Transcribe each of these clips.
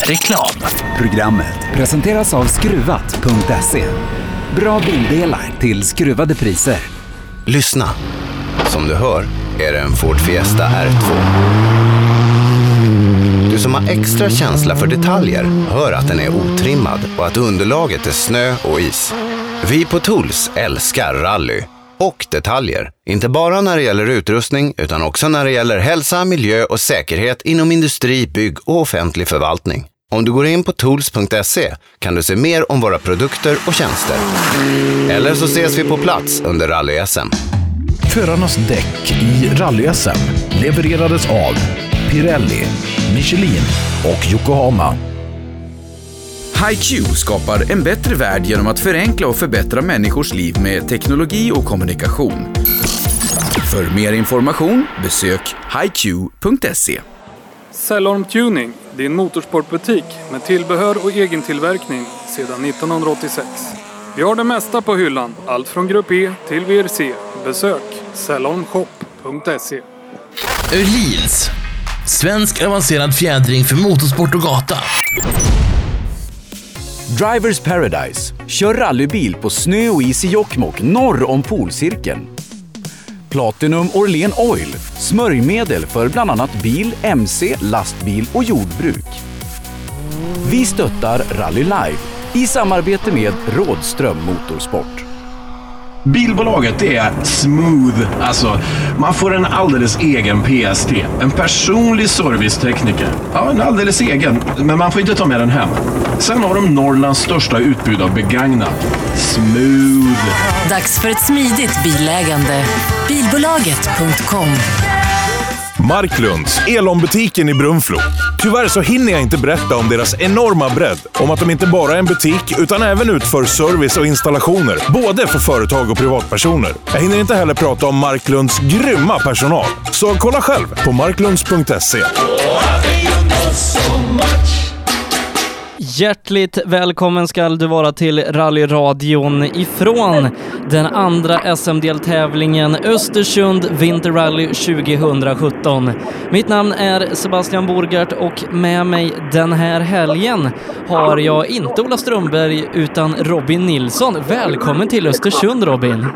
Reklam. Programmet presenteras av Skruvat.se. Bra bildelar till skruvade priser. Lyssna. Som du hör är det en Ford Fiesta R2. Du som har extra känsla för detaljer hör att den är otrimmad och att underlaget är snö och is. Vi på Tools älskar rally och detaljer. Inte bara när det gäller utrustning utan också när det gäller hälsa, miljö och säkerhet inom industri, bygg och offentlig förvaltning. Om du går in på tools.se kan du se mer om våra produkter och tjänster. Eller så ses vi på plats under rally-SM. Förarnas däck i rally-SM levererades av Pirelli, Michelin och Yokohama. HiQ skapar en bättre värld genom att förenkla och förbättra människors liv med teknologi och kommunikation. För mer information besök hiq.se. Cellorm Tuning, din motorsportbutik med tillbehör och egentillverkning sedan 1986. Vi har det mesta på hyllan, allt från Grupp E till VRC. Besök cellormshop.se. Öhlins. Svensk avancerad fjädring för motorsport och gata. Drivers Paradise. Kör rallybil på snö och is i Jokkmokk norr om polcirkeln. Platinum Orlen Oil. Smörjmedel för bland annat bil, mc, lastbil och jordbruk. Vi stöttar Rally Live i samarbete med Rådström Motorsport. Bilbolaget det är smooth. Alltså, man får en alldeles egen PST. En personlig servicetekniker. Ja, en alldeles egen. Men man får inte ta med den hem. Sen har de Norrlands största utbud av begagnat. Smooth. Dags för ett smidigt bilägande. Bilbolaget.com Marklunds, Elon-butiken i Brunflo. Tyvärr så hinner jag inte berätta om deras enorma bredd. Om att de inte bara är en butik, utan även utför service och installationer. Både för företag och privatpersoner. Jag hinner inte heller prata om Marklunds grymma personal. Så kolla själv på marklunds.se. Hjärtligt välkommen ska du vara till rallyradion ifrån den andra SM-deltävlingen Östersund Vinterrally 2017. Mitt namn är Sebastian Borgart och med mig den här helgen har jag inte Ola Strömberg utan Robin Nilsson. Välkommen till Östersund Robin!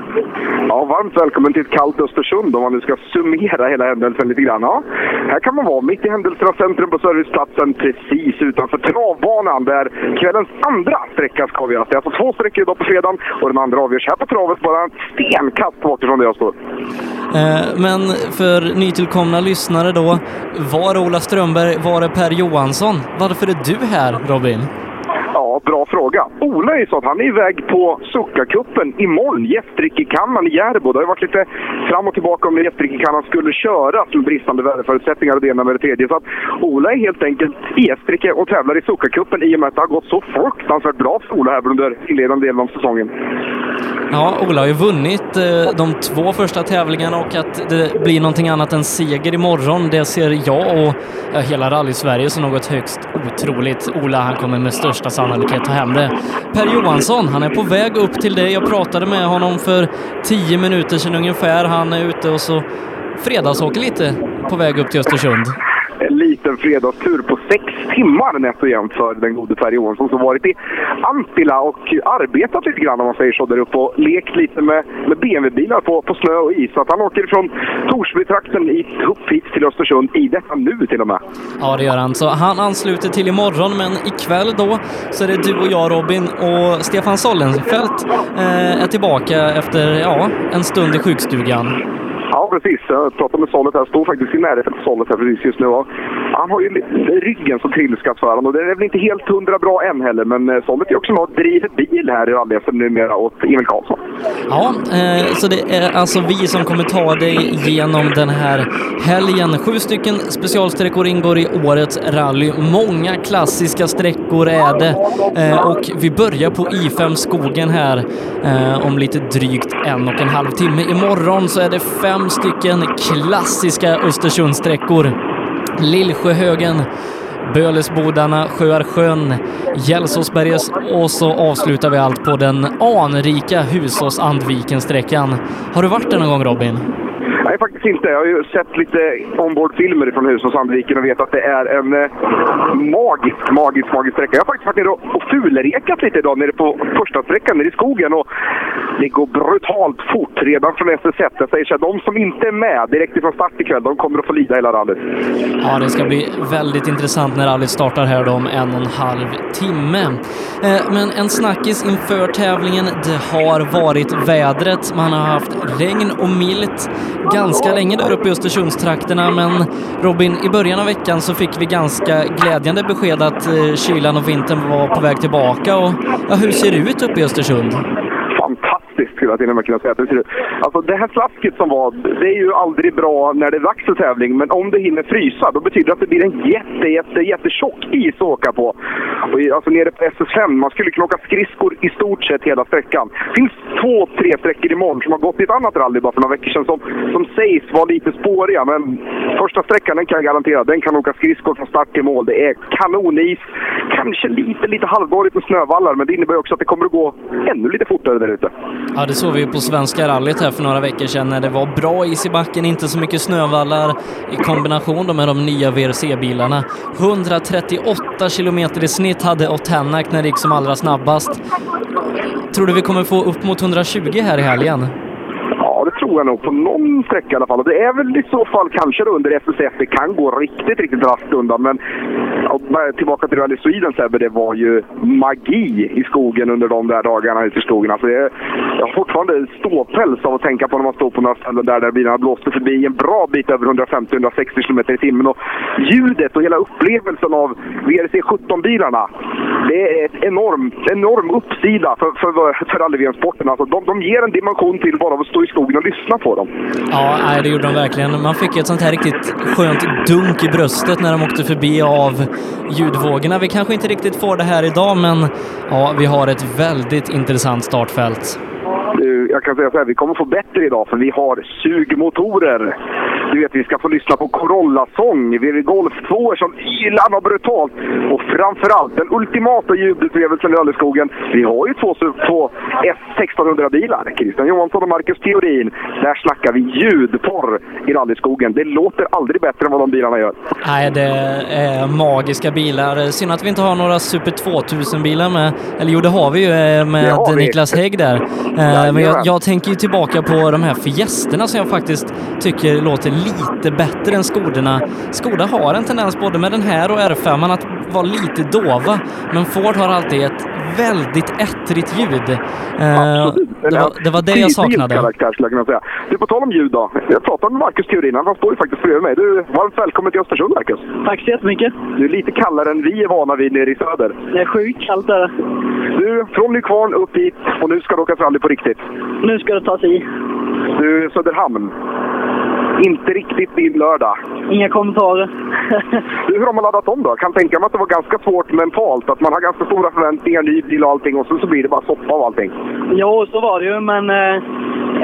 Ja, varmt välkommen till ett kallt Östersund om man nu ska summera hela händelsen lite grann. Ja, här kan man vara mitt i händelsernas centrum på serviceplatsen precis utanför travbanan där kvällens andra sträcka ska avgöras. Det är alltså två sträckor idag på fredagen och den andra avgörs här på travet bara en stenkast bort ifrån där jag står. Eh, men för nytillkomna lyssnare då, var Ola Strömberg, var är Per Johansson? Varför är du här Robin? Ja, bra fråga. Ola är så att han är iväg på Suckakuppen imorgon. Gästrikekannan i Järbo. Det har ju varit lite fram och tillbaka om Gästrikekannan skulle köras med bristande väderförutsättningar och det ena med det tredje. Så att Ola är helt enkelt i Gästrike och tävlar i Suckakuppen i och med att det har gått så fruktansvärt bra för Ola här under inledande delen av säsongen. Ja, Ola har ju vunnit eh, de två första tävlingarna och att det blir någonting annat än seger imorgon, det ser jag och hela rally-Sverige som något högst otroligt. Ola, han kommer med största sannolikhet ta hem det. Per Johansson, han är på väg upp till dig. Jag pratade med honom för tio minuter sedan ungefär. Han är ute och så fredagsåker lite på väg upp till Östersund en liten fredagstur på sex timmar nätt och jämnt för den gode Per Johansson som varit i Antilla och arbetat lite grann om man säger så där uppe och lekt lite med, med BMW-bilar på, på snö och is. Så att han åker från Torsbytrakten upp hit till Östersund i detta nu till och med. Ja, det gör han. Så han ansluter till imorgon, men ikväll då så är det du och jag Robin och Stefan Sollenfelt eh, är tillbaka efter ja, en stund i sjukstugan. Ja, precis. Jag pratade med Sollet här. Står faktiskt i närheten av Sollet här precis just nu. Han har ju ryggen som trilskas för honom och det är väl inte helt hundra bra än heller. Men eh, Sollet är också med och driver bil här i rally numera åt Emil Karlsson. Ja, eh, så det är alltså vi som kommer ta dig genom den här helgen. Sju stycken specialsträckor ingår i årets rally. Många klassiska sträckor är det. Eh, och vi börjar på I5 Skogen här eh, om lite drygt en och en halv timme. Imorgon så är det fem fem stycken klassiska Östersundssträckor. Lillsjöhögen, Bölesbodarna, Sjöarsjön, Gällsåsberget och så avslutar vi allt på den anrika Husås-Andviken-sträckan. Har du varit där någon gång Robin? Nej, faktiskt inte. Jag har ju sett lite ombordfilmer från Hus och Sandviken och vet att det är en eh, magisk, magisk, magisk sträcka. Jag har faktiskt varit nere och, fulrekat lite idag nere på första sträckan nere i skogen och det går brutalt fort redan från SS1. Jag säger så här, de som inte är med direkt ifrån start ikväll, de kommer att få lida hela rallyt. Ja, det ska bli väldigt intressant när rallyt startar här då om en och en halv timme. Eh, Men en snackis inför tävlingen, det har varit vädret. Man har haft regn och milt ganska länge där uppe i Östersundstrakterna, men Robin, i början av veckan så fick vi ganska glädjande besked att eh, kylan och vintern var på väg tillbaka. Och, ja, hur ser det ut uppe i Östersund? Skulle jag till och med kunna säga att det ser ut. Alltså det här slasket som var, det är ju aldrig bra när det är dags för tävling. Men om det hinner frysa, då betyder det att det blir en jätte, jätte, jättetjock is att åka på. Och alltså nere på SS5, man skulle kunna åka skridskor i stort sett hela sträckan. Det finns två, tre sträckor imorgon som har gått i ett annat rally bara för några veckor sedan som, som sägs vara lite spåriga. Men första sträckan, den kan jag garantera, den kan åka skridskor från start till mål. Det är kanonis. Kanske lite, lite halvdåligt med snövallar, men det innebär också att det kommer att gå ännu lite fortare där ute. Ja, det såg vi ju på Svenska rallyt här för några veckor sedan när det var bra is i backen, inte så mycket snövallar i kombination med de nya VRC-bilarna. 138 kilometer i snitt hade Otanak när det gick som allra snabbast. Tror du vi kommer få upp mot 120 här i helgen? Ja, det tror jag nog. På någon sträcka i alla fall. Och det är väl i så fall kanske då under SS1. Det kan gå riktigt, riktigt raskt undan. Men ja, tillbaka till Rally Sweden Sebbe, det var ju magi i skogen under de där dagarna ute i skogen. Alltså, det, jag har fortfarande ståpäls av att tänka på när man står på några ställen där, där bilarna blåste förbi en bra bit över 150-160 km i timmen. Och ljudet och hela upplevelsen av VRC 17-bilarna. Det är ett enorm, enorm uppsida för, för, för rally-VM-sporten. Alltså, de, de ger en dimension till bara av att stå i skogen och lyssna på dem. Ja, nej, det gjorde de verkligen. Man fick ett sånt här riktigt skönt dunk i bröstet när de åkte förbi av ljudvågorna. Vi kanske inte riktigt får det här idag, men ja, vi har ett väldigt intressant startfält. Du, Jag kan säga så här, vi kommer få bättre idag för vi har sugmotorer. Du vet, vi ska få lyssna på Corolla-sång. Golf 2 som ylar och brutalt. Och framförallt den ultimata jubeltrevelsen i Rallyskogen. Vi har ju två, två S1600-bilar. Christian Johansson och Marcus Theorin. Där snackar vi ljudporr i Rallyskogen. Det låter aldrig bättre än vad de bilarna gör. Nej, det är magiska bilar. Synd att vi inte har några Super 2000-bilar med. Eller jo, det har vi ju eh, med. Niklas Hägg där. Eh, Men jag, jag tänker ju tillbaka på de här Fiesterna som jag faktiskt tycker låter lite bättre än Skodorna. Skoda har en tendens både med den här och R5 att vara lite dova, men Ford har alltid ett väldigt ettrigt ljud. Eh, Det var det, var det jag saknade. karaktär skulle jag kunna säga. Du, på tal om ljud då. Jag pratade med Marcus Theorin. Han står ju faktiskt bredvid mig. Du, varmt välkommen till Östersund, Marcus. Tack så jättemycket. Du är lite kallare än vi är vana vid nere i söder. Det är sjukt kallt där. Du, från Nykvarn upp hit och nu ska du åka rally på riktigt. Nu ska det tas i. Du, Söderhamn. Inte riktigt din lördag. Inga kommentarer. Du, hur har man laddat om då? Jag kan tänka mig att det var ganska svårt mentalt. Att man har ganska stora förväntningar, ny bil och allting och så, så blir det bara soppa av allting. jo, så var det ju, men eh,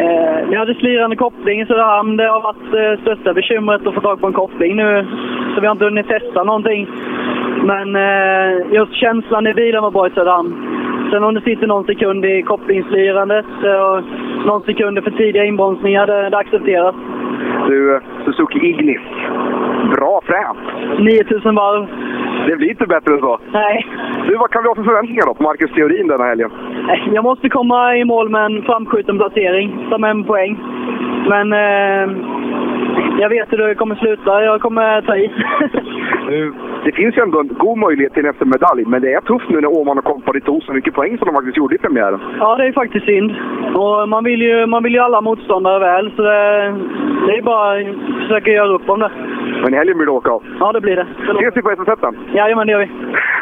eh, vi hade slirande koppling i Söderhamn. Det har varit eh, största bekymret att få tag på en koppling nu. Så vi har inte hunnit testa någonting. Men eh, just känslan i bilen var bra i Söderhamn. Sen om det sitter någon sekund i kopplingslirandet och någon sekund för tidiga inbromsningar, det, det accepteras. Du, Suzuki Ignis. Bra fränt. 9000 varv. Det blir inte bättre än så. Nej. Du, vad kan vi ha för förväntningar då på Marcus Theorin den här helgen? Nej, Jag måste komma i mål med en framskjuten placering, ta med en poäng. Men eh, jag vet hur det kommer sluta. Jag kommer ta i. Det finns ju ändå en god möjlighet till en SM-medalj, men det är tufft nu när Åman och kompani tog så mycket poäng som de faktiskt gjorde i premiären. ja, det är faktiskt synd. Och man vill ju, man vill ju alla motståndare väl, så det, det är bara att försöka göra upp om det. Men i helgen blir det åka av. Ja, det blir det. Ses vi på SS1 sen? Jajamän, det gör vi.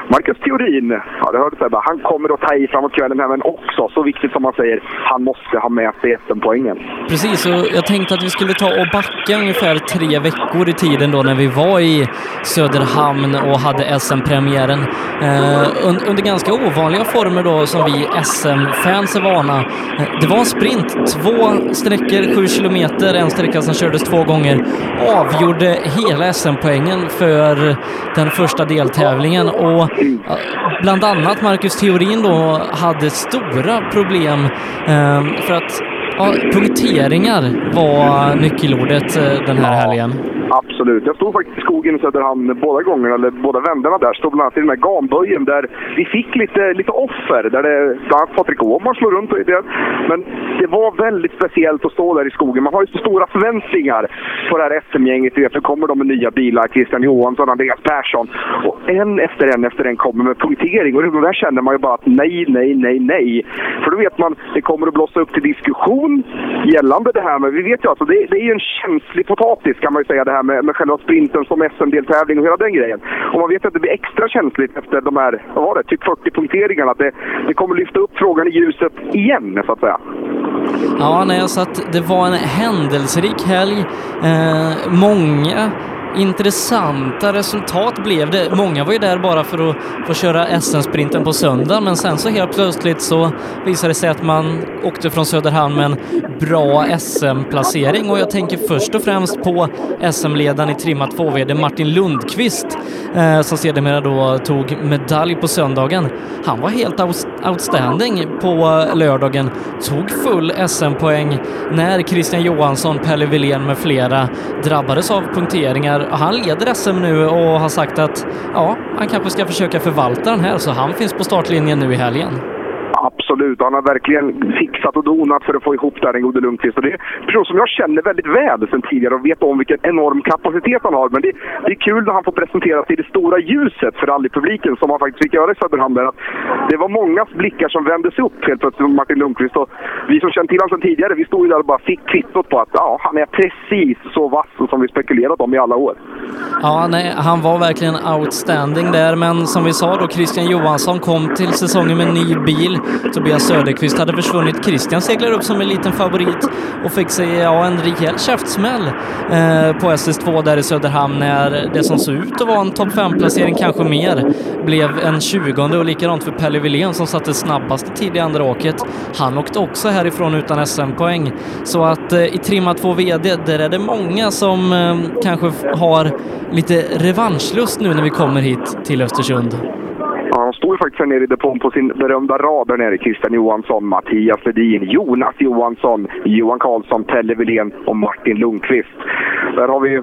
Marcus Theorin, ja det hörde Sebbe, han kommer att ta i framåt kvällen här, men också, så viktigt som man säger, han måste ha med sig SM-poängen. Precis, och jag tänkte att vi skulle ta och backa ungefär ungefär tre veckor i tiden då när vi var i Söderhamn och hade SM-premiären. Eh, un- under ganska ovanliga former då som vi SM-fans är vana. Eh, det var en sprint, två sträckor, sju kilometer, en sträcka som kördes två gånger, avgjorde hela SM-poängen för den första deltävlingen och eh, bland annat Marcus Theorin då hade stora problem eh, för att Ja, punkteringar var nyckelordet eh, den här helgen. Absolut. Jag stod faktiskt i skogen i Söderhamn båda gångerna, eller båda vändarna där. Stod bland annat i den här gamböjen där vi fick lite, lite offer. Där det, bland annat Patrik Åhman slår runt. Och det. Men det var väldigt speciellt att stå där i skogen. Man har ju så stora förväntningar på det här SM-gänget. Nu kommer de med nya bilar. Christian Johansson, Andreas Persson. Och en efter en efter en kommer med punktering. Och där känner man ju bara att nej, nej, nej, nej. För då vet man det kommer att blossa upp till diskussion diskussion gällande det här. Men vi vet ju alltså, det, det är ju en känslig potatis kan man ju säga det här med, med själva sprinten som SM-deltävling och hela den grejen. Och man vet att det blir extra känsligt efter de här, vad var det, typ 40 punkteringarna. Att det, det kommer lyfta upp frågan i ljuset igen, så att säga. Ja, när jag satt, det var en händelserik helg. Eh, många intressanta resultat blev det. Många var ju där bara för att få köra SM-sprinten på söndag, men sen så helt plötsligt så visade det sig att man åkte från Söderhamn med en bra SM-placering och jag tänker först och främst på SM-ledaren i trimmat 2VD Martin Lundqvist eh, som sedermera då tog medalj på söndagen. Han var helt outstanding på lördagen, tog full SM-poäng när Christian Johansson, Pelle Wilén med flera drabbades av punkteringar han leder SM nu och har sagt att ja, han kanske ska försöka förvalta den här, så han finns på startlinjen nu i helgen. Absolut. Han har verkligen fixat och donat för att få ihop det här, den gode Lundqvist. Och det är en person som jag känner väldigt väl sedan tidigare och vet om vilken enorm kapacitet han har. Men det, det är kul när han får presenteras i det stora ljuset för rallypubliken som han faktiskt fick göra i Söderhamn. Där. Det var mångas blickar som vändes upp helt plötsligt mot Martin Lundqvist. Och vi som känt till honom sedan tidigare, vi stod ju där och bara fick kvittot på att ja, han är precis så vass som vi spekulerat om i alla år. Ja, nej, han var verkligen outstanding där, men som vi sa då, Christian Johansson kom till säsongen med en ny bil. Tobias Söderqvist hade försvunnit. Christian seglar upp som en liten favorit och fick sig ja, en rejäl käftsmäll eh, på SS2 där i Söderhamn när det som såg ut att vara en topp 5-placering, kanske mer, blev en 20 och likadant för Pelle Wilén som satte snabbaste tid i andra åket. Han åkte också härifrån utan SM-poäng. Så att eh, i trimma 2 VD, där är det många som eh, kanske har lite revanschlust nu när vi kommer hit till Östersund. Ja, han står ju faktiskt här nere i depån på sin berömda rad där nere. Christian Johansson, Mattias Ledin, Jonas Johansson, Johan Karlsson, Pelle Wilén och Martin Lundqvist. Där har vi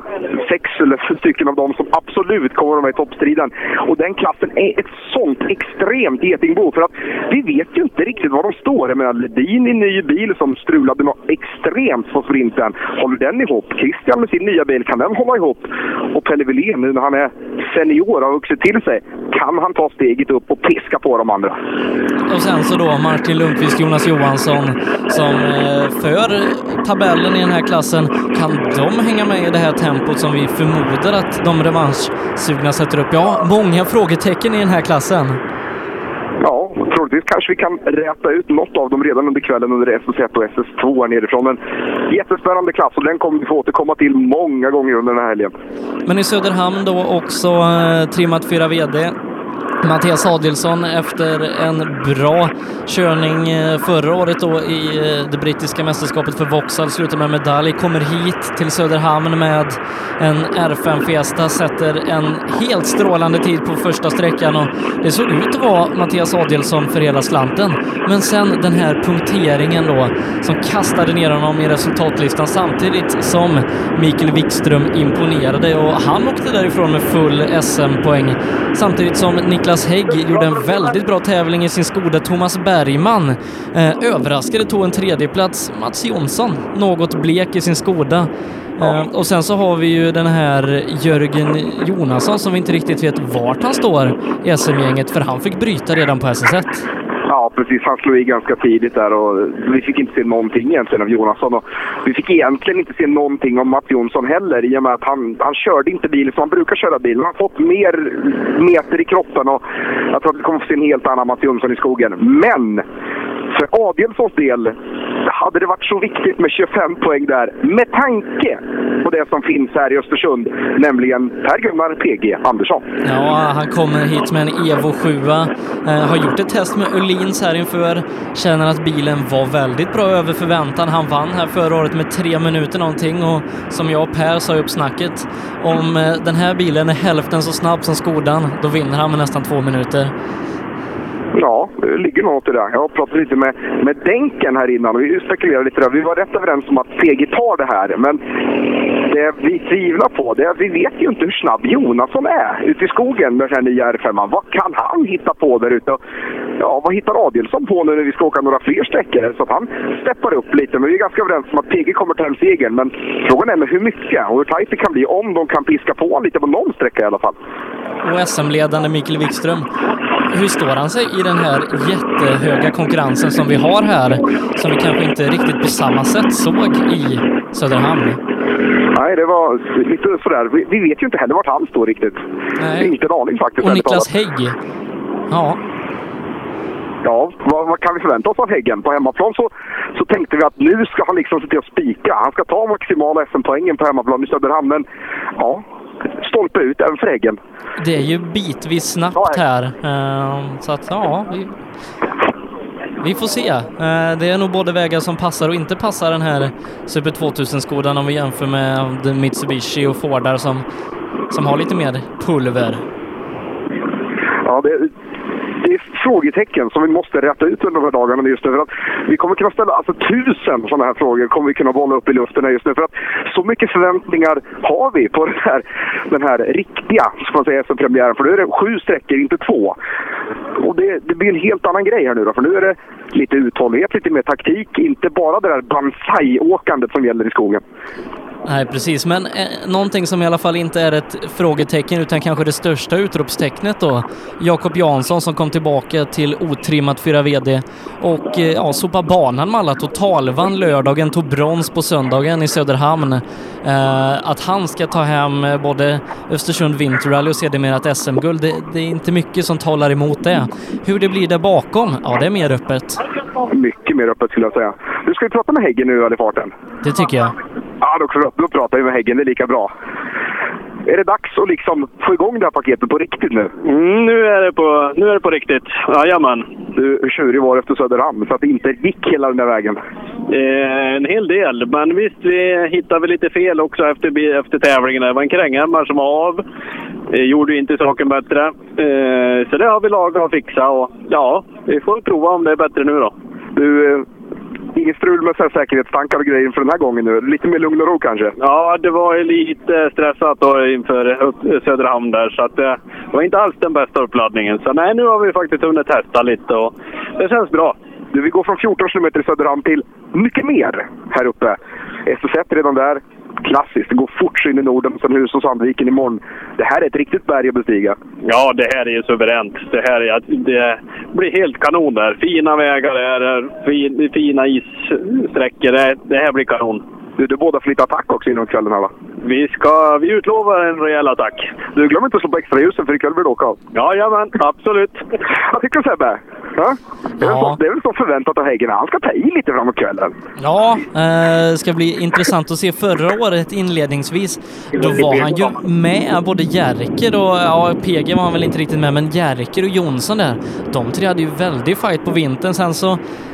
sex eller stycken av dem som absolut kommer att vara i toppstriden. Och den klassen är ett sånt extremt getingbo. För att vi vet ju inte riktigt var de står. Jag menar, Ledin i ny bil som strulade något extremt på sprinten. Håller den ihop? Christian med sin nya bil, kan den hålla ihop? Och Pelle Wilén, nu när han är senior och har vuxit till sig, kan han ta steget upp och piska på de andra? Och sen så då Martin Lundqvist, Jonas Johansson som eh, för tabellen i den här klassen. Kan de hänga med i det här tempot som vi förmodar att de revanschsugna sätter upp? Ja, många frågetecken i den här klassen. Ja, troligtvis kanske vi kan räta ut något av dem redan under kvällen under SS1 och SS2 här nerifrån. Men jättespännande klass och den kommer vi få återkomma till många gånger under den här helgen. Men i Söderhamn då också eh, trimmat 4 VD. Mattias Adielsson efter en bra körning eh, förra året då i eh, det brittiska mästerskapet för Vauxhall, slutar med medalj, kommer hit till Söderhamn med en R5 Fiesta, sätter en helt strålande tid på första sträckan och det såg ut att vara Mattias Adielsson för hela slanten. Men sen den här punkteringen då som kastade ner honom i resultatlistan samtidigt som Mikael Wikström imponerade och han åkte därifrån med full SM-poäng samtidigt som Niklas Niklas Hägg gjorde en väldigt bra tävling i sin Skoda. Thomas Bergman eh, överraskade, tog en tredjeplats. Mats Jonsson, något blek i sin Skoda. Eh, och sen så har vi ju den här Jörgen Jonasson som vi inte riktigt vet vart han står i SM-gänget, för han fick bryta redan på SS1. Ja, precis. Han slog i ganska tidigt där och vi fick inte se någonting egentligen av Jonasson. Och vi fick egentligen inte se någonting av Mats Jonsson heller i och med att han, han körde inte bilen som han brukar köra bil. Han har fått mer meter i kroppen och jag tror att vi kommer få se en helt annan Mats Jonsson i skogen. Men för Adielssons del hade det varit så viktigt med 25 poäng där med tanke på det som finns här i Östersund, nämligen Per-Gunnar PG Andersson. Ja, han kommer hit med en Evo 7. Eh, har gjort ett test med Öhlins här inför. Känner att bilen var väldigt bra över förväntan. Han vann här förra året med tre minuter någonting och som jag och Per sa upp snacket, om eh, den här bilen är hälften så snabb som Skodan, då vinner han med nästan två minuter. Ja, det ligger något i det. Jag har pratat lite med, med Denken här innan och vi spekulerade lite där. Vi var rätt överens om att PG tar det här, men det vi tvivlar på det är att vi vet ju inte hur snabb Jonasson är ute i skogen med den här nya R5. Vad kan han hitta på där ute? Ja, vad hittar Adielsson på nu när vi ska åka några fler sträckor? Så att han steppar upp lite. Men vi är ganska överens om att PG kommer ta hem segern. Men frågan är med hur mycket och hur tajt det kan bli om de kan piska på lite på någon sträcka i alla fall. Och SM-ledande Mikael Wikström, hur står han sig i den här jättehöga konkurrensen som vi har här, som vi kanske inte riktigt på samma sätt såg i Söderhamn? Nej, det var lite sådär. Vi, vi vet ju inte heller vart han står riktigt. Nej. Inte en aning faktiskt. Och Niklas. Hägg, ja, Ja, vad, vad kan vi förvänta oss av Häggen? På hemmaplan så, så tänkte vi att nu ska han liksom se till att spika. Han ska ta maximala SM-poängen på hemmaplan i Söderhamn. Men ja, stolpe ut även för det är ju bitvis snabbt här. Eh, Så att ja, vi, vi får se. Eh, Det är nog både vägar som passar och inte passar den här Super 2000-skodan om vi jämför med den Mitsubishi och Fordar som, som har lite mer pulver. Ja, det, frågetecken som vi måste rätta ut under de här dagarna just nu. För att vi kommer kunna ställa alltså tusen sådana här frågor kommer vi kunna bolla upp i luften just nu. För att så mycket förväntningar har vi på den här, den här riktiga ska man säga, SM-premiären. För nu är det sju sträckor, inte två. Och det, det blir en helt annan grej här nu då. För nu är det lite uthållighet, lite mer taktik. Inte bara det där Banzai-åkandet som gäller i skogen. Nej, precis. Men eh, någonting som i alla fall inte är ett frågetecken utan kanske det största utropstecknet då. Jakob Jansson som kom tillbaka till otrimmat 4 VD och eh, ja, sopa banan med alla totalvann lördagen, tog brons på söndagen i Söderhamn. Eh, att han ska ta hem eh, både Östersund Vinterrally och sedermera ett SM-guld, det, det är inte mycket som talar emot det. Hur det blir där bakom, ja det är mer öppet. Mycket mer öppet skulle jag säga. Nu ska vi prata med Häggen nu i farten. Det tycker jag. Ja, då, då pratar vi med Häggen. Det är lika bra. Är det dags att liksom få igång det här paketet på riktigt nu? Mm, nu, är det på, nu är det på riktigt. Jajamän. Du, hur tjurig var du efter Söderhamn så att det inte gick hela den där vägen? Eh, en hel del, men visst, vi hittade väl lite fel också efter, efter tävlingen. Det var en kränghämmare som var av. Eh, gjorde inte saken bättre. Eh, så det har vi lagat och fixat och ja, vi får prova om det är bättre nu då. Du, eh, inget strul med så säkerhetstankar och grejer för den här gången nu? Lite mer lugn och ro kanske? Ja, det var lite stressat då inför Söderhamn där, så att eh, det var inte alls den bästa uppladdningen. Så nej, nu har vi faktiskt hunnit testa lite och det känns bra. Du, vi går från 14 km i Söderhamn till mycket mer här uppe. SS1 redan där. Klassiskt. Det går fort in i Norden, sen hus och Sandviken imorgon. Det här är ett riktigt berg att bestiga. Ja, det här är ju suveränt. Det här är, det blir helt kanon där. Fina vägar där, fin, fina issträckor. Det, det här blir kanon. Du, du båda får lite attack också inom kvällen här va? Vi, ska, vi utlovar en rejäl attack. Du, glöm inte att slå på extra ljusen för ikväll blir det åka av. Jajamän, absolut. Vad tycker du Sebbe? Ja? Det, är så, det är väl så förväntat av Häggen. Han ska ta i lite framåt kvällen. Ja, eh, ska bli intressant att se. Förra året inledningsvis, då var han ju med både Jerker och, ja PG var han väl inte riktigt med, men Jerker och Jonsson där, de tre hade ju väldigt fight på vintern. Sen så,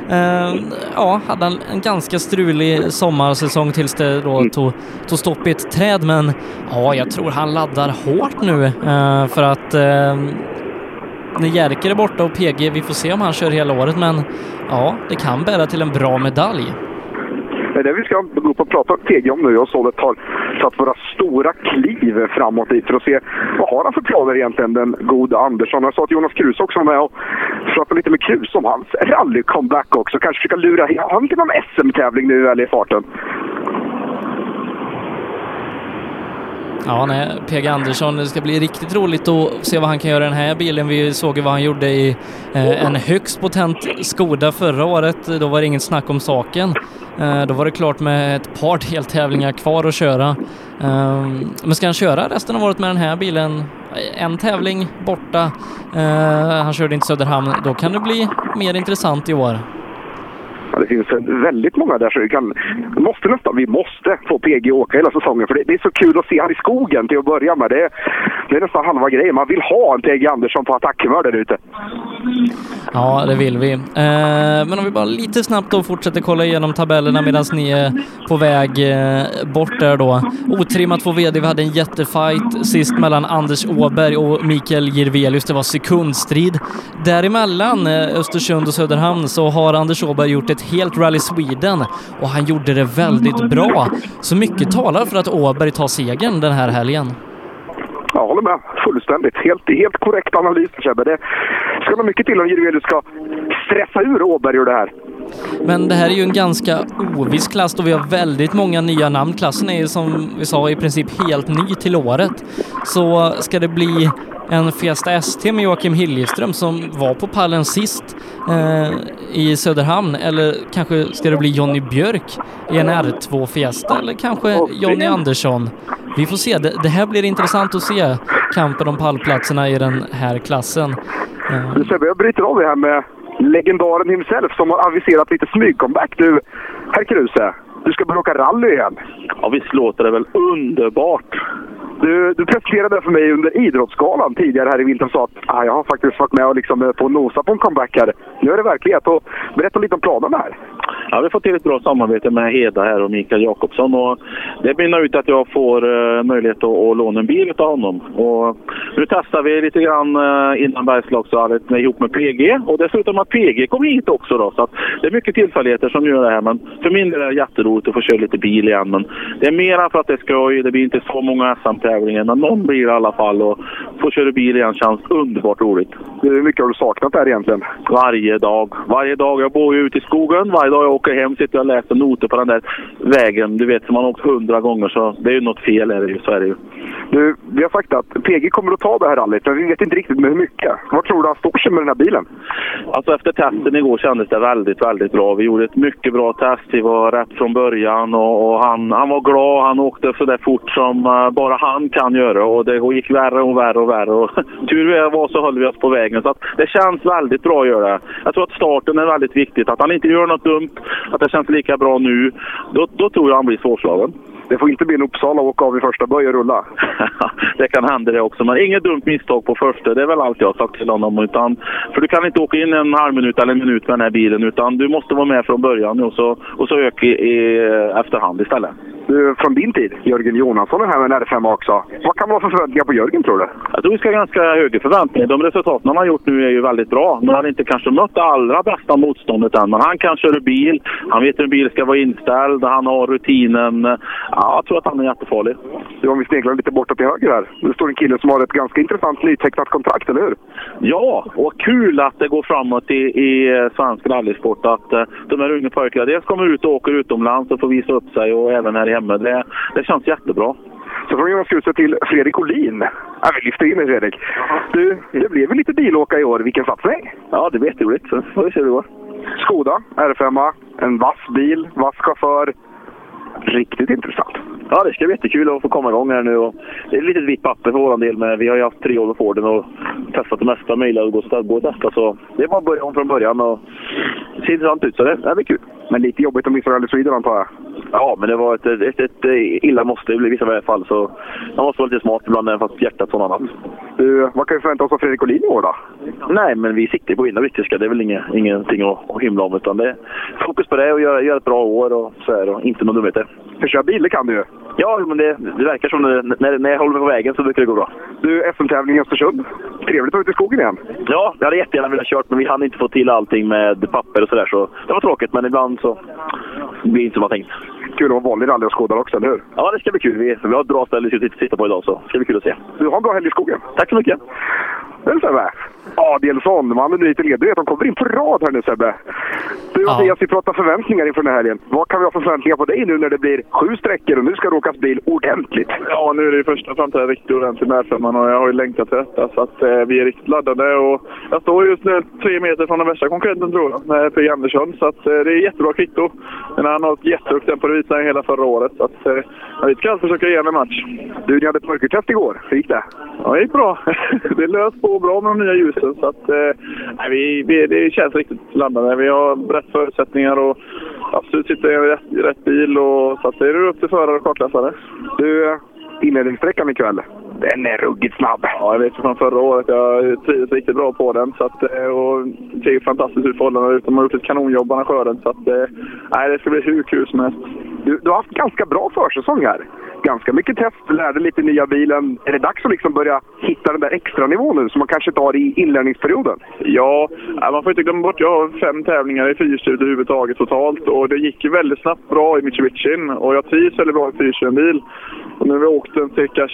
eh, ja, hade han en ganska strulig sommarsäsong tills det då tog, tog stopp i ett träd. Men ja, jag tror han laddar hårt nu eh, för att eh, när Jerker är borta och PG, vi får se om han kör hela året, men ja, det kan bära till en bra medalj. Det är det vi ska gå upp och prata med PG om nu. Jag och Solet har satt våra stora kliv framåt dit för att se vad har han för planer egentligen, den gode Andersson. Jag sa att Jonas Kruse också var med och pratade lite med Kruse om hans rally-comeback också. Kanske försöka lura... Har han inte någon SM-tävling nu eller i farten? Ja, nej, PG Andersson, det ska bli riktigt roligt att se vad han kan göra i den här bilen. Vi såg ju vad han gjorde i eh, en högst potent Skoda förra året. Då var det inget snack om saken. Eh, då var det klart med ett par deltävlingar kvar att köra. Eh, men ska han köra resten av året med den här bilen, en tävling borta, eh, han körde inte Söderhamn, då kan det bli mer intressant i år. Ja, det finns väldigt många där så vi kan... Måste nästan, vi måste få PG åka hela säsongen för det, det är så kul att se han i skogen till att börja med. Det det är nästan halva grejen. Man vill ha en PG Andersson på attackhumör där ute. Ja, det vill vi. Eh, men om vi bara lite snabbt då fortsätter kolla igenom tabellerna medan ni är på väg eh, bort där då. Otrimmat 2 VD, vi hade en jättefight sist mellan Anders Åberg och Mikael Jirvelius. Det var sekundstrid. Däremellan eh, Östersund och Söderhamn så har Anders Åberg gjort ett helt Rally Sweden och han gjorde det väldigt bra. Så mycket talar för att Åberg tar segern den här helgen. Jag håller med. Fullständigt. Helt, helt korrekt analys, Sebbe. Det ska nog mycket till om Jirvelius ska stressa ur Åberg ur det här. Men det här är ju en ganska oviss klass då vi har väldigt många nya namn. Klassen är ju som vi sa i princip helt ny till året. Så ska det bli en Fiesta ST med Joakim Hiljeström som var på pallen sist eh, i Söderhamn eller kanske ska det bli Jonny Björk i en R2 Fiesta eller kanske Jonny Andersson. Vi får se. Det, det här blir intressant att se kampen om pallplatserna i den här klassen. Eh, Du Sebbe, jag bryter av det här med legendaren himself som har aviserat lite smygcomeback. Du, herr Kruse, du ska börja åka rally igen. Ja, visst låter det väl underbart? Du, du presenterade för mig under Idrottsgalan tidigare här i vinter och sa att ah, jag har faktiskt varit med och liksom eh, på nosa på en comeback här. Nu är det verklighet. Och berätta lite om planerna här. Ja, vi har fått till ett bra samarbete med Heda här och Mikael Jakobsson. Och det mynnar ut att jag får uh, möjlighet att, att låna en bil av honom. Och nu testar vi lite grann uh, innan Bergslagsrallyt ihop med PG. Och dessutom att PG kommer hit också. Då, så att det är mycket tillfälligheter som gör det här. Men för min del är det jätteroligt att få köra lite bil igen. Men det är mera för att det är skoj. Det blir inte så många SM-tävlingar. Men någon blir det i alla fall. Och få köra bil igen känns underbart roligt. Hur mycket har du saknat det här egentligen? Varje dag. Varje dag. Jag bor ju ute i skogen. Varje dag jag åker hem sitter jag och läser noter på den där vägen. Du vet, som man har åkt hundra gånger så det är ju något fel är det ju. Så är det ju. Du, vi har sagt att PG kommer att ta det här rallyt, men vi vet inte riktigt med hur mycket. Vad tror du han står sig med den här bilen? Alltså efter testen igår kändes det väldigt, väldigt bra. Vi gjorde ett mycket bra test. Vi var rätt från början och, och han, han var glad. Han åkte så där fort som uh, bara han kan göra och det gick värre och värre och värre. Och, tur var så höll vi oss på vägen. Så det känns väldigt bra att göra det. Jag tror att starten är väldigt viktigt. Att han inte gör något dumt, att det känns lika bra nu. Då, då tror jag han blir svårslagen. Det får inte bli en Uppsala och åka av i första böj och rulla. det kan hända det också. Men inget dumt misstag på första. Det är väl allt jag har sagt till honom. Utan, för du kan inte åka in en halv minut eller en minut med den här bilen. Utan du måste vara med från början och så, och så öka i, i efterhand istället. Du, från din tid, Jörgen Jonasson är här med en R5 också. Vad kan man ha för förväntningar på Jörgen tror du? Jag tror vi ska ha ganska höga förväntningar. De resultaten han har gjort nu är ju väldigt bra. Men han har inte kanske mött det allra bästa motståndet än. Men han kan köra bil. Han vet hur en bil ska vara inställd. Han har rutinen. Ja, jag tror att han är jättefarlig. Du, om vi sneglar lite bortåt till höger här. Det står en kille som har ett ganska intressant nytecknat kontrakt, eller hur? Ja, och kul att det går framåt i, i svensk rallysport. Att uh, de här unga pojkarna dels kommer ut och åker utomlands och får visa upp sig och även här hemma. Det, det känns jättebra. Så från Jonas Kruse till Fredrik Olin. Ja, vi lyfter in dig Fredrik. Du, det blev väl lite bilåka i år. Vilken satsning! Ja, det blir jätteroligt. Så får vi se hur det går. Skoda R5, en vass bil, vass chaufför. Riktigt intressant. Ja, det ska bli jättekul att få komma igång här nu. Och det är ett litet vitt papper för vår del, men vi har ju haft tre år med Forden och testat det mesta, mejlat och gått och testa. Så det är bara att börja om från början och det ser intressant ut, så det, det blir kul. Men lite jobbigt att missa Rally Sweden antar jag? Ja, men det var ett, ett, ett, illa måste i vissa fall. Så man måste vara lite smart ibland, även fast hjärtat sånt annat. Du, vad kan vi förvänta oss av Fredrik Olin i år då? Nej, men vi siktar på att vinna brittiska. Det är väl inga, ingenting att, att hymla om. Utan det är fokus på det och göra, göra ett bra år och så här, och inte någon dumheter. För köra bil, det kan du ju. Ja, men det, det verkar som det, när, när jag håller mig på vägen så brukar det gå bra. Du, SM-tävling i Östersund. Trevligt att vara ute i skogen igen. Ja, jag hade jättegärna velat kört, men vi hann inte få till allting med papper och sådär. Så det var tråkigt, men ibland så blir det inte som man tänkt. Kul att vara vanlig rally och skådare också, eller hur? Ja, det ska bli kul. Vi, vi har ett bra ställe att sitta på idag, så det ska bli kul att se. Du, ha en bra helg i skogen. Tack så mycket. Men Sebbe, Adielsson, mannen du är lite ledare, de kommer in på rad här nu Sebbe. Du och Mattias, vi pratar förväntningar inför den här helgen. Vad kan vi ha för förväntningar på dig nu när det blir sju sträckor och nu ska det åkas bil ordentligt? Ja, nu är det ju första framtiden riktigt ordentligt med femman och jag har ju längtat till detta. Så att eh, vi är riktigt laddade och jag står just nu tre meter från den värsta konkurrenten tror jag, med P. Andersson. Så att eh, det är jättebra kvitto. Men han har ett jättehögt tempo, han hela förra året. Så att eh, vi ska försöka ge en match. Du, ni hade mörkertest igår. Hur gick det? Ja, det gick bra. det lös på bra med de nya ljusen. Så att, eh, vi, vi, det känns riktigt laddade. Vi har rätt förutsättningar och absolut sitter i rätt, rätt bil. Och, så att det är upp till förare och kartläsare. Du, inledningssträckan ikväll. Den är ruggigt snabb. Ja, jag vet från förra året. Jag trivdes riktigt bra på den. Så att, eh, och ser fantastiskt ut förhållandena ut. De har gjort ett kanonjobb arrangören. Så att, eh, nej, det ska bli hur kul som helst. Du, du har haft ganska bra försäsong här. Ganska mycket test, lärde lite nya bilen. Är det dags att liksom börja hitta den där extra nivån nu som man kanske inte har i inlärningsperioden? Ja, nej, man får inte glömma bort. Jag har fem tävlingar i fyrhjulsdrivet överhuvudtaget totalt. Och det gick väldigt snabbt bra i Mitsubishin. Och jag trivs väldigt bra i fyrhjulsbil. Och nu har vi åkt en cirka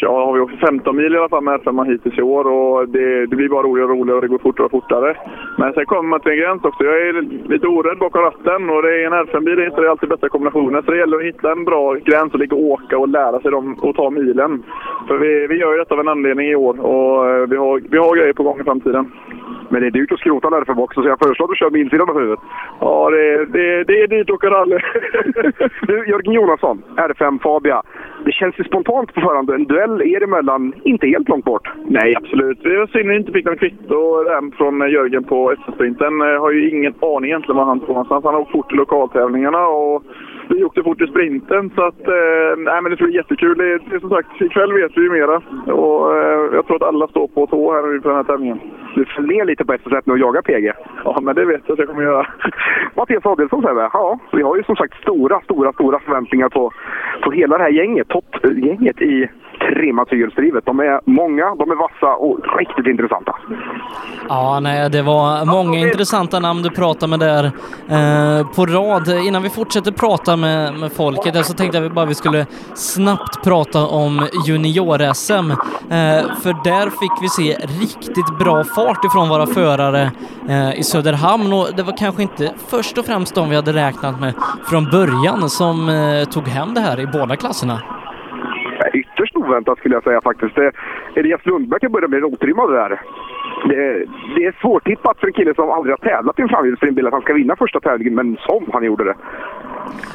ja, har vi åkt 15 mil i alla fall med R5 hittills i år. Och det, det blir bara roligare och roligare och det går fortare och fortare. Men sen kommer man till en gräns också. Jag är lite orädd bakom ratten och det är en R5-bil är inte alltid bästa kombinationen. Så det gäller att hitta en bra gräns och ligga och åka och lära sig dem och ta milen. För vi, vi gör ju detta av en anledning i år och eh, vi har, vi har grejer på gång i framtiden. Men det är dyrt att skrota en R5 också, så jag föreslår att du kör milsidan av huvudet. Ja, det, det, det är dyrt att åka rally. du, Jörgen Jonasson, R5 Fabia. Det känns ju spontant på förhand. En duell er emellan inte helt långt bort. Nej, absolut. Det var synd att vi inte fick någon kvitto från eh, Jörgen på SM-sprinten. Jag eh, har ju ingen aning egentligen var han står någonstans. Han har åkt fort i lokaltävlingarna och vi åkte fort i sprinten. Så att, eh, nej, men det ska bli jättekul. Det, det, som sagt, ikväll vet vi ju mera. Och, eh, jag tror att alla står på tå här inför den här tävlingen. Du föll ner lite på SS1 nu och jagar PG. Ja, men det vet jag att jag kommer göra. Mattias Adelsson Sebbe, ja, vi har ju som sagt stora, stora, stora förväntningar på, på hela det här gänget. Toppgänget i trimmat fyrhjulsdrivet. De är många, de är vassa och riktigt intressanta. Ja, nej, det var många intressanta namn du pratade med där eh, på rad. Innan vi fortsätter prata med, med folket så tänkte jag bara vi skulle snabbt prata om junior-SM. Eh, för där fick vi se riktigt bra fart ifrån våra förare eh, i Söderhamn och det var kanske inte först och främst de vi hade räknat med från början som eh, tog hem det här i båda klasserna ytterst oväntat skulle jag säga faktiskt. Det, Elias Lundberg kan börja bli otrimmad där. Det, det, är svårtippat för en kille som aldrig har tävlat i en framhjulsdriven bil att han ska vinna första tävlingen, men som han gjorde det.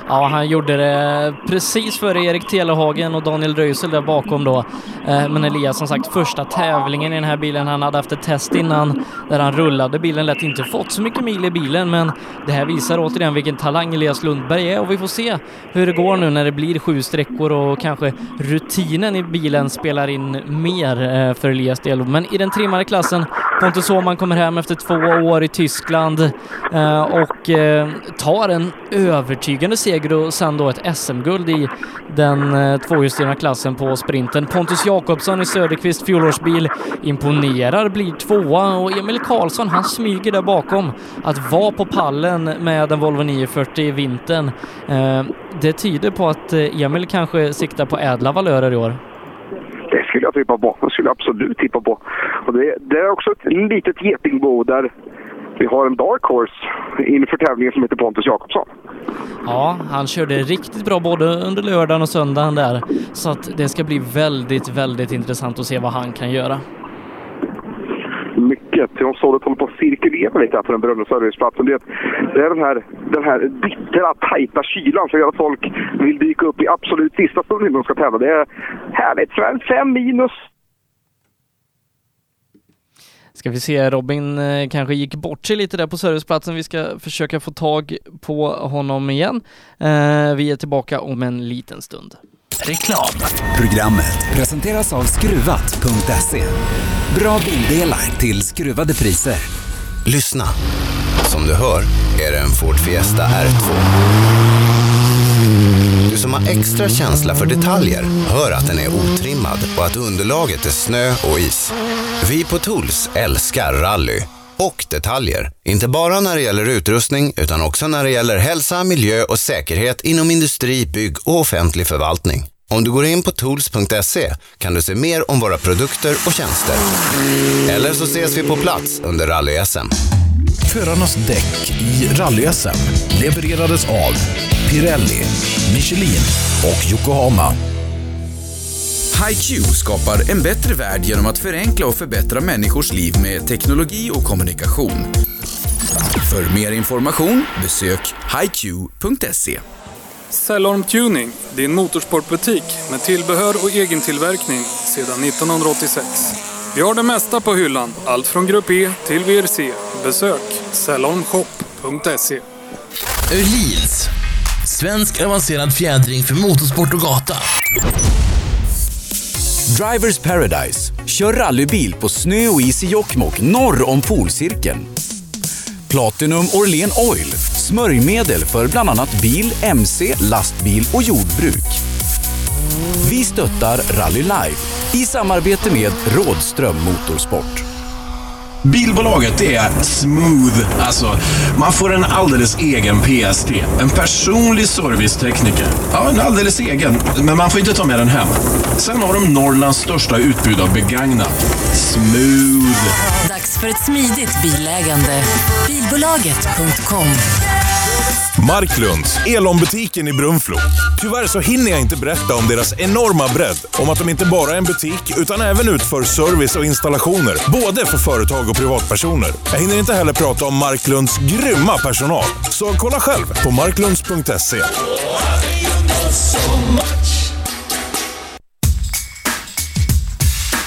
Ja, han gjorde det precis före Erik Telehagen och Daniel Röisel där bakom då. Eh, men Elias, som sagt, första tävlingen i den här bilen. Han hade haft ett test innan där han rullade bilen, lät inte fått så mycket mil i bilen, men det här visar återigen vilken talang Elias Lundberg är och vi får se hur det går nu när det blir sju sträckor och kanske rutinen i bilen spelar in mer eh, för Elias del. Men i den trimmade klassen, Pontus Åhman kommer hem efter två år i Tyskland eh, och eh, tar en övertygande seger och sen då ett SM-guld i den eh, tvåhjulsdrivna klassen på sprinten. Pontus Jakobsson i Söderqvist fjolårsbil imponerar, blir tvåa och Emil Karlsson han smyger där bakom. Att vara på pallen med en Volvo 940 i vintern, det tyder på att Emil kanske siktar på ädla valörer i år. Det skulle jag tippa på. Det skulle jag absolut tippa på. Och det, det är också ett litet getingbo där vi har en dark horse inför tävlingen som heter Pontus Jakobsson. Ja, han körde riktigt bra både under lördagen och söndagen där. Så att det ska bli väldigt, väldigt intressant att se vad han kan göra. Mycket. Jag såg att håller på att cirkulera lite här på den berömda serviceplatsen. Det, det är den här, den här bittra, tajta kylan som gör att folk vill dyka upp i absolut sista stunden när de ska tävla. Det är härligt. Fem minus Ska vi se, Robin eh, kanske gick bort sig lite där på serviceplatsen. Vi ska försöka få tag på honom igen. Eh, vi är tillbaka om en liten stund. Reklam. Programmet presenteras av Skruvat.se. Bra bildelar till skruvade priser. Lyssna. Som du hör är det en Ford Fiesta R2. Du som har extra känsla för detaljer hör att den är otrimmad och att underlaget är snö och is. Vi på Tools älskar rally och detaljer. Inte bara när det gäller utrustning utan också när det gäller hälsa, miljö och säkerhet inom industri, bygg och offentlig förvaltning. Om du går in på tools.se kan du se mer om våra produkter och tjänster. Eller så ses vi på plats under rally-SM. Förarnas däck i rally-SM levererades av Pirelli, Michelin och Yokohama. HiQ skapar en bättre värld genom att förenkla och förbättra människors liv med teknologi och kommunikation. För mer information besök hiq.se. Cellorm Tuning, din motorsportbutik med tillbehör och egentillverkning sedan 1986. Vi har det mesta på hyllan, allt från Grupp E till VRC. Besök cellormshop.se. Öhlins, svensk avancerad fjädring för motorsport och gata. Drivers Paradise. Kör rallybil på snö och is i Jokkmokk norr om polcirkeln. Platinum Orlen Oil. Smörjmedel för bland annat bil, mc, lastbil och jordbruk. Vi stöttar Rally Life i samarbete med Rådström Motorsport. Bilbolaget är smooth. Alltså, man får en alldeles egen PST. En personlig servicetekniker. Ja, en alldeles egen. Men man får inte ta med den hem. Sen har de Norrlands största utbud av begagnat. Smooth. Dags för ett smidigt bilägande. Bilbolaget.com Marklunds, Elon-butiken i Brunflo. Tyvärr så hinner jag inte berätta om deras enorma bredd. Om att de inte bara är en butik, utan även utför service och installationer. Både för företag och privatpersoner. Jag hinner inte heller prata om Marklunds grymma personal. Så kolla själv på marklunds.se.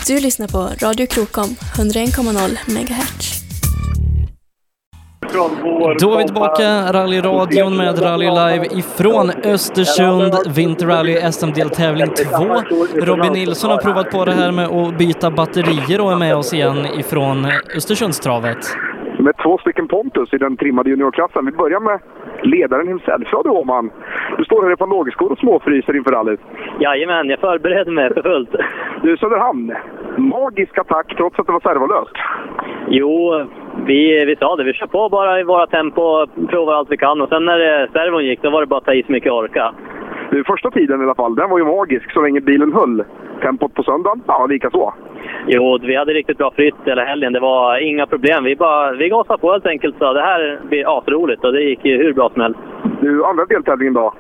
Du lyssnar på Radio Krokom, 101,0 MHz. Då är vi tillbaka, rallyradion med Rally Live ifrån Östersund, Vinterrally SM-deltävling 2. Robin Nilsson har provat på det här med att byta batterier och är med oss igen ifrån Östersundstravet. Med två stycken Pontus i den trimmade juniorklassen. Vi börjar med ledaren himself. Ja du Åman, du står här i Pandologiskor och småfryser inför rallyt. Jajamän, jag förbereder mig för fullt. Du Söderhamn, magisk attack trots att det var servolöst. Jo, vi, vi sa det. Vi kör på bara i våra tempo och provar allt vi kan. Och sen när eh, servon gick, då var det bara att ta i så mycket jag orkade. Du, första tiden i alla fall, den var ju magisk så länge bilen höll. Tempot på söndagen, ja lika så. Jo, vi hade riktigt bra flytt hela helgen. Det var inga problem. Vi, bara, vi gasade på helt enkelt. Så det här blir asroligt och det gick ju hur bra som helst. Du, andra deltävlingen då?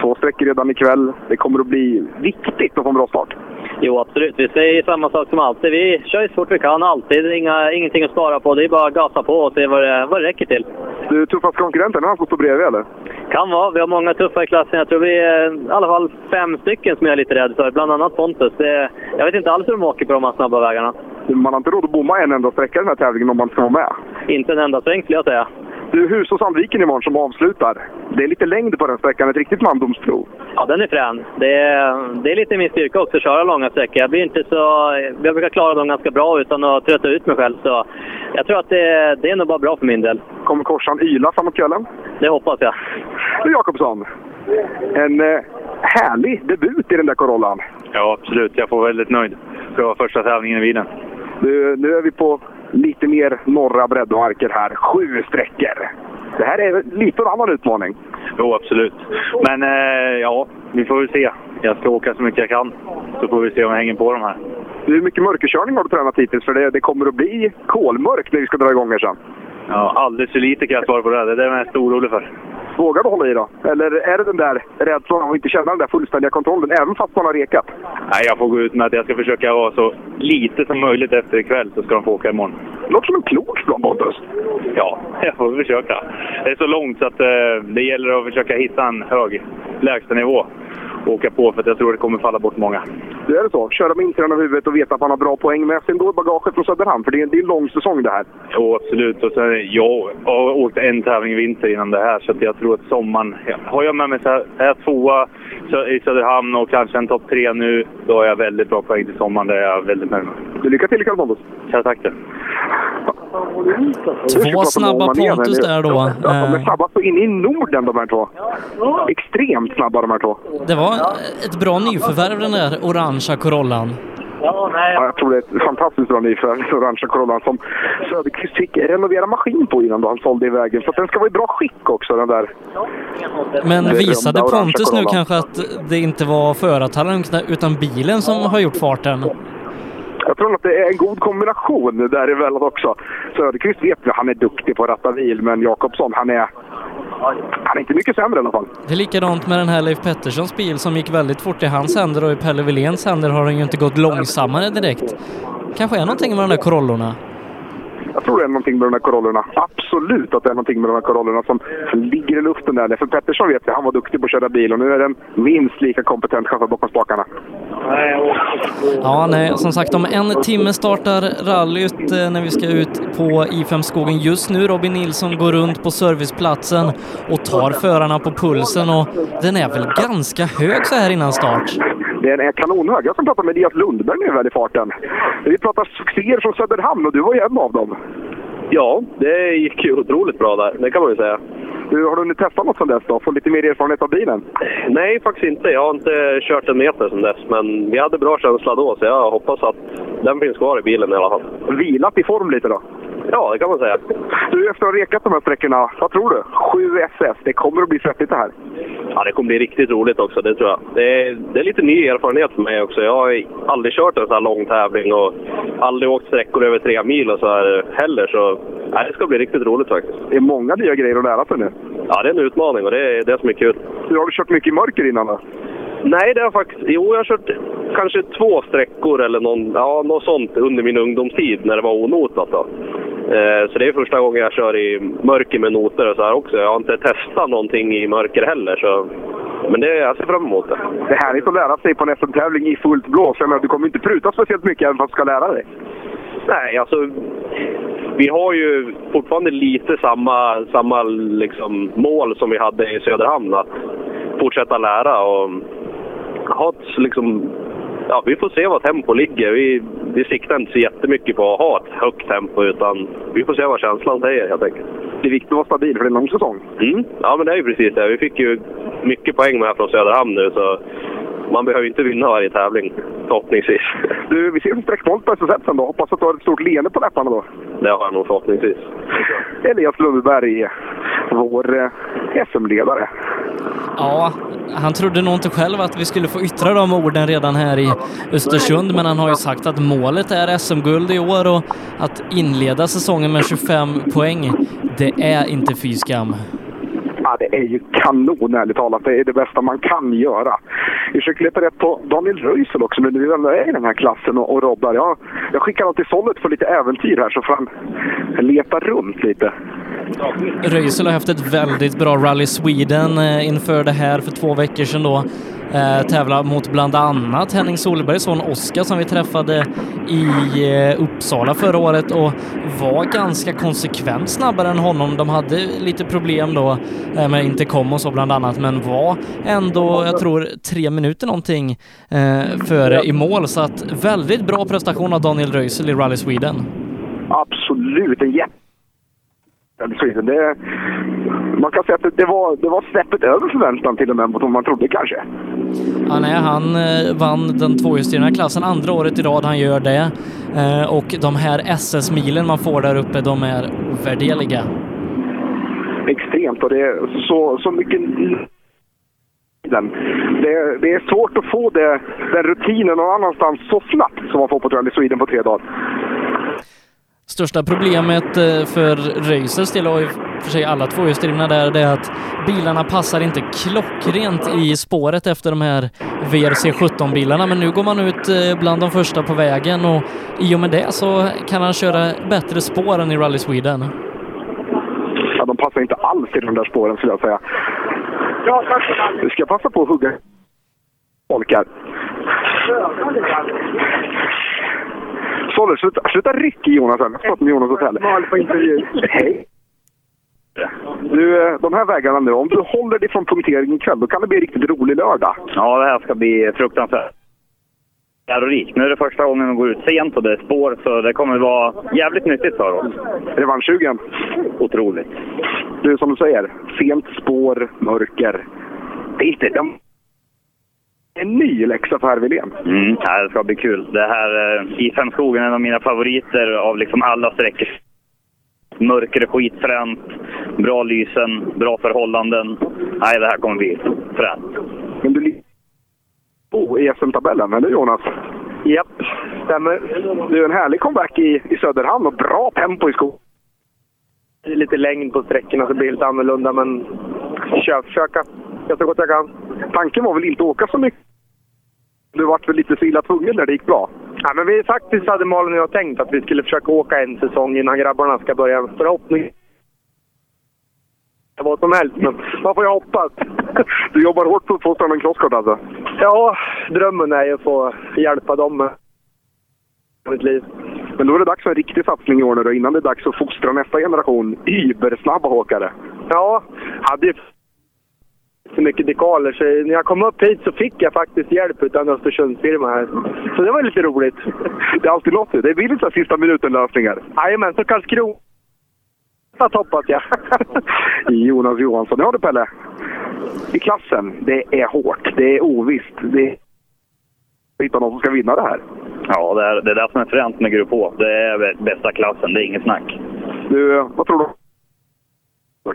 Två sträckor redan ikväll. Det kommer att bli viktigt att få en bra start. Jo, absolut. Vi säger samma sak som alltid. Vi kör så fort vi kan, alltid. Inga, ingenting att spara på. Det är bara att gasa på och se vad det, vad det räcker till. Du, tuffast konkurrenten, är han som står bredvid eller? Kan vara. Vi har många tuffa i klassen. Jag tror vi är i alla fall fem stycken som jag är lite rädd för. Bland annat Pontus. Det, jag vet inte alls hur de åker på de här snabba vägarna. Man har inte råd att bomma en enda sträcka i den här tävlingen om man ska vara med. Inte en enda sväng skulle jag säga. Du, Hus och Sandviken imorgon som avslutar. Det är lite längd på den sträckan, ett riktigt mandomsprov. Ja, den är frän. Det är, det är lite min styrka också att köra långa sträckor. Jag blir inte så... Jag brukar klara dem ganska bra utan att trötta ut mig själv. Så jag tror att det, det är nog bara bra för min del. Kommer korsan yla framåt kvällen? Det hoppas jag. Du Jakobsson, en eh, härlig debut i den där Corollan. Ja, absolut. Jag får väldigt nöjd. Det var första tävlingen i bilen. Du, nu är vi på lite mer norra breddmarker här. Sju sträckor. Det här är lite en annan utmaning. Jo, absolut. Men eh, ja, vi får väl se. Jag ska åka så mycket jag kan, så får vi se om jag hänger på de här. Hur mycket mörkerkörning har du tränat hittills? För det, det kommer att bli kolmörkt när vi ska dra igång här sen. Ja, alldeles för lite kan jag svara på det. här. Det är det jag är mest orolig för. Vågar du hålla i då? Eller är det den där rädslan att inte känna den där fullständiga kontrollen, även fast man har rekat? Nej, jag får gå ut med att jag ska försöka vara så lite som möjligt efter ikväll, så ska de få åka imorgon. Låter som en klok plan, Pontus. Ja, jag får försöka. Det är så långt så att eh, det gäller att försöka hitta en hög lägstanivå åka på, för att jag tror det kommer falla bort många. Det är det så? Köra med insidan av huvudet och veta att man har bra poäng med sig ändå i bagaget från Söderhamn. För det är, det är en lång säsong det här. Jo, absolut. Och sen, jag har åkt en tävling i vinter innan det här, så att jag tror att sommaren... Har jag med mig så här, är jag tvåa i Söderhamn och kanske en topp tre nu, då har jag väldigt bra poäng till sommaren. Det är jag väldigt nöjd med. Du, lycka till ikväll Pontus! Ja, tack. Två snabba Pontus där då. Ja, de är Eh, snabba så in i Norden de här två. Extremt snabba de här två. Det var ett bra nyförvärv den där orangea Corollan. Ja, jag tror det är ett fantastiskt bra nyförvärv, den orangea Corollan, som Söderqvist fick renovera maskin på innan då han sålde iväg. Så att den ska vara i bra skick också, den där. Men visade Pontus nu kanske att det inte var förartalang utan bilen som har gjort farten? Jag tror att det är en god kombination däremellan också. Söderqvist vet ju att han är duktig på att ratta bil, men Jakobsson, han är, han är inte mycket sämre i alla fall. Det är likadant med den här Leif Petterssons bil som gick väldigt fort i hans händer och i Pelle Willéns händer har den ju inte gått långsammare direkt. Kanske är någonting med de där Corollorna. Jag tror det är någonting med de där Corollorna. Absolut att det är någonting med de där Corollorna som ligger i luften där. För Pettersson vet jag, han var duktig på att köra bil och nu är den minst lika kompetent chaufför bakom spakarna. Ja, nej, som sagt om en timme startar rallyt eh, när vi ska ut på I5 Skogen. Just nu Robin Nilsson går runt på serviceplatsen och tar förarna på pulsen och den är väl ganska hög så här innan start. Den är kanonhög. Jag ska prata med Elias Lundberg nu väl i farten. Vi pratar succéer från Söderhamn och du var ju en av dem. Ja, det gick ju otroligt bra där. Det kan man ju säga. Du, har du hunnit testa något sedan dess då? Få lite mer erfarenhet av bilen? Nej, faktiskt inte. Jag har inte kört en meter sedan dess, men vi hade bra känsla då, så jag hoppas att den finns kvar i bilen i alla fall. Vilat i form lite då? Ja, det kan man säga. Du, efter att ha rekat de här sträckorna, vad tror du? 7 SS, det kommer att bli svettigt det här. Ja, det kommer bli riktigt roligt också, det tror jag. Det är, det är lite ny erfarenhet för mig också. Jag har aldrig kört en så här lång tävling och aldrig åkt sträckor över tre mil och så här heller, så ja, det ska bli riktigt roligt faktiskt. Det är många nya grejer att lära sig nu. Ja, det är en utmaning och det är det som är kul. Du, har du kört mycket i mörker innan då? Nej, det har faktiskt... Jo, jag har kört kanske två sträckor eller någon, ja, något sånt under min ungdomstid när det var onotat. Då. Eh, så det är första gången jag kör i mörker med noter och så här också. Jag har inte testat någonting i mörker heller. Så... Men det, jag ser fram emot det. Det är härligt att lära sig på en SM-tävling i fullt blås. Jag menar, du kommer inte pruta speciellt mycket även fast du ska lära dig. Nej, alltså vi har ju fortfarande lite samma, samma liksom, mål som vi hade i Söderhamn. Att fortsätta lära och ha ett, liksom, ja, vi får se vad tempo ligger. Vi, vi siktar inte så jättemycket på att ha ett högt tempo utan vi får se vad känslan säger helt enkelt. Det är viktigt att vara stabil för det är en lång säsong. Mm. Ja, men det är ju precis det. Vi fick ju mycket poäng med här från Söderhamn nu så man behöver inte vinna varje tävling, förhoppningsvis. Du, vi ses i sträckmålet på SSF sen då. Hoppas att du har ett stort leende på läpparna då. Det har jag nog förhoppningsvis. Elias Lundberg, vår eh, SM-ledare. Ja, han trodde nog inte själv att vi skulle få yttra de orden redan här i Östersund, men han har ju sagt att målet är SM-guld i år och att inleda säsongen med 25 poäng, det är inte fy skam. Ja, det är ju kanon ärligt talat. Det är det bästa man kan göra. Vi försöker leta rätt på Daniel Röisel också nu när vi ändå är i den här klassen och, och robbar. Jag, jag skickar honom till Sollet för lite äventyr här så får han leta runt lite. Röisel har haft ett väldigt bra Rally Sweden eh, inför det här för två veckor sedan då. Eh, tävla mot bland annat Henning Solbergs son Oskar som vi träffade i eh, Uppsala förra året och var ganska konsekvent snabbare än honom. De hade lite problem då eh, med intercom och så bland annat, men var ändå, jag tror, tre minuter någonting eh, före i mål. Så att väldigt bra prestation av Daniel Röisel i Rally Sweden. Absolut, en jätte. Det, man kan säga att det, var, det var snäppet över förväntan till och med mot vad man trodde kanske. Ja, nej, han eh, vann den tvåhjulsdrivna klassen andra året i rad han gör det. Eh, och de här SS-milen man får där uppe, de är ovärdeliga. Extremt och det är så, så mycket. Det, det, är svårt att få det, den rutinen någon annanstans så snabbt som man får på Rally Sweden på tre dagar. Största problemet eh, för Racers del och i och för sig alla två tvåhjulsdrivna där, det är att bilarna passar inte klockrent i spåret efter de här VRC 17-bilarna. Men nu går man ut eh, bland de första på vägen och i och med det så kan han köra bättre spår än i Rally Sweden. Ja, de passar inte alls i de där spåren skulle jag säga. Du ska passa på att hugga folk här. Såller, sluta, sluta ryck i Jonas här. Jag har med Jonas Hotell. Mal på intervju. Hej. Du, eh, de här vägarna nu, om du håller dig från punkteringen ikväll, då kan det bli en riktigt rolig lördag. Ja, det här ska bli fruktansvärt lärorikt. Nu är det första gången vi går ut sent och det är spår, så det kommer vara jävligt nyttigt för oss. Revanschsugen? Otroligt. Du, som du säger, sent spår, mörker. Det är inte... De... En ny läxa för herr. Mm, det ska bli kul. Det här eh, I5-skogen är en av mina favoriter av liksom alla sträckor. Mörker är skitfränt, bra lysen, bra förhållanden. Nej, det här kommer bli fränt. Men du på i SM-tabellen, eller Jonas? Japp, stämmer. Du, en härlig comeback i, i Söderhamn och bra tempo i skogen. Lite längd på sträckorna så det blir lite annorlunda, men kör, försöka. Jag så gott jag kan. Tanken var väl inte att åka så mycket? Du vart väl lite så illa tvungen när det gick bra? Ja, men vi faktiskt hade Malin och jag tänkt att vi skulle försöka åka en säsong innan grabbarna ska börja. Förhoppning vad som helst, men man får ju hoppas. Du jobbar hårt på att få en crosskart alltså? Ja, drömmen är ju att få hjälpa dem med mitt liv. Men då är det dags för en riktig satsning i år nu då, innan det är dags att fostra nästa generation übersnabba åkare. Ja, hade ju så mycket dekaler. Så när jag kom upp hit så fick jag faktiskt hjälp av en Östersundsfirma här. Så det var lite roligt. Det är alltid något. Det blir lite sista minuten-lösningar. Jajamän, så Karlskrona hoppas jag. Jonas Johansson. Ja du Pelle. I klassen, det är hårt. Det är ovisst. Det är... Hitta någon som ska vinna det här. Ja, det är det är det som är fränt med Grupp H. Det är bästa klassen, det är inget snack. Du, vad tror du?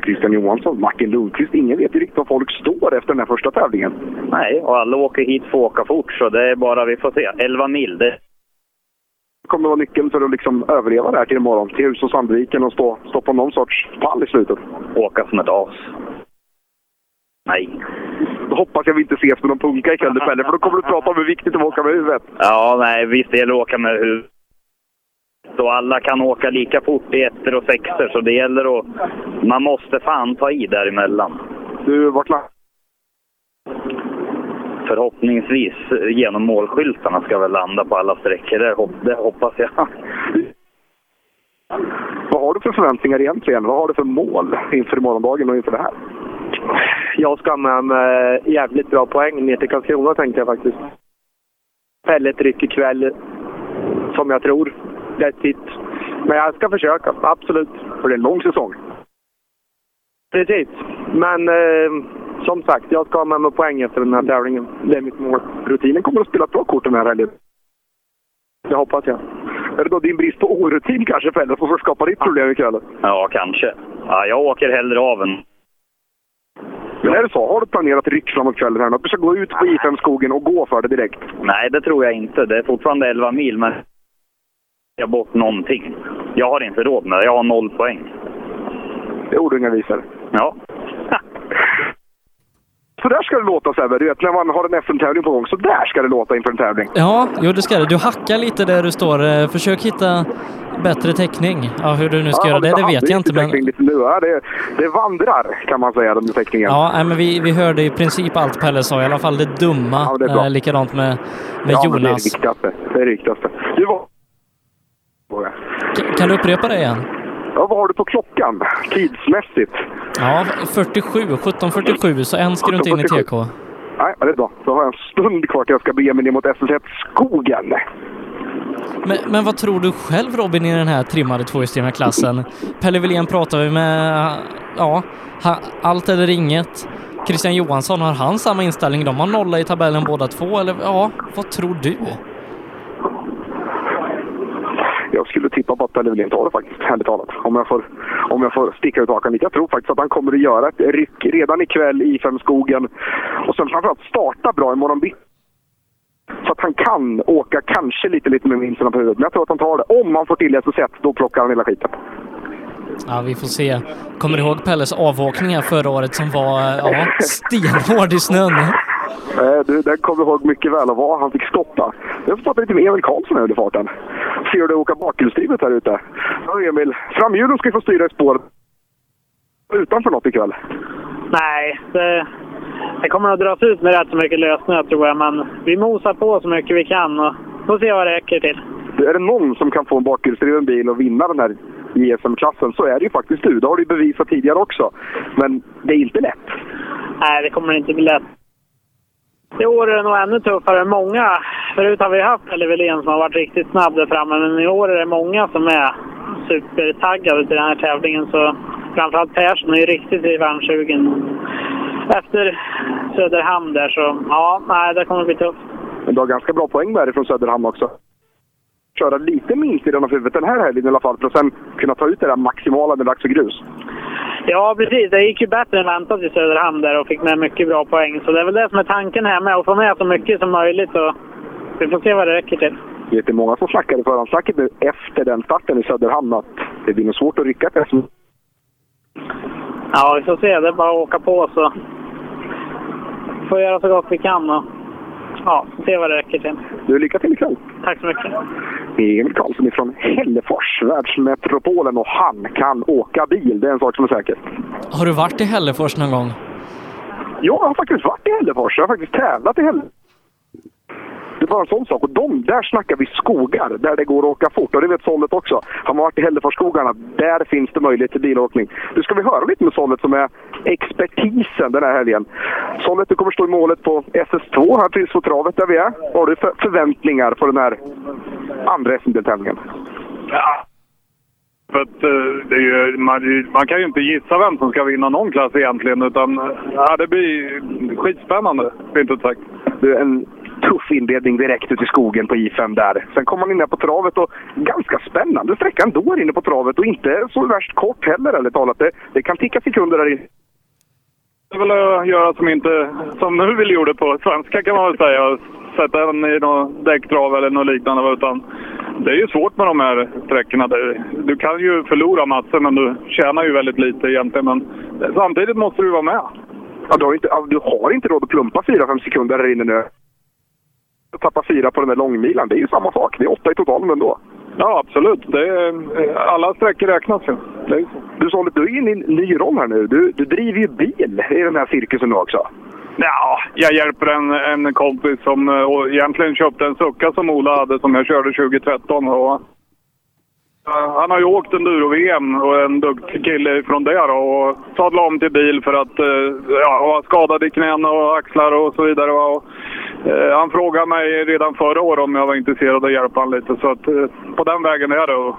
Christian Johansson, Martin Lundqvist. Ingen vet ju riktigt var folk står efter den här första tävlingen. Nej, och alla åker hit för att åka fort, så det är bara, vi får se. 11 mil, det kommer vara nyckeln för att liksom överleva det här till imorgon. Till Hus och Sandviken och stå, stå på någon sorts pall i slutet. Åka som ett as. Nej. Då hoppas jag vi inte ses med någon punka ikväll Pelle, för då kommer du prata om hur viktigt det är att åka med huvudet. Ja, nej, visst det gäller att åka med huvudet. Så alla kan åka lika fort i ettor och sexor, så det gäller att... Man måste fan ta i däremellan. Du, vart land... Förhoppningsvis genom målskyltarna ska väl landa på alla sträckor. Det, det hoppas jag. Vad har du för förväntningar egentligen? Vad har du för mål inför morgondagen och inför det här? Jag ska med mig jävligt bra poäng ner till Karlskrona tänkte jag faktiskt. Pelle ett ryck ikväll, som jag tror. Lätt hit. Men jag ska försöka, absolut. För det är en lång säsong. Precis. Men eh, som sagt, jag ska ha med mig poäng efter den här tävlingen. Det är mitt mål. Rutinen kommer att spela ett bra kort den här helgen. Det hoppas jag. Är det då din brist på orutin kanske Pelle som får skapa ditt problem ikväll? Ja, kanske. Ja, jag åker hellre av än... Men är det så? Har du planerat ryck framåt kvällen här? Att du ska gå ut på I5-skogen och gå för det direkt? Nej, det tror jag inte. Det är fortfarande 11 mil, men... Jag bort någonting. Jag har inte råd med det. Jag har noll poäng. Det är ord och inga visor. Ja. Så där ska det låta Sebbe. Du vet när man har en SM-tävling på gång. Så där ska det låta inför en tävling. Ja, jo det ska det. Du hackar lite där du står. Eh, Försök hitta bättre täckning. Ja, hur du nu ska Ja, göra det, det vet jag inte. Men... Lite nu. Ja, det, det vandrar kan man säga, den täckningen. Ja, nej, men vi, vi hörde i princip allt Pelle sa, i alla fall det dumma. Ja, det är bra. Eh, likadant med, med ja, men det är det Jonas. viktigaste. Det är det viktigaste. Du, vad, K- Kan du upprepa det igen? Ja, vad har du på klockan tidsmässigt? Ja, 47, 17.47, så än ska du inte in i 17.47. TK. Nej, ja, det är bra. Då har jag en stund kvar till jag ska bege mig ner mot SL1-skogen. Men, men vad tror du själv Robin i den här trimmade tvåhjulsdrivna klassen? Pelle Wilén pratar vi med, ja, ha, allt eller inget. Christian Johansson, har han samma inställning? De har nolla i tabellen båda två, eller ja, vad tror du? Jag skulle tippa på att Pelle Wilén tar det faktiskt, ärligt talat. Om jag, får, om jag får sticka ut hakan lite. Jag tror faktiskt att han kommer att göra ett ryck redan ikväll i Femskogen. Och sen framförallt starta bra imorgon bitti. Så att han kan åka kanske lite, lite med vinsterna på huvudet. Men jag tror att han tar det. Om han får till SS1, då plockar han hela skiten. Ja, vi får se. Kommer du ihåg Pelles avåkning här förra året som var, ja, stenhård i snön? Eh, Du, den kommer jag ihåg mycket väl och vad han fick stoppa. Jag får prata lite med Emil Karlsson här i farten. Se hur det åker bakhjulsdrivet här ute. Ja, Emil, framhjulen ska få styra i spår utanför något ikväll. Nej, det, det kommer att dras ut med rätt så mycket lösningar tror jag, men vi mosar på så mycket vi kan och får se vad det räcker till. Är det någon som kan få en bakhjulsdriven bil och vinna den här JSM-klassen så är det ju faktiskt du. Det har du bevisat tidigare också. Men det är inte lätt. Nej, det kommer inte bli lätt. I år är det nog ännu tuffare än många. Förut har vi haft Pelle Wilén som har varit riktigt snabb där framme, men i år är det många som är supertaggade till den här tävlingen. Så framförallt Persson är ju riktigt revanschsugen efter Söderhamn där. Så ja, nej, det kommer bli tufft. Men du har ganska bra poäng med dig från Söderhamn också. Köra lite minst i av huvudet den här helgen i alla fall för att sen kunna ta ut det där maximala när det är dags för grus. Ja, precis. Det gick ju bättre än väntat i Söderhamn där och fick med mycket bra poäng. Så det är väl det som är tanken här med, att få med så mycket som möjligt. Och vi får se vad det räcker till. Det är många som snackade i förhandsnacket nu efter den starten i Söderhamn att det blir nog svårt att rycka ett SM. Ja, vi får se. Det är bara att åka på så vi får göra så gott vi kan och ja, se vad det räcker till. Du, lycka till ikväll! Tack så mycket. Emil Karlsson från Hällefors, världsmetropolen, och han kan åka bil. Det är en sak som är säker. Har du varit i Hällefors någon gång? Jag har faktiskt varit i Hällefors. Jag har faktiskt tävlat i Hällefors. Det bara en sån sak. Och de, där snackar vi skogar där det går att åka fort. Och det vet Sollet också. Han har varit i Hälleforsskogarna. Där finns det möjlighet till bilåkning. Nu ska vi höra lite med Sollet som är expertisen den här helgen. Sollet, du kommer stå i målet på SS2 här precis på travet där vi är. Vad har du för förväntningar på den här andra SM-deltävlingen? Ja. För att, eh, det är ju, man, man kan ju inte gissa vem som ska vinna någon klass egentligen. Utan eh, ja, det blir skitspännande, fint ut sagt. Du, en tuff inledning direkt ut i skogen på I5 där. Sen kommer man in där på travet och ganska spännande sträcka ändå här inne på travet och inte så värst kort heller ärligt talat. Det, det kan ticka sekunder där inne. Det att göra som, inte, som nu vill gjorde på svenska kan man väl säga. Sätta den i någon däcktrav eller något liknande. Utan det är ju svårt med de här sträckorna. Du kan ju förlora massor men du tjänar ju väldigt lite egentligen. Men samtidigt måste du vara med. Ja, du, har inte, du har inte råd att plumpa 4-5 sekunder här inne nu. Tappa fyra på den där långmilan, det är ju samma sak. Det är åtta i totalen ändå. Ja, absolut. Är, alla sträckor räknas ju. Du sa du är inne i en ny roll här nu. Du, du driver ju bil i den här cirkusen nu också. Ja, jag hjälper en, en kompis som eh, egentligen köpte en Succa som Ola hade som jag körde 2013. Och, eh, han har ju åkt enduro-VM och en duktig kille från det då, och sadlade om till bil för att eh, ja, vara skadad i knän och axlar och så vidare. Och, eh, han frågade mig redan förra året om jag var intresserad av att hjälpa honom lite. Så att, eh, på den vägen är det. Och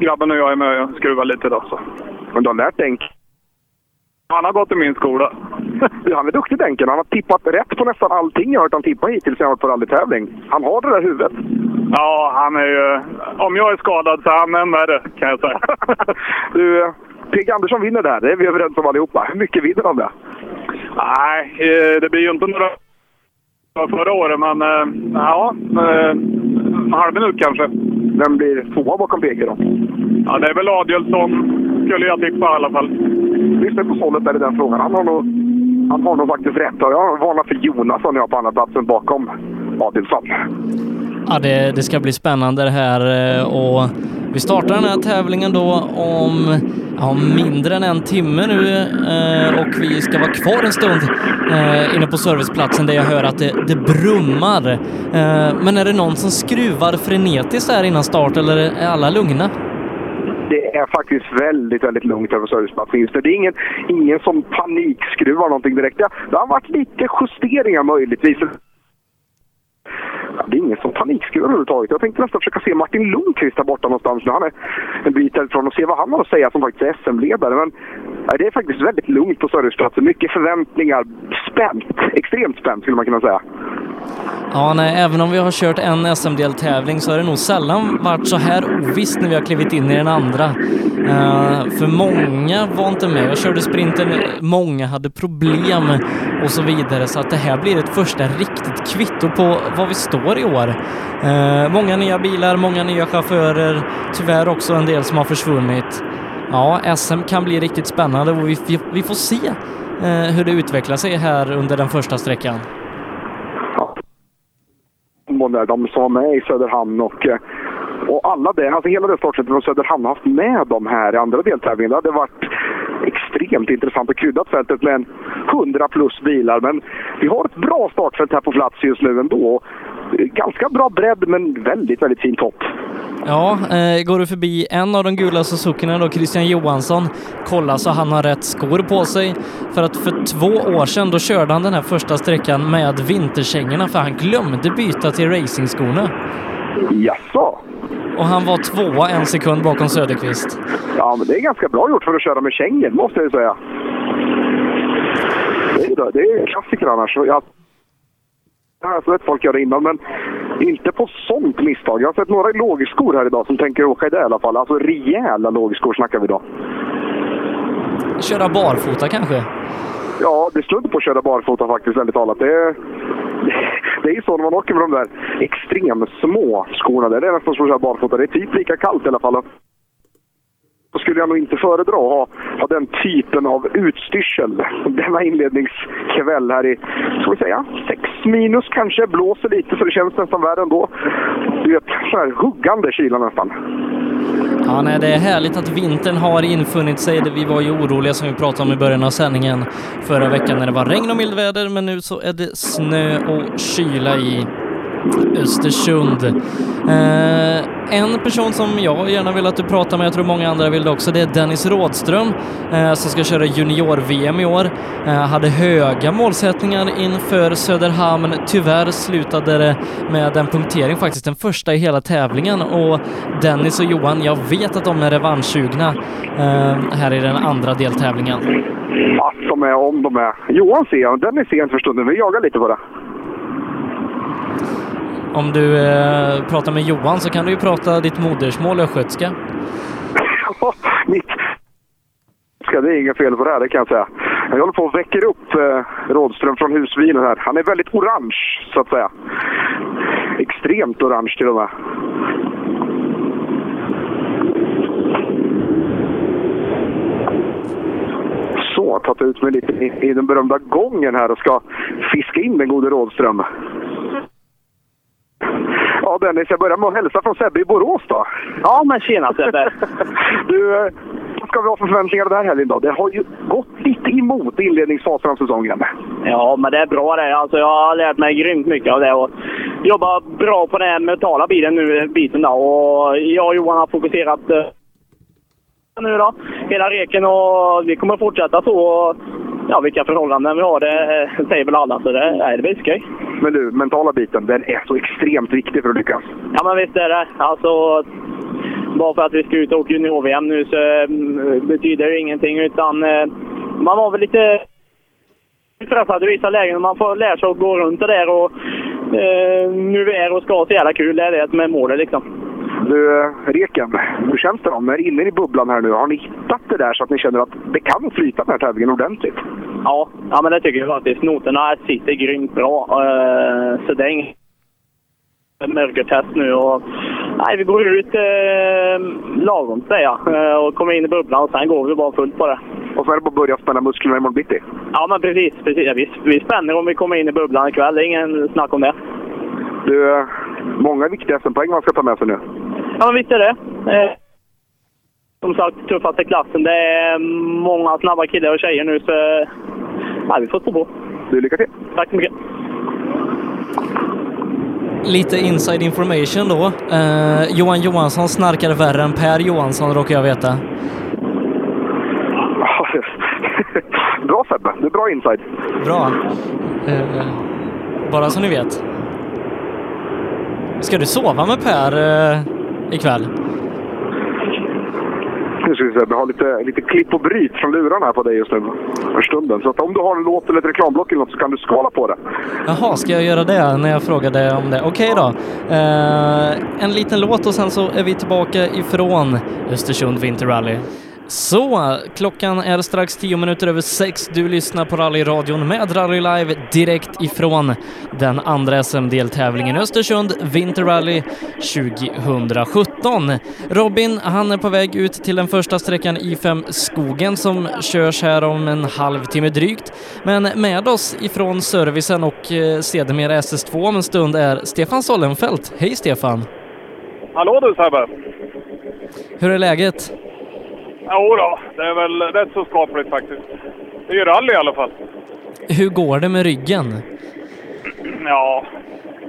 grabben och jag är med och skruvar lite då. Så. Men du har lärt dig han har gått i min skola. Han är duktig Denken. Han har tippat rätt på nästan allting jag har hört han tippa hittills när han varit på rallytävling. Han har det där huvudet. Ja, han är ju... Om jag är skadad så är han än värre, kan jag säga. Du, P.G. Andersson vinner där. Det är vi överens om allihopa. Hur mycket vinner han det? Nej, eh, det blir ju inte några förra året, men eh, ja, eh, en halv minut kanske. Vem blir tvåa bakom PG då? Ja, det är väl Adielsson, skulle jag tippa i alla fall. Lyssna på Sollet där i den frågan. Han har nog, han har nog faktiskt rätt. Jag varnar för Jonasson jag på andra platsen bakom Adelsson. Ja, det, det ska bli spännande det här eh, och vi startar den här tävlingen då om ja, mindre än en timme nu eh, och vi ska vara kvar en stund eh, inne på serviceplatsen där jag hör att det, det brummar. Men är det någon som skruvar frenetiskt här innan start eller är alla lugna? Det är faktiskt väldigt, väldigt lugnt över serviceplatsen just nu. Det är ingen, ingen som panikskruvar någonting direkt. Det har varit lite justeringar möjligtvis. Ja, det är ingen som panikskruvar överhuvudtaget. Jag tänkte nästan försöka se Martin Lundqvist där borta någonstans. Nu. Han är en bit därifrån och se vad han har att säga som faktiskt är SM-ledare. Men ja, det är faktiskt väldigt lugnt på serviceplatsen. Mycket förväntningar. Spänt. Extremt spänt skulle man kunna säga. Ja, nej, även om vi har kört en SM-deltävling så har det nog sällan varit så här ovisst när vi har klivit in i den andra. Uh, för många var inte med. Jag körde sprinten, många hade problem och så vidare. Så att det här blir ett första riktigt kvitto på var vi står i år. Eh, många nya bilar, många nya chaufförer, tyvärr också en del som har försvunnit. Ja, SM kan bli riktigt spännande och vi, vi, vi får se eh, hur det utvecklar sig här under den första sträckan. Både de som var med i Söderhamn och, eh, och alla det, alltså hela det startsättet från Söderhamn har haft med dem här i andra deltävlingar. Det hade varit extremt intressant och kryddat fältet med en 100 plus bilar. Men vi har ett bra startfält här på plats just nu ändå. Ganska bra bredd men väldigt, väldigt fin topp. Ja, eh, går du förbi en av de gula Suzukerna då, Christian Johansson, kolla så han har rätt skor på sig. För att för två år sedan då körde han den här första sträckan med vinterkängorna för han glömde byta till racingskorna. Jaså? Och han var tvåa en sekund bakom Söderqvist. Ja, men det är ganska bra gjort för att köra med kängor, måste jag säga. Det är, det är klassiker annars. Jag jag har sett folk göra innan, men inte på sånt misstag. Jag har sett några lågskor här idag som tänker åka i det i alla fall. Alltså rejäla lågskor snackar vi idag. Köra barfota kanske? Ja, det slår inte på att köra barfota faktiskt, väldigt talat. Det är, det är ju så när man åker med de där extremt små skorna. Där. Det är nästan som att köra barfota. Det är typ lika kallt i alla fall. Då skulle jag nog inte föredra att ha, ha den typen av utstyrsel denna inledningskväll här i, ska vi säga, 6 minus kanske. Blåser lite så det känns nästan värre ändå. Du vet, så här huggande kyla nästan. Ja, nej, det är härligt att vintern har infunnit sig. Vi var ju oroliga som vi pratade om i början av sändningen förra veckan när det var regn och mildväder, men nu så är det snö och kyla i. Östersund. Eh, en person som jag gärna vill att du pratar med, jag tror många andra vill det också, det är Dennis Rådström eh, som ska köra junior-VM i år. Eh, hade höga målsättningar inför Söderhamn. Tyvärr slutade det med en punktering, faktiskt den första i hela tävlingen och Dennis och Johan, jag vet att de är revanschsugna eh, här i den andra deltävlingen. Att de är, om de är. Johan ser jag, Dennis ser jag inte för stunden. Vi jagar lite på det. Om du eh, pratar med Johan så kan du ju prata ditt modersmål östgötska. Mitt Ska det är inget fel på det här, det kan jag säga. Jag håller på att väcker upp eh, Rådström från husbilen här. Han är väldigt orange, så att säga. Extremt orange till och med. Så, tagit ut mig lite i, i den berömda gången här och ska fiska in den gode Rådström. Ja Dennis, jag börjar med att hälsa från Sebbe i Borås då. Ja, men tjena Sebbe! du, eh, vad ska vi ha för förväntningar den här helgen då? Det har ju gått lite emot inledningsfasen av säsongen. Ja, men det är bra det. Alltså, jag har lärt mig grymt mycket av det och jobbat bra på den mentala biten nu. Biten då. Och jag och Johan har fokuserat eh, nu då, hela reken och vi kommer fortsätta så. Ja, vilka förhållanden vi har, det eh, säger väl alla. Så det, nej, det blir skoj. Men du, mentala biten, den är så extremt viktig för att lyckas. Ja, men visst är det. Alltså, bara för att vi ska ut och åka junior-VM nu så mm, betyder det ingenting. Utan eh, man var väl lite stressad i vissa lägen. Man får lära sig att gå runt det där och eh, nu är och ska så jävla kul. Det är det som är målet liksom. Du, eh, Reken, hur känns det då? När ni är inne i bubblan här nu, har ni hittat det där så att ni känner att det kan flyta den här tävlingen ordentligt? Ja, ja men det tycker jag faktiskt. Noterna sitter grymt bra. Eh, så det är inget mörkertest nu. Och, nej, vi går ut eh, lagom säger jag eh, och kommer in i bubblan och sen går vi bara fullt på det. Och så är det bara att börja spänna musklerna imorgon bitti? Ja, men precis. precis. Ja, vi, vi spänner om vi kommer in i bubblan ikväll. Det är ingen snack om det. Du, många viktiga SM-poäng man ska ta med sig nu. Ja, visst är det. Eh, som sagt, tuffaste klassen. Det är många snabba killar och tjejer nu, så ja, vi får stå på. Du, lycka till! Tack så mycket! Lite inside information då. Eh, Johan Johansson snarkar värre än Per Johansson råkar jag veta. bra Sebbe, det är bra inside. Bra. Eh, bara så ni vet. Ska du sova med Per eh, ikväll? Nu ska vi se, vi har lite, lite klipp och bryt från lurarna här på dig just nu för stunden. Så att om du har en låt eller ett reklamblock eller något så kan du skala på det. Jaha, ska jag göra det när jag frågade om det? Okej då. Eh, en liten låt och sen så är vi tillbaka ifrån Östersund Winter Rally. Så, klockan är strax tio minuter över sex. Du lyssnar på rallyradion med Rally Live direkt ifrån den andra SM-deltävlingen Östersund Winter Rally 2017. Robin, han är på väg ut till den första sträckan I5 Skogen som körs här om en halvtimme drygt. Men med oss ifrån servicen och eh, sedermera SS2 om en stund är Stefan Sollenfelt. Hej Stefan! Hallå du Sebbe! Hur är läget? Jo då, det är väl rätt så skapligt faktiskt. Det är ju rally i alla fall. Hur går det med ryggen? Ja,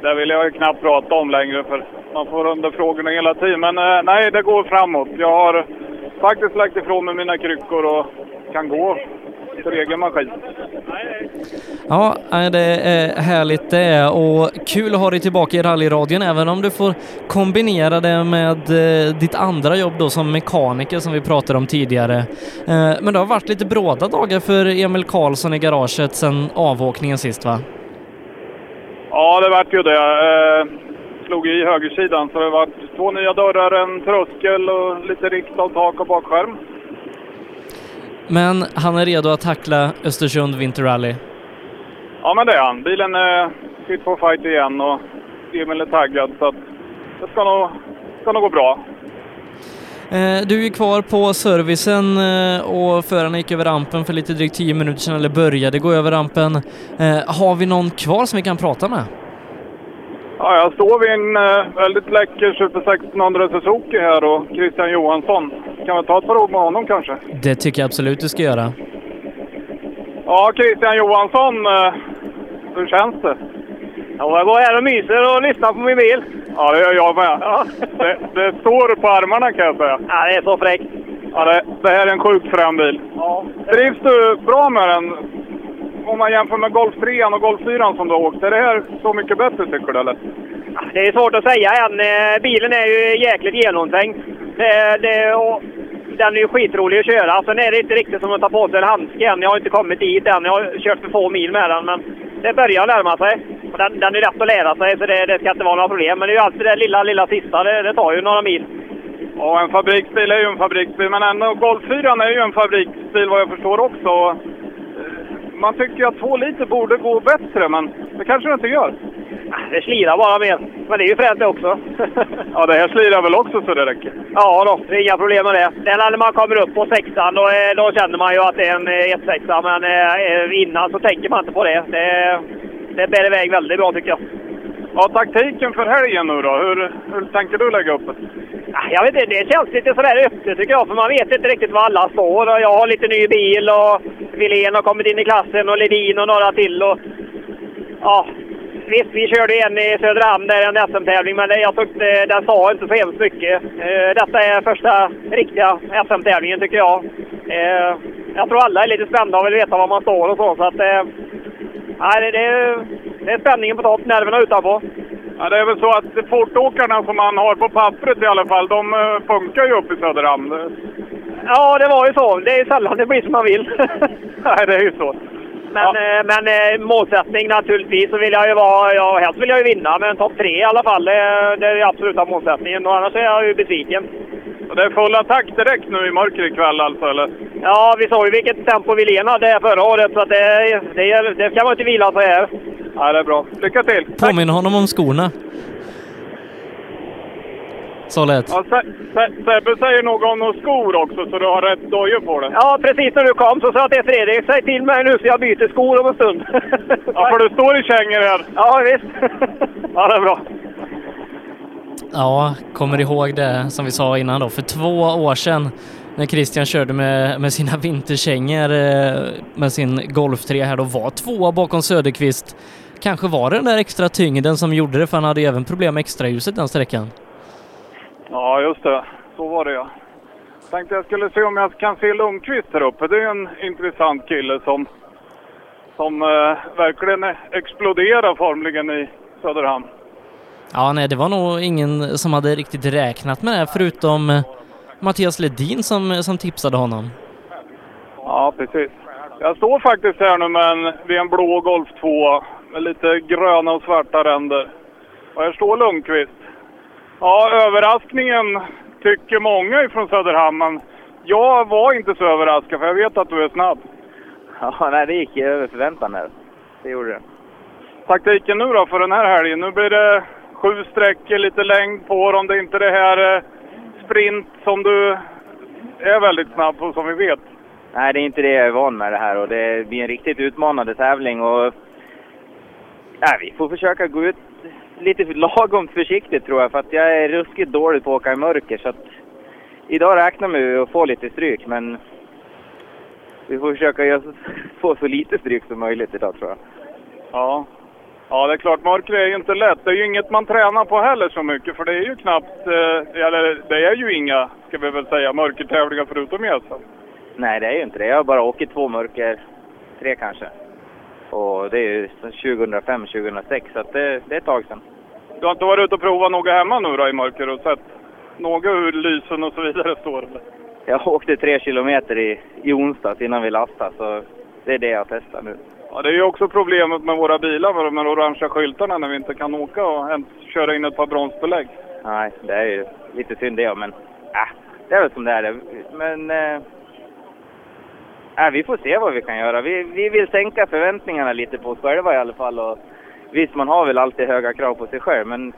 det vill jag ju knappt prata om längre för man får under frågorna hela tiden. Men eh, nej, det går framåt. Jag har faktiskt lagt ifrån mig mina kryckor och kan gå för egen maskin. Ja, det är härligt det och kul att ha dig tillbaka i rallyradion även om du får kombinera det med eh, ditt andra jobb då som mekaniker som vi pratade om tidigare. Eh, men det har varit lite bråda dagar för Emil Karlsson i garaget sedan avåkningen sist va? Ja, det vart ju det. Eh, slog i högersidan så det vart två nya dörrar, en tröskel och lite riktad tak och bakskärm. Men han är redo att tackla Östersund Winter Rally. Ja, men det är han. Bilen är fit for fight igen och Emil är taggad så det ska nog, ska nog gå bra. Eh, Du är kvar på servicen eh, och förarna gick över rampen för lite drygt 10 minuter sedan, eller började gå över rampen. Eh, Har vi någon kvar som vi kan prata med? Ja, jag står vid en eh, väldigt läcker Super 1600 Suzuki här och Christian Johansson. Kan vi ta ett par ord med honom kanske? Det tycker jag absolut du ska göra. Ja, Christian Johansson, eh, hur känns det? Ja, jag går här och myser och lyssnar på min bil. Ja, det gör jag med. Det, det står på armarna kan jag säga. Ja, det är så fräckt. Ja, det, det här är en sjukt frän bil. Ja. Trivs du bra med den? Om man jämför med Golf 3 och Golf 4 som du har åkt, är det här så mycket bättre tycker du eller? Det är svårt att säga än. Eh, Bilen är ju jäkligt genomtänkt. Det, det, och den är ju skitrolig att köra. Sen är det inte riktigt som att ta på sig en handske än. Jag har inte kommit dit än. Jag har kört för få mil med den. Men det börjar närma sig. Den, den är lätt att lära sig, så det, det ska inte vara några problem. Men det är ju alltid det lilla, lilla sista. Det, det tar ju några mil. Ja, en fabriksbil är ju en fabriksbil, men ändå Golf 4 är ju en fabriksbil vad jag förstår också. Eh, Man tycker att 2 liter borde gå bättre, men det kanske det inte gör. Det slirar bara mer. Men det är ju fränt det också. Ja, det här slirar väl också så det räcker. Ja då, det är inga problem med det. Är när man kommer upp på sexan, då, är- då känner man ju att det är en eh, 1-6. Men eh, innan så tänker man inte på det. Det, det bär iväg väldigt bra tycker jag. Ja, taktiken för helgen nu då? Hur, hur tänker du lägga upp det? Ah, jag vet inte, det känns lite sådär öppet tycker jag, för man vet inte riktigt var alla står. Och jag har lite ny bil och Wilén har kommit in i klassen och Ledin och några till. Och, ja, visst, vi körde en i Söderhamn där, en SM-tävling, men jag tyckte den sa inte så hemskt mycket. Eh, detta är första riktiga SM-tävlingen tycker jag. Eh, jag tror alla är lite spända och vill veta var man står och så. så att, eh, nej, det, det, det är spänningen på topp, nerverna utanpå. Ja, det är väl så att fortåkarna som man har på pappret i alla fall, de eh, funkar ju upp i Söderhamn. Ja, det var ju så. Det är sällan det blir som man vill. Nej, det är ju så. Men, eh, men eh, målsättning naturligtvis så vill jag ju vara, ja helst vill jag ju vinna, men topp tre i alla fall. Det, det är absoluta målsättningen. Och annars är jag ju besviken. Och det är full attack direkt nu i mörker ikväll alltså, eller? Ja, vi såg ju vilket tempo Wilén hade förra året, så att det, det, det ska man inte vila så här. Ja, det är bra. Lycka till! Påminner honom om skorna. Så lätt. Ja, Se- Se- Sebbe säger något om några skor också, så du har rätt dojor på det. Ja, precis när du kom så sa jag till Fredrik, säg till mig nu så jag byter skor om en stund. Ja, för du står i kängor här. Ja, visst. Ja, det är bra. Ja, kommer ihåg det som vi sa innan då. För två år sedan när Christian körde med, med sina vinterkängor eh, med sin Golf 3 här då var tvåa bakom Söderqvist. Kanske var det den där extra tyngden som gjorde det för han hade ju även problem med extraljuset den sträckan. Ja, just det. Så var det ja. Tänkte jag skulle se om jag kan se Lundqvist här uppe. Det är en intressant kille som, som eh, verkligen exploderar formligen i Söderhamn. Ja, nej, det var nog ingen som hade riktigt räknat med det förutom eh, Mattias Ledin som, som tipsade honom. Ja, precis. Jag står faktiskt här nu med en, vid en blå Golf 2 med lite gröna och svarta ränder. Och här står Lundqvist. Ja, överraskningen tycker många ifrån Söderhamn, men jag var inte så överraskad för jag vet att du är snabb. Ja, nej, det gick över förväntan här. Det gjorde det. Taktiken nu då för den här helgen? Nu blir det sju sträckor, lite längd på dem. Det är inte det här eh, sprint som du är väldigt snabb på som vi vet. Nej, det är inte det jag är van med det här och det blir en riktigt utmanande tävling och... Nej, vi får försöka gå ut lite lagom försiktigt tror jag för att jag är ruskigt dålig på att åka i mörker så att... Idag räknar vi med att få lite stryk men... Vi får försöka få så lite stryk som möjligt idag tror jag. Ja. Ja, det är klart. Mörker är ju inte lätt. Det är ju inget man tränar på heller så mycket, för det är ju knappt, eh, eller det är ju inga, ska vi väl säga, mörkertävlingar förutom Gäsa. Nej, det är ju inte det. Jag har bara åkt två mörker, tre kanske. Och det är ju 2005, 2006 så det, det är ett tag sedan. Du har inte varit ute och provat något hemma nu då i mörker och sett något hur lysen och så vidare står? Eller? Jag åkte tre kilometer i, i onsdags innan vi lastade så det är det jag testar nu. Ja, det är ju också problemet med våra bilar med de här orangea skyltarna när vi inte kan åka och ens köra in ett par bromsbelägg. Nej, det är ju lite synd det men äh, det är väl som det är. Men äh, äh, vi får se vad vi kan göra. Vi, vi vill sänka förväntningarna lite på oss själva i alla fall. Och visst, man har väl alltid höga krav på sig själv men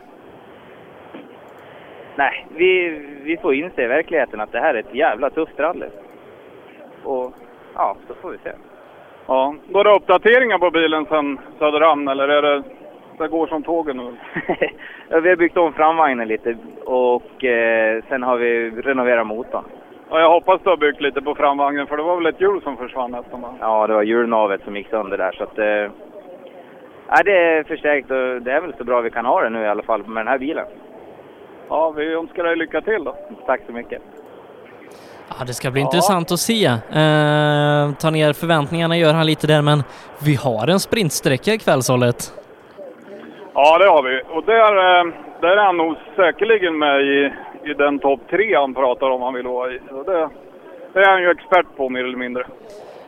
Nej, vi, vi får inse i verkligheten att det här är ett jävla tufft rally. Och ja, så får vi se. Ja, går det uppdateringar på bilen sen Söderhamn eller är det, det går som tågen nu? Ja, vi har byggt om framvagnen lite och eh, sen har vi renoverat motorn. Ja, jag hoppas du har byggt lite på framvagnen för det var väl ett hjul som försvann nästan va? Ja, det var hjulnavet som gick sönder där så att... Eh, Nej, det är förstärkt och det är väl så bra vi kan ha det nu i alla fall med den här bilen. Ja, vi önskar dig lycka till då. Tack så mycket. Ja, det ska bli intressant att se. Eh, ta ner förväntningarna gör han lite där, men vi har en sprintsträcka ikväll, Sollet. Ja, det har vi. Och där, eh, där är han nog säkerligen med i, i den topp tre han pratar om han vill vara i. Så det, det är han ju expert på mer eller mindre.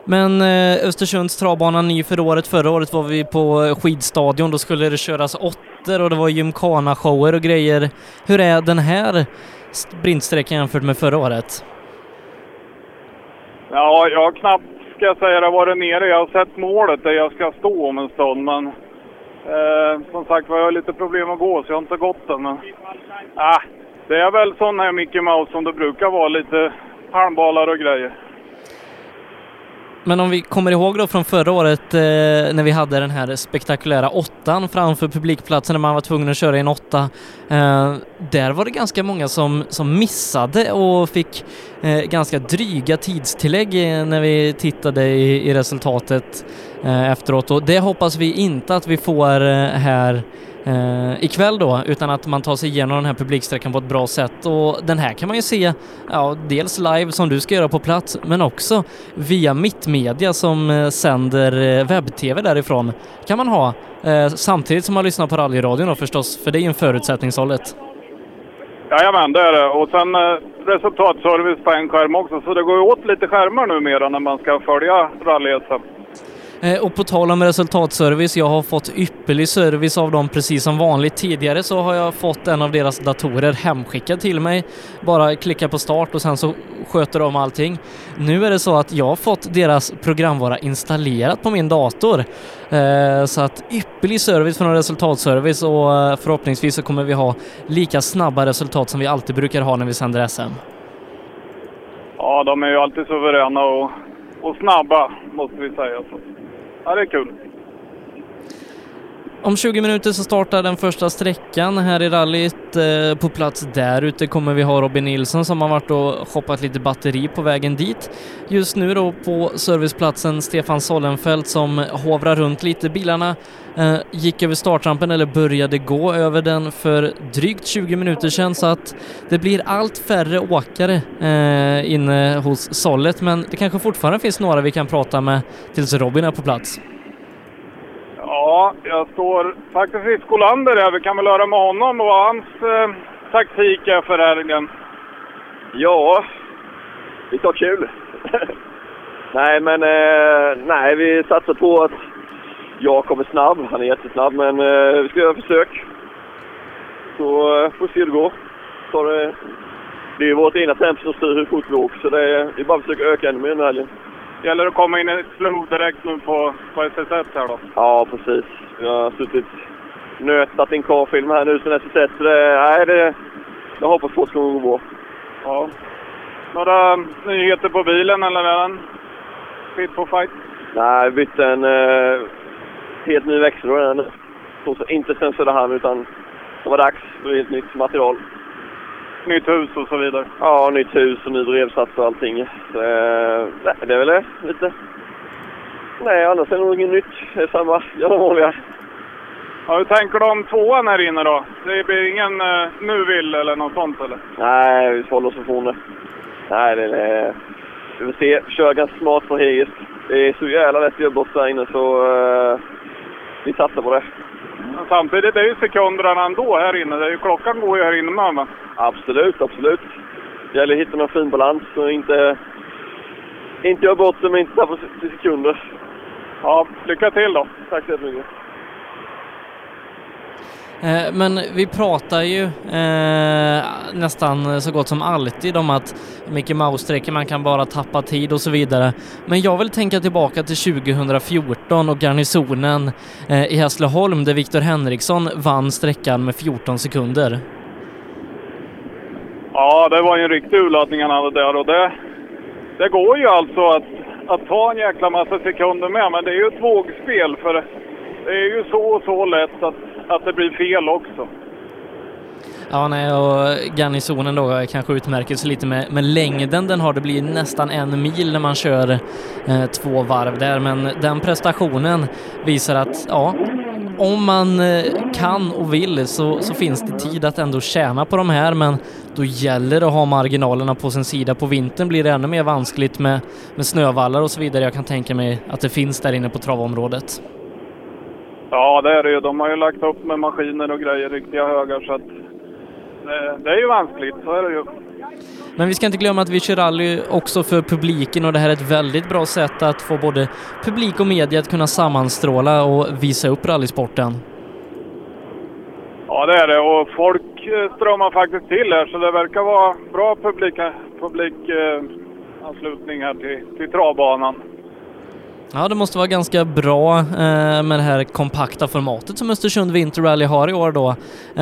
Men eh, Östersunds travbana ny för året. Förra året var vi på skidstadion. Då skulle det köras åttor och det var gymkhana-shower och grejer. Hur är den här sprintsträckan jämfört med förra året? Ja, jag har knappt, ska jag säga, det varit nere. Jag har sett målet där jag ska stå om en stund, men eh, som sagt var jag har lite problem att gå så jag har inte gått än. Men, eh, det är väl sån här Mickey Mouse som det brukar vara, lite halmbalar och grejer. Men om vi kommer ihåg då från förra året eh, när vi hade den här spektakulära åttan framför publikplatsen när man var tvungen att köra i en åtta. Eh, där var det ganska många som, som missade och fick eh, ganska dryga tidstillägg när vi tittade i, i resultatet eh, efteråt och det hoppas vi inte att vi får eh, här eh, ikväll då, utan att man tar sig igenom den här publiksträckan på ett bra sätt. Och den här kan man ju se, ja, dels live som du ska göra på plats, men också via Mittmedia som eh, sänder eh, webb-tv därifrån. kan man ha, eh, samtidigt som man lyssnar på rallyradion då förstås, för det är ju en förutsättning, Sollet. Jajamän, det är det. Och sen eh, resultatservice på en skärm också, så det går ju åt lite skärmar numera när man ska följa rally SM. Eh, och på tal om resultatservice, jag har fått ypperlig service av dem precis som vanligt. Tidigare så har jag fått en av deras datorer hemskickad till mig. Bara klicka på start och sen så sköter de allting. Nu är det så att jag har fått deras programvara installerat på min dator. Eh, så att ypperlig service från resultatservice och eh, förhoppningsvis så kommer vi ha lika snabba resultat som vi alltid brukar ha när vi sänder SM. Ja, de är ju alltid suveräna och, och snabba, måste vi säga. Så. Ja, det är kul. Om 20 minuter så startar den första sträckan här i rallyt. Eh, på plats där ute kommer vi ha Robin Nilsson som har varit och shoppat lite batteri på vägen dit. Just nu då på serviceplatsen Stefan Sollenfelt som hovrar runt lite. Bilarna eh, gick över startrampen eller började gå över den för drygt 20 minuter sedan så att det blir allt färre åkare eh, inne hos Sollet men det kanske fortfarande finns några vi kan prata med tills Robin är på plats. Ja, jag står faktiskt i Skolander här. Vi kan väl höra med honom och vad hans eh, taktik är för helgen. Ja, vi tar kul. nej, men eh, nej, vi satsar på att jag kommer snabb. Han är jättesnabb, men eh, vi ska göra försök. Så eh, får vi se hur det går. Så det, det är vårt egna tempo som styr hur fort vi åker, så det är, det är bara att försöka öka ännu mer den här helgen. Gäller att komma in i flow direkt nu på, på SS1 här då. Ja, precis. Jag har suttit nötat in karfilm här nu sen SS1, så det, nej, det, jag hoppas på att det ska gå bra. Ja. Några nyheter på bilen eller är den fit for fight? Nej, jag bytte en eh, helt ny växellåda nu. Inte sen Söderhamn, utan det var dags för helt nytt material. Nytt hus och så vidare? Ja, nytt hus och ny brevsats och allting. Så, eh, det är väl det, lite. Nej, annars är det nog inget nytt. Det är samma, ja, det vanliga. Ja, hur tänker du om tvåan här inne då? Det blir ingen uh, nu vill eller något sånt eller? Nej, vi får hålla oss ifrån. Nej, det är... Vi får se. Kör ganska smart från Hegis. Det är så jävla lätt att göra där inne, så eh, vi satsar på det. Men samtidigt är ju sekunderna ändå här inne. Det är ju, klockan går ju här inne med. Men... Absolut, absolut. Det gäller att hitta någon fin balans och inte, inte göra bort det, men inte tappa sekunder. Ja, lycka till då. Tack så jättemycket. Eh, men vi pratar ju eh, nästan så gott som alltid om att Mickey Mouse-strecken, man kan bara tappa tid och så vidare. Men jag vill tänka tillbaka till 2014 och garnisonen eh, i Hässleholm där Viktor Henriksson vann sträckan med 14 sekunder. Ja, det var ju en riktig urladdning han hade där och det, det går ju alltså att, att ta en jäkla massa sekunder med, men det är ju ett vågspel för det är ju så och så lätt att, att det blir fel också. Ja, nej, och garnisonen då kanske utmärker sig lite med, med längden den har. Det blir nästan en mil när man kör eh, två varv där, men den prestationen visar att ja, om man eh, kan och vill så, så finns det tid att ändå tjäna på de här, men då gäller det att ha marginalerna på sin sida. På vintern blir det ännu mer vanskligt med, med snövallar och så vidare. Jag kan tänka mig att det finns där inne på travområdet. Ja, det är det ju. De har ju lagt upp med maskiner och grejer, riktiga högar, så att det, det är ju vanskligt, så är det ju. Men vi ska inte glömma att vi kör rally också för publiken och det här är ett väldigt bra sätt att få både publik och media att kunna sammanstråla och visa upp rallysporten. Ja, det är det och folk eh, strömmar faktiskt till här så det verkar vara bra publik, publik eh, här till, till travbanan. Ja, det måste vara ganska bra eh, med det här kompakta formatet som Östersund Winter Rally har i år då.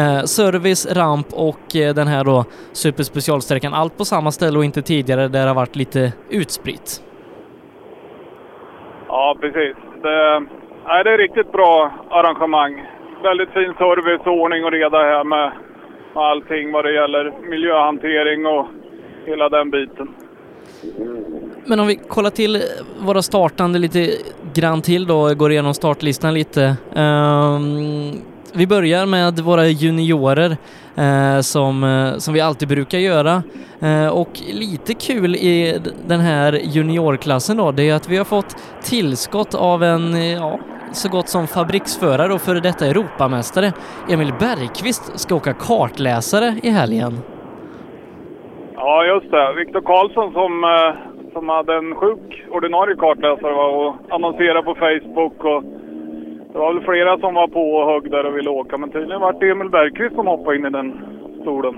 Eh, service, ramp och eh, den här då superspecialsträckan. Allt på samma ställe och inte tidigare där det har varit lite utspritt. Ja, precis. Det, nej, det är riktigt bra arrangemang. Väldigt fin service, och ordning och reda här med, med allting vad det gäller miljöhantering och hela den biten. Men om vi kollar till våra startande lite grann till då, går igenom startlistan lite. Um, vi börjar med våra juniorer eh, som, eh, som vi alltid brukar göra. Eh, och lite kul i den här juniorklassen då, det är att vi har fått tillskott av en, eh, ja, så gott som fabriksförare och före detta Europamästare. Emil Bergqvist ska åka kartläsare i helgen. Ja, just det. Viktor Karlsson som, eh, som hade en sjuk ordinarie kartläsare va, och annonserade på Facebook. Och det var väl flera som var på och högg där och ville åka, men tydligen var det Emil Bergqvist som hoppade in i den stolen.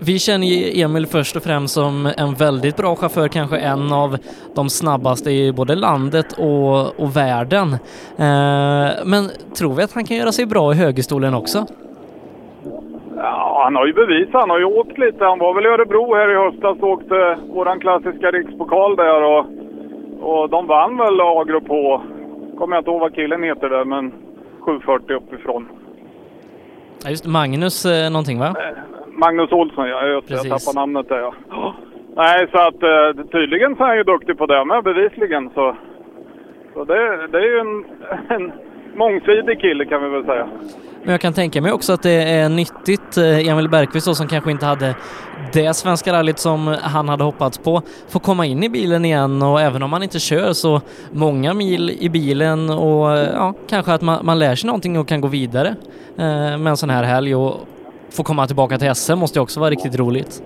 Vi känner ju Emil först och främst som en väldigt bra chaufför, kanske en av de snabbaste i både landet och, och världen. Eh, men tror vi att han kan göra sig bra i högerstolen också? Ja, han har ju bevisat. Han har ju åkt lite. Han var väl i Örebro här i höstas och åkte våran klassiska rikspokal där och, och de vann väl A-grupp H. Kommer jag inte ihåg vad killen heter där, men 740 uppifrån. Ja, just Magnus eh, någonting va? Magnus Olsson, ja. Jag, jag tappade namnet där ja. Nej, så att eh, tydligen så är han ju duktig på det med, bevisligen. Så, så det, det är ju en, en mångsidig kille kan vi väl säga. Men jag kan tänka mig också att det är nyttigt, eh, Emil Bergqvist då, som kanske inte hade det svenska rallyt som han hade hoppats på, får komma in i bilen igen och även om man inte kör så många mil i bilen och eh, ja, kanske att man, man lär sig någonting och kan gå vidare eh, med en sån här helg och få komma tillbaka till SM måste ju också vara riktigt roligt.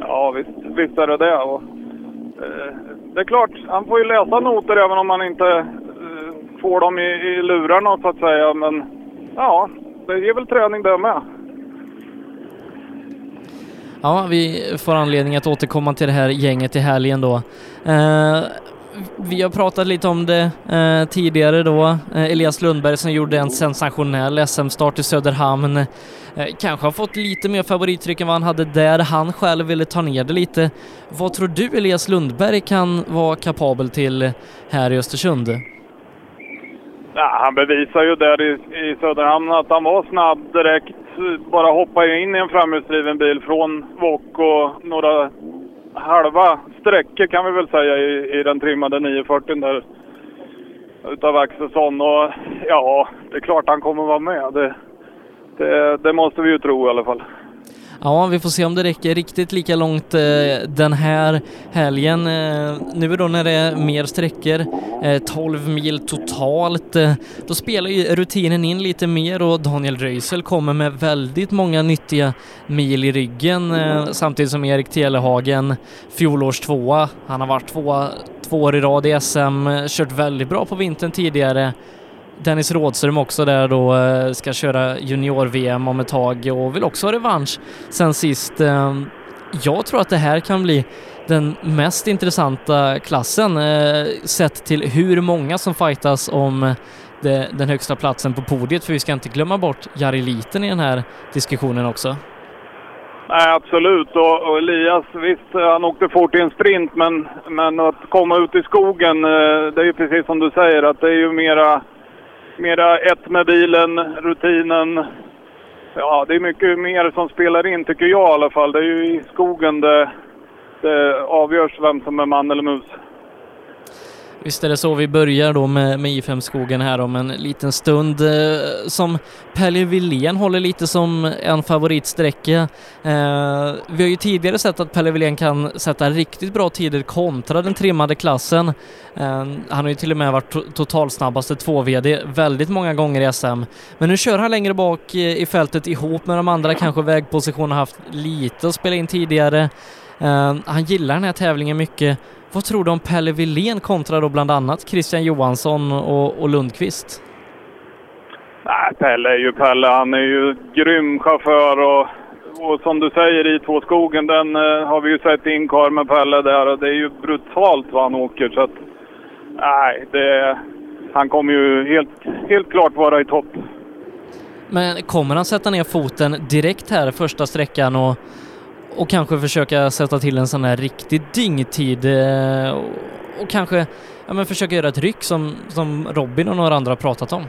Ja, visst, visst är det det. Och, eh, det är klart, han får ju läsa noter även om han inte eh, får dem i, i lurarna så att säga. Men ja, det ger väl träning det med. Ja, vi får anledning att återkomma till det här gänget i helgen då. Eh, vi har pratat lite om det eh, tidigare då. Eh, Elias Lundberg som gjorde en sensationell SM-start i Söderhamn. Eh, kanske har fått lite mer favorittryck än vad han hade där. Han själv ville ta ner det lite. Vad tror du Elias Lundberg kan vara kapabel till här i Östersund? Ja, han bevisar ju där i, i Söderhamn att han var snabb direkt. Bara hoppade in i en framhjulsdriven bil från Wok och några halva sträckor kan vi väl säga i, i den trimmade 940 där utav Axelsson. Och ja, det är klart han kommer vara med. Det, det, det måste vi ju tro i alla fall. Ja, vi får se om det räcker riktigt lika långt eh, den här helgen. Eh, nu då när det är mer sträckor, eh, 12 mil totalt, eh, då spelar ju rutinen in lite mer och Daniel Röisel kommer med väldigt många nyttiga mil i ryggen eh, samtidigt som Erik Telehagen, fjolårs tvåa, han har varit tvåa två år i rad i SM, eh, kört väldigt bra på vintern tidigare. Dennis Rådström också där då eh, ska köra junior-VM om ett tag och vill också ha revansch sen sist. Eh, jag tror att det här kan bli den mest intressanta klassen eh, sett till hur många som fightas om den högsta platsen på podiet för vi ska inte glömma bort Jari Liten i den här diskussionen också. Nej, absolut. Och, och Elias, visst, han åkte fort i en sprint, men, men att komma ut i skogen, eh, det är ju precis som du säger, att det är ju mera, mera ett med bilen, rutinen, Ja, det är mycket mer som spelar in tycker jag i alla fall. Det är ju i skogen det, det avgörs vem som är man eller mus. Visst är det så. Vi börjar då med, med I5-skogen här om en liten stund eh, som Pelle Wilén håller lite som en favoritsträcka. Eh, vi har ju tidigare sett att Pelle Wilén kan sätta riktigt bra tider kontra den trimmade klassen. Eh, han har ju till och med varit to totalsnabbaste 2-VD väldigt många gånger i SM. Men nu kör han längre bak i, i fältet ihop med de andra, kanske vägposition har haft lite att spela in tidigare. Eh, han gillar den här tävlingen mycket. Vad tror du om Pelle Wilén kontra då bland annat Christian Johansson och, och Lundqvist? Nej, Pelle är ju Pelle. Han är ju grym chaufför och, och som du säger i Två skogen, den eh, har vi ju sett inkar med Pelle där och det är ju brutalt vad han åker så att nej, det, han kommer ju helt, helt klart vara i topp. Men kommer han sätta ner foten direkt här första sträckan och och kanske försöka sätta till en sån här riktig dyngtid eh, och, och kanske ja, men försöka göra ett ryck som, som Robin och några andra har pratat om.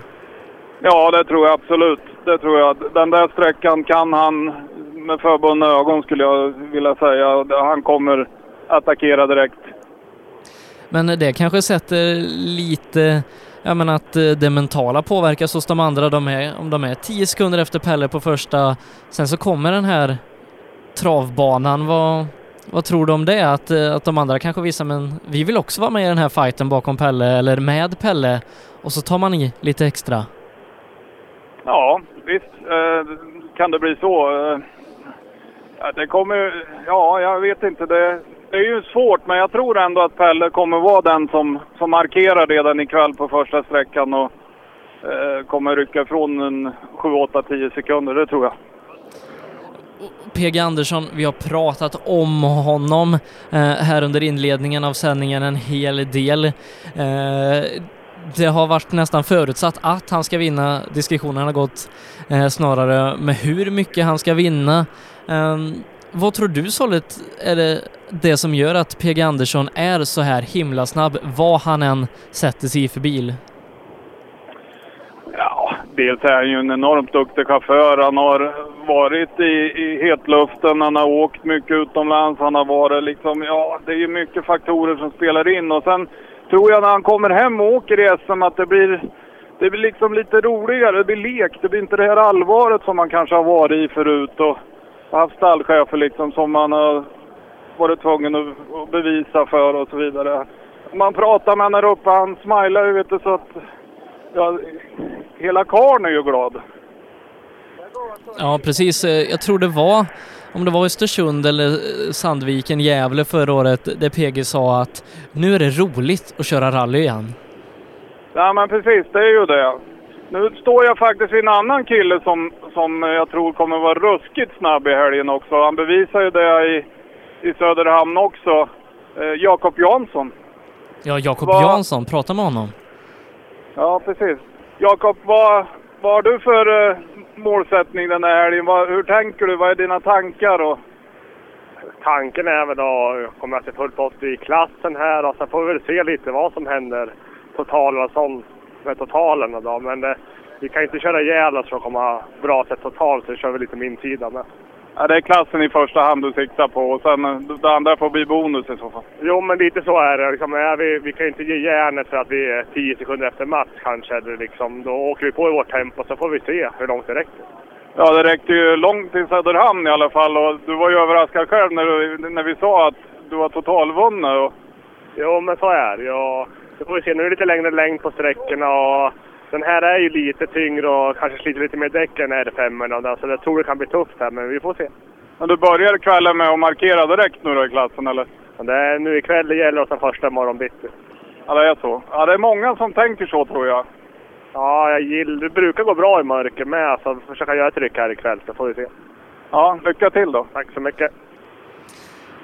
Ja, det tror jag absolut. Det tror jag. Den där sträckan kan han med förbundna ögon skulle jag vilja säga. Han kommer attackera direkt. Men det kanske sätter lite, ja men att eh, det mentala påverkas hos de andra. De är, om de är tio sekunder efter Pelle på första, sen så kommer den här travbanan. Vad, vad tror du om det? Att, eh, att de andra kanske visar men vi vill också vara med i den här fighten bakom Pelle eller med Pelle och så tar man i lite extra. Ja, visst eh, kan det bli så. Eh, det kommer, ja jag vet inte. Det, det är ju svårt men jag tror ändå att Pelle kommer vara den som, som markerar redan ikväll på första sträckan och kommer rycka ifrån en 7, 8, 10 sekunder, det tror jag. PG Andersson, vi har pratat om honom eh, här under inledningen av sändningen en hel del. Eh, det har varit nästan förutsatt att han ska vinna. Diskussionen har gått eh, snarare med hur mycket han ska vinna. Ehm, vad tror du Sollet är det, det som gör att PG Andersson är så här himla snabb vad han än sätter sig i för bil? Dels är han ju en enormt duktig chaufför. Han har varit i, i hetluften, han har åkt mycket utomlands, han har varit liksom, ja det är ju mycket faktorer som spelar in och sen tror jag när han kommer hem och åker i SM att det blir, det blir liksom lite roligare, det blir lek, det blir inte det här allvaret som man kanske har varit i förut och haft stallchefer liksom som man har varit tvungen att bevisa för och så vidare. Man pratar med honom där uppe, han smilar ju vet du så att ja, hela karln är ju glad. Ja, precis. Eh, jag tror det var, om det var Östersund eller eh, Sandviken, Gävle förra året, där PG sa att nu är det roligt att köra rally igen. Ja, men precis, det är ju det. Nu står jag faktiskt vid en annan kille som, som jag tror kommer vara ruskigt snabb i helgen också. Han bevisar ju det i, i Söderhamn också. Eh, Jakob Jansson. Ja, Jakob Jansson, prata med honom. Ja, precis. Jakob, vad, vad har du för uh, målsättning den här helgen? Vad, hur tänker du? Vad är dina tankar? Och... Tanken är väl att komma till fullt pott i klassen här och sen får vi väl se lite vad som händer totalen och sånt med totalen då. Men uh, vi kan inte köra ihjäl oss för att komma bra sett totalt så kör vi lite min tid med. Ja, det är klassen i första hand du siktar på och sen eh, det andra får bli bonus i så fall. Jo, men lite så är det. Liksom, är vi, vi kan inte ge järnet för att vi är 10 sekunder efter match kanske. Liksom, då åker vi på i vårt tempo så får vi se hur långt det räcker. Ja, det räckte ju långt till Söderhamn i alla fall och du var ju överraskad själv när, du, när vi sa att du var totalvunnen. Och... Jo, men så är det. Ja, det får vi se. Nu är det lite längre längd på sträckorna och den här är ju lite tyngre och kanske sliter lite mer däck än R5, så jag tror det kan bli tufft här, men vi får se. Men du börjar kvällen med att markera direkt nu då i klassen, eller? Det är nu ikväll det gäller oss den första morgonbitti. Ja, det är så. Ja, det är många som tänker så, tror jag. Ja, jag gillar, det brukar gå bra i mörker med, så försöka göra ett ryck här ikväll, så får vi se. Ja, lycka till då. Tack så mycket.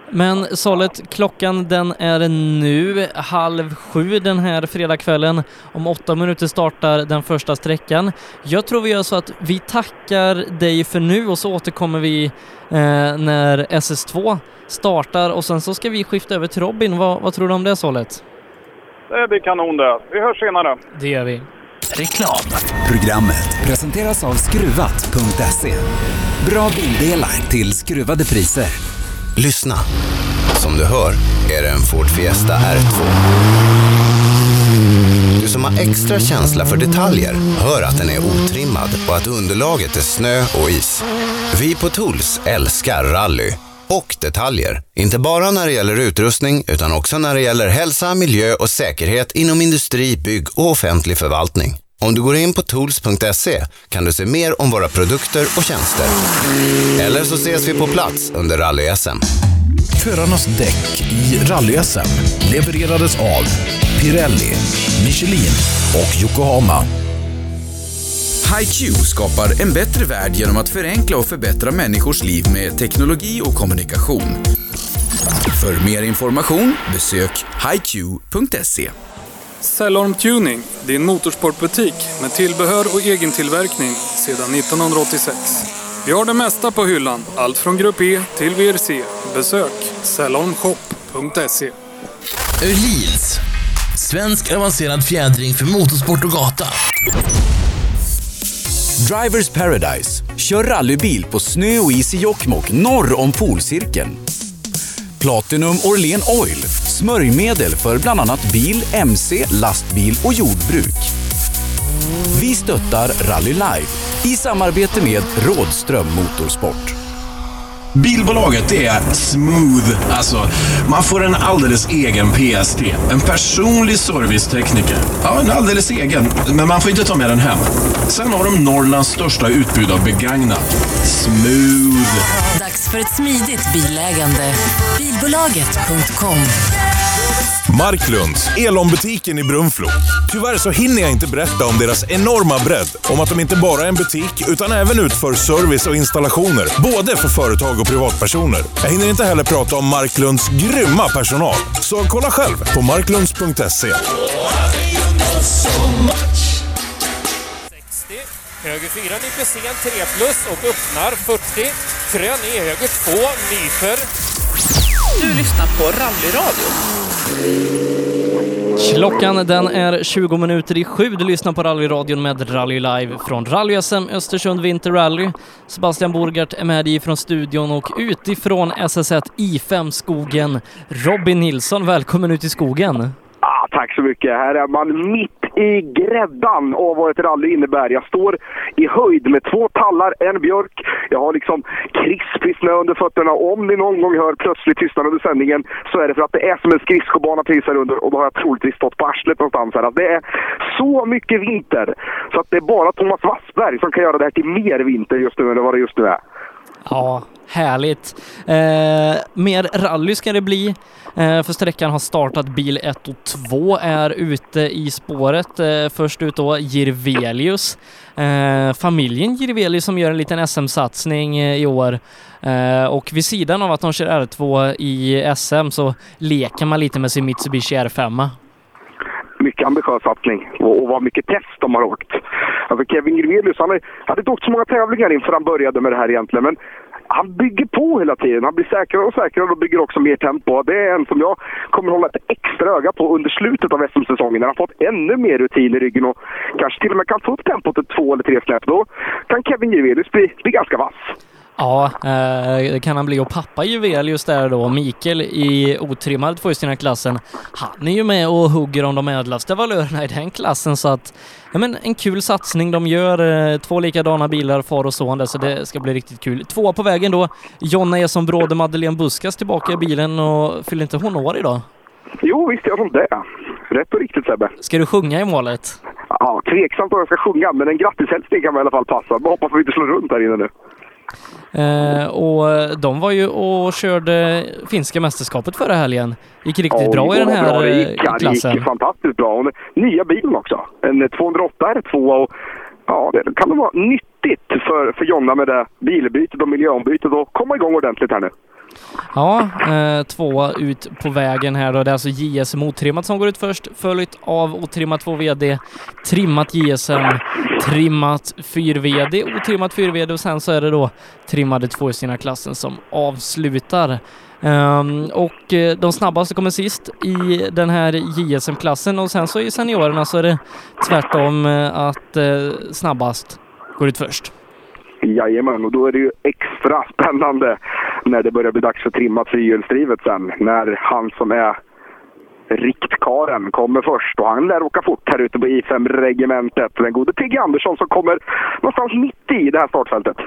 Men Sollet, klockan den är nu halv sju den här fredagskvällen. Om åtta minuter startar den första sträckan. Jag tror vi gör så att vi tackar dig för nu och så återkommer vi eh, när SS2 startar och sen så ska vi skifta över till Robin. Vad, vad tror du om det Sollet? Det blir kanon det. Vi hörs senare. Det gör vi. Reklam. Programmet presenteras av Skruvat.se. Bra bildelar till skruvade priser. Lyssna. Som du hör är det en Ford Fiesta R2. Du som har extra känsla för detaljer hör att den är otrimmad och att underlaget är snö och is. Vi på Tools älskar rally och detaljer. Inte bara när det gäller utrustning utan också när det gäller hälsa, miljö och säkerhet inom industri, bygg och offentlig förvaltning. Om du går in på tools.se kan du se mer om våra produkter och tjänster. Eller så ses vi på plats under rally-SM. Förarnas däck i rally-SM levererades av Pirelli, Michelin och Yokohama. HiQ skapar en bättre värld genom att förenkla och förbättra människors liv med teknologi och kommunikation. För mer information besök hiq.se. Cellorm Tuning, din motorsportbutik med tillbehör och egentillverkning sedan 1986. Vi har det mesta på hyllan, allt från Grupp E till VRC. Besök cellormshop.se. Öhlins. Svensk avancerad fjädring för motorsport och gata. Drivers Paradise. Kör rallybil på snö och is i Jokkmokk norr om polcirkeln. Platinum Orlen Oil. Smörjmedel för bland annat bil, mc, lastbil och jordbruk. Vi stöttar Rally Life i samarbete med Rådström Motorsport. Bilbolaget det är smooth. Alltså, man får en alldeles egen PST. En personlig servicetekniker. Ja, en alldeles egen. Men man får inte ta med den hem. Sen har de Norrlands största utbud av begagnat. Smooth. Dags för ett smidigt bilägande. Bilbolaget.com Marklunds, Elon-butiken i Brunflo. Tyvärr så hinner jag inte berätta om deras enorma bredd. Om att de inte bara är en butik, utan även utför service och installationer. Både för företag och privatpersoner. Jag hinner inte heller prata om Marklunds grymma personal. Så kolla själv på marklunds.se. Höger 4 nyper 3 plus och öppnar 40. Krön i höger 2 nyper. Du lyssnar på Rallyradio. Klockan den är 20 minuter i sju. Du lyssnar på rallyradion med Rally Live från Rally SM Östersund Winter Rally. Sebastian Borgart är med dig från studion och utifrån SS1 I5 Skogen. Robin Nilsson, välkommen ut i skogen. Tack så mycket. Här är man mitt i gräddan av vad ett rally innebär. Jag står i höjd med två tallar, en björk. Jag har liksom krispig snö under fötterna. Om ni någon gång hör plötsligt tystnad under sändningen så är det för att det är som en skridskobana precis här under och då har jag troligtvis stått på arslet någonstans här. Alltså, det är så mycket vinter så att det är bara Thomas Wassberg som kan göra det här till mer vinter just nu än vad det just nu är. Ja, härligt. Eh, mer rally ska det bli. Eh, för sträckan har startat. Bil 1 och 2 är ute i spåret. Eh, först ut då Jirvelius. Eh, familjen Jirvelius som gör en liten SM-satsning eh, i år. Eh, och vid sidan av att de kör R2 i SM så leker man lite med sin Mitsubishi R5 mycket ambitiös satsning och, och vad mycket test de har åkt. Alltså Kevin Grevelius, han har- hade inte åkt så många tävlingar inför han började med det här egentligen, men han bygger på hela tiden. Han blir säkrare och säkrare och bygger också mer tempo. Det är en som jag kommer hålla ett extra öga på under slutet av SM-säsongen när han fått ännu mer rutin i ryggen och kanske till och med kan få upp tempot till två eller tre snäpp. Då kan Kevin Grevelius bli, bli ganska vass. Ja, eh, det kan han bli. Och pappa Juvelius där då, Mikael i otrimmad tvåhjulsdrivna-klassen, han är ju med och hugger om de ädlaste valörerna i den klassen så att, ja men en kul satsning de gör. eh, Två likadana bilar, far och son där, så det ska bli riktigt kul. Två på vägen då, Jonna Eson Bråde Madeleine Buskas tillbaka i bilen och fyller inte hon år idag? Jo, visst gör de det. Rätt och riktigt Sebbe. Ska du sjunga i målet? Ja, tveksamt om jag ska sjunga, men en grattishälsning kan man i alla fall passa. Bara hoppas vi inte slår runt här inne nu. Eh, och de var ju och körde finska mästerskapet förra helgen. Gick riktigt Ja, bra i den här bra det eh, gick. Ja, det klassen. gick fantastiskt bra. Och nya bilen också. En 208 R2 och ja, det kan det vara nyttigt för, för Jonna med det bilbytet och miljöombytet och komma igång ordentligt här nu. Ja, eh, tvåa ut på vägen här då. Det är alltså JSM otrimmat som går ut först, följt av otrimmat 2 VD, trimmat JSM, trimmat 4 VD, otrimmat 4 VD och sen så är det då trimmade två i sina klassen som avslutar. Um, och eh, de snabbaste kommer sist i den här JSM-klassen och sen så i seniorerna så är det tvärtom eh, att eh, snabbast går ut först. Jajamän, och då är det ju extra spännande när det börjar bli dags att trimma fyrhjulsdrivet sen. När han som är riktkaren kommer först och han lär åka fort här ute på I5-regementet. Den gode Pigge Andersson som kommer någonstans mitt i det här startfältet.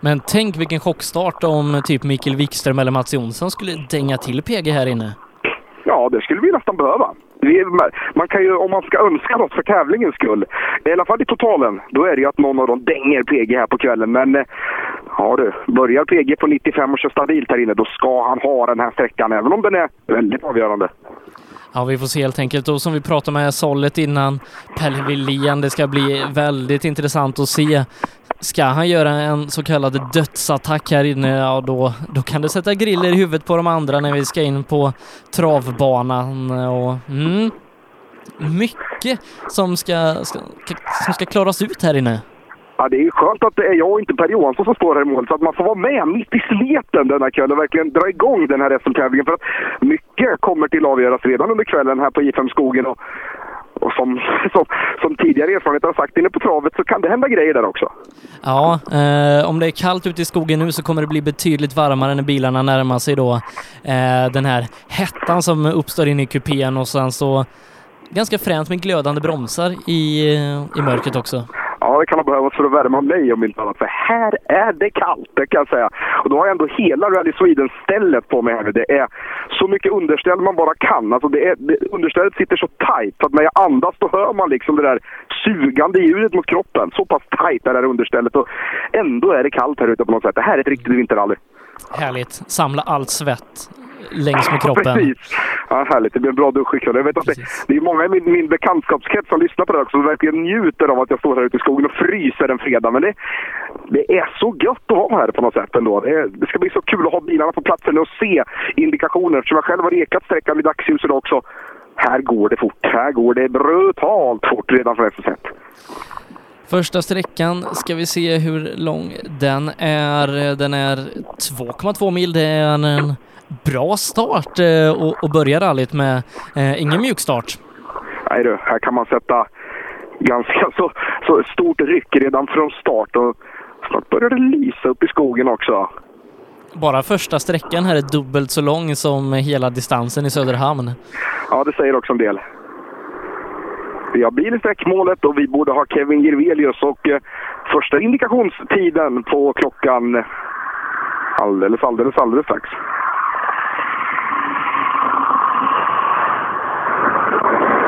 Men tänk vilken chockstart om typ Mikael Wikström eller Mats Jonsson skulle dänga till PG här inne. Ja, det skulle vi nästan behöva. Vi, man kan ju, om man ska önska något för tävlingens skull, i alla fall i totalen, då är det ju att någon av dem dänger PG här på kvällen. Men eh, ja du, börjar PG på 95 och kör stabilt här inne, då ska han ha den här sträckan, även om den är väldigt avgörande. Ja, vi får se helt enkelt. Och som vi pratade med Sollet innan, Pelle Wilén, det ska bli väldigt intressant att se. Ska han göra en så kallad dödsattack här inne, ja då, då kan det sätta griller i huvudet på de andra när vi ska in på travbanan och mm, mycket som ska, ska, som ska klaras ut här inne. Ja, det är skönt att det är jag och inte Per Johansson som står här i mål, så att man får vara med mitt i sleten denna kväll och verkligen dra igång den här SM-tävlingen. För att mycket kommer till att avgöras redan under kvällen här på I5 Skogen. Och, och som, som, som tidigare erfarenhet har sagt, inne på travet så kan det hända grejer där också. Ja, eh, om det är kallt ute i skogen nu så kommer det bli betydligt varmare när bilarna närmar sig då eh, den här hettan som uppstår inne i kupén och sen så ganska fränt med glödande bromsar i, eh, i mörkret också. Ja, det kan ha behövts för att värma mig om inte annat. För här är det kallt, det kan jag säga. Och då har jag ändå hela Rally Sweden-stället på mig här nu. Det är så mycket underställ man bara kan. Alltså det är, det, understället sitter så tajt så att när jag andas då hör man liksom det där sugande ljudet mot kroppen. Så pass tajt är det här understället. Och ändå är det kallt här ute på något sätt. Det här är ett riktigt vinterrally. Härligt. Samla allt svett längs med kroppen. Ja, precis. Ja, härligt. Det blir en bra dusch ikväll. Jag vet att det, det är många i min, min bekantskapskrets som lyssnar på det också som verkligen njuter av att jag står här ute i skogen och fryser en fredag. Men det, det är så gött att vara här på något sätt ändå. Det, det ska bli så kul att ha bilarna på platsen och se indikationer. Eftersom jag själv har rekat sträckan vid dagsljus idag också. Här går det fort. Här går det brutalt fort redan från SS1. Första sträckan ska vi se hur lång den är. Den är 2,2 mil. Det är en bra start eh, och, och börja rallyt med eh, ingen mjukstart. Nej du, här kan man sätta ganska så, så stort ryck redan från start och snart börjar det lysa upp i skogen också. Bara första sträckan här är dubbelt så lång som hela distansen i Söderhamn. Ja, det säger också en del. Vi har bil i sträckmålet och vi borde ha Kevin Girvelius och eh, första indikationstiden på klockan alldeles, alldeles, alldeles strax.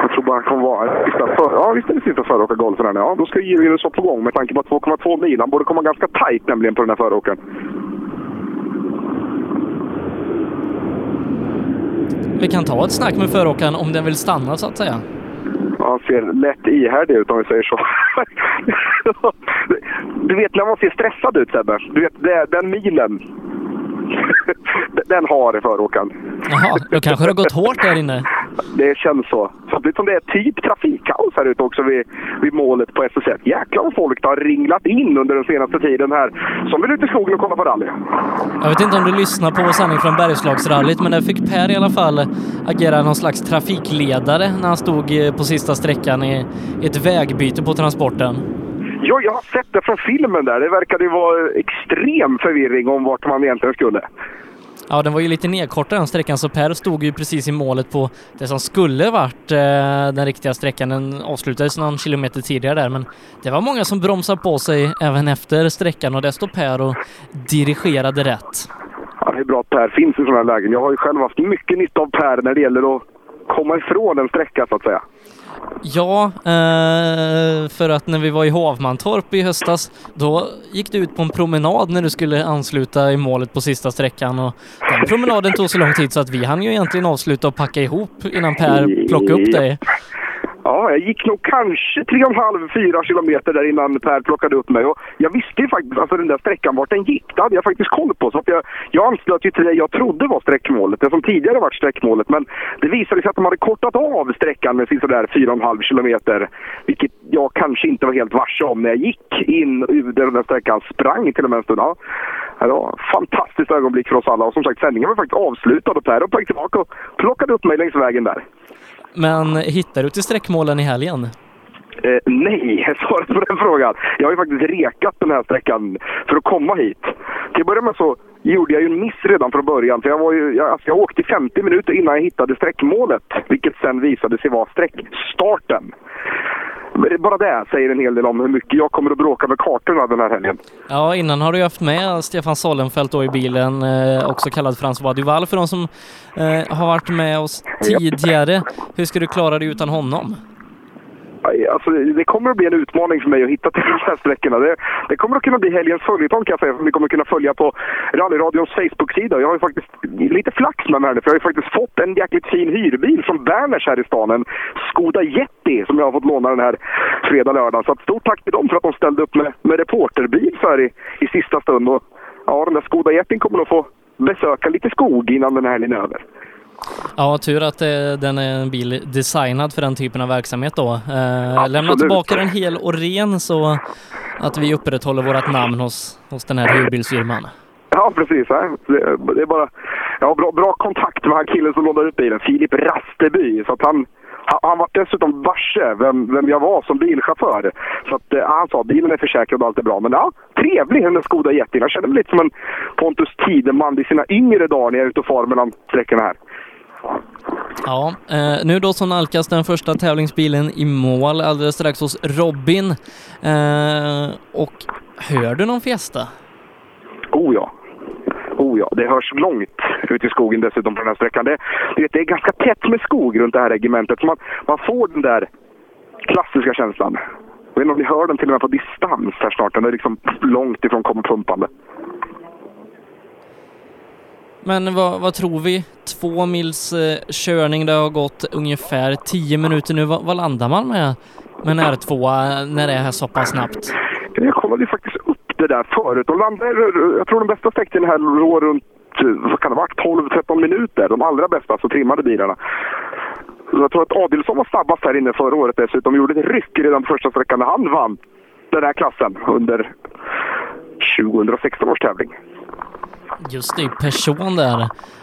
Jag tror bara han kommer vara sista för, ja, visst är det sista föråkargolfen här nu. Ja, då ska Girvelius vara på gång med tanke på att 2,2 mil. Han borde komma ganska tajt nämligen på den här föråkaren. Vi kan ta ett snack med föråkaren om den vill stanna så att säga. Han ser lätt ihärdig ut om vi säger så. du vet när man ser stressad ut Sebbe. Du vet den milen. den har föråkaren. Jaha, då kanske det har gått hårt där inne. Det känns så. Samtidigt som det är typ trafikkaos här ute också vid, vid målet på SS1. Jäklar vad folk har ringlat in under den senaste tiden här. Som vill ut i skogen och kolla på rally. Jag vet inte om du lyssnar på vår sändning från Bergslagsrallyt, men där fick Per i alla fall agera någon slags trafikledare när han stod på sista sträckan i ett vägbyte på transporten. Ja, jag har sett det från filmen där. Det verkade ju vara extrem förvirring om vart man egentligen skulle. Ja, den var ju lite nedkortad den sträckan så Per stod ju precis i målet på det som skulle varit eh, den riktiga sträckan. Den avslutades någon kilometer tidigare där men det var många som bromsade på sig även efter sträckan och där stod Per och dirigerade rätt. Ja, det är bra att Per finns i sådana här lägen. Jag har ju själv haft mycket nytta av Per när det gäller att komma ifrån en sträcka så att säga. Ja, eh, för att när vi var i Hovmantorp i höstas, då gick du ut på en promenad när du skulle ansluta i målet på sista sträckan och den promenaden tog så lång tid så att vi hann ju egentligen avsluta och packa ihop innan Per plockade upp dig. Ja, jag gick nog kanske 3,5-4 kilometer där innan Per plockade upp mig. Och jag visste ju faktiskt, alltså den där sträckan, vart den gick, det hade jag faktiskt koll på. Så att jag, jag anslöt ju till det jag trodde var sträckmålet, det som tidigare varit sträckmålet. Men det visade sig att de hade kortat av sträckan med sådär 4,5 kilometer. Vilket jag kanske inte var helt varse om när jag gick in ur den där sträckan. Sprang till och med en stund. Ja, det var ett fantastiskt ögonblick för oss alla. Och som sagt, sändningen var faktiskt avslutad och Per hoppade tillbaka och plockade upp mig längs vägen där. Men hittar du till sträckmålen i helgen? Eh, nej, är svaret på den frågan. Jag har ju faktiskt rekat den här sträckan för att komma hit. Till att börja med så gjorde jag ju en miss redan från början. För jag, var ju, jag, alltså jag åkte 50 minuter innan jag hittade sträckmålet. Vilket sen visade sig vara sträckstarten. Bara det säger en hel del om hur mycket jag kommer att bråka med kartorna den här helgen. Ja, innan har du haft med Stefan Sollenfelt då i bilen, eh, också kallad François Duval för de som eh, har varit med oss tidigare. Hur ska du klara dig utan honom? Alltså, det kommer att bli en utmaning för mig att hitta till de här sträckorna. Det, det kommer att kunna bli helgens följetong kan jag säga, som ni kommer att kunna följa på rallyradions Facebook-sida. Jag har ju faktiskt lite flax med mig här nu, för jag har ju faktiskt fått en jäkligt fin hyrbil från Berners här i stan. En Skoda Yeti som jag har fått låna den här fredag, lördag. Så att stort tack till dem för att de ställde upp med, med reporterbil så här i, i sista stund. Och, ja, den där Skoda Yetin kommer nog få besöka lite skog innan den här helgen är över. Ja, tur att eh, den är en bil designad för den typen av verksamhet då. Eh, lämna tillbaka den hel och ren så att vi upprätthåller vårt namn hos, hos den här hyrbilsfirman. Ja, precis. Ja. Det, är bara... Jag har bra, bra kontakt med han killen som lånade ut bilen, Filip Rasteby. Så att han, han, han var dessutom varse vem, vem jag var som bilchaufför. Så att, eh, han sa bilen är försäkrad och allt är bra. Men ja, trevlig den där Skoda Yetin. Jag känner mig lite som en Pontus Tideman i sina yngre dagar när jag är ute och far mellan sträckorna här. Ja, eh, nu då så nalkas den första tävlingsbilen i mål alldeles strax hos Robin. Eh, och hör du någon Fiesta? Oh ja. Oh ja, det hörs långt ut i skogen dessutom på den här sträckan. Det, vet, det är ganska tätt med skog runt det här regementet. Så man, man får den där klassiska känslan. Jag vet inte om ni hör den till och med på distans här snart. Den är liksom långt ifrån kommer pumpande. Men vad, vad tror vi? Två mils eh, körning, det har gått ungefär tio minuter nu. Vad, vad landar man med, med en eh, R2 när det är här så pass snabbt? Jag kollade ju faktiskt upp det där förut. De landade, jag tror den bästa sträckningen här låg runt, eh, vad kan det vara, 12-13 minuter. De allra bästa, alltså trimmade bilarna. Så jag tror att Adilsson var snabbast här inne förra året dessutom. Gjorde ett ryck redan på första sträckan när han vann den här klassen under 2016 års tävling. Just det, person där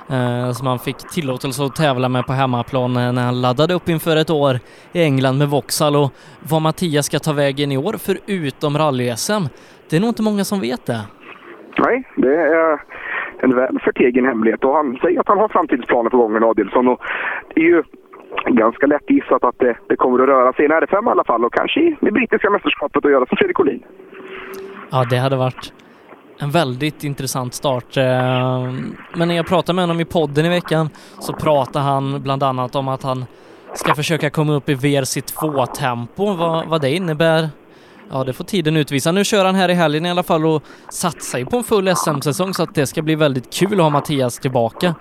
eh, som han fick tillåtelse att tävla med på hemmaplan eh, när han laddade upp inför ett år i England med Vauxhall och vad Mattias ska ta vägen i år förutom rally-SM. Det är nog inte många som vet det. Nej, det är en väl förtegen hemlighet och han säger att han har framtidsplaner på gång med Adilsson. Och det är ju ganska lätt gissat att det, det kommer att röra sig i en R5 i alla fall och kanske i det brittiska mästerskapet att göra som Fredrik Collin. Ja, det hade varit en väldigt intressant start. Eh, men när jag pratade med honom i podden i veckan så pratade han bland annat om att han ska försöka komma upp i VRC2-tempo. Vad, vad det innebär, ja det får tiden utvisa. Nu kör han här i helgen i alla fall och satsar ju på en full SM-säsong så att det ska bli väldigt kul att ha Mattias tillbaka.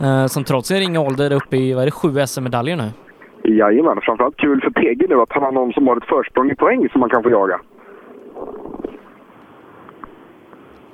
eh, Som trots sin ringa ålder är uppe i, vad är det, sju SM-medaljer nu? Jajamän, framförallt kul för PG nu att han har någon som har ett försprång i poäng som man kan få jaga.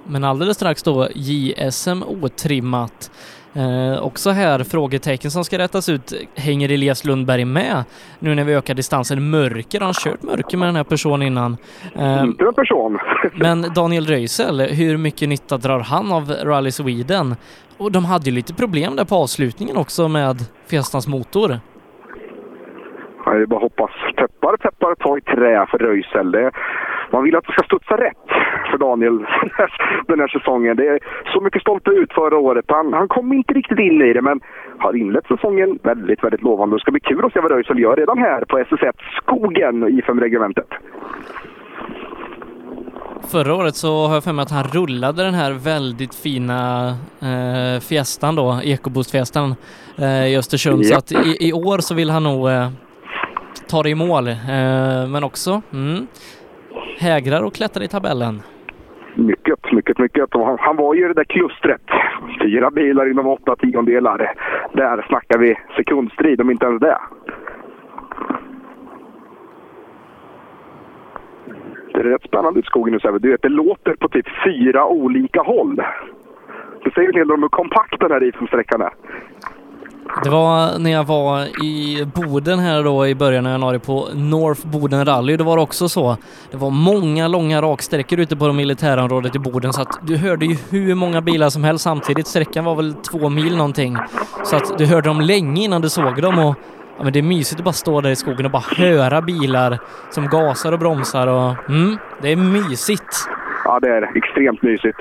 Men alldeles strax då JSM otrimmat. Eh, också här frågetecken som ska rättas ut. Hänger Elias Lundberg med nu när vi ökar distansen? Mörker, har han kört mörker med den här personen innan? Eh, Inte en person. men Daniel Röisel, hur mycket nytta drar han av Rally Sweden? Och de hade ju lite problem där på avslutningen också med Fiestans motor. Ja, det är bara hoppas. Peppar, peppar, ta i trä för Röisel. Det, man vill att det ska studsa rätt för Daniel den här säsongen. Det är så mycket stolpe ut förra året. Han, han kom inte riktigt in i det, men har inlett säsongen väldigt, väldigt lovande. Det ska bli kul att se vad Röisel gör redan här på SS1 Skogen i 5-regementet. Förra året så har jag för mig att han rullade den här väldigt fina eh, fiestan då, ekoboost-fiestan eh, i Östersund. Så Ja. att i, i år så vill han nog eh, ta det i mål. Eh, men också mm, hägrar och klättrar i tabellen. Mycket, mycket, mycket. Han, han, var ju det där klustret. Fyra bilar inom åtta tiondelar. Där snackar vi sekundstrid, om inte ens det. Det är rätt spännande i skogen nu, Sebbe. Du vet, det låter på typ fyra olika håll. Det säger en hel del om hur kompakt den här racingsträckan är. Det var när jag var i Boden här då i början av januari på North Boden Rally. Det var också så. Det var många långa raksträckor ute på det militärområdet i Boden så att du hörde ju hur många bilar som helst samtidigt. Sträckan var väl två mil någonting. Så att du hörde dem länge innan du såg dem och ja, men det är mysigt att bara stå där i skogen och bara höra bilar som gasar och bromsar och mm, det är mysigt. Ja, det är extremt mysigt.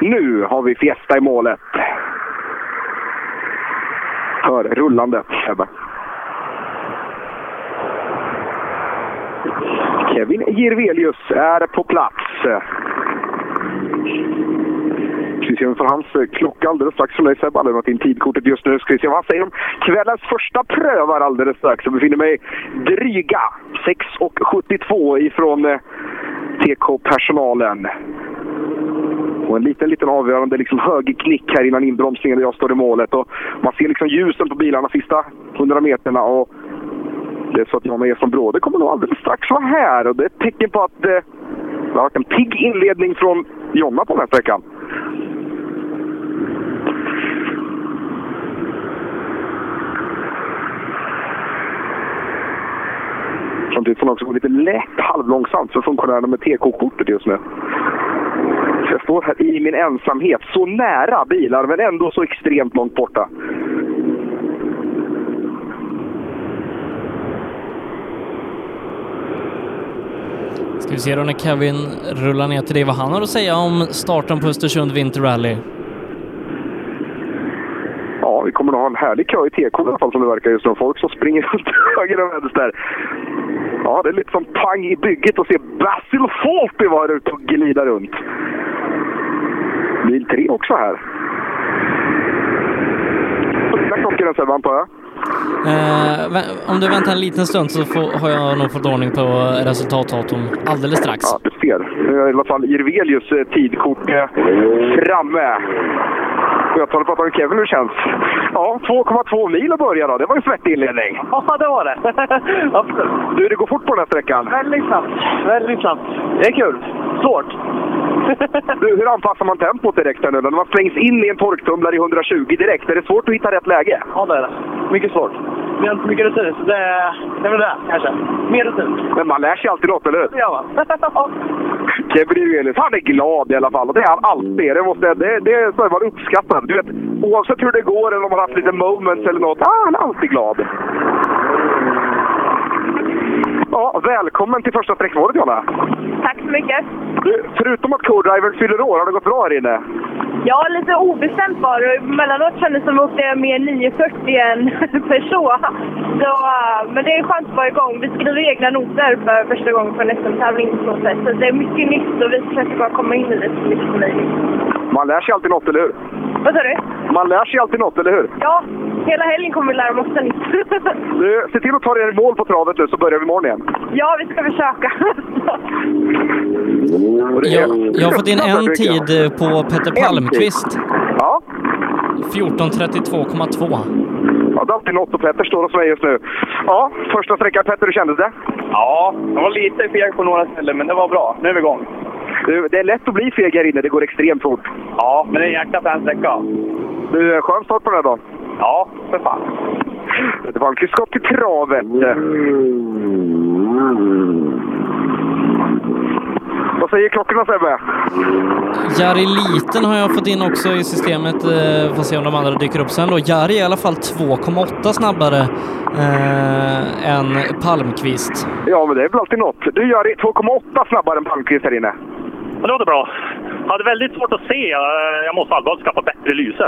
Nu har vi Fiesta i målet. Hör rullande, Sebbe. Kevin Jirvelius är på plats. Ska vi se om får hans eh, klocka alldeles strax från dig Sebbe. Han har lämnat in tidkortet just nu. Ska vi se vad han säger om kvällens första prövar alldeles strax. Jag befinner mig dryga 6.72 ifrån eh, TK-personalen. Och en liten, liten avgörande liksom högerknick här innan inbromsningen där jag står i målet. Och man ser liksom ljusen på bilarna sista 100 meterna. Och det är så att Jonna Eson Bråde kommer nog alldeles strax vara här. Och det är ett tecken på att eh, det har varit en pigg inledning från Jonna på den här sträckan. Samtidigt får man också gå lite lätt halvlångsamt för funktionärerna med TK-kortet just nu. Jag står här i min ensamhet, så nära bilar men ändå så extremt långt borta. Ska vi se då när Kevin rullar ner till dig vad han har att säga om starten på Östersund Winter Rally. Ja, vi kommer nog ha en härlig kö i TK i alla fall som det verkar just nu. Folk som springer runt höger och vänster. Ja, det är lite som pang i bygget att se Basil Fawlty vara ute och glida runt. Bil 3 också här. Dina klockor Sebbe, antar jag? Eh, om du väntar en liten stund så får, har jag nog fått ordning på resultatdatorn alldeles strax. Ja, du ser. Nu är i alla fall Jirvelius eh, tidkort framme. Och jag tar och pratar med Kevin hur det känns. Ja, 2,2 mil att börja då. Det var en svettig inledning. Ja, det var det. Absolut. Du, det går fort på den här sträckan. Väldigt snabbt. Väldigt snabbt. Det är kul. Svårt. Du, hur anpassar man tempot direkt här nu då? När man slängs in i en torktumlare i 120 direkt, är det svårt att hitta rätt läge? Ja, det är det. Mycket svårt. Vi har inte så mycket rutin, så det är, det är väl det kanske. Mer rutin. Men man lär sig alltid något, eller hur? Gör man. Kevin Jirvelius, han är glad i alla fall. Och det är han alltid. Det, måste, det, det är så man uppskattar. Du vet, oavsett hur det går eller om man har haft lite moments eller något, ah, han är alltid glad. Ja, välkommen till första sträckmålet, Jonna. Tack så mycket. Du, förutom att co-drivern fyller år, har det gått bra här inne? Ja, lite obestämt var det. Emellanåt kändes det som att jag åkte mer 940 än person. Så, äh, men det är skönt att vara igång. Vi skriver egna noter för första gången på en SM-tävling. Så det är mycket nytt och vi försöker bara komma in i det så mycket som möjligt. Man lär sig alltid något, eller hur? Vad sa du? Man lär sig alltid något, eller hur? Ja, hela helgen kommer vi lära oss massa nytt. Du, se till att ta er i mål på travet nu så börjar vi imorgon igen. ja, vi ska försöka. Jag, jag har fått in en tid eh, på Petter Palmqvist. Ja. 14.32,2. Ja, det är alltid något och Petter står hos mig just nu. Ja, första sträckan Petter, hur kändes det? Ja, jag var lite feg på några ställen, men det var bra. Nu är vi igång. Du, det är lätt att bli feg här inne, det går extremt fort. Ja, men det är en jäkla frän sträcka. Du, skön start på den här dagen. Ja, för fan. Det var en skott till travet. Vad säger klockorna Sebbe? Jari Liten har jag fått in också i systemet. Eh, får se om de andra dyker upp sen då. Jari är i alla fall 2,8 snabbare eh, än Palmqvist. Ja, men det är väl alltid något. Du gör 2,8 snabbare än Palmqvist här inne. Det låter bra. Jag hade väldigt svårt att se. Eh, Jag måste allvarligt skaffa bättre lyse.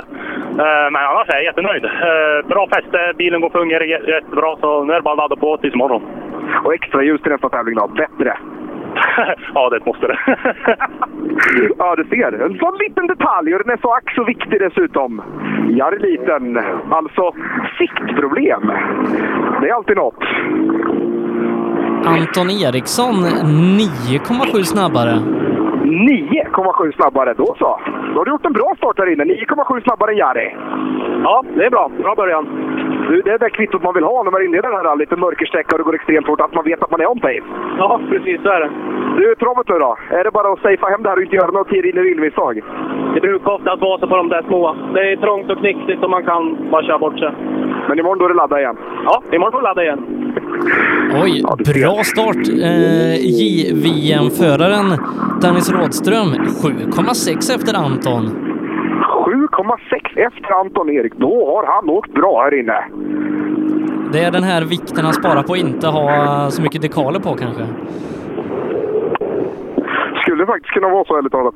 Eh, Men annars är jag jättenöjd. Eh, Bra fäste, bilen går fungerar jä- jättebra, så nu är det bara att ladda på tills imorgon. Och extra ljus till nästa tävling då. Bättre. ja, det måste det. Ja, du ser. En sån liten detalj och den är så ack så viktig dessutom. Jari Liten, alltså siktproblem. Det är alltid något. Anton Eriksson 9,7 snabbare. 9,7 snabbare. Då så. Då har du gjort en bra start här inne. 9,7 snabbare än Jari. Ja, det är bra. Bra början. Du, det är det kvittot man vill ha när man inleder det här rallyt, en mörkersträcka och det går extremt fort, att man vet att man är on pace. Ja, precis så är det. Du, travet nu då? Är det bara att safea hem det här och inte göra något tidvinnerillmisstag? Det brukar oftast vara så på de där små. Det är trångt och knixigt och man kan bara köra bort sig. Men imorgon då är det ladda igen? Ja, imorgon får vi ladda igen. Oj, bra start. Eh, JVM-föraren Dennis Rådström 7,6 efter Anton. 7,6 efter Anton Erik. Då har han åkt bra här inne. Det är den här vikten han sparar på att inte ha så mycket dekaler på kanske. Skulle faktiskt kunna vara så ärligt talat.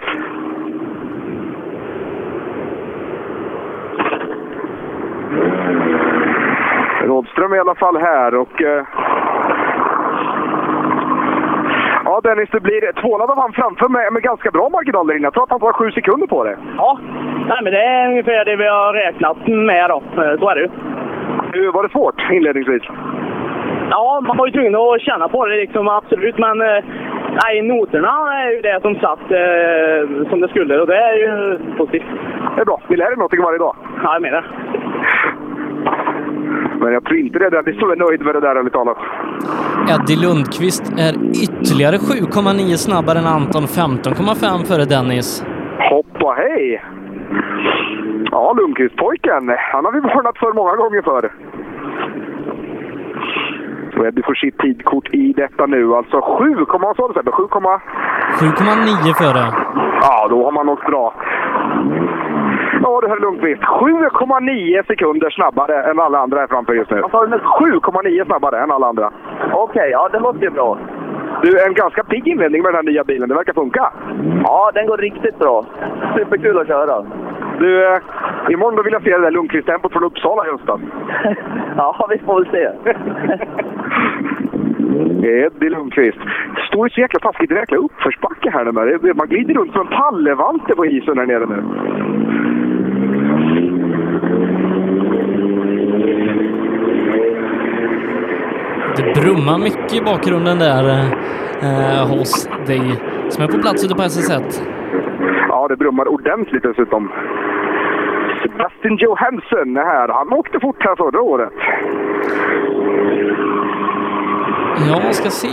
Rådström är i alla fall här och... Eh... Ja Dennis, det blir tvålad av han framför med, med ganska bra marginal där inne. Jag tror att han tar sju sekunder på det. Ja, Nej, men det är ungefär det vi har räknat med då. Så är det ju. Hur var det svårt inledningsvis? Ja, man var ju tvungen att känna på det liksom, absolut. Men eh, nej, noterna är ju det som satt eh, som det skulle och det är ju positivt. Det är bra. Vi lär er någonting varje dag. Ja, jag menar Men jag tror inte det är Dennis som är nöjd med det där ärligt talat. Eddie Lundqvist är ytterligare 7,9 snabbare än Anton, 15,5 före Dennis. Hoppa hej! Ja, Lundqvist-pojken. Han har vi varnat för många gånger förr. Så Eddie får sitt tidkort i detta nu. Alltså 7, vad sa du Sebbe? 7, 7,9 före. Ja, då har man åkt bra. Ja du herr Lundqvist, 7,9 sekunder snabbare än alla andra här framför just nu. 7,9 snabbare än alla andra. Okej, okay, ja det låter ju bra. Du, en ganska pigg inledning med den här nya bilen. Det verkar funka. Ja, den går riktigt bra. Superkul att köra. Du, eh, imorgon då vill jag se det där Lundqvist-tempot från Uppsala i höstas. ja, vi får väl se. Eddie Lundqvist. Står i så jäkla taskigt jäkla uppförsbacke här nu. Man glider runt som en pallevante på isen här nere nu. Det brummar mycket i bakgrunden där eh, hos dig som är på plats ute på SS1. Ja, det brummar ordentligt dessutom. Sebastian Johansson är här. Han åkte fort här förra året. Jag ska se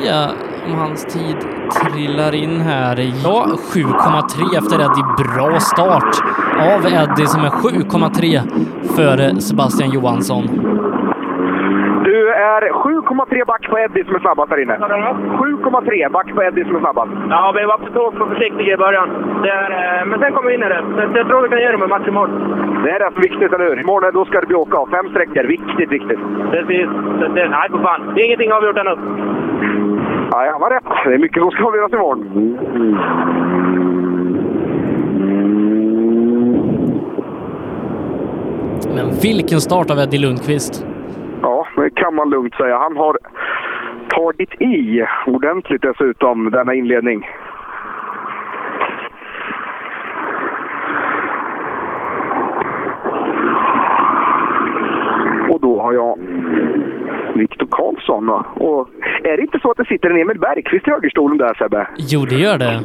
om hans tid trillar in här. Ja, 7,3 efter Eddie. Bra start av Eddie som är 7,3 före Sebastian Johansson. Du är 7,3 back på Eddie som är snabbast där inne. 7,3 back på Eddie som är snabbast. Ja, vi var på för försiktiga i början. Det är, men sen kommer vi in i det. Så jag tror vi kan ge dem en match imorgon. Det är rätt viktigt, eller hur? Imorgon då ska det bli åka av. Fem sträckor. Viktigt, viktigt. Precis. Det, det, nej, för fan. Det är ingenting avgjort ännu. Ja, han var rätt. Det är mycket som ska avgöras imorgon. Men vilken start av Eddie Lundqvist! Ja, det kan man lugnt säga. Han har tagit i ordentligt dessutom, denna inledning. Och då har jag Viktor Karlsson. Och är det inte så att det sitter en Emil Bergqvist i högerstolen där Sebbe? Jo, det gör det.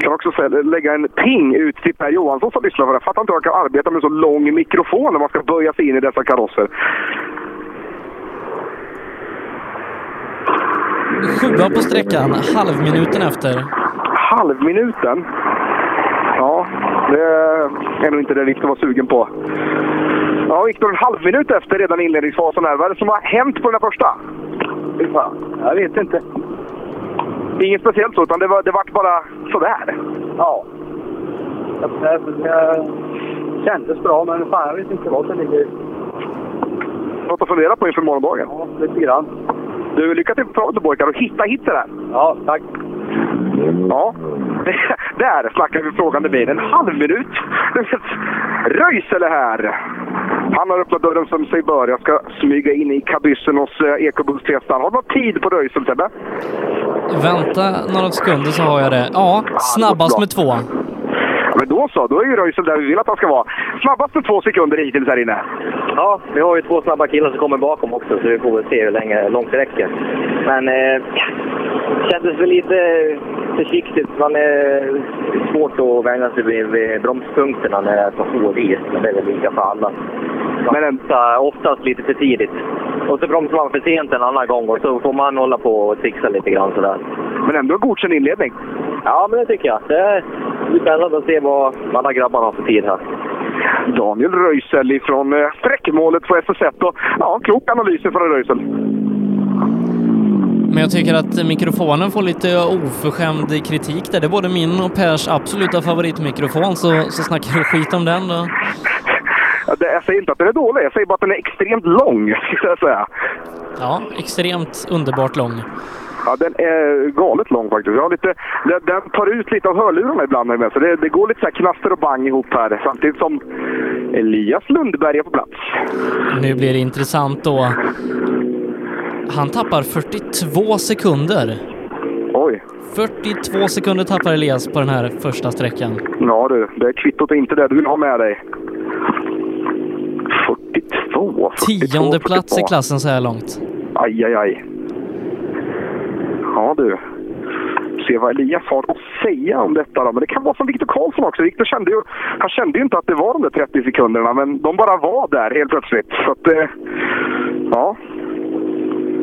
Kan också lägga en ping ut till Per Johansson som lyssnar på det. Fattar inte hur han kan arbeta med så lång mikrofon när man ska böja sig in i dessa karosser. Sjua på sträckan, halvminuten efter. Halvminuten? Ja, det är nog inte det Viktor var sugen på. Ja, Viktor, en halvminut efter redan inledningsfasen här. Vad är det som har hänt på den här första? Jag vet inte. Inget speciellt så, utan det, var, det vart bara sådär? Ja. Det, det kändes bra, men fan jag vet inte vad det ligger Något att fundera på inför morgondagen? Ja, lite grann. Du, lycka till på travet pojkar och hitta hit där. Ja, tack. Ja, där snackar vi frågande bil. En halv minut. Röisele här. Han har öppnat dörren som sig bör. Jag ska smyga in i kabyssen hos eh, Ecobuss-testaren. Har du någon tid på Röisel, Sebbe? Vänta några sekunder så har jag det. Ja, snabbast med två. Men då så, då är ju Röisel där vi vill att han ska vara. Snabbast med två sekunder hittills här inne. Ja, vi har ju två snabba killar som kommer bakom också, så vi får väl se hur länge, långt det räcker. Men eh, kändes väl lite försiktigt. Man är svårt att vänja sig vid, vid bromspunkterna när det är så hård is. Men det är väl lika för alla. Man väntar oftast lite för tidigt. Och så bromsar man för sent en annan gång och så får man hålla på och trixa lite grann sådär. Men ändå en godkänd inledning. Ja, men det tycker jag. Det är spännande att se vad alla grabbarna har för tid här. Daniel Röisel ifrån eh, sträckmålet på SS1. Och, ja, klok analys från Röisel. Men jag tycker att mikrofonen får lite oförskämd kritik där. Det är både min och Pers absoluta favoritmikrofon, så, så snackar du skit om den då? Jag säger inte att den är dålig, jag säger bara att den är extremt lång, skulle jag säga. Ja, extremt underbart lång. Ja, den är galet lång faktiskt. Jag har lite, den, den tar ut lite av hörlurarna ibland, med, så det, det går lite så här knaster och bang ihop här. Samtidigt som Elias Lundberg är på plats. Nu blir det intressant då. Han tappar 42 sekunder. Oj. 42 sekunder tappar Elias på den här första sträckan. Ja du, det kvittot är inte det du vill ha med dig. 42, 42, Tionde plats i 42. klassen så här långt. Aj, aj, aj. Ja du. Se vad Elias har att säga om detta då. Men det kan vara som Viktor Karlsson också. Viktor kände ju, han kände ju inte att det var de där 30 sekunderna, men de bara var där helt plötsligt. Så att, eh, ja.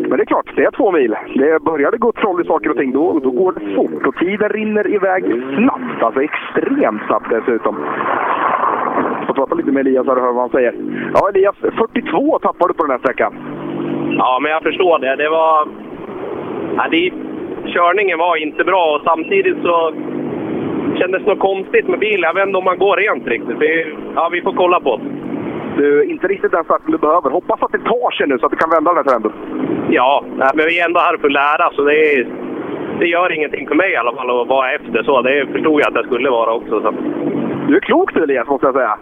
Men det är klart, det är två mil. Det började gå troll i saker och ting, då, då går det fort. Och tiden rinner iväg snabbt. Alltså extremt snabbt dessutom. Får prata lite med Elias och höra vad han säger. Ja, Elias, 42 tappade du på den här sträckan. Ja, men jag förstår det. Det var... Ja, det... Körningen var inte bra och samtidigt så kändes det något konstigt med bilen. Jag vet inte om man går rent riktigt. Det... Ja, vi får kolla på det. Du, inte riktigt den starten du behöver. Hoppas att det tar sig nu så att du kan vända den här trenden. Ja, men vi är ändå här för att lära så det, är, det gör ingenting för mig i alla fall att vara efter så. Det förstod jag att jag skulle vara också. Så. Du är klok du Elias, måste jag säga.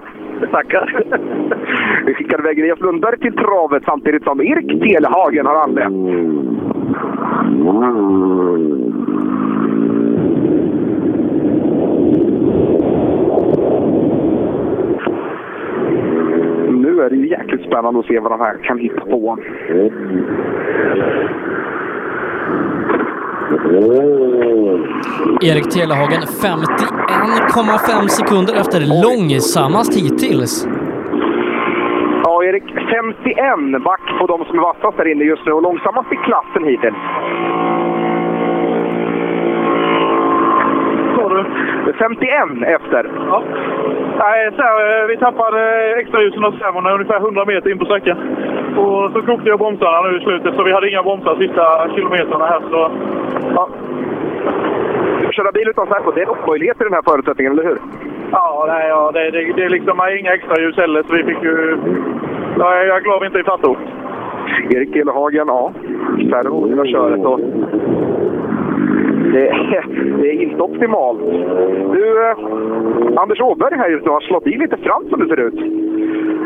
Tackar. Vi skickar iväg Elias Lundberg till travet samtidigt som Erik Telehagen har anlänt. Nu är det ju jäkligt spännande att se vad de här kan hitta på. Erik Telehagen 51,5 sekunder efter långsammast hittills. Ja, Erik, 51 back på de som är vassast där inne just nu och långsammast i klassen hittills. Det är 51 efter. Ja. Nej, så här, eh, vi tappade extraljusen och servon ungefär 100 meter in på sträckan. Och så kokade jag bromsarna nu i slutet, så vi hade inga bromsar sista kilometrarna här. Så, ja. Får köra bil utan servo. Det är en omöjlighet i den här förutsättningen, eller hur? Ja, nej, ja det, det, det är liksom inga extraljus heller, så vi fick ju... Ja, jag vi inte är faståkt. Erik Telehagen, ja. Servo i hela köret. Och det, är, det är inte optimalt. Du, eh, Anders Åberg här just nu har slått i lite fram som det ser ut.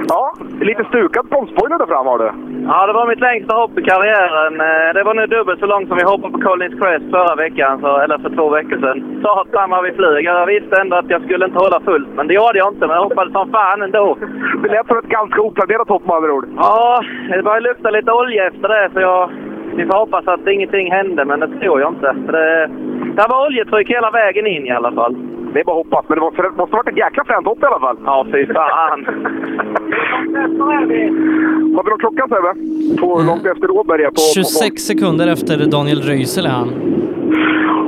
Ja, lite stukad bromspoiler där fram har du. Ja, det var mitt längsta hopp i karriären. Eh, Det var nu dubbelt så långt som vi hoppade på Collins Crest förra veckan, så, eller för två veckor sedan. Satan vad vi flög. Jag visste ändå att jag skulle inte hålla fullt, men det gjorde jag inte. Men jag hoppade som fan ändå. Det lät som ett ganska oplanerat hopp med andra ord. Ja, det började lukta lite olja efter det, så jag... Vi får hoppas att ingenting hände, men det tror jag inte. Det, det var oljetryck hela vägen in i alla fall. Det är bara att hoppas, men det måste, det måste ha varit ett jäkla fränt hopp i alla fall. Ja, fy fan. Har vi någon klockan Sebbe? På långt efter Åberg är på, 26 sekunder efter Daniel Röisel är han.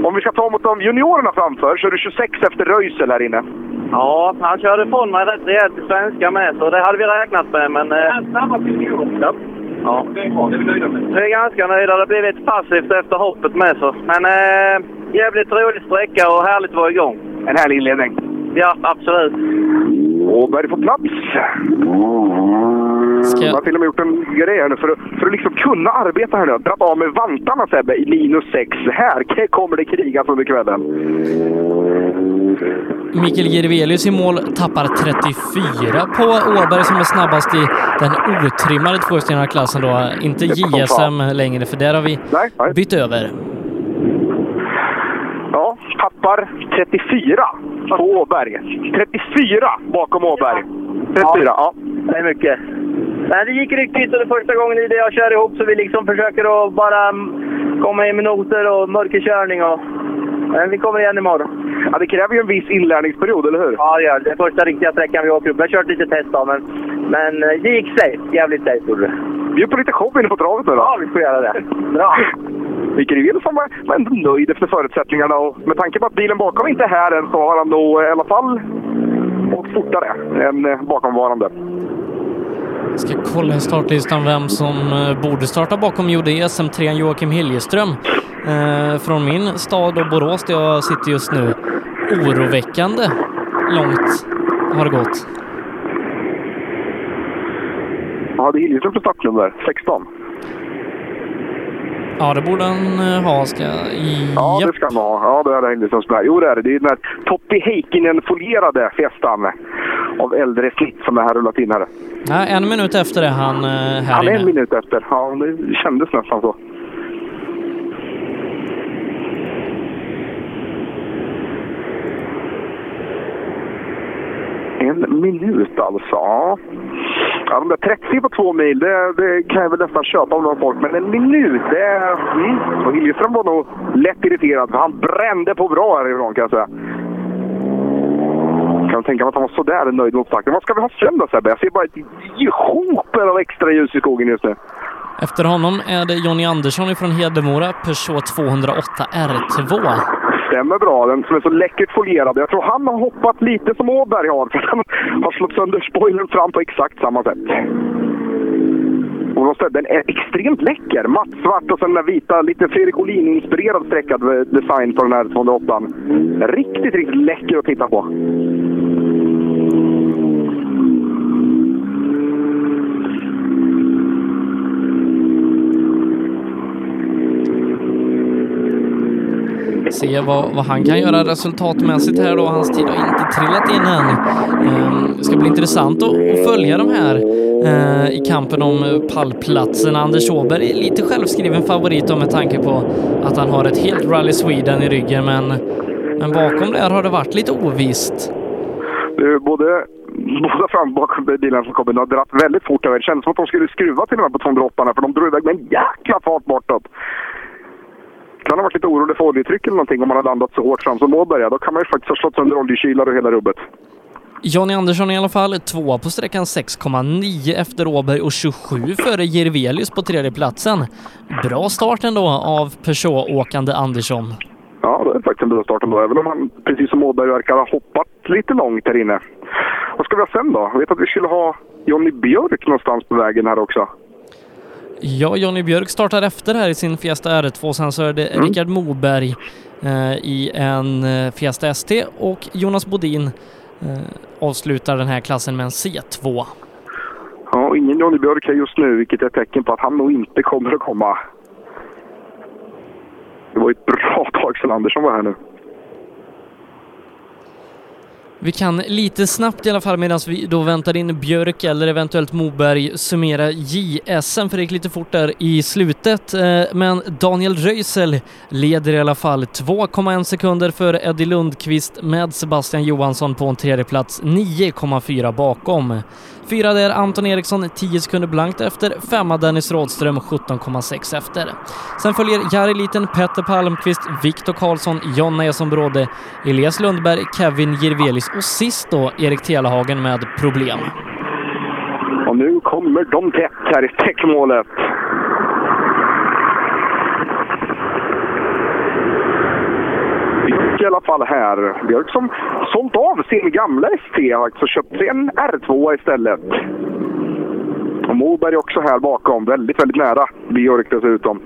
på Om vi ska ta mot de juniorerna framför så är du 26 efter Röisel här inne. Ja, han körde ifrån mig rätt rejält i svenska med, så det hade vi räknat med. Men, eh, ja. Det är vi nöjda med. Vi är ganska nöjda. Det har blivit passivt efter hoppet med. Så. Men eh, jävligt rolig sträcka och härligt att vara igång. En härlig inledning. Ja, absolut. Åberg på plats. Ska Jag har till och med gjort en grej här nu för att, för att liksom kunna arbeta här nu. Dragit av med vantarna Sebbe i minus 6. Här kommer det krigas under kvällen. Mikael Jirvelius i mål tappar 34 på Åberg som är snabbast i den otrimmade tvåhjulsdrivna klassen då. Inte JSM längre, för där har vi bytt över. Tappar 34 på Åberg. 34 bakom Åberg. 34, ja. Det är mycket. Nej, det gick riktigt och det är första gången i det jag kör ihop så vi liksom försöker att bara mm, komma i minuter och mörkerkörning och Men vi kommer igen imorgon. Ja, det kräver ju en viss inlärningsperiod, eller hur? Ja, det gör det. Första riktiga sträckan vi åker upp. Jag har kört lite test av, men, men eh, det gick safe. Jävligt safe gjorde det. Bjud på lite show inne på travet nu då. Ja, vi får göra det. Bra. Mikael Nilsson var, var ändå nöjd efter förutsättningarna och med tanke på att bilen bakom inte är här än så har han nog i alla fall åkt fortare än eh, bakomvarande. Jag ska kolla i startlistan vem som eh, borde starta bakom Jode SM3 Joakim Hiljeström eh, från min stad och Borås där jag sitter just nu. Oroväckande långt har det gått. Vad hade Hiljeström för startnummer? 16? Ja, det borde han eh, ha. Ska... Ja, det ska han ha. Ja, det är det med. Jo, det är det. Det är den här Toppi Heikkinen-folierade festan av äldre snitt som är här rullat in här. Ja, en minut efter är han eh, här Han är en minut efter. Ja, det kändes nästan så. En minut alltså. Ja, ja de där 30 på två mil, det, det kan jag väl nästan köpa av någon folk. Men en minut, det... Mm. Och Hiljeström var nog lätt irriterad, för han brände på bra härifrån kan jag säga. Kan tänka mig att han var sådär nöjd med upptakten. Vad ska vi ha sen då Sebbe? Jag ser bara ett hoper av extra ljus i skogen just nu. Efter honom är det Jonny Andersson från Hedemora, Peugeot 208 R2. Stämmer bra. Den som är så läckert folierad. Jag tror han har hoppat lite som Åberg har. För han har slått sönder spoilern fram på exakt samma sätt. Och den är extremt läcker. Mattsvart och sen den där vita, lite Fredrik Olin-inspirerad streckad design på den här 208. Riktigt, riktigt läcker att titta på. Se vad, vad han kan göra resultatmässigt här då. Hans tid har inte trillat in än. Ehm, det ska bli intressant att, följa de här eh, i kampen om pallplatsen. Anders Åberg är lite självskriven favorit då med tanke på att han har ett helt Rally Sweden i ryggen, men, men bakom där har det varit lite ovisst. Det är Både, båda fram och bakom bilarna som kommer har dratt väldigt fort över. Det kändes som att de skulle skruva till och med på 208 för de drog iväg med en jäkla fart bortåt. Kan ha varit lite orolig för oljetryck eller någonting om man har landat så hårt fram som Åberg. Då kan man ju faktiskt ha slått sönder oljekylare och hela rubbet. Jonny Andersson i alla fall, tvåa på sträckan 6,9 efter Åberg och 27 före Jirvelius på tredje platsen. Bra start ändå av Peugeot-åkande Andersson. Ja, det är faktiskt en bra start ändå. Även om han, precis som Åberg, verkar ha hoppat lite långt här inne. Vad ska vi ha sen då? Jag vet att vi skulle ha Jonny Björk någonstans på vägen här också. Ja, Jonny Björk startar efter här i sin Fiesta R2. Sen så är det Rickard Moberg eh, i en eh, Fiesta ST och Jonas Bodin eh, avslutar den här klassen med en C2. Ja, ingen Jonny Björk här just nu, vilket är ett tecken på att han nog inte kommer att komma. Det var ett bra tag sedan Andersson var här nu. Vi kan lite snabbt i alla fall medan vi då väntar in Björk eller eventuellt Moberg summera JSM för det gick lite fort där i slutet. Eh, men Daniel Röisel leder i alla fall 2,1 sekunder för Eddie Lundqvist med Sebastian Johansson på en tredje plats 9,4 bakom. Fyra där Anton Eriksson 10 sekunder blankt efter, femma Dennis Rådström 17,6 efter. Sen följer Jari Liten, Petter Palmqvist, Viktor Karlsson, Jonna Eson Bråde, Elias Lundberg, Kevin Jirvelis och sist då Erik Telehagen med problem. Och nu kommer de tätt här i täckmålet. I alla fall här. Björk som sålt av sin gamla ST har alltså köpt sig en R2 istället. Och Moberg också här bakom. Väldigt, väldigt nära Björk dessutom.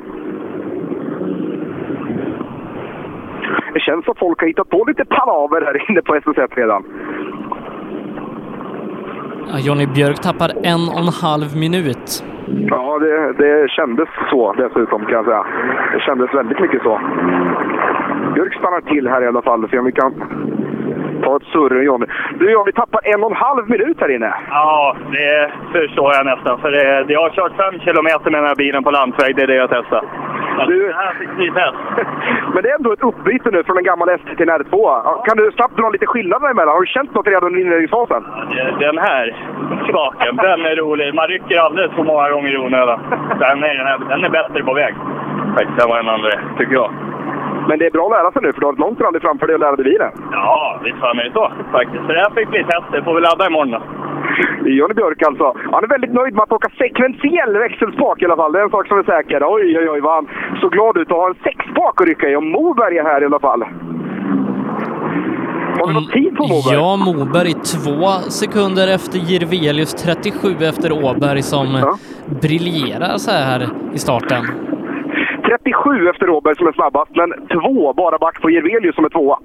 Det känns som folk har hittat på lite palaver här inne på SS1 redan. Ja, Jonny Björk tappar en och en halv minut. Ja, det, det kändes så dessutom kan jag säga. Det kändes väldigt mycket så. Björk stannar till här i alla fall, se om vi kan ta ett surr Johnny. Du Johnny, tappar en och en halv minut här inne. Ja, det förstår jag nästan. För det, jag har kört fem kilometer med den här bilen på landsväg. Det är det jag testar. Du... Det här fick ni test. Men det är ändå ett uppbyte nu från en gammal ST till en R2. Ja, Kan du snabbt dra lite skillnader emellan? Har du känt något redan i inledningsfasen? Den här skaken, den är rolig. Man rycker alldeles för många gånger i onödan. Den är, den är, den är bättre på väg faktiskt än vad den andra tycker jag. Men det är bra att lära sig nu, för du har ett långt rally framför dig att lära dig bilen. Ja, visst fan är det så faktiskt. Så det här fick bli tester. Får vi ladda imorgon då. Det är Johnny Björk alltså. Han är väldigt nöjd med att åka sekventiell växelspak i alla fall. Det är en sak som är säker. Oj, oj, oj vad han så glad ut att ha en sexspak att rycka i. Och Moberg är här i alla fall. Har vi någon tid på Moberg? Ja, Moberg två sekunder efter Jirvelius, 37 efter Åberg som briljerar så här i starten. 37 efter Robert som är snabbast, men två bara back på Jirvelius som är tvåa.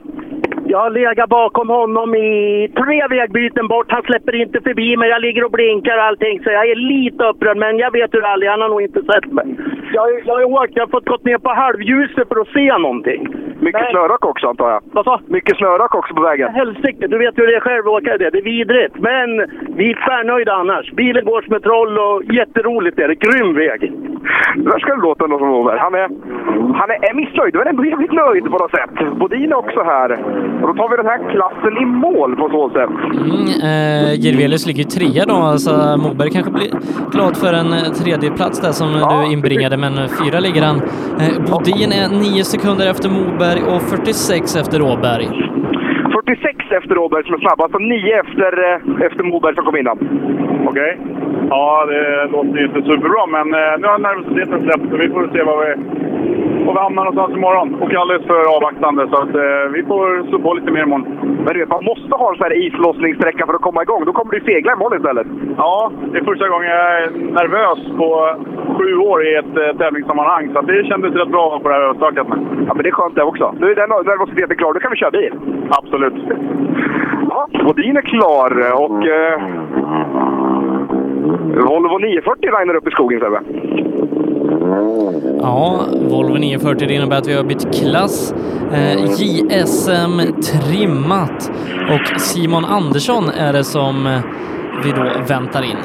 Jag legat bakom honom i tre vägbyten bort. Han släpper inte förbi mig. Jag ligger och blinkar och allting. Så jag är lite upprörd, men jag vet hur ärlig Han har nog inte sett mig. Jag, jag har åkt. Jag har fått gått ner på halvljuset för att se någonting. Mycket snörack också antar jag? Vad sa Mycket snörack också på vägen? Helsike, du vet hur det är själv att åka det. Det är vidrigt. Men vi är tvärnöjda annars. Bilen går som ett troll och jätteroligt är det. Grym väg. Det där ska det låta ändå som. Han är, han är, är missnöjd, men ändå jävligt nöjd på något sätt. Bodin är också här. Och då tar vi den här klassen i mål på så sätt. Mm, eh, Jirvelius ligger trea då, så Moberg kanske blir glad för en eh, tredje plats där som du inbringade, men fyra ligger han. Eh, Bodin är nio sekunder efter Moberg och 46 efter Åberg. 46 efter Åberg som är snabbast och 9 efter, eh, efter Moberg som kom innan. Okej. Ja, det låter inte superbra, men eh, nu har nervositeten släppt så vi får se var vi, var vi hamnar någonstans imorgon. Och alldeles för avvaktande, så att eh, vi får stå på lite mer imorgon. Men du vet, man måste ha en sån här islossningssträcka för att komma igång. Då kommer du segla imorgon istället. Ja, det är första gången jag är nervös på sju år i ett eh, tävlingssammanhang, så det kändes rätt bra på det här överstökat med. Ja, men det är skönt det också. Nu är den nervositeten klar, då kan vi köra bil. Absolut. Ja, Bodin är klar och eh, Volvo 940 liner upp i skogen Sebbe. Ja, Volvo 940 det innebär att vi har bytt klass. Eh, JSM trimmat och Simon Andersson är det som eh, vi då väntar in.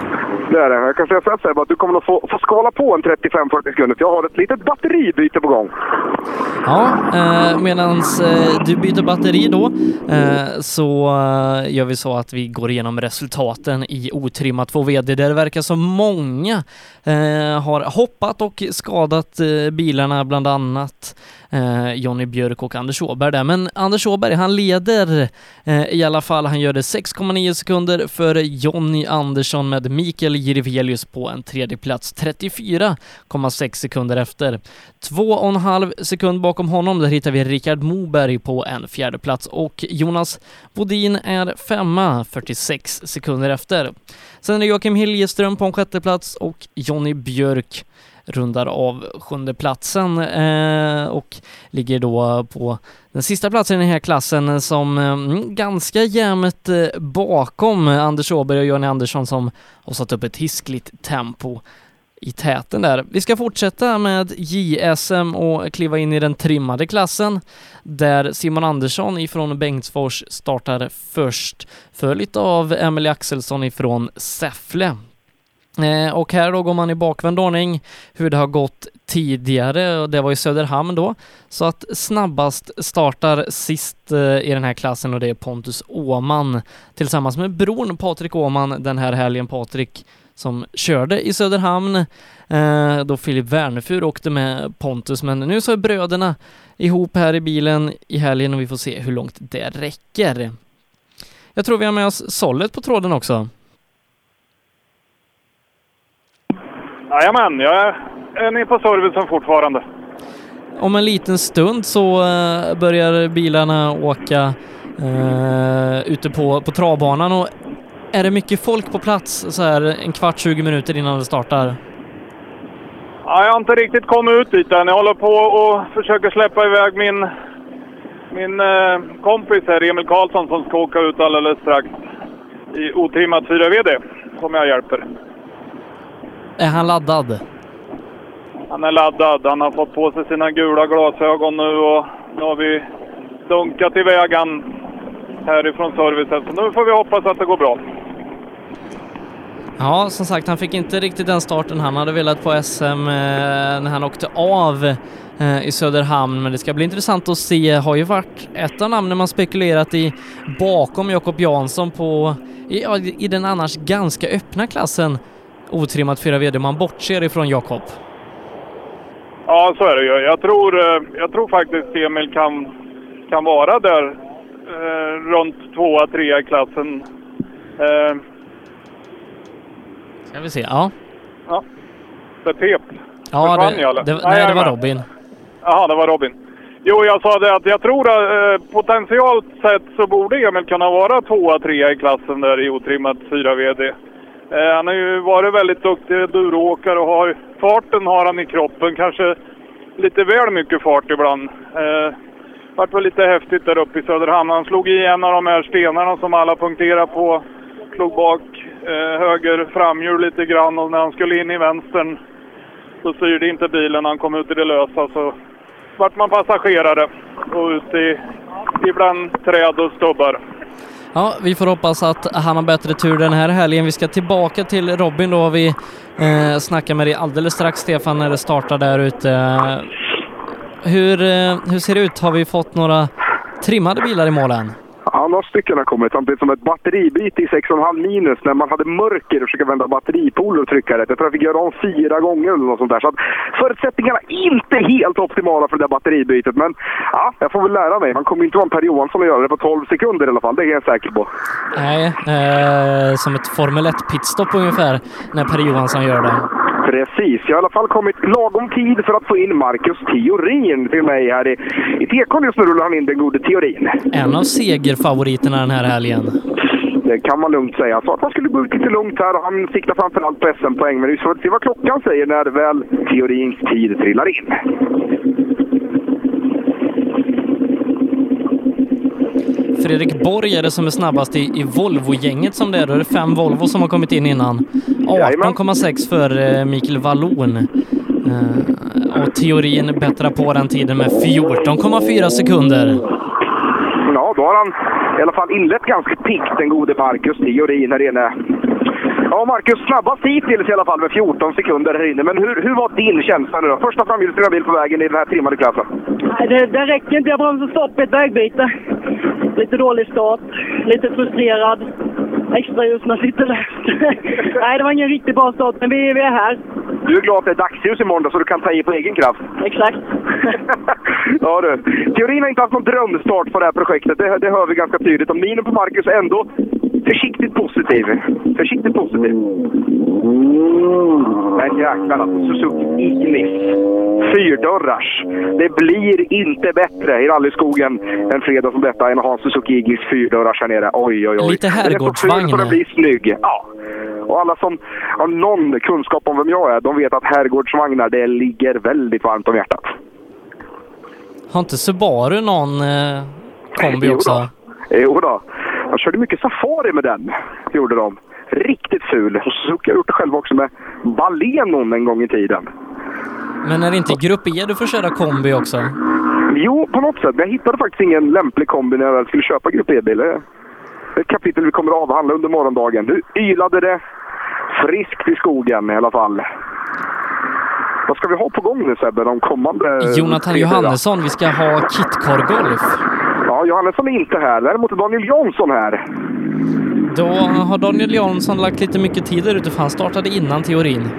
Det är det. Jag kan säga så här Sebbe, att du kommer att få, få skala på en 35-40 sekunder. för Jag har ett litet batteribyte på gång. Ja, eh, medan eh, du byter batteri då eh, så eh, gör vi så att vi går igenom resultaten i otrimmat 2 VD där det verkar som många eh, har hoppat och skadat eh, bilarna, bland annat eh, Jonny Björk och Anders Åberg där. Men Anders Åberg, han leder eh, i alla fall. Han gör det 6,9 sekunder före Jonny Andersson med Mikael Jirvelius på en tredje plats 34,6 sekunder efter. Två och en halv sekund bakom honom, där hittar vi Rickard Moberg på en fjärde plats och Jonas Bodin är femma, 46 sekunder efter. Sen är det Joakim Hiljeström på en sjätte plats och Jonny Björk rundar av sjunde platsen eh, och ligger då på den sista platsen i den här klassen som eh, ganska jämnt eh, bakom Anders Åberg och Johnny Andersson som har satt upp ett hiskligt tempo i täten där. Vi ska fortsätta med JSM och kliva in i den trimmade klassen där Simon Andersson ifrån Bengtsfors startar först, följt av Emelie Axelsson ifrån Säffle. Eh, och här då går man i bakvänd ordning hur det har gått tidigare och det var i Söderhamn då. Så att snabbast startar sist eh, i den här klassen och det är Pontus Åman tillsammans med bron Patrik Åman den här helgen. Patrik som körde i Söderhamn eh, då Filip Wernefur åkte med Pontus men nu så är bröderna ihop här i bilen i helgen och vi får se hur långt det räcker. Jag tror vi har med oss Sollet på tråden också. Jajamän, jag är nere på servicen fortfarande. Om en liten stund så eh, börjar bilarna åka eh, ute på, på travbanan och är det mycket folk på plats så här en kvart, 20 minuter innan det startar? Ja, jag har inte riktigt kommit ut dit än. Jag håller på och försöker släppa iväg min, min eh, kompis här, Emil Karlsson, som ska åka ut alldeles strax i otrimmat 4VD, som jag hjälper. Är han laddad? Han är laddad. Han har fått på sig sina gula glasögon nu och nu har vi dunkat iväg han härifrån servicen. Så nu får vi hoppas att det går bra. Ja, som sagt, han fick inte riktigt den starten han hade velat på SM eh, när han åkte av eh, i Söderhamn, men det ska bli intressant att se. Har ju varit ett av namnen man spekulerat i bakom Jakob Jansson på i, i den annars ganska öppna klassen otrimmat 4 VD. Man bortser ifrån Jakob. Ja, så är det ju. Jag tror, eh, jag tror faktiskt Emil kan, kan vara där eh, runt tvåa, trea i klassen. Eh, Ska vi se, ja. ja. Det pep. Ja, Försvann det, jag, eller? det, Nej, nej, det var. Robin. Jaha, det var Robin. Jo, jag sa det att jag tror att eh, potentiellt sett så borde Emil kunna vara tvåa, trea i klassen där i otrimmat 4 VD. Eh, han har ju varit väldigt duktig duråkare och har, farten har han i kroppen. Kanske lite väl mycket fart ibland. Eh, vart väl lite häftigt där uppe i Söderhamn. Han slog i en av de här stenarna som alla punkterar på. Slog bak eh, höger framhjul lite grann och när han skulle in i vänstern så styrde inte bilen han kom ut i det lösa. Så vart man passagerare och ut i, ibland träd och stubbar. Ja, vi får hoppas att han har bättre tur den här helgen. Vi ska tillbaka till Robin då. Vi eh, snackar med dig alldeles strax, Stefan, när det startar där ute. Hur, eh, hur ser det ut? Har vi fått några trimmade bilar i målen? Ja, några stycken har kommit. Samtidigt som ett batteribyte i 6,5 minus när man hade mörker och försöka vända batteripoler och trycka rätt. Jag tror jag fick göra om fyra gånger eller något sånt där. Så att förutsättningarna är inte helt optimala för det där batteribytet. Men ja, jag får väl lära mig. Man kommer inte vara en Per Johansson att göra det på 12 sekunder i alla fall. Det är jag säker på. Nej, eh, som ett Formel 1-pitstop ungefär när Per Johansson gör det. Precis. Jag har i alla fall kommit lagom tid för att få in Marcus Theorin till mig här i, i tekon. Just nu rullar han in den gode Theorin. En av segerfavoriterna den här helgen. Det kan man lugnt säga. Så att man skulle gå ut lite lugnt här och han siktar framförallt på SM-poäng. Men vi får se vad klockan säger när väl Theorins tid trillar in. Fredrik Borg är det som är snabbast i, i Volvo-gänget som det är. Då är det fem Volvo som har kommit in innan. 18,6 för eh, Mikael Wallon. Eh, och teorin bättrar på den tiden med 14,4 sekunder. Ja, då har han i alla fall inlett ganska piggt, den gode Marcus Theorin här inne. Ja, Marcus, snabbast hittills i alla fall med 14 sekunder här inne. Men hur, hur var din känsla nu då? Första framhjulsdrivna bil på vägen i den här trimmade klassen. Nej, det, det räcker inte. Jag bromsar stopp i ett vägbyte. Lite dålig start, lite frustrerad. Extraljusen sitter löst. Nej, det var ingen riktigt bra start, men vi, vi är här. Du är glad att det är dagsljus imorgon då, så du kan ta i på egen kraft. Exakt. ja du. Teorin har inte haft någon drömstart på det här projektet. Det, det hör vi ganska tydligt. Och minen på Marcus är ändå försiktigt positiv. Försiktigt positiv. Men jäklar, Suzuki Ignis. Fyrdörrars. Det blir inte bättre i rallyskogen en fredag som detta än att ha en Suzuki Ignis fyrdörrars här nere. Oj, oj, oj. Lite Den är så herrgårdsvagn. ful så den blir snygg. Ja. Och alla som har någon kunskap om vem jag är, de vet att herrgårdsvagnar, det ligger väldigt varmt om hjärtat. Har inte Subaru någon eh, kombi Jo också? då. Jo då. Jag körde mycket safari med den, gjorde de. Riktigt ful. Och Suzuki har gjort det själva också med Balenon en gång i tiden. Men är det inte Grupp E du får köra kombi också? Jo, på något sätt. Jag hittade faktiskt ingen lämplig kombi när jag väl skulle köpa Grupp E-bil. Kapitel vi kommer att avhandla under morgondagen. Nu ylade det friskt i skogen i alla fall. Vad ska vi ha på gång nu Sebbe, de kommande... Jonathan? Johannesson, vi ska ha Kitcar Golf. Ja, Johannesson är inte här. Däremot är Daniel Jansson här. Då har Daniel Jansson lagt lite mycket tid där ute för han startade innan teorin.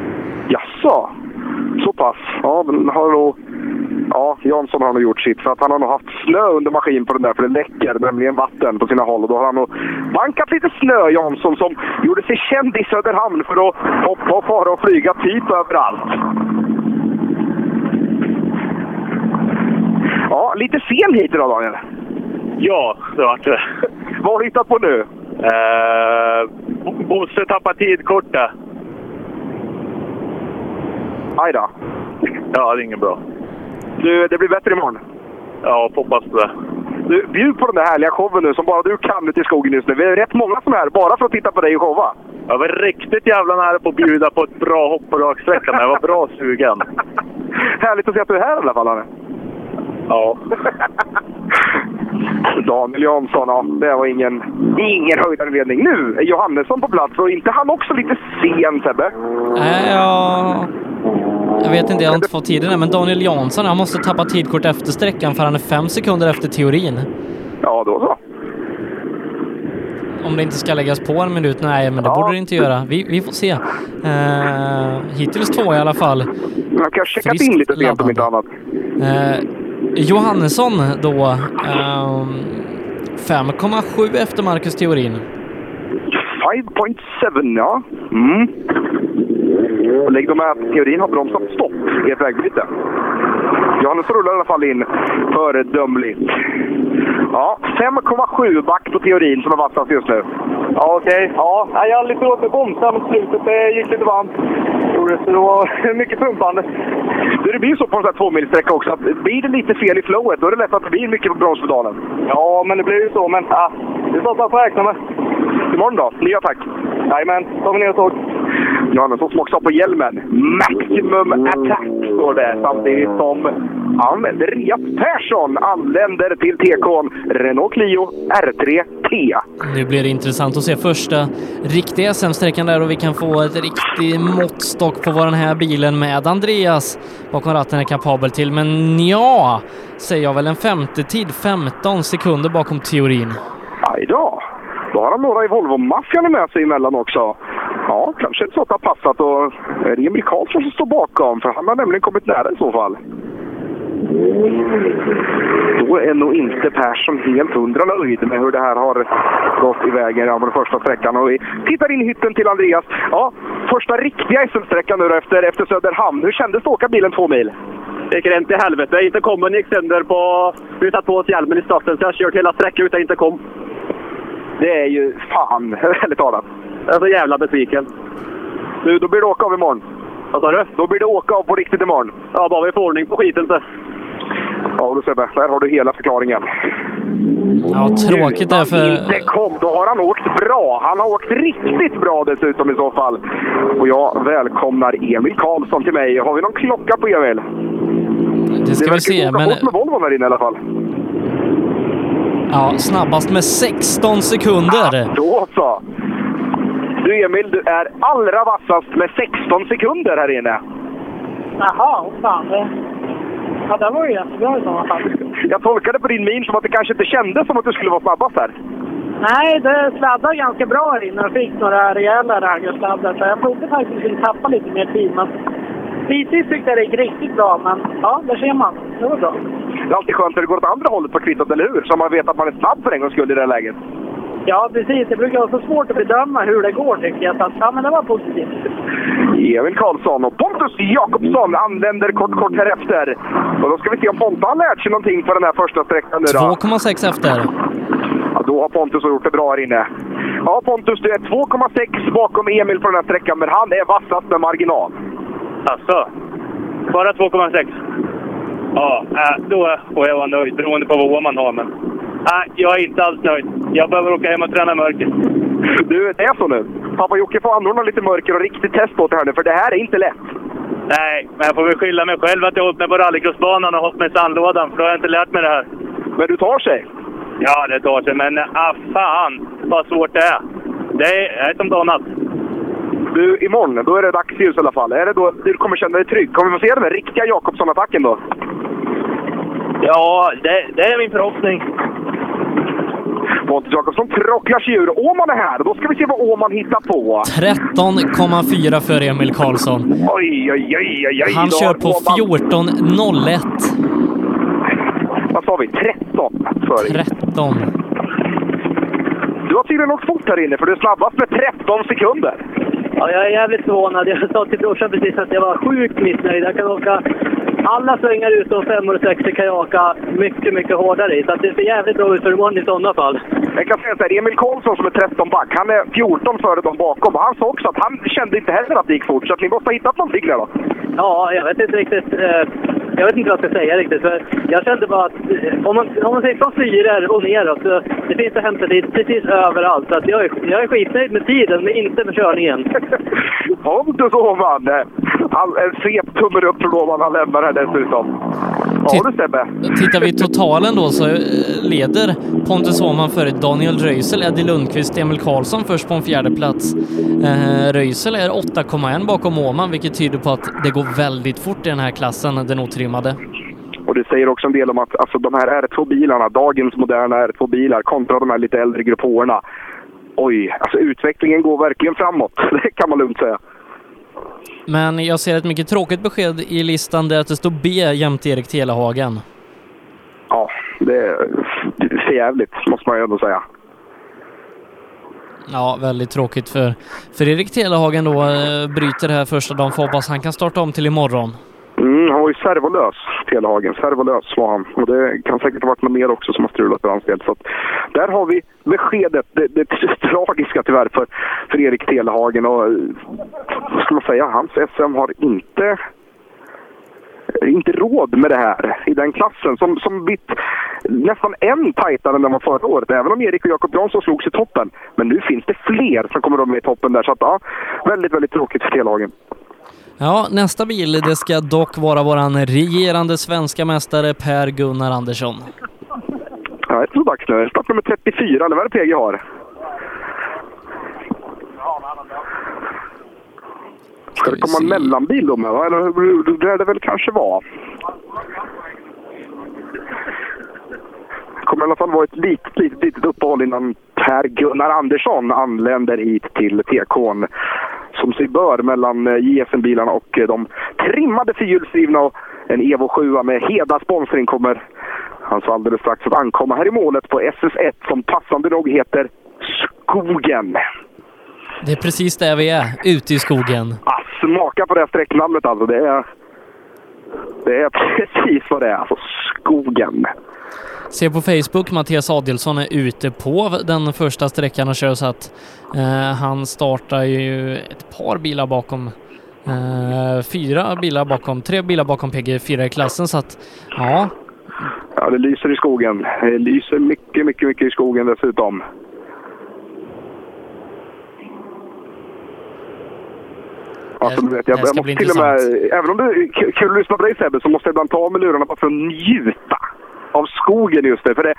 Jaså? Så pass? Ja, men har nog... Ja, Jansson har nog gjort sitt. För att han har nog haft snö under maskin på den där, för det läcker nämligen vatten på sina håll. Och då har han nog bankat lite snö, Jansson, som gjorde sig känd i Söderhamn för att hoppa och fara och flyga typ överallt. Ja, lite sen hit idag, Daniel. Ja, det vart det. Vad har du hittat på nu? Uh, Bosse tappar tidkortet. Aj då. Ja, det är inget bra. Du, det blir bättre imorgon. Ja, hoppas det. Du, bjud på den där härliga showen nu som bara du kan ute i skogen just nu. Vi är rätt många som är här bara för att titta på dig och showa. Jag var riktigt jävla nära på att bjuda på ett bra hopp på raksträckan. Jag var bra sugen. Härligt att se att du är här i alla fall, Arne. Ja. Daniel Jansson, ja, det var ingen, ingen höjdarinledning. Nu är Johannesson på plats och inte han också lite sen, Sebbe? Nej, jag... Jag vet inte, jag har inte fått tiden än, men Daniel Jansson, han måste tappa tidkort efter sträckan för han är fem sekunder efter teorin. Ja, då så. om det inte ska läggas på en minut. Nej, men det borde det inte göra. Vi, vi får se. Eh, hittills två i alla fall. Man kan ha checkat in lite sent om inte annat. Eh, Johannesson då. Ehm, 5,7 efter Marcus Theorin. 5.7 ja. Mm. Och Lägg då med att teorin har bromsat stopp i ett vägbyte. Johannes rullar i alla fall in föredömligt. Ja, 5,7 back på teorin som är vassast just nu. Ja, okej. Ja, nej, jag hade lite åt med bromsar mot slutet. Det gick lite varmt. Det, Så det var mycket pumpande. Det blir så på en sån här tvåmilssträcka också att blir det lite fel i flowet då är det lätt att det blir mycket på bromspedalen. Ja, men det blir ju så. Men ja, det är sånt man får räkna med. Imorgon då? Nya attack? Jajamän, tar vi ner och tåg. Johannesson som också har på hjälmen. Maximum attack står det samtidigt som Andreas Persson anländer till TK'n Renault Clio R3 T. Nu blir det intressant att se första riktiga SM-sträckan där och vi kan få ett riktig måttstock på vad den här bilen med Andreas bakom ratten är kapabel till. Men ja, säger jag väl en femte tid 15 sekunder bakom teorin. Aj då. Då har han några i Volvo-maffian med sig emellan också. Ja, kanske inte så att det har passat och är det Emil Karlsson som står bakom för han har nämligen kommit nära i så fall. Då är nog inte Persson helt hundra nöjd med hur det här har gått i vägen ja, på den första sträckan. Och vi tittar in i hytten till Andreas. Ja, första riktiga SM-sträckan nu då efter, efter Söderhamn. Hur kändes det att åka bilen två mil? Det gick rent i helvete. Intercomen gick sönder på... Vi satt på oss hjälmen i starten så jag har kört hela sträckan utan intercom. Det är ju fan, ärligt talat. Jag är så jävla besviken. Du, då blir det åka av imorgon. Vad sa du? Då blir det åka av på riktigt imorgon. Ja, bara vi får ordning på skiten så. Ja du Sebbe, där har du hela förklaringen. Ja, tråkigt där för... inte kom, då har han åkt bra. Han har åkt riktigt bra dessutom i så fall. Och jag välkomnar Emil Karlsson till mig. Har vi någon klocka på Emil? Det ska vi se, men... men... med Volvo här inne i alla fall. Ja, snabbast med 16 sekunder. Då så! Du Emil, du är allra vassast med 16 sekunder här inne. Jaha, fan. Det... Ja, det var ju jättebra i sådana fall. Jag tolkade på din min som att det kanske inte kändes som att du skulle vara snabbast här. Nej, det sladdade ganska bra här inne och fick några rejäla raggarsladdar. Så jag trodde faktiskt att jag skulle tappa lite mer tid. Men bitvis tyckte jag det gick riktigt bra. Men ja, där ser man. Det var bra. Det är alltid skönt när det går åt andra hållet på kvittot, eller hur? Så man vet att man är snabb för en gångs skull i det här läget. Ja, precis. Det brukar vara så svårt att bedöma hur det går tycker jag. Så att, ja, men det var positivt. Emil Karlsson och Pontus Jakobsson anländer kort, kort härefter. Och då ska vi se om Pontus har lärt sig någonting på den här första sträckan nu då. 2,6 efter. Ja, då har Pontus gjort det bra här inne. Ja, Pontus, du är 2,6 bakom Emil på den här sträckan, men han är vassast med marginal. Alltså, bara 2,6? Ja, äh, då får jag vara nöjd beroende på vad man har. Men äh, jag är inte alls nöjd. Jag behöver åka hem och träna mörker. Du, det är så nu. Pappa Jocke får anordna lite mörker och riktigt test åt det här nu, för det här är inte lätt. Nej, men jag får väl skylla mig själv att jag hållit mig på rallycrossbanan och hållit mig i sandlådan, för då har jag inte lärt mig det här. Men du tar sig? Ja, det tar sig, men ah, fan vad svårt det är. Det är, det är som dag och natt. Du, imorgon, då är det dagsljus i alla fall. Är det då du kommer känna dig trygg? Kommer vi få se den där riktiga Jakobsson-attacken då? Ja, det, det är min förhoppning. Pontus Jakobsson trocklar sig ur. Åman är här. Då ska vi se vad Åman hittar på. 13,4 för Emil Karlsson. Oj, oj, oj, oj, oj. Han kör på Åman- 14.01. Vad sa vi? 13 för 13. Du har tydligen åkt fort här inne, för du är snabbast med 13 sekunder. Ja, jag är jävligt förvånad. Jag sa till brorsan precis att jag var sjukt missnöjd. Jag kan åka alla svängar utom femmor och sexor kan jag åka mycket, mycket hårdare i. Så att det ser jävligt bra ut för imorgon i sådana fall. Jag kan säga så här, Emil Karlsson som är 13 back, han är 14 före dem bakom. Och han sa också att han kände inte heller att det gick fort, så att ni måste ha hittat någonting där då. Ja, jag vet inte riktigt. Eh, jag vet inte vad jag ska säga riktigt. För jag kände bara att eh, om man, om man säger från fyror och neråt så alltså, det finns att hämta dit precis överallt. Så att jag, är, jag är skitnöjd med tiden, men inte med körningen. Kom till så man! En svep tumme upp från Lovan. han lämnar här dessutom. Du Sebbe. Tittar vi totalen då så eh, leder Pontus Åhman före Daniel Röisel, Eddie Lundqvist, Emil Karlsson först på en fjärde plats. Eh, Röisel är 8,1 bakom Åhman, vilket tyder på att det går väldigt fort i den här klassen, den otrimmade. Och det säger också en del om att alltså, de här R2-bilarna, dagens moderna R2-bilar kontra de här lite äldre Grupp oj, alltså utvecklingen går verkligen framåt. Det kan man lugnt säga. Men jag ser ett mycket tråkigt besked i listan där att det står B jämte Erik Telehagen. Ja, det är för jävligt måste man ju ändå säga. Ja, väldigt tråkigt för, för Erik Telehagen då eh, bryter här första dagen. Får hoppas han kan starta om till imorgon. Mm, han var ju servolös, Telehagen. Servolös var han. Och det kan säkert ha varit något mer också som har strulat för hans del. Så att, där har vi beskedet. Det, det, det tragiska tyvärr för, för Erik Telehagen. Och, vad ska man säga? Hans SM har inte inte råd med det här i den klassen som, som blivit nästan än tajtare än den var förra året. Även om Erik och Jakob Jansson slogs i toppen. Men nu finns det fler som kommer att vara med i toppen där. Så att, ja, väldigt, väldigt tråkigt för Telehagen. Ja, nästa bil det ska dock vara våran regerande svenska mästare Per-Gunnar Andersson. Ja, det är dags nu. Startnummer 34, eller vad är det PG har? Ska det komma en mellanbil då med? va? Eller hur det är det väl kanske var? Det kommer i alla fall vara ett litet, litet, litet uppehåll innan Per-Gunnar Andersson anländer hit till TK'n. Som sig bör mellan eh, JSM-bilarna och eh, de trimmade fyrhjulsdrivna och en Evo 7 med Heda sponsring kommer alltså alldeles strax att ankomma här i målet på SS1 som passande nog heter Skogen. Det är precis där vi är, ute i skogen. Ah, smaka på det här sträcknamnet alltså. Det är, det är precis vad det är. Alltså skogen. Se på Facebook, Mattias Adelsson är ute på den första sträckan och kör så att eh, han startar ju ett par bilar bakom eh, fyra bilar bakom, tre bilar bakom PG4 i klassen så att ja. Ja, det lyser i skogen. Det lyser mycket, mycket, mycket i skogen dessutom. Alltså, du vet, jag, jag måste till och med, även om det är kul att lyssna på dig Sebbe, så måste jag ibland ta av mig lurarna bara för att njuta av skogen just nu. För det,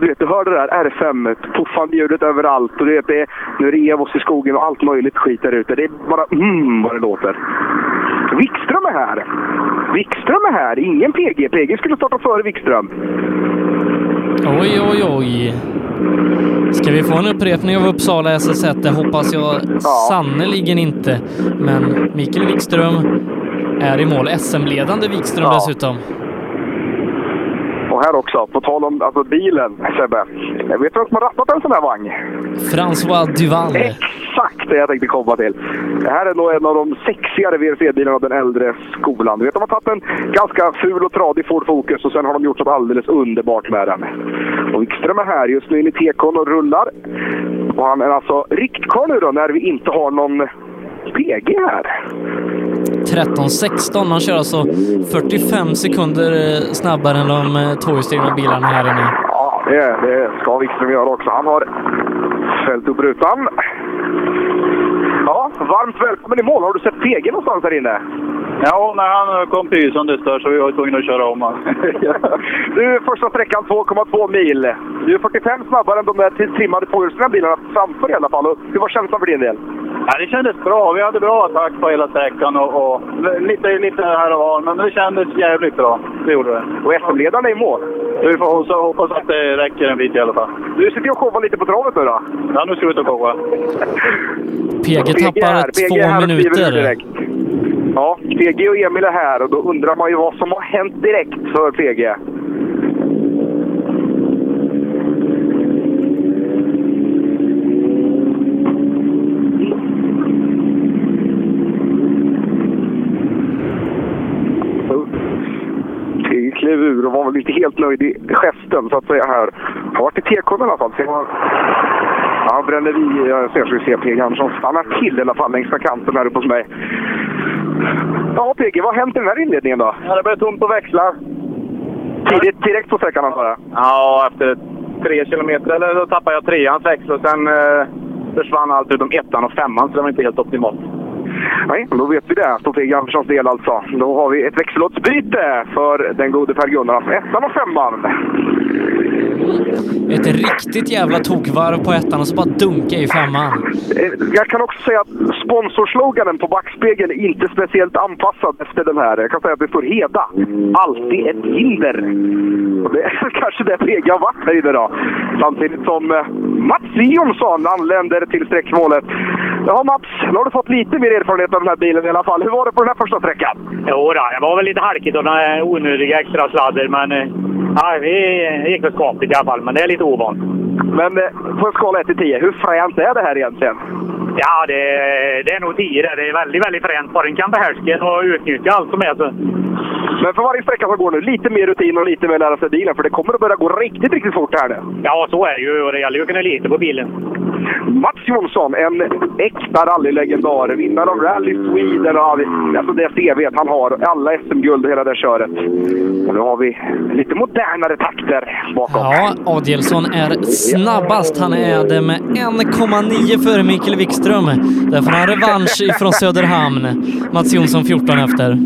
du vet, du hör det där R5, puffande ljudet överallt och du vet, det nu är det Evos i skogen och allt möjligt skit där ute. Det är bara mm vad det låter. Wikström är här! Wikström är här, ingen PG. PG skulle starta före Wikström. Oj, oj, oj. Ska vi få en upprepning av Uppsala SS1? Det hoppas jag sannerligen inte. Men Mikael Wikström är i mål. SM-ledande Wikström Ja. dessutom. Här också, på tal om alltså, bilen Sebbe. Vet du vem som har rattat en sån här vagn? François Duval. Exakt det jag tänkte komma till. Det här är nog en av de sexigare VRC-bilarna av den äldre skolan. Du vet, de har tagit en ganska ful och tradig Ford Focus och sen har de gjort något alldeles underbart med den. Och Wikström är här just nu inne i tekon och rullar. Och han är alltså riktkvar nu då när vi inte har någon PG här. 13.16. Man kör alltså 45 sekunder eh, snabbare än de eh, tvåhjulsdrivna bilarna här inne. Ja, det, det ska Wikström göra också. Han har fällt upp rutan. Ja, varmt välkommen i mål. Har du sett PG någonstans här inne? Ja, när han kom pysande stör så vi var tvungna att köra om han. Du, första sträckan 2,2 mil. Du är 45 snabbare än de där till- trimmade tvåhjulsdrivna bilarna framför i alla fall. Hur var känslan för din del? Ja, det kändes bra. Vi hade bra attack på hela sträckan och, och lite, lite här och var, men det kändes jävligt bra. Det gjorde det. Och SM-ledaren är i mål. Vi får hoppas, hoppas att det räcker en bit i alla fall. Du sitter ju och showar lite på travet nu då. Ja, nu ska vi ut och showa. PG tappar är två ut minuter. Ja, PG och Emil är här och då undrar man ju vad som har hänt direkt för. PG klev ur och var väl inte helt nöjd i gesten så att säga här. Har varit i TK i alla fall. Så Ja, han bränner i, jag ser, se, PG Andersson stannar till i alla fall längs med kanten här uppe hos mig. Ja, PG, vad har hänt i den här inledningen då? Ja, det blev tomt på växlar. Tidigt, direkt på sträckan antar jag? Ja, efter tre kilometer eller så tappade jag treans växel och sen eh, försvann allt utom ettan och femman så det var inte helt optimalt. Nej, då vet vi det. PG Anderssons del alltså. Då har vi ett växellådsbyte för den gode Per Gunnar. Alltså ettan och femman. Ett riktigt jävla tokvarv på ettan och så bara dunka i femman. Eh, Jag kan också säga att sponsorsloganen på backspegeln är inte speciellt anpassad efter den här. Jag kan säga att det står Heda. Alltid ett hinder. Och det är kanske det PG har varit här inne då. Samtidigt som eh, Mats Jonsson anländer till sträckmålet. Ja Mats, nu har du fått lite mer erfarenhet av den här bilen i alla fall. Hur var det på den här första sträckan? Jo då, det var väl lite halkigt och några onödiga extra sladder, men eh, ja, det gick väl skapligt i alla fall. Men det är lite ovant. Men eh, på en skala 1 till 10, hur fränt är det här egentligen? Ja, det, det är nog 10 det. Det är väldigt, väldigt fränt. Bara den kan behärska och utnyttja allt som är så. Men för varje sträcka som går nu, lite mer rutin och lite mer lära sig bilen. För det kommer att börja gå riktigt, riktigt fort här nu. Ja, så är det ju och det gäller ju att kunna lita på bilen. Mats Jonsson, en äkta rallylegendar. Vinnare av Rally Sweden och alltså det CVt han har. Alla SM-guld och hela det köret. Och nu har vi lite modernare takter bakom. Ja, Adielsson är snabbast. Han är det med 1,9 före Mikael Wikström. Därför har han revansch ifrån Söderhamn. Mats Jonsson 14 efter.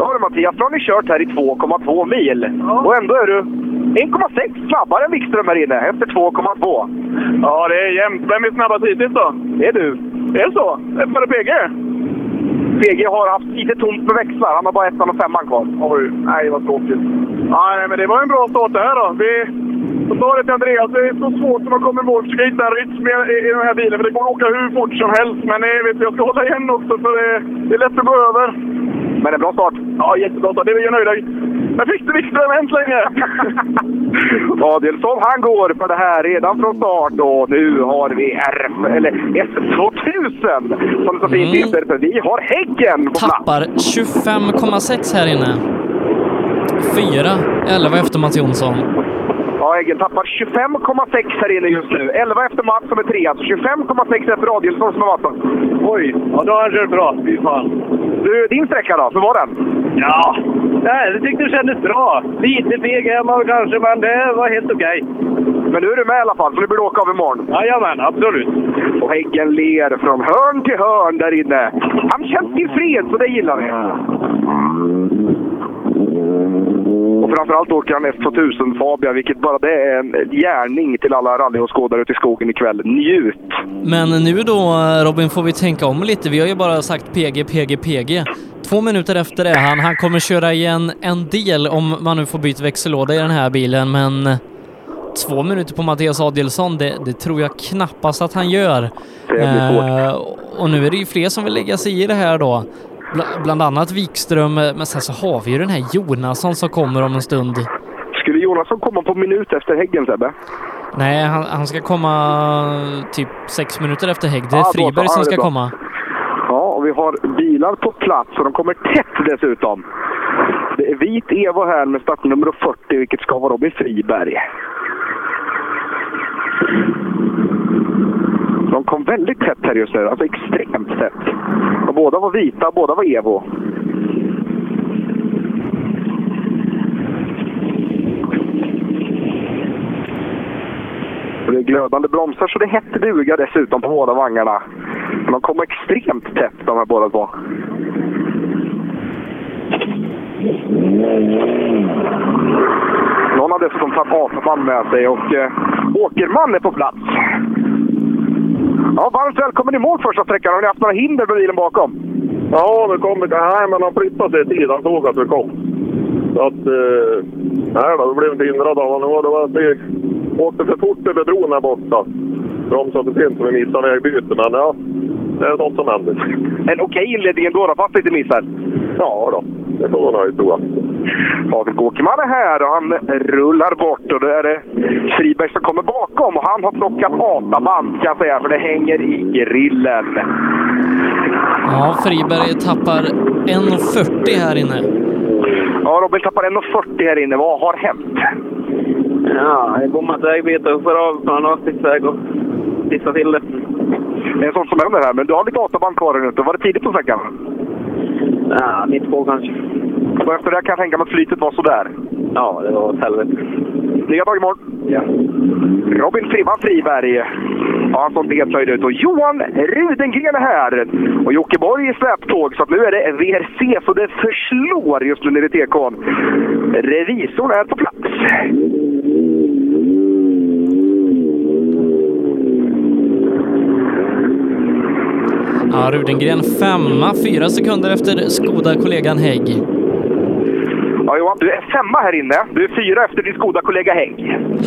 Då har du Mattias, då har ni kört här i 2,2 mil. Och ändå är du 1,6 snabbare än Wikström här inne efter 2,2. Ja, det är jämnt. Vem är snabbast hittills då? Det är du. Det är så? Var det PG? PG har haft lite tomt med växlar. Han har bara ettan och femman kvar. Oj, nej vad tråkigt. Nej, men det var en bra start det här då. Vi jag sa det till Andreas, det är så svårt när man kommer i mål att försöka hitta en rytm i, i, i den här bilen. För det går att åka hur fort som helst. Men eh, vet du, jag ska hålla igen också för det, det är lätt att gå över. Men en bra start. Ja, jättebra start. Det är vi nöjda. Jag fick det Wikström äntligen! Adielsson han går för det här redan från start och nu har vi RF, eller S2000 som det så fint heter. För vi har Häggen på plats. Tappar 25,6 här inne. 4, 11 efter Mats Jonsson. Ja, Häggen tappar 25,6 här inne just nu. 11 efter Mats som är trea, så 25,6 efter Adielsson som är vassast. Oj, ja då har han kört bra. Fy fan. Du, din sträcka då? Hur var den? Ja, nej, det tyckte det kändes bra. Lite feg är man kanske, men det var helt okej. Men nu är du med i alla fall, så nu blir du åka av imorgon. Jajamän, absolut. Och Häggen ler från hörn till hörn där inne. Han känns tillfreds och det gillar vi. Och framförallt åker han S2000 Fabia, vilket bara det är en gärning till alla rallyåskådare ute i skogen ikväll. Njut! Men nu då Robin får vi tänka om lite. Vi har ju bara sagt PG, PG, PG. Två minuter efter det han. Han kommer köra igen en del om man nu får byta växellåda i den här bilen, men två minuter på Mattias Adielsson, det, det tror jag knappast att han gör. Det blir svårt. Eh, och nu är det ju fler som vill lägga sig i det här då. Bla, bland annat Wikström, men sen så har vi ju den här Jonasson som kommer om en stund. Skulle Jonasson komma på minut efter Häggen Sebbe? Nej, han, han ska komma typ sex minuter efter Hägg. Det är så. Friberg som är ska komma. Ja, och vi har bilar på plats och de kommer tätt dessutom. Det är vit Evo här med startnummer 40, vilket ska vara Robin Friberg. De kom väldigt tätt här just nu, alltså extremt tätt. Och båda var vita, båda var Evo. Och det är glödande bromsar så det är hett duga dessutom på båda vagnarna. Men de kommer extremt tätt de här båda två. Någon har dessutom tagit Asaman med sig och eh, Åkerman är på plats. Ja, varmt välkommen i mål första sträckan. Har ni haft några hinder med bilen bakom? Ja, det kom. Nej, men han flyttade sig i tid. Han såg att vi kom. Så att... Eh, nej då, vi blev inte hindrade av honom. Det var att vi åkte för fort över bron här borta. Bromsade för sent så vi missade vägbytet. Men ja, det är sånt som händer. En okej inledning ändå, då, fast lite missar. Ja då, det får vara nöjd tror jag. Patrik Åkerman är här och han rullar bort och då är det Friberg som kommer bakom och han har plockat ATA-band kan jag säga för det hänger i grillen. Ja, Friberg tappar 1.40 här inne. Ja, Robin tappar 1,40 här inne. Vad har hänt? Ja, jag bommat vägbyte och får av från avsiktsväg och pissar till det. Det är sånt som händer här, men du har lite ATA-band kvar här ute. Var det tidigt på sträckan? Ja, mitt på kanske. Och efter det kan jag tänka mig att flytet var sådär. Ja, det var åt helvete. Nya dag imorgon. Ja. Robin Frimman Friberg. Ja, han såg nöjd ut. Och Johan Rudengren är här. Och Jockeborg i släptåg. Så nu är det VRC så det förslår just nu nere i TK'n. Revisorn är på plats. Ja, Rudengren femma, fyra sekunder efter Skoda-kollegan Hägg. Ja, Johan, du är femma här inne. Du är fyra efter din Skoda-kollega Hägg.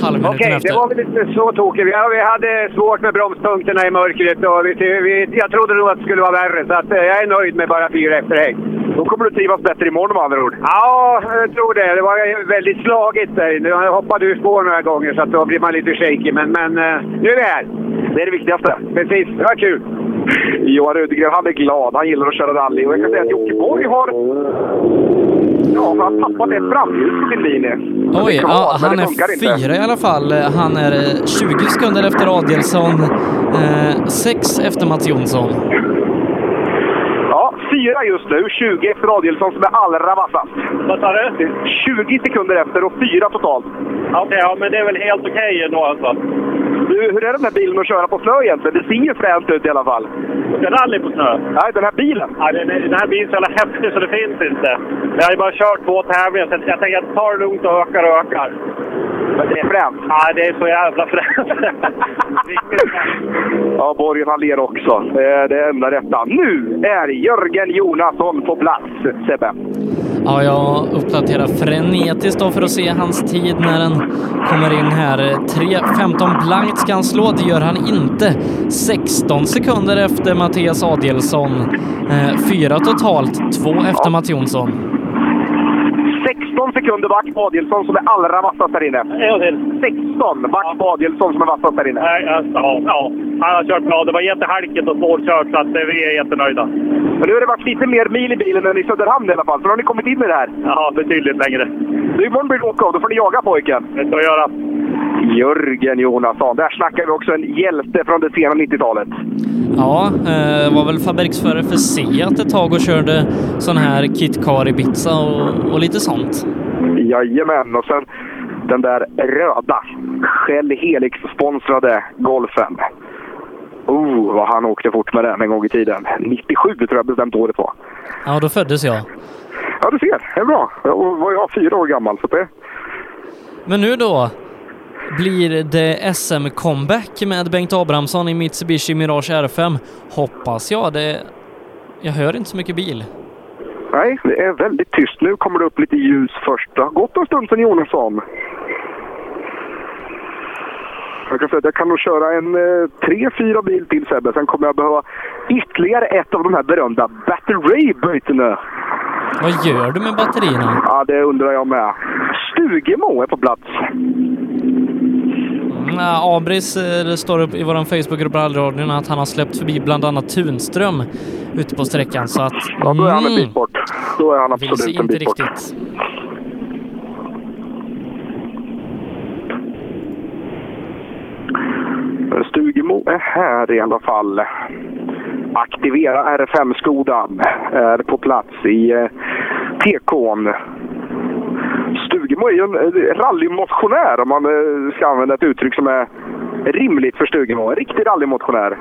Halvminuten Okej, det var väl inte så tokigt. Ja, vi hade svårt med bromspunkterna i mörkret och vi, vi, jag trodde nog att det skulle vara värre. Så att, eh, jag är nöjd med bara fyra efter hägg. Då kommer du trivas bättre imorgon med andra ord. Ja, jag tror det. Det var väldigt slagigt där inne. Jag hoppade ur spår några gånger så att då blir man lite shaky. Men, men eh, nu är vi här. Det är det viktigaste. Precis, det var kul. Johan Rudegren, han är glad. Han gillar att köra rally. Och jag kan säga att Jocke Borg har... Ja, han har tappat ett framljus på sin bil. Oj, kvar, ja, han är inte. fyra i alla fall. Han är eh, 20 sekunder efter Adielsson, eh, sex efter Mats Jonsson. Fyra just nu. 20 efter Adielsson som är allra vassast. Vad sa du? 20 sekunder efter och fyra totalt. Okej, ja, men det är väl helt okej ändå alltså. Du, hur är den här bilen att köra på snö egentligen? Det ser ju fränt ut i alla fall. Ska rally på snö? Nej, den här bilen. Ja, den, den här bilen är så jävla häftig så det finns inte. Jag har ju bara kört två tävlingar så jag tänker att ta det lugnt och ökar och ökar. Men det är fränt. Ja, det är så jävla fränt. Ja, Borgen han ler också. Det är det enda rätta. Nu är Jörgen Jonasson på plats, Sebbe. Ja, jag uppdaterar frenetiskt då för att se hans tid när den kommer in här. 3.15 blankt ska han slå, det gör han inte. 16 sekunder efter Mattias Adielsson. Eh, fyra totalt, två efter Mats Jonsson. 16 sekunder back på Adielsson som är allra vassast här inne. En till. 16 back på Adielsson som är vassast här inne. Nej, alltså, ja, ja, han har kört bra. Det var jättehalkigt och svårkört så att eh, vi är jättenöjda. Men nu har det varit lite mer mil i bilen än i Söderhamn i alla fall. För nu har ni kommit in i det här. Ja, betydligt längre. Du, imorgon blir det åka. Då får ni jaga pojken. Det ska vi göra. Jörgen Jonasson. Där snackar vi också en hjälte från det sena 90-talet. Ja, eh, var väl fabriksförare för Seat ett tag och körde sån här KitKar Ibiza och, och lite sånt. Jajamän, och sen den där röda Shell Helix-sponsrade Golfen. Oh, vad han åkte fort med den en gång i tiden. 97 tror jag bestämt året var. Ja, då föddes jag. Ja, du ser. Det är bra. Jag var jag fyra år gammal, så det... Men nu då? Blir det SM-comeback med Bengt Abrahamsson i Mitsubishi Mirage R5? Hoppas jag. Det... Jag hör inte så mycket bil. Nej, det är väldigt tyst. Nu kommer det upp lite ljus först. Det har gått en stund sedan Jonasson. Jag kan säga att jag kan nog köra en eh, tre, fyra bil till Sebbe. Sen kommer jag behöva ytterligare ett av de här berömda batteribytena. Vad gör du med batterierna? Ja, det undrar jag med. Stugemo är på plats. Mm, Abris eh, det står upp i vår Facebookgrupp Rallyradion att han har släppt förbi bland annat Tunström ute på sträckan så att... Ja, då är han en mm, bit bort. Då är han absolut en inte bit bort. riktigt. Stugemo är här i alla fall. Aktivera R5-skodan är på plats i eh, TK'n. Stugemo är ju en eh, rallymotionär om man eh, ska använda ett uttryck som är rimligt för Stugemo. En riktig rallymotionär.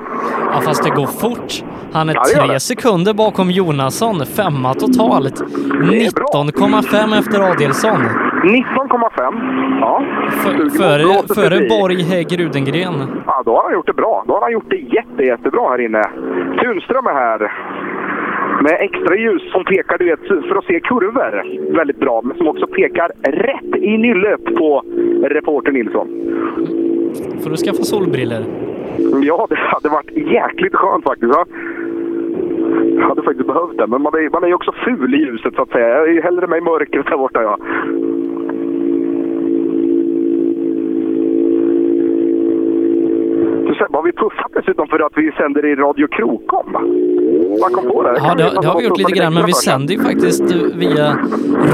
Ja, fast det går fort. Han är Ja, tre sekunder bakom Jonasson, femma totalt. 19,5 efter Adielsson. 19,5. Ja. Stugemo Före. Borg Hägg Rudengren. Ja, då har han gjort det bra. Då har han gjort det jätte, jättebra här inne. Tunström är här. Med extra ljus som pekar du vet, för att se kurvor väldigt bra, men som också pekar rätt i nyllet på reporter Nilsson. Får du skaffa solbriller? Ja, det hade varit jäkligt skönt faktiskt. Va? Jag hade faktiskt behövt det, men man är, man är ju också ful i ljuset så att säga. Jag är ju hellre med i mörkret där borta ja. Du, Sebbe, har vi puffat dessutom för att vi sänder i Radio Krokom? Man kom på det. Ja, det, det har vi gjort lite grann, men vi sänder ju faktiskt via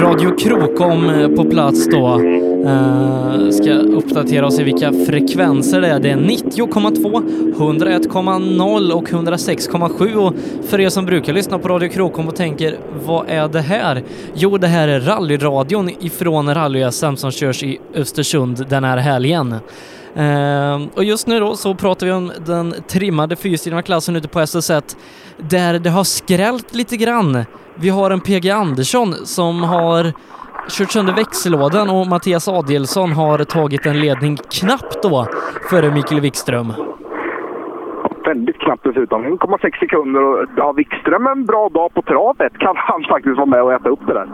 Radio Krokom eh, på plats då. Uh, ska uppdatera oss i vilka frekvenser det är. Det är 90,2, 101,0 och 106,7 och för er som brukar lyssna på Radio Krokom och tänker vad är det här? Jo, det här är rallyradion ifrån rally-SM som körs i Östersund den här helgen. Ehm, och just nu då så pratar vi om den trimmade fyrhjulsdrivna klassen ute på SS1 där det har skrällt lite grann. Vi har en PG Andersson som har kört sönder växellådan och Mattias Adielsson har tagit en ledning knappt då före Mikael Wikström. väldigt knappt dessutom. 1,6 sekunder och ja, Wikström en bra dag på travet kan han faktiskt vara med och äta upp det där.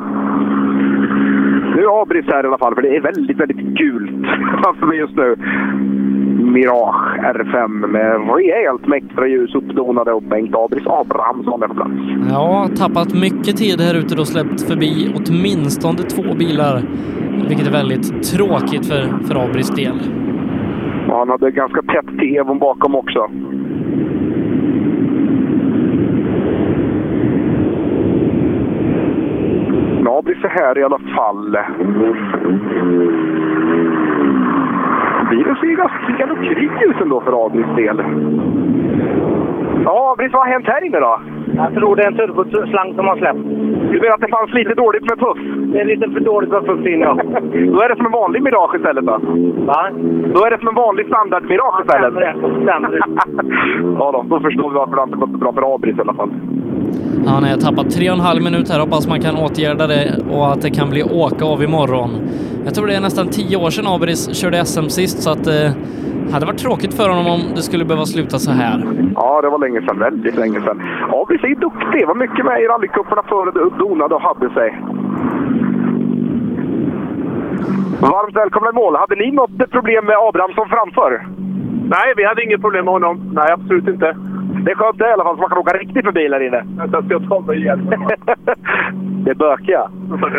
Nu Abris här i alla fall, för det är väldigt, väldigt gult framför mig just nu. Mirage R5 med rejält extra ljus uppdonade och Bengt Abris Abrahamsson är på plats. Ja, tappat mycket tid här ute och släppt förbi åtminstone två bilar, vilket är väldigt tråkigt för, för Abris del. Och han hade ganska tätt till Evon bakom också. Ja, blir så här i alla fall. Bilen ser ganska galopkrig ut ändå för Abris del. Ja, Abris, vad har hänt här inne då? Jag tror det är en turboslang som har släppt. Du menar att det fanns lite dåligt med puff? Det är lite för dåligt med puff inne, ja. Då är det som en vanlig Mirage istället då? Va? Då är det som en vanlig standard Mirage istället? Stämmer ja då, då förstår vi varför det inte gått så bra för Abris i alla fall. Han har tappat tre och en halv minut här. Hoppas man kan åtgärda det och att det kan bli åka av imorgon. Jag tror det är nästan tio år sedan Abris körde SM sist så att det eh, hade varit tråkigt för honom om det skulle behöva sluta så här. Ja, det var länge sedan. Väldigt länge sedan. Abris är duktig. Var mycket med i rallycuperna förr och donade och hade sig. Varmt välkomna i mål. Hade ni något problem med Abrahamsson framför? Nej, vi hade inget problem med honom. Nej, absolut inte. Det är skönt det i alla fall, så man kan åka riktigt förbi här inne. Jag ska ta mig igen. det är bökiga.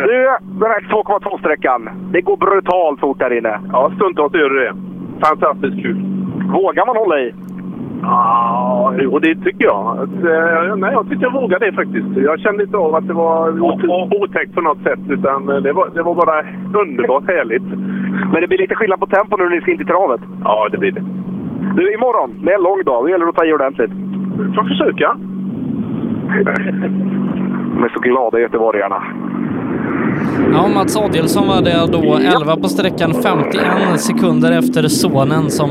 Du, den här 2,2-sträckan. Det går brutalt fort här inne. Ja, stundtals gör det. Fantastiskt kul. Vågar man hålla i? Ja, och det tycker jag. Att, eh, nej, jag tycker jag vågade det faktiskt. Jag kände inte av att det var otäckt på något sätt, utan det var, det var bara underbart härligt. Men det blir lite skillnad på tempo nu när ni ska in till travet? Ja, det blir det. Du, imorgon, det är en lång dag. Det gäller att ta i ordentligt. Får försöka. De är så glada göteborgarna. Ja, Mats Adielsson var det då 11 på sträckan, 51 sekunder efter sonen som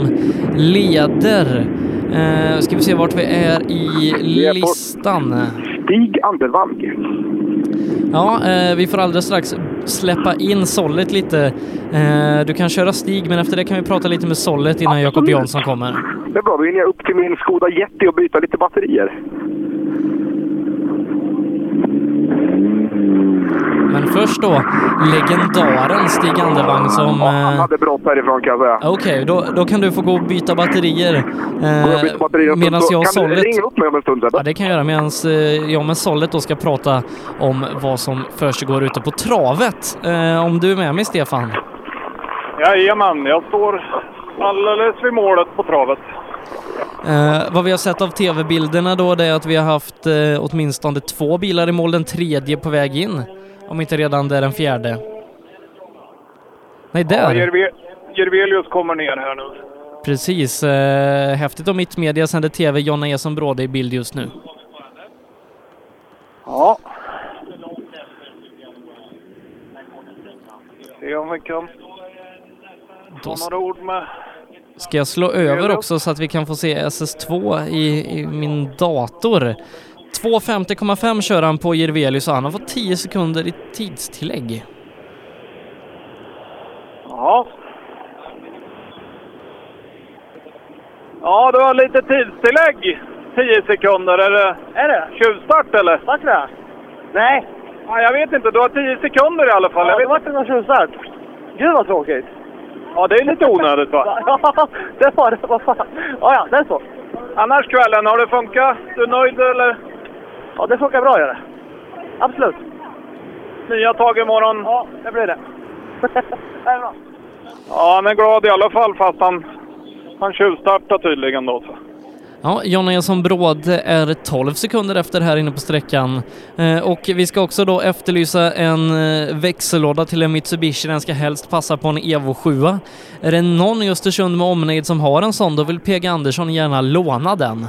leder. Eh, ska vi se vart vi är i listan. Stig Andervang. Ja, eh, vi får alldeles strax släppa in Sollet lite. Eh, du kan köra Stig, men efter det kan vi prata lite med Sollet innan Jakob Jansson kommer. Det är bra, då hinner jag upp till min Skoda Yeti och byta lite batterier. Men först då, legendaren Stig Andervang som... Ja, han hade brått härifrån kan jag säga. Okej, okay, då, då kan du få gå och byta batterier. Eh, batterier medan jag och Sollet... Kan du ringa upp mig om en stund? Eller? Ja, det kan jag göra. Medan eh, jag med Sollet då ska prata om vad som försiggår ute på travet. Eh, om du är med mig, Stefan? Jajamän, jag står alldeles vid målet på travet. Eh, vad vi har sett av tv-bilderna då, det är att vi har haft eh, åtminstone två bilar i mål, den tredje på väg in. Om inte redan det är den fjärde. Nej, där! Ja, Jerve Jervelius kommer ner här nu. Precis. Eh, häftigt om Mittmedia sänder tv. Jonna Eson Bråde i bild just nu. Ja. Se om vi kan ta några ord med Ska jag slå över också så att vi kan få se SS2 i, i min dator? 2.50,5 kör han på Jirvelius och han har fått 10 sekunder i tidstillägg. Ja. Ja, du har lite tidstillägg. 10 sekunder. Är det, är det? tjuvstart eller? Vart det? Nej. Ja, jag vet inte. Du har 10 sekunder i alla fall. Ja, jag vet... det vart någon tjuvstart. Gud vad tråkigt. Ja, det är lite onödigt va? ja, det var det. Vad fan. Ja, ja, det är så. Annars kvällen, har det funkat? Du är nöjd eller? Ja, det funkar bra gör det. Absolut. Nya tag imorgon? Ja, det blir det. det är bra. Ja, han är glad i alla fall fast han, han tjuvstartar tydligen då. Så. Ja, Jonna Jonsson Bråde är 12 sekunder efter här inne på sträckan. Eh, och vi ska också då efterlysa en eh, växellåda till en Mitsubishi. Den ska helst passa på en Evo 7. Är det någon i Östersund med omnejd som har en sån, då vill PG Andersson gärna låna den.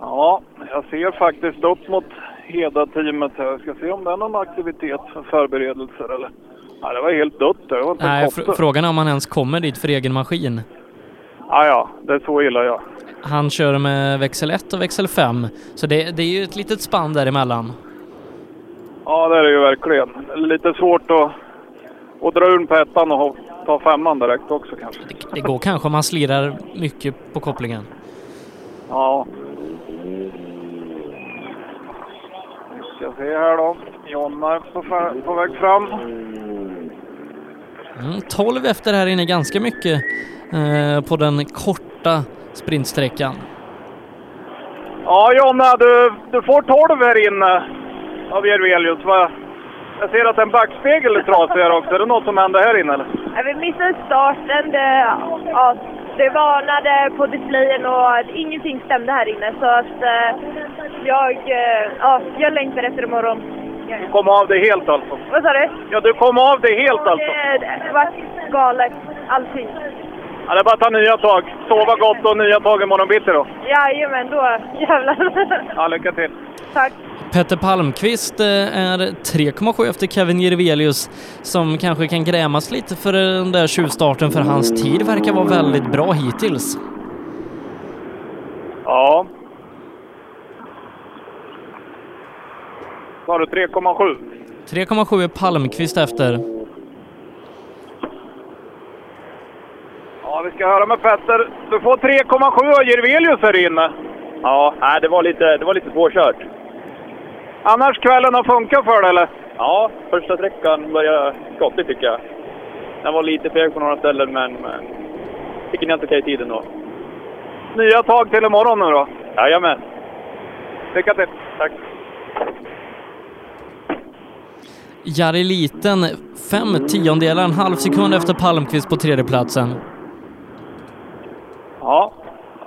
Ja, jag ser faktiskt upp mot Heda-teamet här. Jag ska se om det är någon aktivitet för förberedelser eller? Ja, det var helt dött. Det var inte Nej, fr frågan är om han ens kommer dit för egen maskin. Ja, ja, det är så illa ja. Han kör med växel 1 och växel 5, så det, det är ju ett litet spann däremellan. Ja, det är det ju verkligen. Lite svårt att, att dra ur på ettan och ta femman direkt också kanske. Det går kanske om man slirar mycket på kopplingen. Ja. Vi ska se här då. Jonna är på, på väg fram. Mm, 12 efter här inne, ganska mycket på den korta sprintsträckan. Ja, Jonna, du, du får 12 här inne av Järvelius. va? Jag ser att en backspegel är trasig här också. Är det något som händer här inne eller? Ja, Vi missade starten. Det, ja, det varnade på displayen och ingenting stämde här inne. Så att eh, jag, eh, ja, jag längtar efter imorgon. Du kom av dig helt alltså? Vad sa du? Ja, du kom av dig helt alltså? Det, det var galet, allting. Ja, det är bara att ta nya tag. Sova gott och nya tag imorgon bitti då. Jajamän, då jävlar. Ja, lycka till. Tack. Petter Palmqvist eh, är 3,7 efter Kevin Jirvelius som kanske kan grämas lite för den där tjuvstarten för hans tid verkar vara väldigt bra hittills. Ja. Sa du 3,7? 3,7 är Palmqvist efter. Ja, vi ska höra med Petter. Du får 3,7 av Jirvelius här inne. Ja, nej, det var lite, det var lite svårkört. Annars kvällen har funkat för dig eller? Ja, första sträckan började skottigt tycker jag. Den var lite feg på några ställen, men, men fick en helt okej tid ändå. Nya tag till imorgon nu då? Jajamän. Lycka till. Tack. Jari Liten, fem tiondelar, en halv sekund efter Palmqvist på tredjeplatsen. Ja,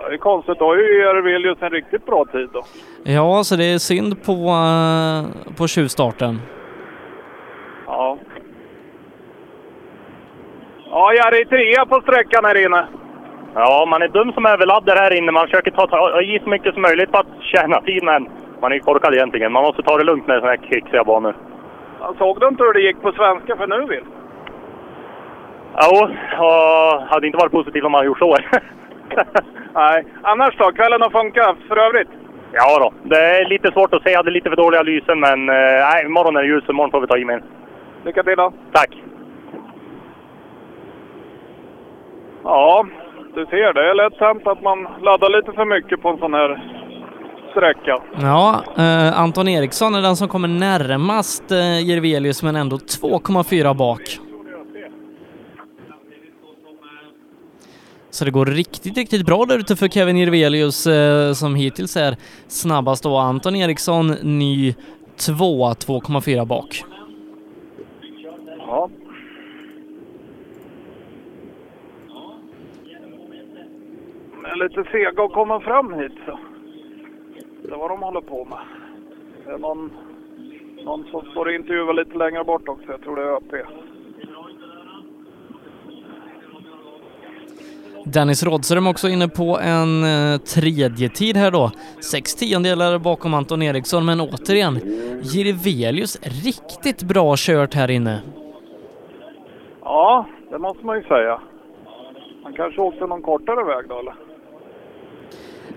det är konstigt. Då har ju Järvelius en riktigt bra tid då. Ja, så det är synd på, eh, på tjuvstarten. Ja. Ja, Jari trea på sträckan här inne. Ja, man är dum som överladdar här inne. Man försöker ta, ta i så mycket som möjligt för att tjäna tid, men man är korkad egentligen. Man måste ta det lugnt med sådana här kicksiga banor. Ja, Såg du inte hur det gick på svenska för nu vill? Jo, och hade inte varit positivt om man gjort så. Nej. Annars då? Kvällen har funkat för övrigt? ja då, det är lite svårt att se. Jag hade lite för dåliga lysen, men eh, nej, imorgon är det ljus, så imorgon får vi ta i med. Lycka till då. Tack. Ja, du ser. Det är lätt hänt att man laddar lite för mycket på en sån här sträcka. Ja, eh, Anton Eriksson är den som kommer närmast eh, Jirvelius men ändå 2,4 bak. Så det går riktigt, riktigt bra där ute för Kevin Jirvelius eh, som hittills är snabbast då. Anton Eriksson ny 2, 2,4 bak. Ja. De är lite sega att komma fram hit. Så. Det är vad de håller på med. Det är någon, någon som står och intervjuar lite längre bort också. Jag tror det är ÖP. Dennis Rådström också inne på en eh, tredje tid här då. Sex tiondelar bakom Anton Eriksson, men återigen, Jirvelius riktigt bra kört här inne. Ja, det måste man ju säga. Han kanske åkte någon kortare väg då eller?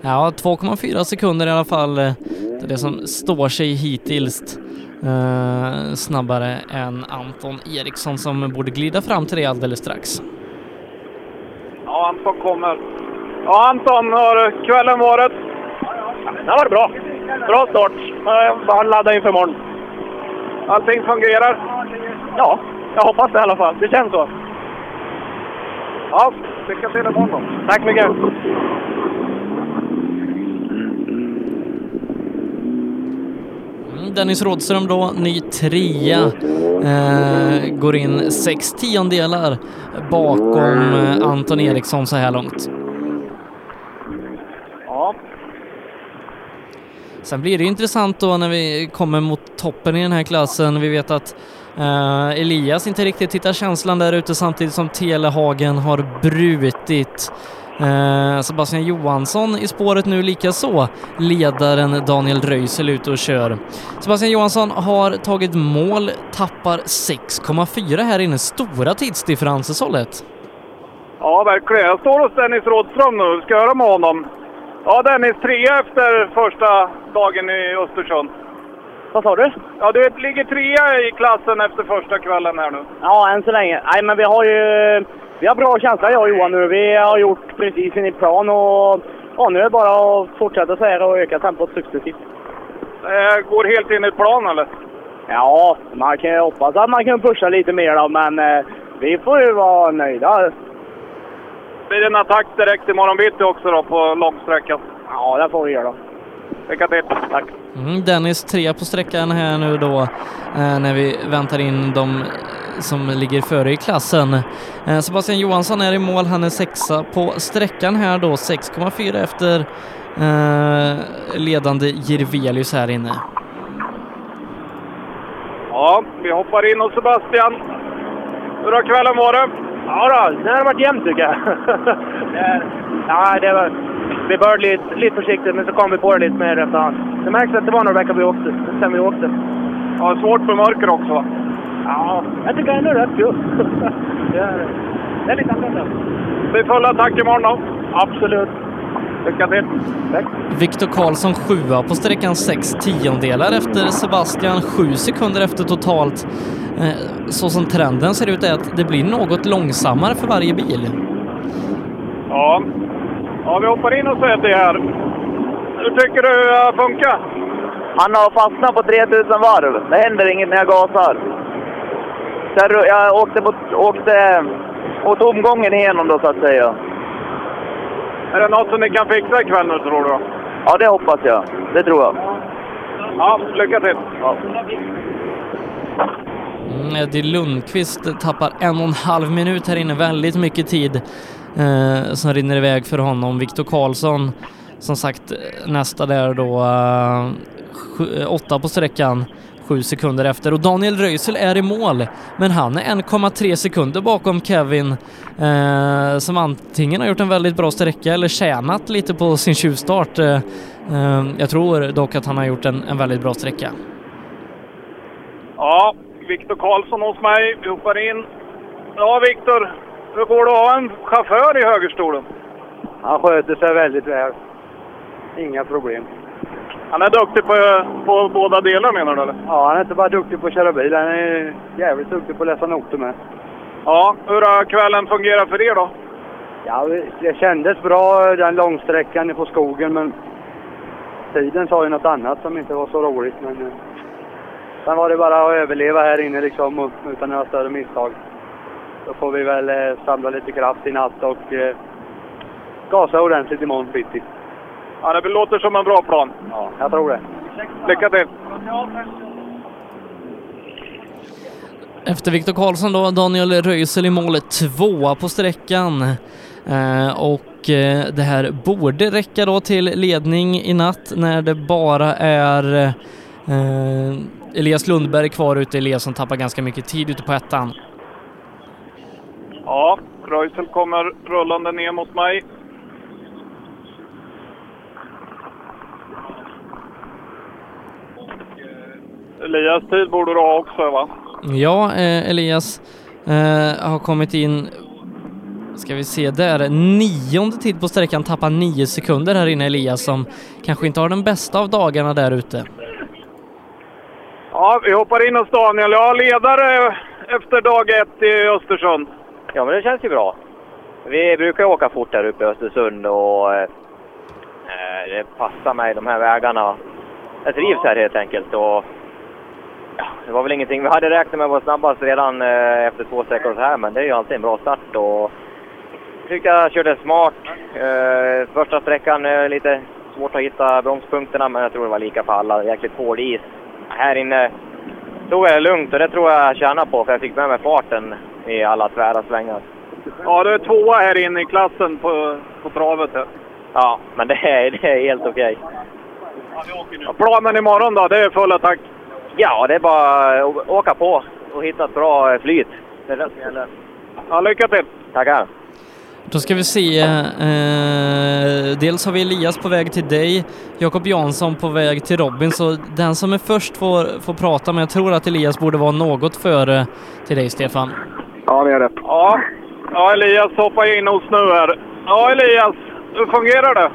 Ja, 2,4 sekunder i alla fall. eh, Det är det som står sig hittills. Eh, snabbare än Anton Eriksson som borde glida fram till det alldeles strax. Ja, Anton kommer. Ja, Anton, har kvällen varit? Det har varit bra. Bra start. Jag bara ladda inför imorgon. Allting fungerar? Ja, jag hoppas det i alla fall. Det känns så. Ja, lycka till imorgon då. Tack mycket. Dennis Rådström då, ny trea. Eh, går in sex tiondelar bakom eh, Anton Eriksson så här långt. Ja. Sen blir det intressant då när vi kommer mot toppen i den här klassen. Vi vet att eh, Elias inte riktigt hittar känslan där ute samtidigt som Telehagen har brutit. Eh, Sebastian Johansson i spåret nu lika så. Ledaren Daniel Röisel ute och kör. Sebastian Johansson har tagit mål, tappar 6,4 här inne. Stora tidsdifferenser Sollet. Ja, verkligen. Jag står hos Dennis Rådström nu. Ska höra med honom. Ja, Dennis, trea efter första dagen i Östersund. Vad sa du? Ja, du ligger trea i klassen efter första kvällen här nu. Ja, än så länge. Nej, men vi har ju vi har bra känsla jag och Johan nu. Vi har gjort precis enligt plan och ja, nu är det bara att fortsätta så här och öka tempot successivt. Eh, går helt enligt plan eller? Ja, man kan ju hoppas att man kan pusha lite mer då, men eh, vi får ju vara nöjda. Blir det en attack direkt imorgon bitti också då på långsträckan? Ja, det får vi göra. Lycka till! Tack! Mm, Dennis tre på sträckan här nu då eh, när vi väntar in de som ligger före i klassen. Eh, Sebastian Johansson är i mål, han är sexa på sträckan här då, 6,4 efter eh, ledande Jirvelius här inne. Ja, vi hoppar in hos Sebastian. Hur har kvällen varit? Ja då, det har varit jämnt tycker jag. Det- ja, det var, vi började lite, lite försiktigt, men så kom vi på det lite mer efterhand. Det märks att det var några veckor vi åkte, sen vi åkte. Ja, svårt för mörker också va? Ja, jag tycker ändå det är rätt kul. det, är, det är lite annorlunda. Det är full attack imorgon då? Absolut. Lycka till! Tack. Viktor Karlsson sjua på sträckan 6 tiondelar efter Sebastian, 7 sekunder efter totalt. Eh, Så som trenden ser ut är att det blir något långsammare för varje bil. Ja. Ja, vi hoppar in hos Eddie här. Hur tycker du det har funkat? Han har fastnat på 3000 varv. Det händer inget när jag gasar. Så jag, jag åkte, mot, åkte mot omgången igenom då så att säga. Är det något som ni kan fixa ikväll nu tror du? Ja, det hoppas jag. Det tror jag. Ja, lycka till! Ja. Mm, Eddie Lundqvist tappar en och en halv minut här inne, väldigt mycket tid eh, som rinner iväg för honom. Viktor Karlsson, som sagt, eh, nästa där då, eh, sju, eh, åtta på sträckan, sju sekunder efter. Och Daniel Röisel är i mål, men han är 1,3 sekunder bakom Kevin, eh, som antingen har gjort en väldigt bra sträcka eller tjänat lite på sin tjuvstart. Eh, eh, jag tror dock att han har gjort en, en väldigt bra sträcka. Ja, Viktor Karlsson hos mig. Vi hoppar in. Ja, Viktor. Hur går det att ha en chaufför i högerstolen? Han sköter sig väldigt väl. Inga problem. Han är duktig på, på båda delar menar du eller? Ja, han är inte bara duktig på att köra bil, han är jävligt duktig på att läsa noter med. Ja, hur har kvällen fungerat för er då? Ja, det kändes bra den långsträckan på skogen, men tiden sa ju något annat som inte var så roligt. Men eh, sen var det bara att överleva här inne liksom utan några större misstag. Då får vi väl eh, samla lite kraft i natt och eh, gasa ordentligt imorgon bitti. Ja, det låter som en bra plan. Ja, jag tror det. Lycka till! Efter Viktor Karlsson då, Daniel Röisel i målet tvåa på sträckan. Eh, och eh, det här borde räcka då till ledning i natt när det bara är eh, Elias Lundberg kvar ute. Elias som tappar ganska mycket tid ute på ettan. Ja, Röisel kommer rullande ner mot mig. Elias tid borde du ha också va? Ja, eh, Elias eh, har kommit in, ska vi se där, nionde tid på sträckan, tappar nio sekunder här inne Elias som kanske inte har den bästa av dagarna där ute. Ja, vi hoppar in hos Daniel. Ja, ledare efter dag ett i Östersund. Ja, men det känns ju bra. Vi brukar ju åka fort här uppe i Östersund och eh, eh, det passar mig de här vägarna. Jag trivs här helt enkelt. Och, ja, det var väl ingenting vi hade räknat med att vara snabbast redan eh, efter två sträckor så här, men det är ju alltid en bra start. Och, jag tyckte jag körde smart. Eh, första sträckan eh, lite svårt att hitta bromspunkterna, men jag tror det var lika för alla. Jäkligt hård is. Här inne tog jag det lugnt och det tror jag jag tjänar på, för jag fick med mig farten i alla tvära svängar. Ja, du är tvåa här inne i klassen på, på travet. Här. Ja, men det är, det är helt okej. Ja, planen imorgon då? Det är full attack? Ja, det är bara att åka på och hitta ett bra flyt. Det är det som gäller. Ja, lycka till! Tackar! Då ska vi se, eh, dels har vi Elias på väg till dig, Jakob Jansson på väg till Robin, så den som är först får, får prata, men jag tror att Elias borde vara något före till dig Stefan. Ja, det är rätt. Ja, ja Elias hoppar in hos nu här. Ja, Elias, hur fungerar det?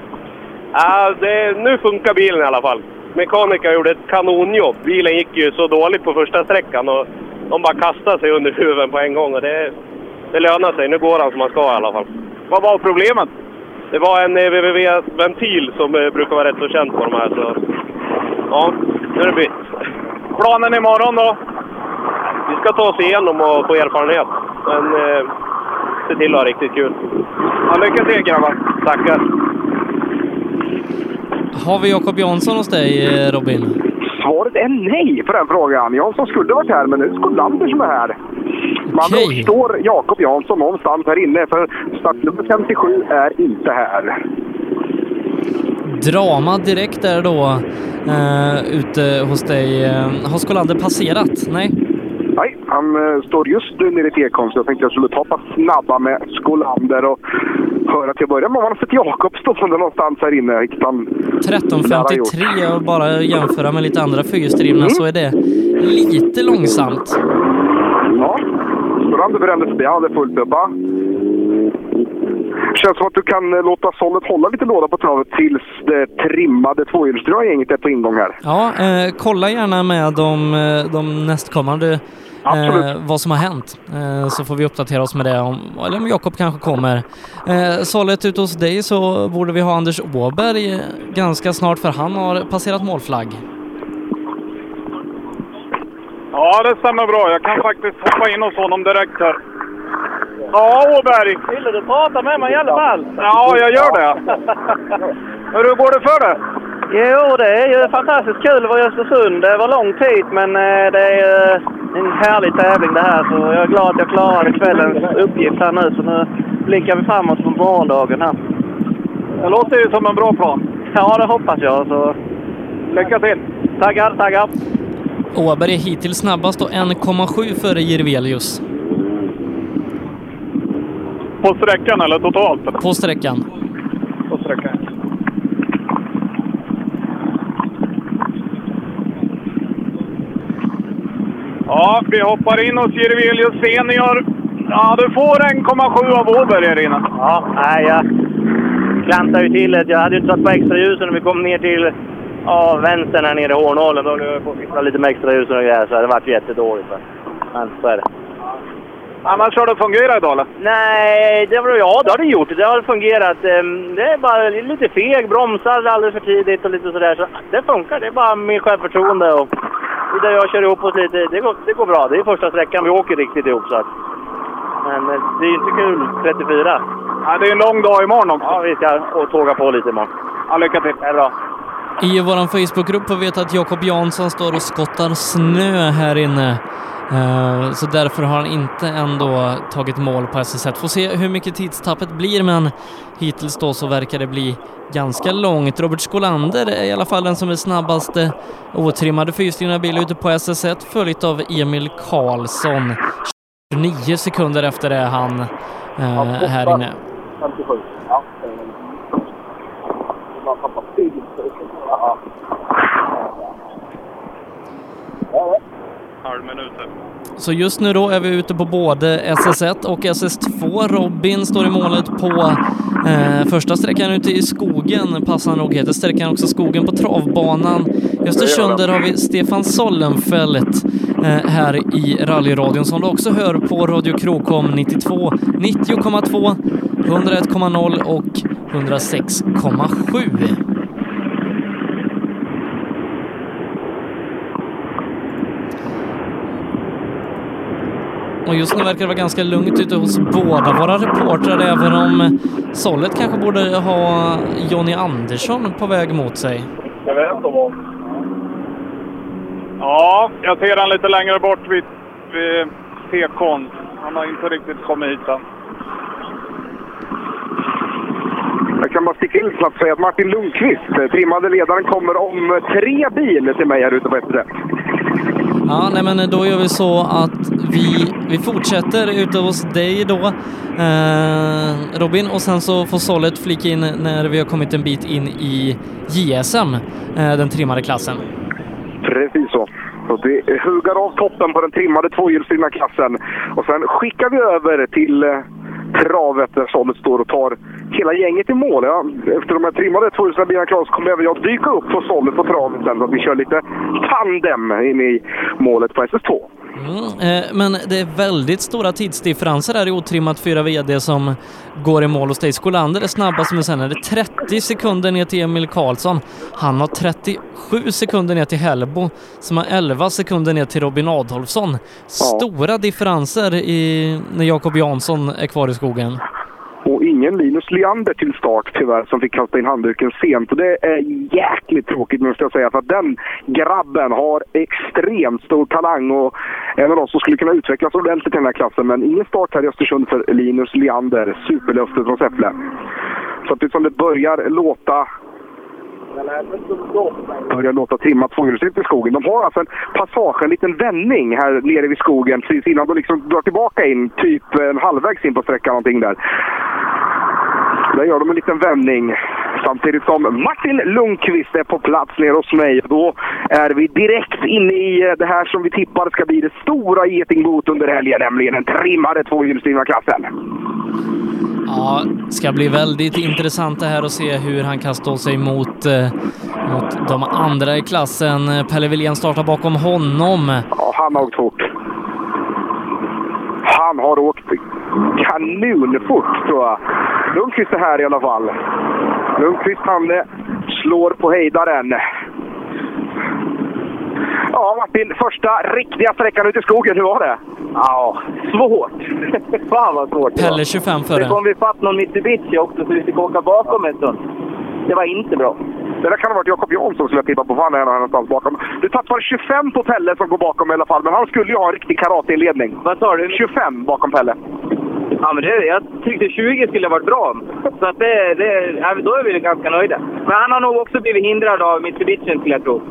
Ja, det, nu funkar bilen i alla fall. mekaniker gjorde ett kanonjobb. Bilen gick ju så dåligt på första sträckan och de bara kastade sig under huven på en gång. Och det, det lönar sig. Nu går han som han ska i alla fall. Vad var problemet? Det var en EVVV-ventil som eh, brukar vara rätt så känd på de här. Så, ja, nu är det bytt. Planen imorgon då? Vi ska ta oss igenom och få erfarenhet. Men eh, se till att ha riktigt kul. Ja, lycka till grabbar! Tackar! Har vi Jakob Jansson hos dig, eh, Robin? Svaret är nej på den frågan. Jansson skulle varit här, men nu är det Skolander som är här. Man Okej. står Jakob Jansson någonstans här inne, för startnummer 57 är inte här. Drama direkt där då eh, ute hos dig. Eh, Har Skolander passerat? Nej? Nej, han eh, står just nu nere i Tekon, så jag tänkte jag skulle ta pass snabba med Skolander och höra till att börja med om han har sett Jakob stående någonstans här inne. vilket han lär ha gjort. 13.53 och bara jämföra med lite andra fyrhjulsdrivna så är det lite långsamt. Ja, Skolander brände förbi. Han hade fullt upp, va? Känns som att du kan eh, låta sållet hålla lite låda på travet tills det trimmade tvåhjulsdrivna gänget är på ingång här. Ja, eh, kolla gärna med de, eh, de nästkommande eh, vad som har hänt. Eh, så får vi uppdatera oss med det, om, eller om Jakob kanske kommer. Eh, sållet ute hos dig så borde vi ha Anders Åberg eh, ganska snart för han har passerat målflagg. Ja, det stämmer bra. Jag kan faktiskt hoppa in hos honom direkt här. Ja, Åberg! Ville du prata med mig i alla fall? Ja, jag gör det. Hur går det för dig? Jo, det är ju fantastiskt kul att vara i Östersund. Det var lång tid, men eh, det är eh, en härlig tävling det här. Så jag är glad att jag klarade kvällens uppgift här nu. Så nu blickar vi framåt på morgondagen här. Det låter ju som en bra plan. Ja, det hoppas jag. Så... Lycka till! Tackar, tackar! Åberg är hittills snabbast och 1,7 före Jirvelius På sträckan eller totalt? på sträckan. På sträckan. Ja, vi hoppar in hos Jirvelius Senior. Ja, du får 1,7 av Åberg här inne. Ja, nej, jag klantade ju till det. Jag hade ju inte satt på extra ljusen när vi kom ner till ja, vänstern här nere i Hornålen. Då höll jag på att fixa lite med extra ljusen och grejer, så det vart jättedåligt. Men så är det. Annars har det fungerat idag eller? Nej, det var, ja det har det gjort. Det har fungerat. Ehm, Det är bara lite feg, bromsar alldeles för tidigt och lite sådär. Så det funkar. Det är bara med självförtroende och där jag kör ihop oss lite. Det går, det går bra. Det är första sträckan vi åker riktigt ihop. Så att. Men eh, det är ju inte kul 34. Ja, det är en lång dag imorgon också. Ja, vi ska och tåga på lite imorgon. Ja, lycka till. Det är bra. I vår Facebookgrupp får vi veta att Jakob Jansson står och skottar snö här inne. Eh, Så därför har han inte ändå tagit mål på SS1. Får se hur mycket tidstappet blir, men hittills då så verkar det bli ganska långt. Robert Skolander är i alla fall den som är snabbaste otrimmade fyrhjulsdrivna bil ute på SS1, följt av Emil Karlsson. 29 sekunder efter det han eh, här inne. 57. Ja. Man tappar tid. Ja. Halv minut. Så just nu då är vi ute på både SS1 och SS2. Robin står i målet på eh, första sträckan ute i skogen, passande nog heter sträckan också skogen på travbanan. I Östersund där har vi Stefan Sollenfelt eh, här i rallyradion som du också hör på Radio Krokom 92, 90,2, 101,0 och 106,7. Och just nu verkar det vara ganska lugnt ute hos båda våra reportrar, även om Sollet kanske borde ha Jonny Andersson på väg mot sig. Jag vet inte om. Ja, jag ser han lite längre bort vid, vid tekon. Han har inte riktigt kommit hit än. Jag kan bara sticka in snabbt och säga att Martin Lundqvist, eh, trimmade ledaren, kommer om tre bil till mig här ute på ett Ja, nej men då gör vi så att vi, vi fortsätter ute hos dig då, eh, Robin, och sen så får Sollet flika in när vi har kommit en bit in i JSM, eh, den trimmade klassen. Precis så. Så vi huggar av toppen på den trimmade tvåhjulsdrivna klassen. Och sen skickar vi över till eh, travet där Sollet står och tar hela gänget i mål. Ja. Efter de här trimmade 2000 bilarna klara så kommer även jag dyka upp på sållet på travet sen så att vi kör lite tandem in i målet på SS2. Mm, eh, men det är väldigt stora tidsdifferenser här i otrimmat 4 VD som går i mål hos dig. Skolander är snabbast men sen är det 30 sekunder ner till Emil Karlsson. Han har 37 sekunder ner till Hellbo som har 11 sekunder ner till Robin Adolfsson. Stora differenser i, när Jakob Jansson är kvar i skogen. Och ingen Linus Leander till start tyvärr som fick kasta in handduken sent. Och det är jäkligt tråkigt måste jag säga. För att den grabben har extremt stor talang och en av de som skulle kunna utvecklas ordentligt i den här klassen. Men ingen start här i Östersund för Linus Leander. Superlöftet från Säffle. Så att det som det börjar låta börjar låta trimma tvåhjulsdrift i skogen. De har alltså en passage, en liten vändning här nere vid skogen precis innan de liksom drar tillbaka in, typ en halvvägs in på sträckan någonting där. Där gör de en liten vändning. Samtidigt som Martin Lundqvist är på plats nere hos mig. Då är vi direkt inne i eh, det här som vi tippar ska bli det stora getingboet under helgen, nämligen den trimmade tvåhjulsdrivna klassen. Ja, ska bli väldigt intressant det här att se hur han kan stå sig mot, eh, mot de andra i klassen. Pelle Wilén startar bakom honom. Ja, han har åkt fort. Han har åkt kanonfort tror jag. Lundqvist är här i alla fall. Lundqvist han slår på hejdaren. Ja, Martin. Första riktiga sträckan ut i skogen. Hur var det? Ja, svårt. Fan vad svårt det. Pelle 25 Det före. kom vi fatt någon Mitsubishi också så vi fick åka bakom en stund. Det var inte bra. Det där kan ha varit Jakob Jansson skulle jag tippa på, för han är någonstans bakom. Du tappar 25 på Pelle som går bakom i alla fall, men han skulle ju ha en riktig karateinledning. Vad sa du? 25 bakom Pelle. Ja, men det, jag tyckte 20 skulle varit bra. Så att det, det, då är vi ganska nöjda. Men han har nog också blivit hindrad av Mitsubishi skulle jag tro.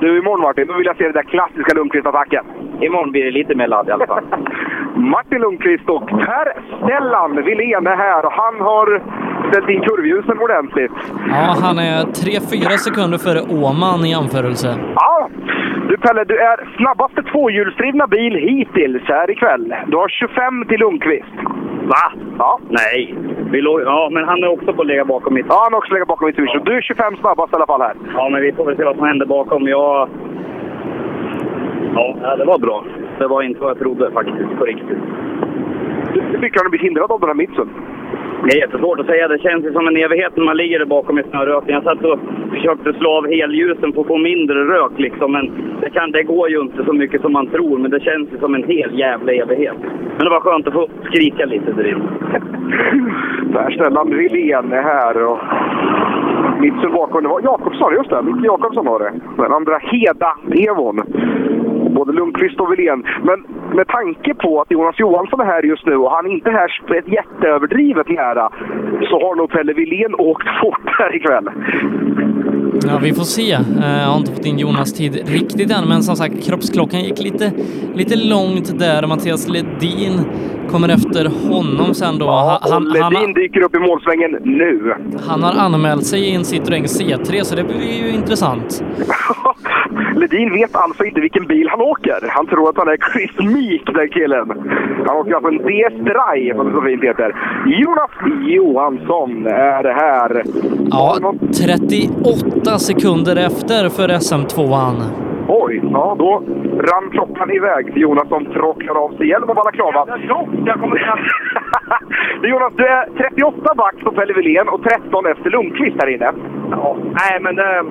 Du, imorgon Martin, då vill jag se den där klassiska Lundqvist-attacken. Imorgon blir det lite mer ladd i alla fall. Martin Lundqvist och Per Stellan Wilén är här och han har ställt in kurvljusen ordentligt. Ja, han är 3-4 sekunder före Åman i jämförelse. Ja, du Pelle, du är snabbaste tvåhjulsdrivna bil hittills här ikväll. Du har 25 till Lundqvist. Va? Ja. Nej. Vi låg, ja, men han är också på att ligga bakom mitt. Ja, han har också legat bakom Mitsubishi. Du är 25 snabbast i alla fall här. Ja, men vi får väl se vad som händer bakom. Jag... Ja, det var bra. Det var inte vad jag trodde faktiskt, på riktigt. Hur mycket har du blivit hindrad av den här mitsen? Det är jättesvårt att säga. Det känns ju som en evighet när man ligger där bakom i snöröken. Jag satt och försökte slå av helljusen för att få mindre rök liksom. Men det, kan, det går ju inte så mycket som man tror. Men det känns ju som en hel jävla evighet. Men det var skönt att få skrika lite där inne. Per Stellan Wilén är här och mitsen bakom. Det var Jakobsson, just det. Micke Jakobsson var det. Den andra Heda-Evon. Både Lundqvist och Wilén. Men med tanke på att Jonas Johansson är här just nu och han är inte här ett jätteöverdrivet nära så har nog Pelle Wilén åkt fort här ikväll. Ja, vi får se. Eh, Jag har inte fått in Jonas tid riktigt än, men som sagt, kroppsklockan gick lite, lite långt där. Mattias Ledin kommer efter honom sen då. Ja, Han- och han, Ledin dyker upp i målsvängen nu. han har anmält sig i en Citroën C3, så det blir ju intressant. Ledin vet alltså inte vilken bil han åker. Han tror att han är Chris Meek, den killen. Han åker alltså en DS Drive, som det så fint heter. Jonas Johansson är det här. Ja, 38 sekunder efter för SM2an. Oj, ja då rann klockan iväg till Jonas som tråcklar av sig hjälm och balaklava. Jag kommer Du Jonas, du är 38 back på Pelle Wilén och 13 efter Lundqvist här inne. Ja, nej men det,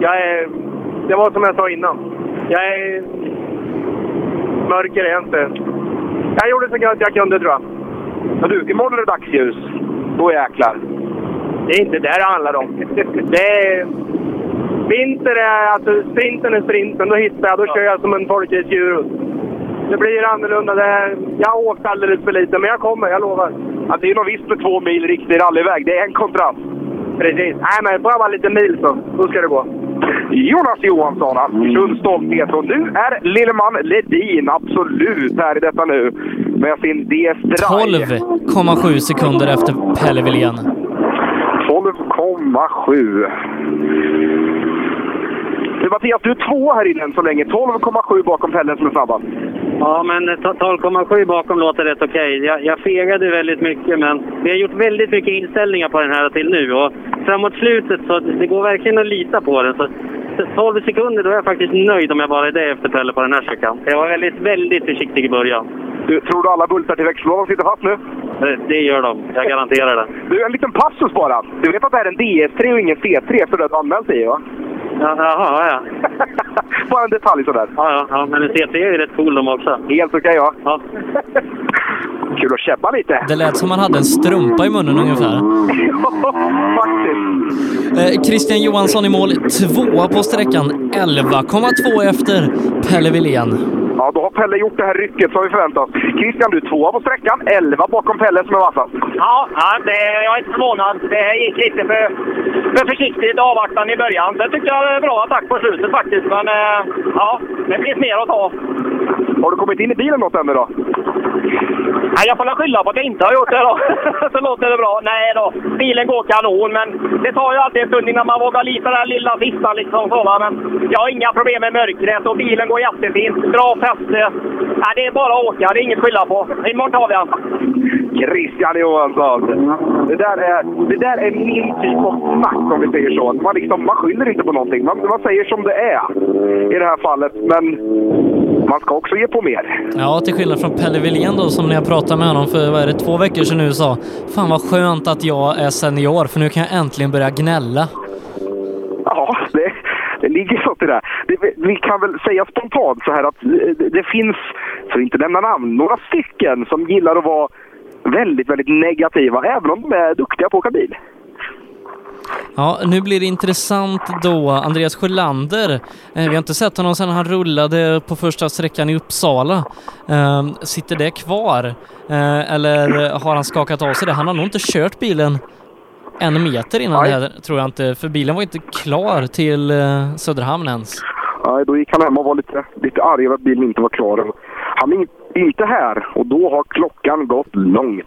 jag är, det var som jag sa innan. Jag är... Mörker är jag inte. Jag gjorde så gott jag kunde tror jag. Men du, imorgon är det dagsljus. Då jäklar. Det är inte det det handlar om. Det är... Vinter är alltså, sprinten är sprinten. Då hittar jag, då kör jag som en folkrace Det blir annorlunda. Det är, jag har åkt alldeles för lite, men jag kommer, jag lovar. Ja, det är nog visst med två mil riktig rallyväg. Det är en kontrast. Precis. Nej, men bara lite mil så. Då ska det gå. Jonas Johansson, Askersunds stolthet. Och nu är Lilleman Ledin absolut här i detta nu med sin DS Drive. 12,7 sekunder efter Pelle Wilén. 12,7. Du Mattias, du är två här inne än så länge. 12,7 bakom Pelle som är snabbast. Ja, men 12,7 bakom låter rätt okej. Jag, jag fegade väldigt mycket, men vi har gjort väldigt mycket inställningar på den här till nu. Och framåt slutet så det går verkligen att lita på den. Så 12 sekunder, då är jag faktiskt nöjd om jag bara är det efter Pelle på den här sträckan. Jag var väldigt, väldigt försiktig i början. Du, tror du alla bultar till växellådan sitter fast nu? Det, det gör de, jag garanterar det. Du, en liten passus bara. Du vet att det här är en DS3 och ingen C3 för det du anmält dig va? Ja, Jaha, ja. bara en detalj sådär. Ja, ja, ja men en C3 är ju rätt cool de också. Helt okej va? Ja. Kul att käbba lite. Det lät som man hade en strumpa i munnen ungefär. Faktiskt. Eh, Christian Johansson i mål, tvåa på sträckan, 11,2 efter Pelle Wilén. Ja, då har Pelle gjort det här rycket som vi förväntat oss. Christian, du är tvåa på sträckan. 11 bakom Pelle som är vassast. Ja, ja det, jag är inte förvånad. Det gick lite för, för försiktigt avvaktande i början. Sen tyckte jag bra attack på slutet faktiskt. Men eh, ja, det finns mer att ta. Har du kommit in i bilen något ännu då? Nej, jag får väl skylla på att jag inte har gjort det då. Så låter det bra. Nej då, bilen går kanon, men det tar ju alltid en stund innan man vågar lita den lilla sista liksom så va. Men jag har inga problem med mörkret och bilen går jättefint. Bra fäste. Nej, det är bara att åka, det är inget att skylla på. Imorgon tar vi den. Christian Johansson. Det där är, det där är min typ av snack om vi säger så. Man, liksom, man skyller inte på någonting. Man, man säger som det är i det här fallet. Men man ska också ge på mer. Ja, till skillnad från Pelle Wilén då, som när jag pratade med honom för, vad är det, två veckor sedan nu sa Fan vad skönt att jag är senior, för nu kan jag äntligen börja gnälla. Ja, det, det ligger något i det. det. Vi kan väl säga spontant så här att det, det finns, för att inte nämna namn, några stycken som gillar att vara väldigt, väldigt negativa, även om de är duktiga på att åka bil. Ja, nu blir det intressant då. Andreas Sjölander, eh, vi har inte sett honom sedan han rullade på första sträckan i Uppsala. Eh, sitter det kvar? Eh, eller har han skakat av sig det? Han har nog inte kört bilen en meter innan Nej. det här, tror jag inte, för bilen var inte klar till eh, Söderhamn ens. Nej, då gick han hem och var lite, lite arg över att bilen inte var klar. Han är in- inte här och då har klockan gått långt.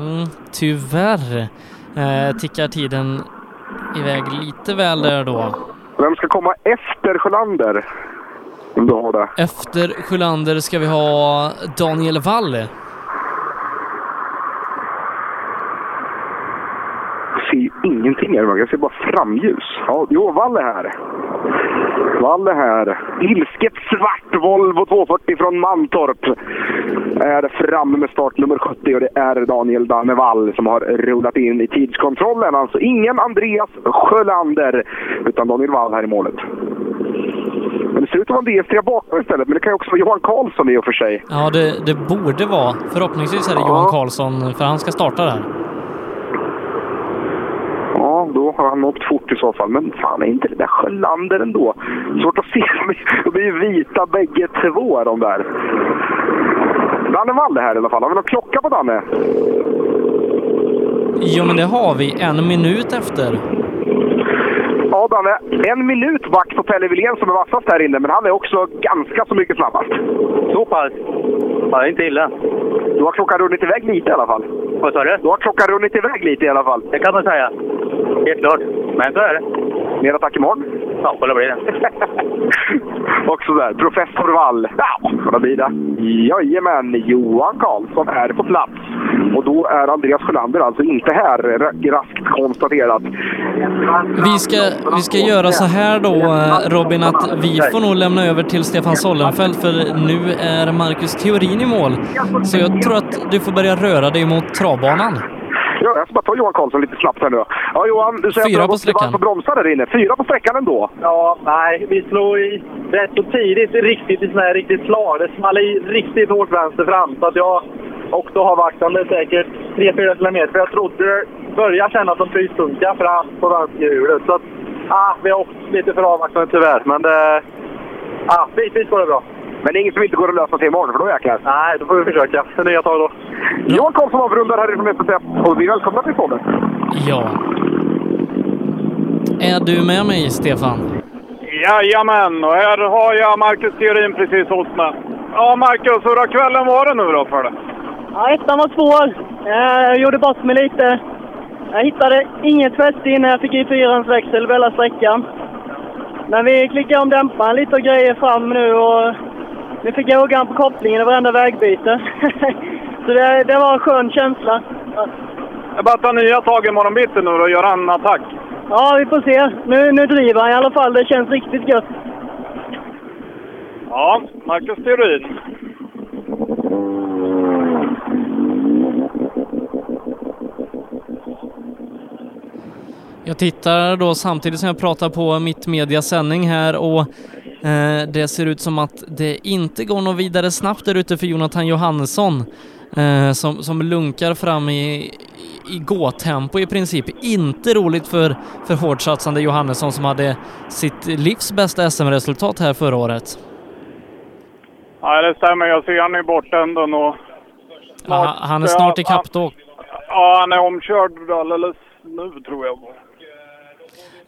Mm, tyvärr eh, tickar tiden iväg lite väl där då. Vem ska komma efter Sjölander? Om du har det. Efter Sjölander ska vi ha Daniel Wall. Jag ser ju ingenting här. Jag ser bara framljus. Ja, jo, Wall är här. Wall är här. Ilsket svart Volvo 240 från Mantorp är framme med startnummer 70 och det är Daniel Danne Wall som har rullat in i tidskontrollen. Alltså ingen Andreas Sjölander utan Daniel Wall här i målet. Men det ser ut att vara en DS3 bakom istället, men det kan ju också vara Johan Karlsson i och för sig. Ja, det, det borde vara. Förhoppningsvis är det Johan Karlsson, för han ska starta där. Ja, då har han åkt fort i så fall. Men fan, är inte det där Sjölander ändå? Svårt att se. De är ju vita bägge två de där. Danne Wall är här i alla fall. Har vi någon klocka på Danne? Jo, men det har vi. En minut efter. Danne. En minut back på Pelle Wilén som är vassast här inne, men han är också ganska så mycket snabbast. Så pass? Ja, inte illa. Du har klockan runnit iväg lite i alla fall. Vad sa du? Du har klockan runnit iväg lite i alla fall. Det kan man säga. Helt klart. Men så är det. Mer attack imorgon? Ja, kolla blir det. Också där, professor Wall. Ja, kolla blir det. Jajamän, Johan Karlsson är på plats. Och då är Andreas Sjölander alltså inte här, raskt konstaterat. Vi ska, vi ska göra så här då, eh, Robin, att vi får nog lämna över till Stefan Sollenfeld, för nu är Marcus Theorin i mål. Så jag tror att du får börja röra dig mot travbanan. Ja, jag ska bara ta Johan Karlsson lite snabbt här nu. Ja, Johan, du säger Fyra att du har på bromsar där inne. Fyra på sträckan ändå. Ja, nej, vi slog i rätt så tidigt riktigt i sån här riktigt slag. Det small i riktigt hårt vänster fram. Så att jag och då har vaktande säkert 3-4 kilometer. För jag trodde det började kännas som pyspunka fram på vänsterhjulet. Så att, ah, vi har åkt lite för avvaktande tyvärr. Men det, ah, bitvis går det bra. Men det är inget som inte går att lösa till imorgon, för då jäklar. Nej, då får vi försöka. Nya tag då. Johan Karlsson avrundar härifrån SSF och vi välkomnar till podden. Ja. Är du med mig, Stefan? Jajamän, och här har jag Marcus Theorin precis hos mig. Ja, Marcus, hur har kvällen varit nu då för dig? Ja, ettan var svår. Jag gjorde bort mig lite. Jag hittade inget fäste innan jag fick i fyrans växel på hela sträckan. Men vi klickade om dämparen lite och grejer fram nu och nu fick jag hugga på kopplingen i varenda vägbyte. Så det, det var en skön känsla. Jag bara ta nya tag i morgonbitti nu och göra en attack. Ja, vi får se. Nu, nu driver han i alla fall. Det känns riktigt gött. Ja, Marcus Theorin. Jag tittar då samtidigt som jag pratar på mitt mediasändning här och det ser ut som att det inte går något vidare snabbt där ute för Jonathan Johansson eh, som, som lunkar fram i, i gåtempo i princip. Inte roligt för, för hårdsatsande Johannesson som hade sitt livs bästa SM-resultat här förra året. Nej, det stämmer. Jag ser han i bortänden och... Ja, han är snart i kapp då. Ja, han är omkörd alldeles nu tror jag.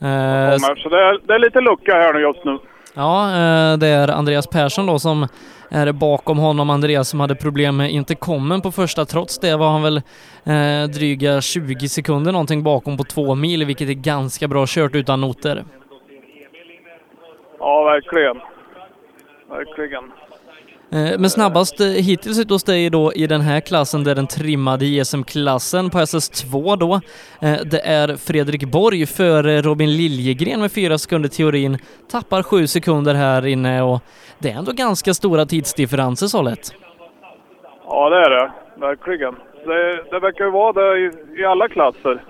Eh. Så det är, det är lite lucka här nu just nu. Ja, eh, det är Andreas Persson då som är bakom honom. Andreas som hade problem med intercomen på första. Trots det var han väl eh, dryga 20 sekunder någonting bakom på två mil, vilket är ganska bra kört utan noter. Ja, verkligen. Verkligen. Eh, Men snabbast eh, hittills hos dig då i den här klassen, det är den trimmade JSM-klassen på SS2 då. Eh, Det är Fredrik Borg före Robin Liljegren med fyra sekunder teorin, tappar sju sekunder här inne och det är ändå ganska stora tidsdifferenser så lätt. Ja, det är det. Verkligen. Det, det verkar ju vara det i, i alla klasser.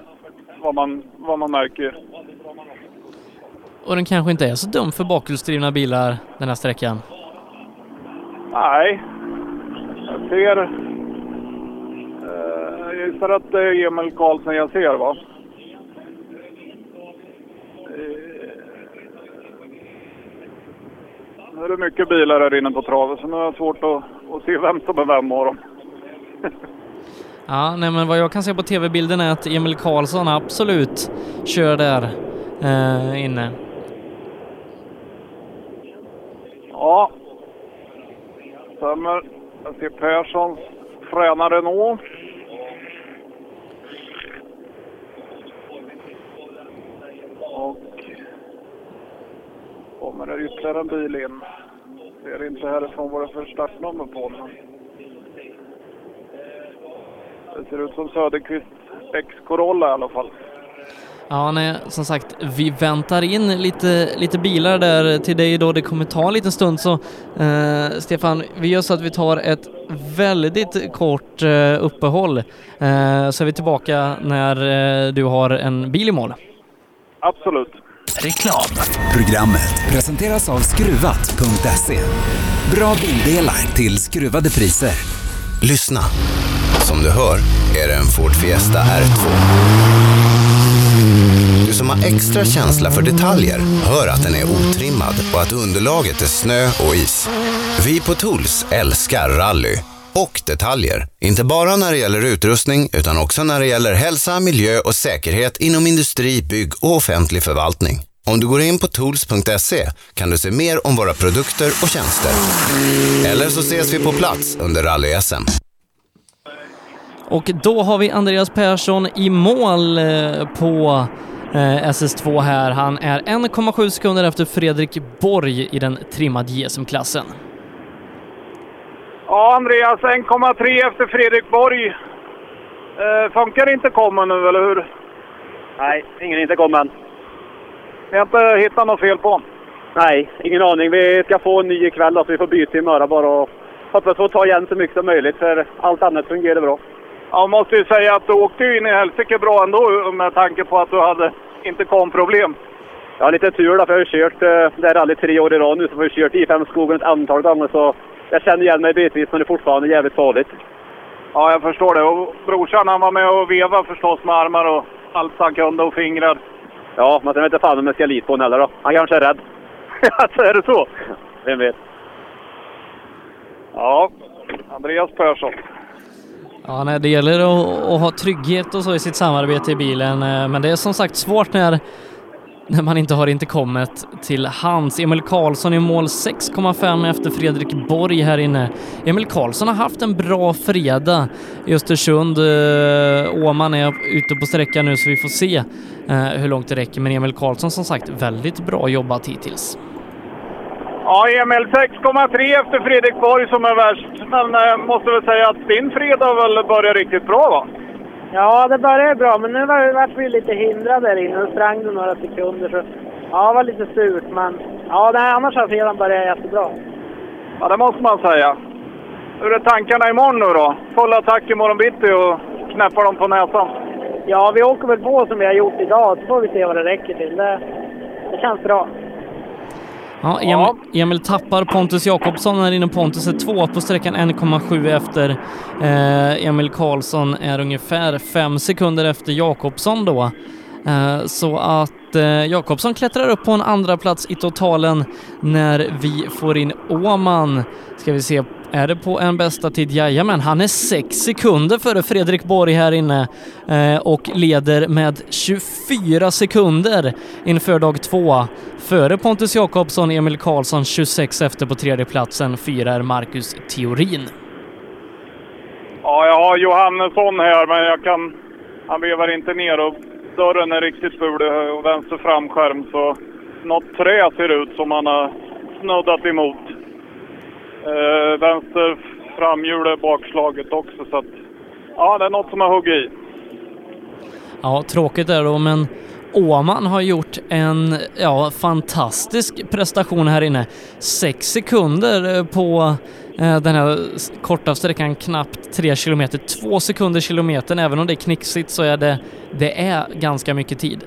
Vad man, vad man märker. Och den kanske inte är så dum för bakhjulsdrivna bilar den här sträckan. Nej. Jag ser... Eh, jag gissar att det är Emil Karlsson jag ser, va? Eh, Nu är det mycket bilar här inne på travet, så nu har jag svårt att, att se vem som är vem av dem. Ja, nej men vad jag kan se på tv-bilden är att Emil Karlsson absolut kör där eh, inne. Ja. Stämmer. Jag ser Perssons fräna Renault. Och kommer det ytterligare en bil in. Ser inte härifrån vad det är för startnummer på den. Det ser ut som Söderqvist X Corolla i alla fall. Ja, nej, som sagt, vi väntar in lite, lite bilar där till dig då. Det kommer ta en liten stund så eh, Stefan, vi gör så att vi tar ett väldigt kort eh, uppehåll eh, så är vi tillbaka när eh, du har en bil i mål. Absolut. Reklam. Programmet presenteras av Skruvat.se. Bra bildelar till skruvade priser. Lyssna. Som du hör är det en Ford Fiesta R2. Du som har extra känsla för detaljer hör att den är otrimmad och att underlaget är snö och is. Vi på Tools älskar rally och detaljer. Inte bara när det gäller utrustning utan också när det gäller hälsa, miljö och säkerhet inom industri, bygg och offentlig förvaltning. Om du går in på tools.se kan du se mer om våra produkter och tjänster. Eller så ses vi på plats under rally-SM. Och då har vi Andreas Persson i mål eh, på eh, SS2 här. Han är 1,7 sekunder efter Fredrik Borg i den trimmade JSM-klassen. Ja, Andreas, 1,3 efter Fredrik Borg. Eh, funkar inte kommen nu, eller hur? Nej, ingen inte kommen. Ni har inte hittat något fel på honom? Nej, ingen aning. Vi ska få en ny ikväll så vi får byta imorgon bara och hoppas få ta igen så mycket som möjligt för allt annat fungerar bra. Jag måste ju säga att du åkte ju in i helsike bra ändå med tanke på att du hade inte kom problem. Jag har lite tur då, för jag har kört eh, det här rallyt tre år i rad nu, så har jag kört I5-skogen ett antal gånger så jag känner igen mig bitvis, men det är fortfarande jävligt farligt. Ja, jag förstår det. Och brorsan han var med och vevade förstås med armar och allt han kunde och fingrar. Ja, men sen vet jag fan om jag ska lita på honom heller då. Han kanske är rädd. alltså, är det så? Vem vet? Ja, Andreas Persson. Ja, nej, det gäller att, att ha trygghet och så i sitt samarbete i bilen, eh, men det är som sagt svårt när när man inte har intercomet till hands. Emil Karlsson i mål 6,5 efter Fredrik Borg här inne. Emil Karlsson har haft en bra fredag i Östersund. Eh, Åman är ute på sträckan nu så vi får se eh, hur långt det räcker. Men Emil Karlsson som sagt väldigt bra jobbat hittills. Ja, Emil 6,3 efter Fredrik Borg som är värst. Men eh, måste väl säga att din fredag väl börjar riktigt bra va? Ja, det började bra, men nu var- vart vi lite hindrade där inne. Nu sprang det några sekunder. Så, ja, det var lite surt, men ja, nej, annars har fredagen börjat jättebra. Ja, det måste man säga. Hur är tankarna imorgon nu då? Full attack imorgon bitti och knäppa dem på näsan? Ja, vi åker väl på som vi har gjort idag, så får vi se vad det räcker till. Det, det känns bra. Ja, Emil, Emil tappar Pontus Jakobsson här inne. Pontus är två på sträckan 1,7 efter. Eh, Emil Karlsson är ungefär fem sekunder efter Jakobsson då. Eh, så att eh, Jakobsson klättrar upp på en andra plats i totalen när vi får in Åman. Ska vi se, är det på en bästa tid? Jajamän, han är sex sekunder före Fredrik Borg här inne eh, och leder med 24 sekunder inför dag två. Före Pontus Jakobsson, Emil Karlsson 26 efter på tredje platsen. Fyra är Marcus Theorin. Ja, jag har Johannesson här, men jag kan... Han vevar inte ner och dörren är riktigt ful och vänster framskärm så något trä ser ut som han har snuddat emot. Eh, vänster framhjul är bakslaget också så att... Ja, det är något som har huggit i. Ja, tråkigt är det då, men Åman har gjort en ja, fantastisk prestation här inne. Sex sekunder eh, på eh, den här korta sträckan, knappt tre kilometer. Två sekunder kilometern, även om det är knixigt så är det, det är ganska mycket tid.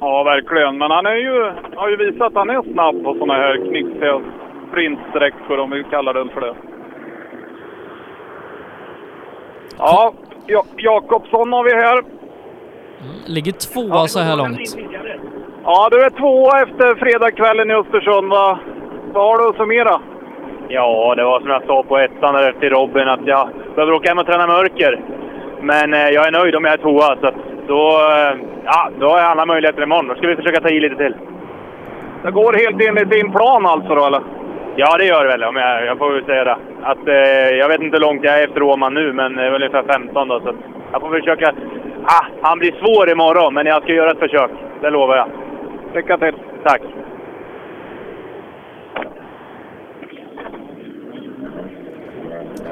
Ja, verkligen. Men han är ju, har ju visat att han är snabb på sådana här knixiga sprintsträckor, om vi kallar den för det. Ja, ja Jakobsson har vi här. Ligger tvåa så här långt. Ja, du är tvåa efter fredagskvällen i Östersund. Vad, vad har du att summera? Ja, det var som jag sa på ettan där till Robin att jag behöver åka hem och träna mörker. Men eh, jag är nöjd om jag är tvåa, så att då, eh, ja, då har jag alla möjligheter imorgon. Då ska vi försöka ta i lite till. Det går helt enligt din plan alltså då, eller? Ja, det gör det väl. Om jag, jag får väl säga det. Att, eh, jag vet inte hur långt jag är efter Åman nu, men det är väl ungefär 15 då. Så jag får försöka... Ah, han blir svår imorgon, men jag ska göra ett försök. Det lovar jag. Lycka till! Tack!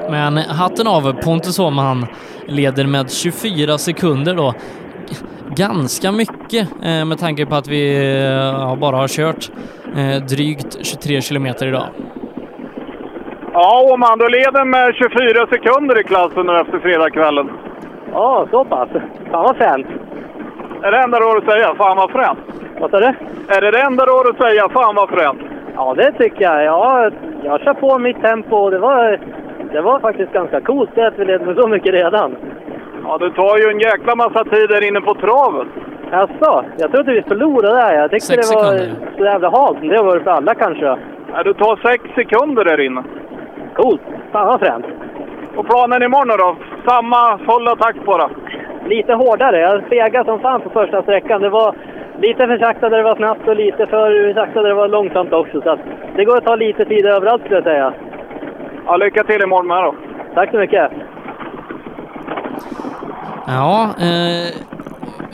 Men hatten av, Pontus Åman leder med 24 sekunder då. Ganska mycket eh, med tanke på att vi eh, bara har kört drygt 23 kilometer idag. Ja, Åman, du leder med 24 sekunder i klassen nu efter fredagskvällen. Ja, så pass. Fan vad fränt. Är det enda du har att säga? Fan vad fränt! Vad sa du? Är det det enda du har att säga? Fan vad fränt! Ja, det tycker jag. Ja, jag kör på mitt tempo och det var, det var faktiskt ganska coolt det att vi ledde med så mycket redan. Ja, det tar ju en jäkla massa tid där inne på traven. Jaså? Jag trodde vi förlorade där. Jag tyckte Sex det var sekunder. så jävla halt. Det var det för alla kanske. Ja, du tar sex sekunder där inne. Coolt! Fan vad fränt. Och planen imorgon då? Samma full attack bara? Lite hårdare. Jag fegade som fan på första sträckan. Det var lite för sakta där det var snabbt och lite för sakta där det var långsamt också. Så att det går att ta lite tid överallt skulle jag säga. Ja, lycka till imorgon med då. Tack så mycket. Ja, eh,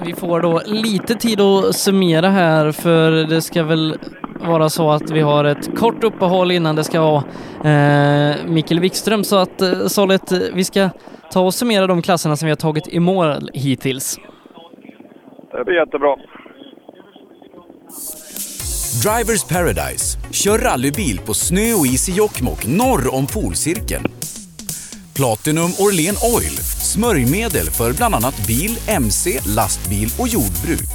vi får då lite tid att summera här för det ska väl vara så att vi har ett kort uppehåll innan det ska vara eh, Mikael Wikström så att eh, Sollet, eh, vi ska ta och summera de klasserna som vi har tagit i mål hittills. Det blir jättebra. Drivers Paradise. Kör rallybil på snö och is i Jokkmokk norr om polcirkeln. Platinum Orlen Oil. Smörjmedel för bland annat bil, mc, lastbil och jordbruk.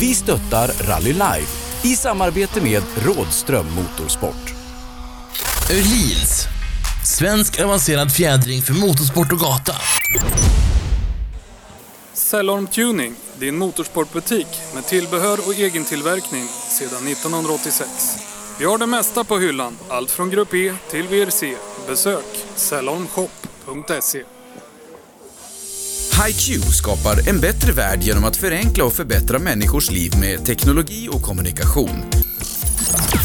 Vi stöttar Rally Life i samarbete med Rådström Motorsport. Öhlins. Svensk avancerad fjädring för motorsport och gata. Cellorm Tuning, din motorsportbutik med tillbehör och egen tillverkning sedan 1986. Vi har det mesta på hyllan, allt från Grupp E till VRC. Besök cellormshop.se. HiQ skapar en bättre värld genom att förenkla och förbättra människors liv med teknologi och kommunikation.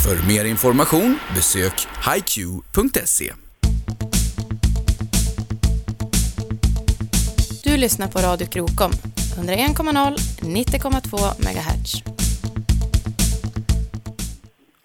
För mer information besök hiq.se. Du lyssnar på Radio Krokom, 101,0, 90,2 MHz.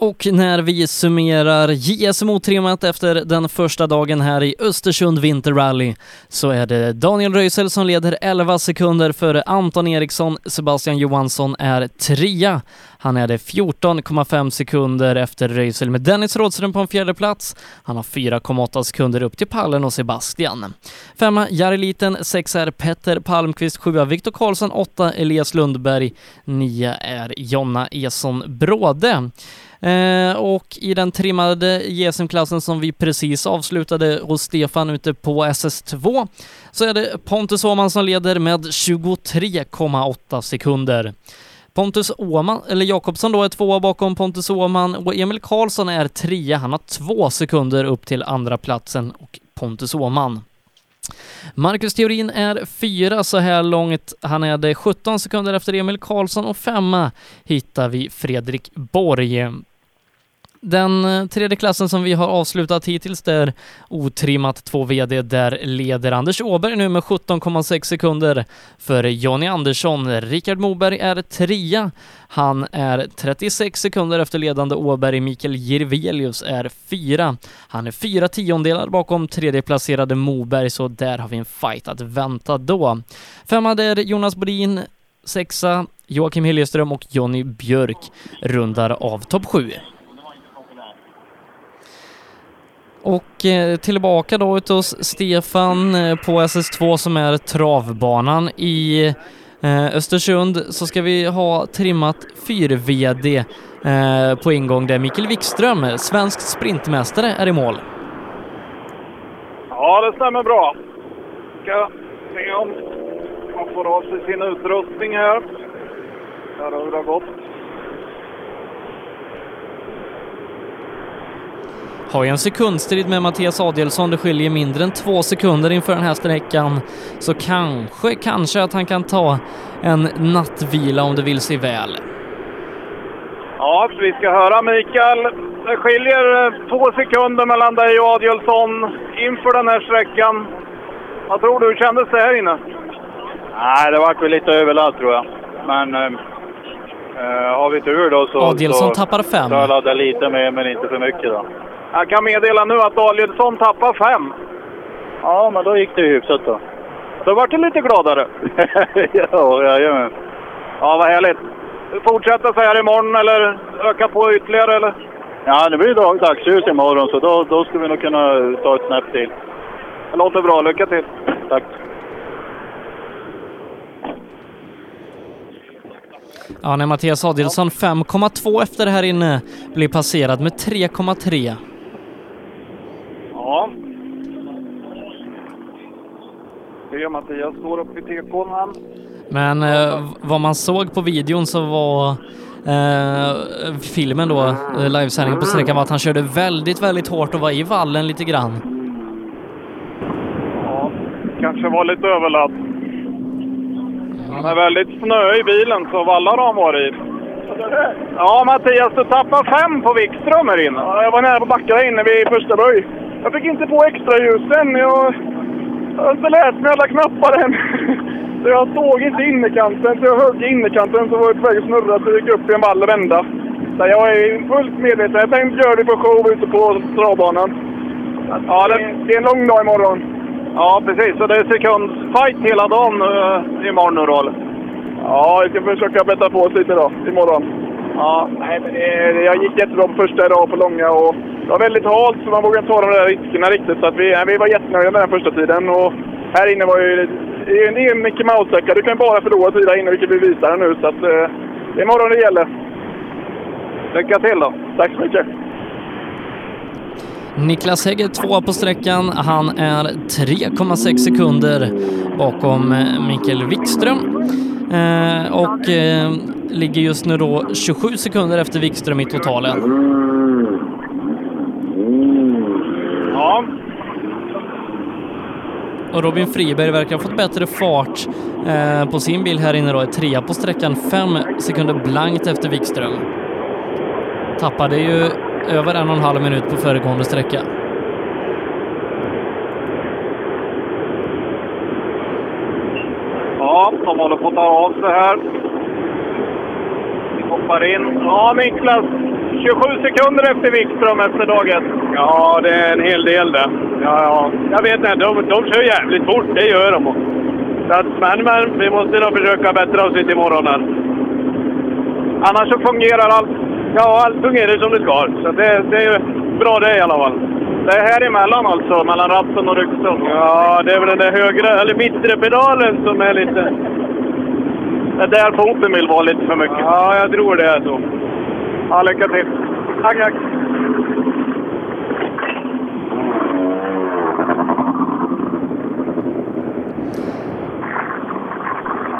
Och när vi summerar JSM otrimmat efter den första dagen här i Östersund Vinterrally så är det Daniel Röisel som leder 11 sekunder före Anton Eriksson. Sebastian Johansson är trea. Han är det 14,5 sekunder efter Röisel med Dennis Rådström på en fjärde plats. Han har 4,8 sekunder upp till pallen och Sebastian. Femma Jari Liten, sexa är Petter Palmqvist, sjua Viktor Karlsson, åtta Elias Lundberg, nio är Jonna Eson Bråde. Eh, och i den trimmade JSM-klassen som vi precis avslutade hos Stefan ute på SS2 så är det Pontus Åhman som leder med 23,8 sekunder. Pontus Åhman, eller Jakobsson då, är tvåa bakom Pontus Åhman och Emil Karlsson är trea. Han har två sekunder upp till andra platsen och Pontus Åhman. Marcus Theorin är fyra så här långt. Han är det 17 sekunder efter Emil Karlsson och femma hittar vi Fredrik Borg. Den eh, tredje klassen som vi har avslutat hittills där otrimmat 2 VD, där leder Anders Åberg nu med 17,6 sekunder för Jonny Andersson. Rickard Moberg är trea. Han är 36 sekunder efter ledande Åberg. Mikael Jirvelius är fyra. Han är fyra tiondelar bakom tredjeplacerade Moberg, så där har vi en fight att vänta då. Femma där Jonas Bodin, sexa Joakim Hiljeström och Jonny Björk rundar av topp sju. Och eh, tillbaka då hos Stefan eh, på SS2 som är travbanan i eh, Östersund så ska vi ha trimmat 4-VD på ingång där Mikael Wikström, svensk sprintmästare, är i mål. Ja, det stämmer bra. Ska se om man får av sig sin utrustning här. Där har det gått. Har ju en sekundstrid med Mattias Adielsson. Det skiljer mindre än två sekunder inför den här sträckan. Så kanske, kanske att han kan ta en nattvila om det vill sig väl. Ja, vi ska höra Mikael. Det skiljer eh, två sekunder mellan dig och Adielsson inför den här sträckan. Vad tror du? Hur kändes det här inne? Nej, det vart väl lite överladd tror jag. Men äh, har vi tur då så... Adielsson så, tappar fem. Laddar lite mer, men inte för mycket då. Jag kan meddela nu att Danielsson tappar fem. Ja, men då gick det ju hyfsat då. Då vart du lite gladare. ja, jajamän. Ja, vad härligt. Fortsätta så här imorgon eller öka på ytterligare eller? Ja, det blir dag, dagsljus imorgon så då, då ska vi nog kunna ta ett snäpp till. Det låter bra. Lycka till! Tack! Ja, när Mattias Adielsson 5,2 efter det här inne blir passerad med 3,3. Ja. Se, Mattias står upp i tekon han. Men eh, vad man såg på videon så var eh, filmen då, eh, livesändningen på sträckan var att han körde väldigt, väldigt hårt och var i vallen lite grann. Ja, kanske var lite överladd. Han är väldigt snöig i bilen, så vallar har han varit i. Ja, Mattias, du tappar fem på Wikström här inne. Ja, jag var nära på backen här inne vid första böj. Jag fick inte på extra ljusen. Jag, jag har inte lärt mig alla knappar än. Så jag såg inte innerkanten, så jag hörde innerkanten så var jag på väg att snurra så gick upp i en vall och vända. Så jag är fullt medveten. Jag tänkte göra det på show ute på travbanan. Ja, det, det är en lång dag imorgon. Ja, precis. Så det är sekundfight hela dagen uh, imorgon nu då? Ja, jag ska försöka bättra på oss lite då, imorgon. Ja, nej, men det, jag gick jättebra på första idag på långa och det var väldigt halt så man vågade inte ta de där riskerna riktigt. Så att vi, vi var jättenöjda med den första tiden. Och här inne var ju... Det är en Mickey Mouse-sträcka. Du kan bara förlora tid här inne, vilket vi visar nu. Så att, eh, det är imorgon det gäller. Lycka till då! Tack så mycket! Niklas Hägg är tvåa på sträckan. Han är 3,6 sekunder bakom eh, Mikael Wikström. Eh, och eh, ligger just nu då 27 sekunder efter Wikström i totalen. Ja. Och Robin Friberg verkar ha fått bättre fart på sin bil här inne då. Är trea på sträckan, fem sekunder blankt efter Wikström. Tappade ju över en och en halv minut på föregående sträcka. Ja, de håller på att ta av sig här. Vi hoppar in. Ja, Niklas. 27 sekunder efter Wikström efter dag ett. Ja, det är en hel del det. Ja, ja. Jag vet inte, de, de kör jävligt fort, det gör de. Så att, men, men vi måste nog försöka bättra oss lite imorgon här. Annars så fungerar allt. Ja, allt fungerar som det ska. Så det, det är bra det i alla fall. Det är här emellan alltså, mellan ratten och ryggstång. Ja, det är väl den där högra, eller mittre pedalen som är lite... Det är där foten vill vara lite för mycket. Ja, jag tror det är så. Ja, lycka till. Tack, tack.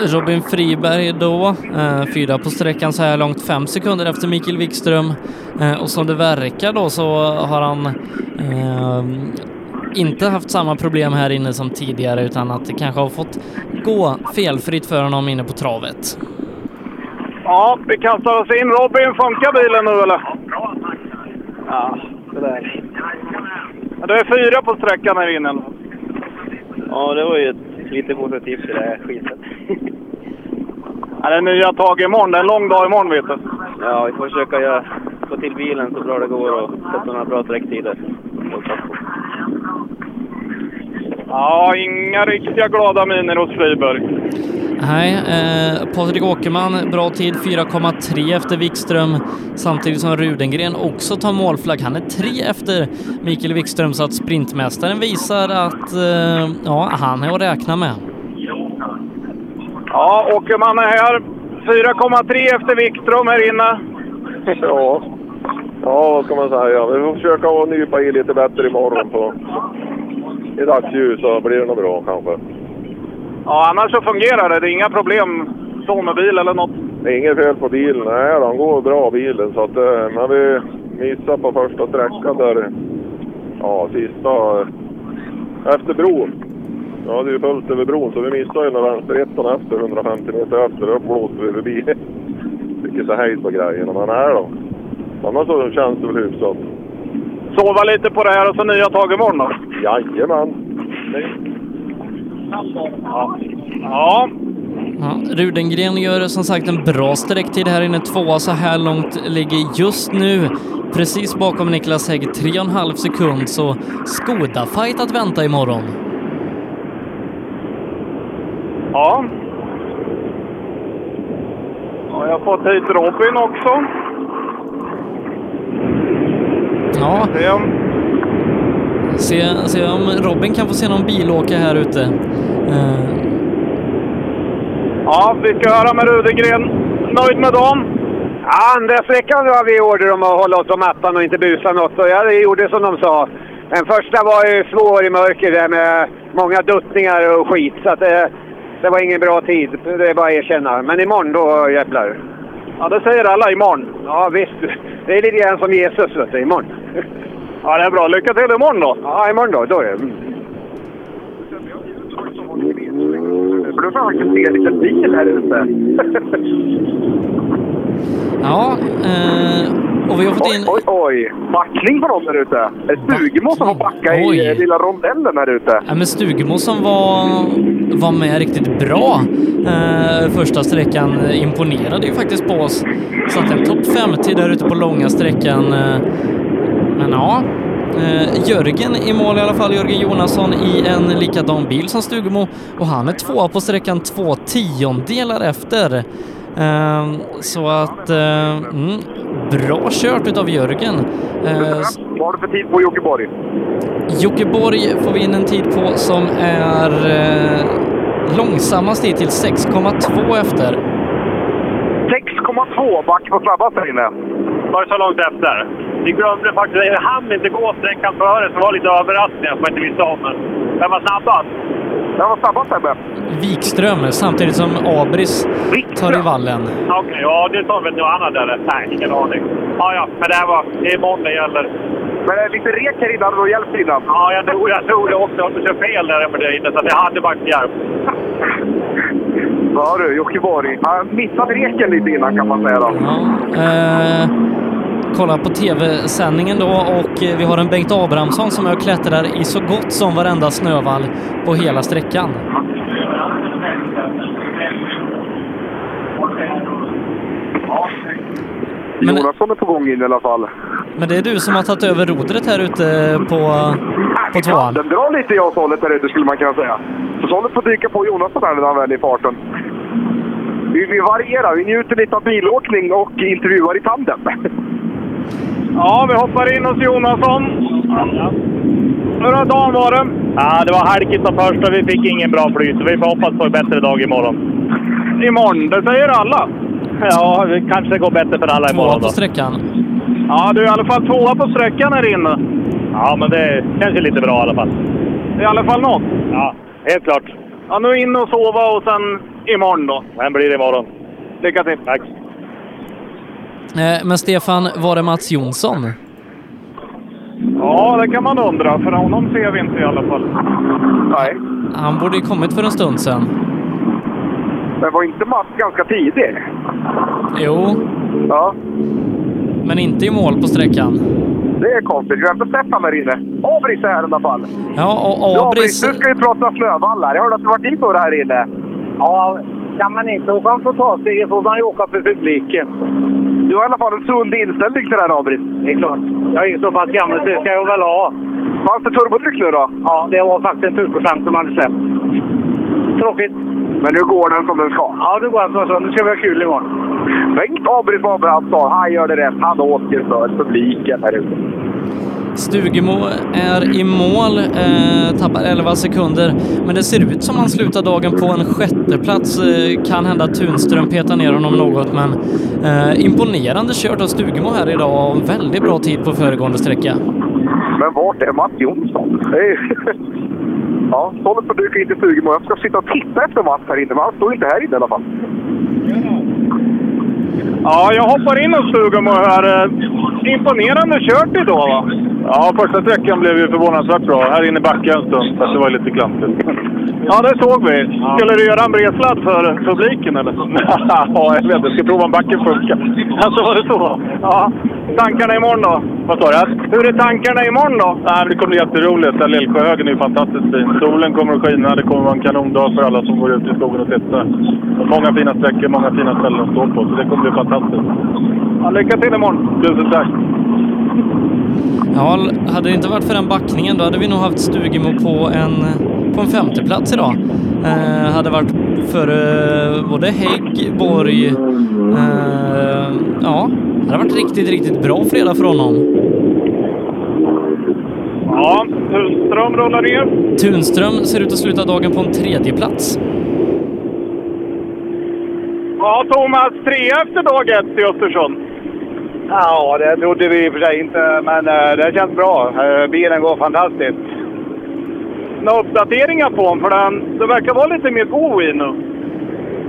Robin Friberg då, eh, fyra på sträckan så här långt, fem sekunder efter Mikael Wikström. Eh, och som det verkar då så har han eh, inte haft samma problem här inne som tidigare utan att det kanske har fått gå felfritt för honom inne på travet. Ja, vi kastar oss in. Robin, funkar bilen nu eller? Bra, tack. Ja, det där. Ja, du är fyra på sträckan här inne. Ja, det var ju ett lite positivt i det här skitet. Ja, det är nya tag imorgon. Det är en lång dag imorgon vet du. Ja, vi får försöka göra, få till bilen så bra det går och sätta några bra sträcktider. Ja, inga riktiga glada miner hos Friberg. Nej, eh, Patrik Åkerman, bra tid 4,3 efter Wikström samtidigt som Rudengren också tar målflagg. Han är tre efter Mikael Wikström så att sprintmästaren visar att eh, ja, han är att räkna med. Ja, Åkerman är här. 4,3 efter Wikström här inne. Ja. ja, vad ska man säga? Vi får försöka att nypa i lite bättre imorgon på i dagsljus så blir det nog bra kanske. Ja, annars så fungerar det. Det är inga problem så med bil eller något. Det är inget fel på bilen. Nej, den går bra bilen. Så att, eh, men vi missade på första sträckan där. Ja, sista efter bron. Ja, det är ju fullt över bron så vi missade ju när vänsterettan efter 150 meter efter. Då blåste vi förbi. Fick inte hejd på grejerna. Men nej då. Annars så känns det väl hyfsat. Sova lite på det här och så nya tag imorgon då? Jajamän. Ja. ja. Ja, Rudengren gör som sagt en bra sträcktid här inne, tvåa så här långt, ligger just nu precis bakom Niklas Hägg, 3,5 sekund, så Skoda-fight att vänta imorgon. Ja. ja. Jag har fått hit Robin också. Ja. Se, se om Robin kan få se någon bilåka här ute. Uh. Ja, vi ska höra med Rudengren. Nöjd med dem? Ja, andra sträckan har vi order om att hålla oss på mattan och inte busa något. Och jag gjorde som de sa. Den första var ju svår i mörker där med många duttningar och skit. Så att det, det var ingen bra tid. Det är bara att erkänna. Men imorgon då jävlar. Ja, det säger alla imorgon. Ja, visst. Det är lite grann som Jesus, vet du, imorgon. Ja, det är bra. Lycka till imorgon då! Ja, imorgon då. Då är det. För då får man se lite bil här ute. Ja, eh, och vi har fått in... Oj, oj, oj! Backning på dem där ute. Är det Stugemo som får backa Oj. i eh, lilla rondellen här ute? Ja, men Stugemo som var, var med riktigt bra eh, första sträckan eh, imponerade ju faktiskt på oss. Satte en topp 50 där ute på långa sträckan. Eh, men ja, Jörgen i mål i alla fall, Jörgen Jonasson i en likadan bil som Stugemo och han är tvåa på sträckan två tiondelar efter. Eh, så att, eh, mm, bra kört utav Jörgen. Eh, Vad har du för tid på Jokeborg? Jokeborg får vi in en tid på som är eh, långsammast hittills, 6,2 efter. 6,2 back på snabbast här inne. Var det så långt efter? Vi glömde faktiskt, jag hann inte gå sträckan före, så det var lite överraskningar som jag inte visste om. Vem var snabbast? Vem var snabbast Sebbe? Wikström samtidigt som Abris tar i vallen. Okej, ja det sa väl något annat eller? Nej, ingen aning. Ja, ja, men det här var, det är imorgon det gäller. Men eh, lite rek här hade nog hjälpt innan. Ja, jag tror, jag tror det också. Jag har kört fel där uppe där inne, så jag hade backhjälp. Ja du, Jockeborg. Han missade reken lite innan kan man säga då. Eh, kolla på tv-sändningen då och eh, vi har en Bengt Abrahamsson som och klättrar i så gott som varenda snövall på hela sträckan. Men- Jonasson är på gång in i alla fall. Men det är du som har tagit över rodret här ute på, på tvåan. Den drar lite i oss hållet där ute skulle man kunna säga. Så Sollet får dyka på Jonasson här när han väl är i farten. Vi, vi varierar, vi njuter lite av bilåkning och intervjuar i tandem. Ja, vi hoppar in hos Jonasson. Hur har dagen varit? Ja, det var halkigt som först och vi fick ingen bra flyt. så Vi får hoppas på en bättre dag imorgon. Imorgon, det säger alla. Ja, det kanske går bättre för alla Tvåa imorgon på då. sträckan. Ja, du är i alla fall tvåa på sträckan här inne. Ja, men det känns ju lite bra i alla fall. I alla fall något. Ja, helt klart. Ja, nu in och sova och sen imorgon då. Men blir det imorgon. Lycka till. Tack. Eh, men Stefan, var det Mats Jonsson? Ja, det kan man undra. För honom ser vi inte i alla fall. Nej. Han borde ju kommit för en stund sedan. Men var inte Mats ganska tidig? Jo. Ja. Men inte i mål på sträckan. Det är konstigt. Vi har inte sett honom här inne. Abris är här i alla fall. Ja, och Ja, Abris... Nu ska vi prata snövallar. Jag hörde att du varit in på det här inne. Ja, kan man inte åka på totalstegen får man ju åka för publiken. Du har i alla fall en sund inställning till det här Abris. Det är klart. Jag är ju så pass gammal så det ska jag väl ha. Fanns det turbotryck nu då? Ja, det var faktiskt en turboskärm som hade släppt. Tråkigt. Men nu går den som den ska. Ja, nu går den som den ska. Nu ska vi ha kul imorgon. Bengt Abris Abrahamsson, han gör det rätt. Han åker för publiken här ute. Stugemo är i mål, eh, tappar 11 sekunder, men det ser ut som han slutar dagen på en sjätteplats. Eh, kan hända att Tunström petar ner honom något, men eh, imponerande kört av Stugemo här idag och väldigt bra tid på föregående sträcka. Men vart är Mats Jonsson? Ja, Sollet får dyka in till Stugemo. Jag ska sitta och titta efter Mats här inne, men han står inte här inne i alla fall. Ja, jag hoppar in hos Stugemo här. Imponerande kört idag va? Ja, första sträckan blev ju förvånansvärt bra. Här inne backade en stund, så att det var lite klantigt. Ja, det såg vi. Skulle du göra en bredsladd för publiken eller? ja, jag vet inte. Jag ska prova om backen funkar. Alltså var det så? Ja. Tankarna imorgon då? Vad sa du? Hur är tankarna imorgon då? Nej, det kommer bli jätteroligt. Lillsjöhögen är ju fantastiskt fin. Solen kommer att skina. Det kommer att vara en kanondag för alla som går ut i skogen och tittar. Många fina sträckor, många fina ställen att stå på. Så det kommer bli fantastiskt. Ja, lycka till imorgon! Tusen tack! Ja, hade det inte varit för den backningen då hade vi nog haft Stugemo på en, på en femteplats idag. Eh, hade varit före både Hägg, Borg, eh, ja, det hade varit riktigt, riktigt bra fredag för honom. Ja, Hultström rullar ner. Tunström ser ut att sluta dagen på en tredje plats. Ja, Thomas, tre efter dag ett i Östersund. Ja, det trodde vi i och för sig inte, men eh, det känns bra. Eh, bilen går fantastiskt. Några uppdateringar på den? För den, det verkar vara lite mer go i nu.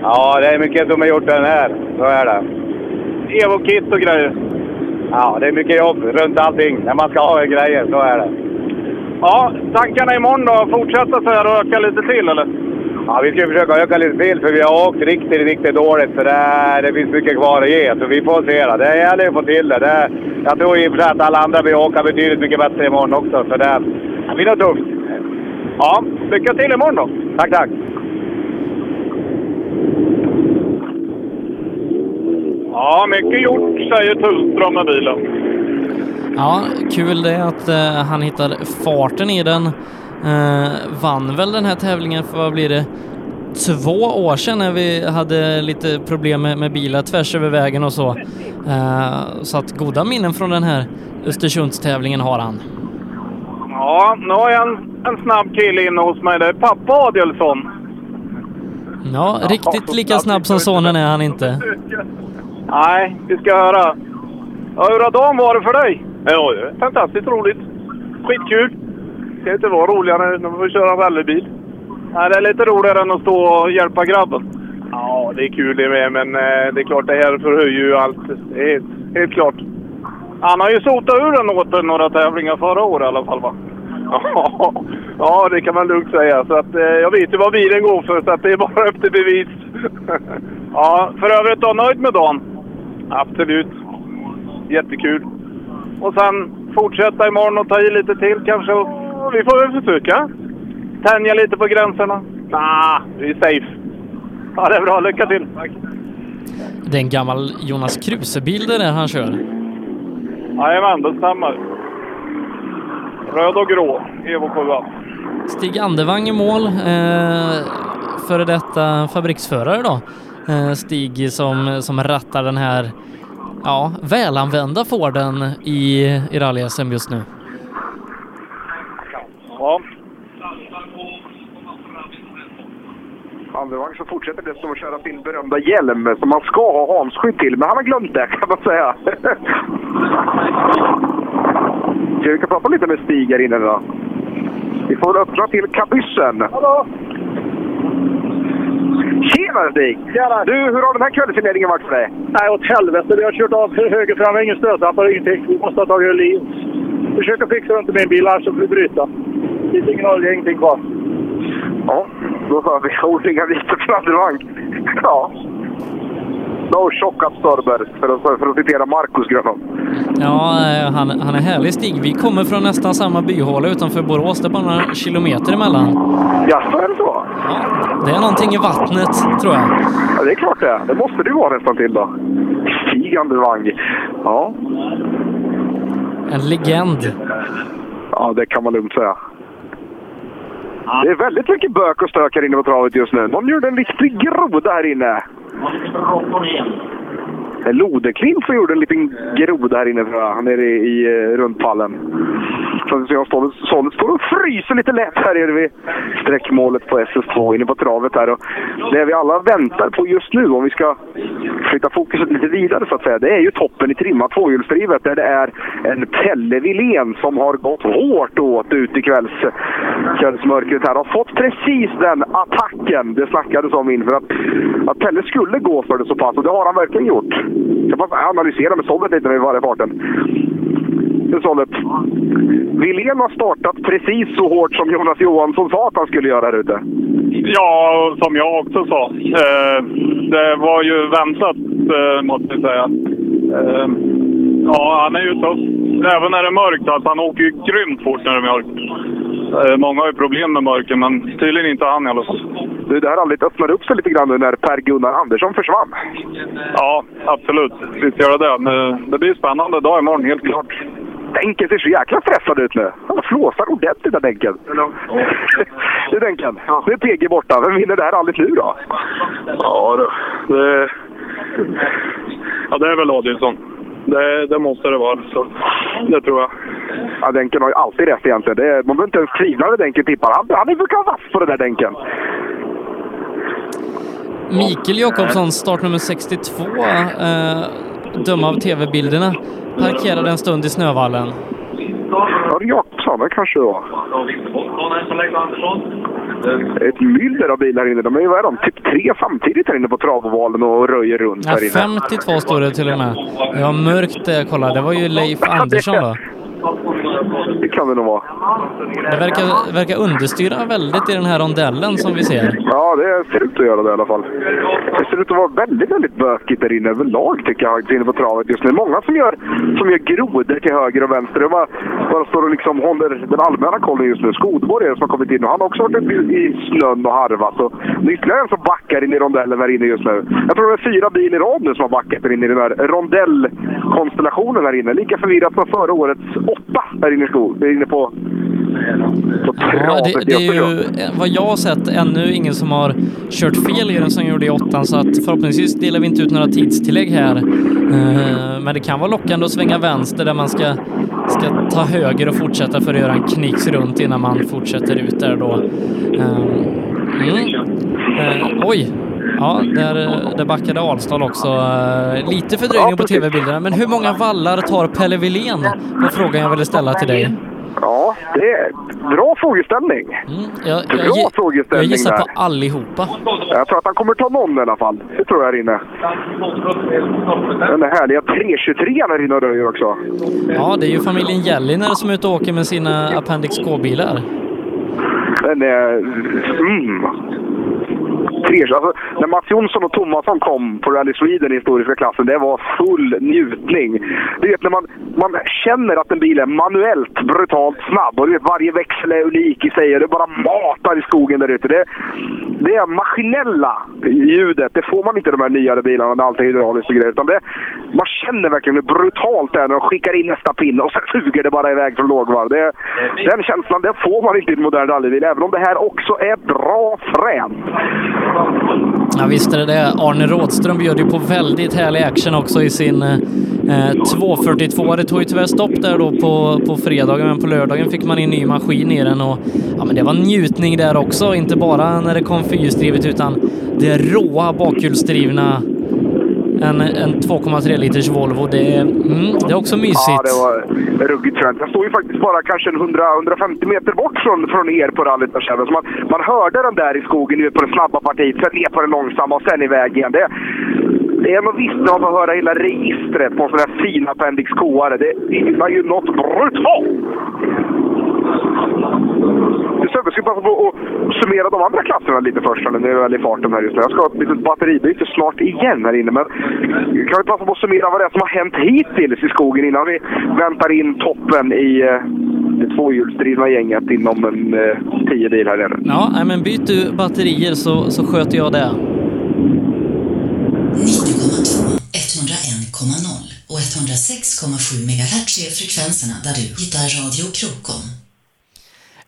Ja, det är mycket som är gjort den här. Så är det. Evo-kit och grejer. Ja, det är mycket jobb runt allting när man ska ha grejer. Så är det. Ja, tankarna imorgon då? Fortsätta så här och öka lite till eller? Ja, vi ska försöka öka lite till för vi har åkt riktigt, riktigt dåligt. Så det, det finns mycket kvar att ge. Så vi får se. Då. Det gäller att få till det. det. Jag tror i och för sig att alla andra vill åka betydligt mycket bättre imorgon också. Så det, blir nog tufft. Ja, lycka till imorgon då! Tack, tack! Ja, mycket gjort säger Tullström med bilen. Ja, kul det att eh, han hittar farten i den. Eh, vann väl den här tävlingen för vad blir det? Två år sedan när vi hade lite problem med, med bilar tvärs över vägen och så. Eh, så att goda minnen från den här Östersundstävlingen har han. Ja, nu har jag en, en snabb kille inne hos mig. Det är pappa Adielsson. Ja, riktigt lika snabb som sonen är han inte. Nej, vi ska höra. Ja, hur har dagen varit för dig? Ja, det är fantastiskt roligt. Skitkul. Det kan inte vara roligare när man får köra rallybil. Nej, det är lite roligare än att stå och hjälpa grabben. Ja, det är kul det med, men eh, det är klart det här förhöjer ju allt. Det är helt, helt klart. Han har ju sotat ur den åt några tävlingar förra året i alla fall va? Ja, ja, det kan man lugnt säga. Så att, eh, jag vet ju vad bilen går för, så att det är bara upp till bevis. Ja, för övrigt då, nöjd med dagen? Absolut. Jättekul. Och sen fortsätta imorgon och ta i lite till kanske? Vi får väl försöka. tänja lite på gränserna? Nah, vi är safe. Ja, det är bra. Lycka till! Det är en gammal Jonas Kruse-bil där han kör. Jajamän, det stämmer. Röd och grå, Evo 7. Stig Andevang i mål, eh, före detta fabriksförare då. Eh, Stig som, som rattar den här ja, välanvända Forden i, i rally-SM just nu. Ja. Andevang så fortsätter dessutom att köra sin berömda hjälm som man ska ha hansskydd till, men han har glömt det kan man säga. Ska vi kan prata lite med Stig här inne då? Vi får väl öppna till kabyssen. Hallå! Tjena Stig! Tjena! Du, hur har den här kvällsinledningen varit för dig? Nej, åt helvete. Vi har kört av höger fram. Ingen stötdämpare, ingenting. Vi måste ha tagit lins. Försöka fixa runt i min bil, annars vi bryta. Det finns ingen olja, ingenting kvar. Ja, då hör vi ordningar lite Andevang. Ja. No shock absorber, för att, för att citera Marcus Grönholm. Ja, eh, han, han är härlig Stig. Vi kommer från nästan samma byhåla utanför Borås. Det är bara några kilometer emellan. Jaså, är det så? Ja, det är någonting i vattnet, tror jag. Ja, det är klart det. Det måste det ju vara nästan till då. Stig Andevang. Ja. En legend. Ja, det kan man lugnt säga. Det är väldigt mycket bök och stök här inne på travet just nu. Någon gjorde en riktig groda här inne. Lodeklint som gjorde en liten groda här inne tror jag, nere i, i eh, rundpallen. Så jag står, Solid står och fryser lite lätt här nere vid sträckmålet på SS2 inne på travet här. Och det vi alla väntar på just nu, om vi ska flytta fokuset lite vidare så att säga, det är ju toppen i trimmat tvåhjulsdrivet där det är en Pelle Wilén som har gått hårt åt ut i kvälls, kvällsmörkret här. Har fått precis den attacken det snackades om inför att, att Pelle skulle gå för det så pass och det har han verkligen gjort. Jag bara analysera med Sollet lite vid varje farten. Sollet. Wilén har startat precis så hårt som Jonas Johansson sa att han skulle göra här ute. Ja, som jag också sa. Eh, det var ju väntat, eh, måste jag säga. Eh, ja, han är ju tuff. Även när det är mörkt. Alltså, han åker ju grymt fort när det är mörkt. Eh, många har ju problem med mörker, men tydligen inte han i alla fall. Du, det här rallyt öppnade upp sig lite grann nu när Per-Gunnar Andersson försvann. Ja, absolut. Visst gör det det. Det blir spännande dag imorgon, helt klart. Denken ser så jäkla stressad ut nu. Han flåsar ordentligt där Denken. Du Denken, nu är PG borta. Vem vinner det här rallyt nu då? Ja, det, det, ja, det är väl Adielsson. Det, det måste det vara. Så, det tror jag. Ja, Denken har ju alltid rätt egentligen. Det man behöver inte ens tvivla när Denken tippar. Han, han brukar vara vass på det där Denken. Mikael Jakobsson, startnummer 62, eh, döma av tv-bilderna, parkerade en stund i snövallen. Ja, det Jakobsson, det kanske det var. Ett myller av bilar inne. De är ju, vad är de, typ tre samtidigt här inne på travovalen och röjer runt Ja, här inne. 52 står det till och med. Jag har mörkt det, kolla. Det var ju Leif Andersson va? Det kan det nog vara. Det verkar, verkar understyra väldigt i den här rondellen som vi ser. Ja, det ser ut att göra det i alla fall. Det ser ut att vara väldigt, väldigt bökigt där inne överlag tycker jag, inne på travet just nu. Många som gör, som gör grodor till höger och vänster. Jag bara, bara står och liksom håller den allmänna kollen just nu. Skodborg är det som har kommit in och han har också varit i snön och harvat. Och det är ytterligare en som backar in i rondellen här inne just nu. Jag tror det är fyra bilar i rad nu som har backat in i den här rondellkonstellationen här inne. Lika förvirrat som förra årets åtta här inne i skog. Det är inne på, på Ja, det, det är ju vad jag har sett ännu ingen som har kört fel i den som gjorde i åttan så att förhoppningsvis delar vi inte ut några tidstillägg här. Eh, Men det kan vara lockande att svänga vänster där man ska, ska ta höger och fortsätta för att göra en knicks runt innan man fortsätter ut där då. Eh, Mm. Eh, oj! Ja, där, där backade Alstad också. Eh, Lite fördröjning på tv-bilderna, men hur många vallar tar Pelle Wilén? var frågan jag ville ställa till dig. Ja, det är bra frågeställning. Jag, Bra jag, jag frågeställning gissar där. på allihopa. Jag tror att han kommer ta någon i alla fall. Det tror jag här inne. Den där härliga 323 här inne och röjer också. Ja, det är ju familjen Gelliner som är ute och åker med sina Appendix K-bilar. Den är... Mm. Tre, alltså, när Mats Jonsson och Tomasson kom på Rally Sweden i historiska klassen, det var full njutning. Du vet när man, man känner att en bil är manuellt brutalt snabb och du vet, varje växel är unik i sig och det bara matar i skogen där ute. Det, det är maskinella ljudet, det får man inte i de här nyare bilarna där allt är hydrauliskt och grejer. Utan det, man känner verkligen hur brutalt det är när de skickar in nästa pinne och sen suger det bara iväg från lågvarv. Det, den känslan den får man inte i en modern rallybil, även om det här också är bra fränt. Ja, visst är det det. Arne Rådström bjöd ju på väldigt härlig action också i sin eh, eh 242. Det tog ju tyvärr stopp där då på, på fredagen, men på lördagen fick man in ny maskin i den och ja, men det var njutning där också. Inte bara när det kom fyrhjulsdrivet utan det råa bakhjulsdrivna en, en 2,3 liters Volvo. Det, är- mm, det är också mysigt. Ja, det var ruggigt fränt. Jag står ju faktiskt bara kanske en 100-150 meter bort från, från er på rallyt. Så man, man hörde den där i skogen nu på det snabba partiet, sen ner på det långsamma och sen iväg igen. Det, det är något visst man får höra hela registret på en sån här fin Appendix K-are. Det är ju något brutalt! Sebbe, ska passa på att summera de andra klasserna lite först när det är väl i farten här just nu. Jag ska ha ett litet batteribyte snart igen här inne, men kan vi passa på att summera vad det är som har hänt hittills i skogen innan vi väntar in toppen i eh, det tvåhjulsdrivna gänget inom en eh, tio bil här nere. Ja, men byt du batterier så, så sköter jag det. 101,0 och 106,7 MHz är frekvenserna där du hittar Radio Krokom.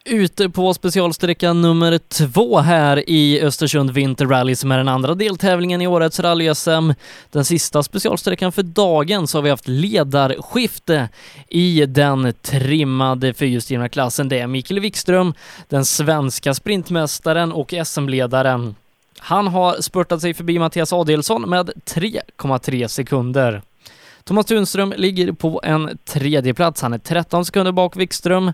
Ute på specialsträcka nummer två här i Östersund Winter Rally som är den andra deltävlingen i årets rally-SM. Den sista specialsträckan för dagen så har vi haft ledarskifte i den trimmade fyrhjulsdrivna klassen. Det är Mikael Wikström, den svenska sprintmästaren och SM-ledaren. Han har spurtat sig förbi Mattias Adelsson med 3,3 sekunder. Thomas Tunström ligger på en tredje plats. Han är 13 sekunder bak Wikström.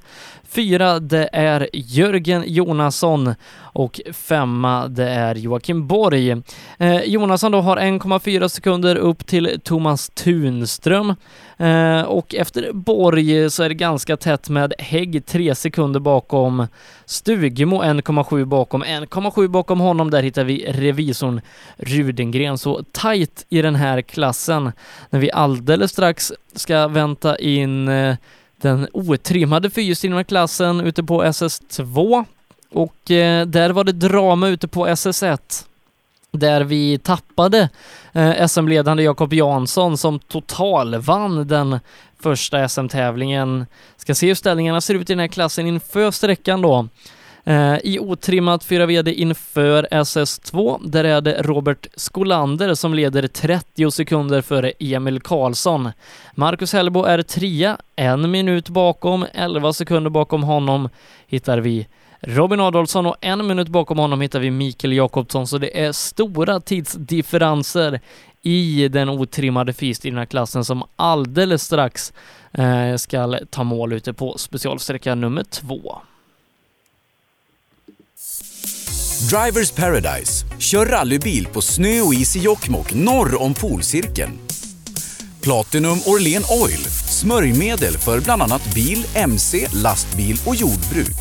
Fyra, det är Jörgen Jonasson och femma, det är Joakim Borg. Eh, Jonasson då har 1,4 sekunder upp till Thomas Tunström eh, och efter Borg så är det ganska tätt med Hägg 3 sekunder bakom Stugemo 1,7 bakom 1,7 bakom honom. Där hittar vi revisorn Rudengren. Så tight i den här klassen när vi alldeles strax ska vänta in eh, den otrimmade fyrhjulsdrivna klassen ute på SS2 och eh, där var det drama ute på SS1 där vi tappade eh, SM-ledande Jakob Jansson som totalvann den första SM-tävlingen. Ska se hur ställningarna ser ut i den här klassen inför sträckan då. Eh, I otrimmat 4 VD inför SS2, där är det Robert Skolander som leder 30 sekunder före Emil Karlsson. Marcus Hellbo är trea, en minut bakom, 11 sekunder bakom honom hittar vi Robin Adolfsson och en minut bakom honom hittar vi Mikael Jakobsson, så det är stora tidsdifferenser i den otrimmade fyrhjulsdrivna klassen som alldeles strax eh, ska ta mål ute på specialsträcka nummer två. Drivers Paradise. Kör rallybil på snö och is i Jokkmokk norr om polcirkeln. Platinum Orlen Oil. Smörjmedel för bland annat bil, mc, lastbil och jordbruk.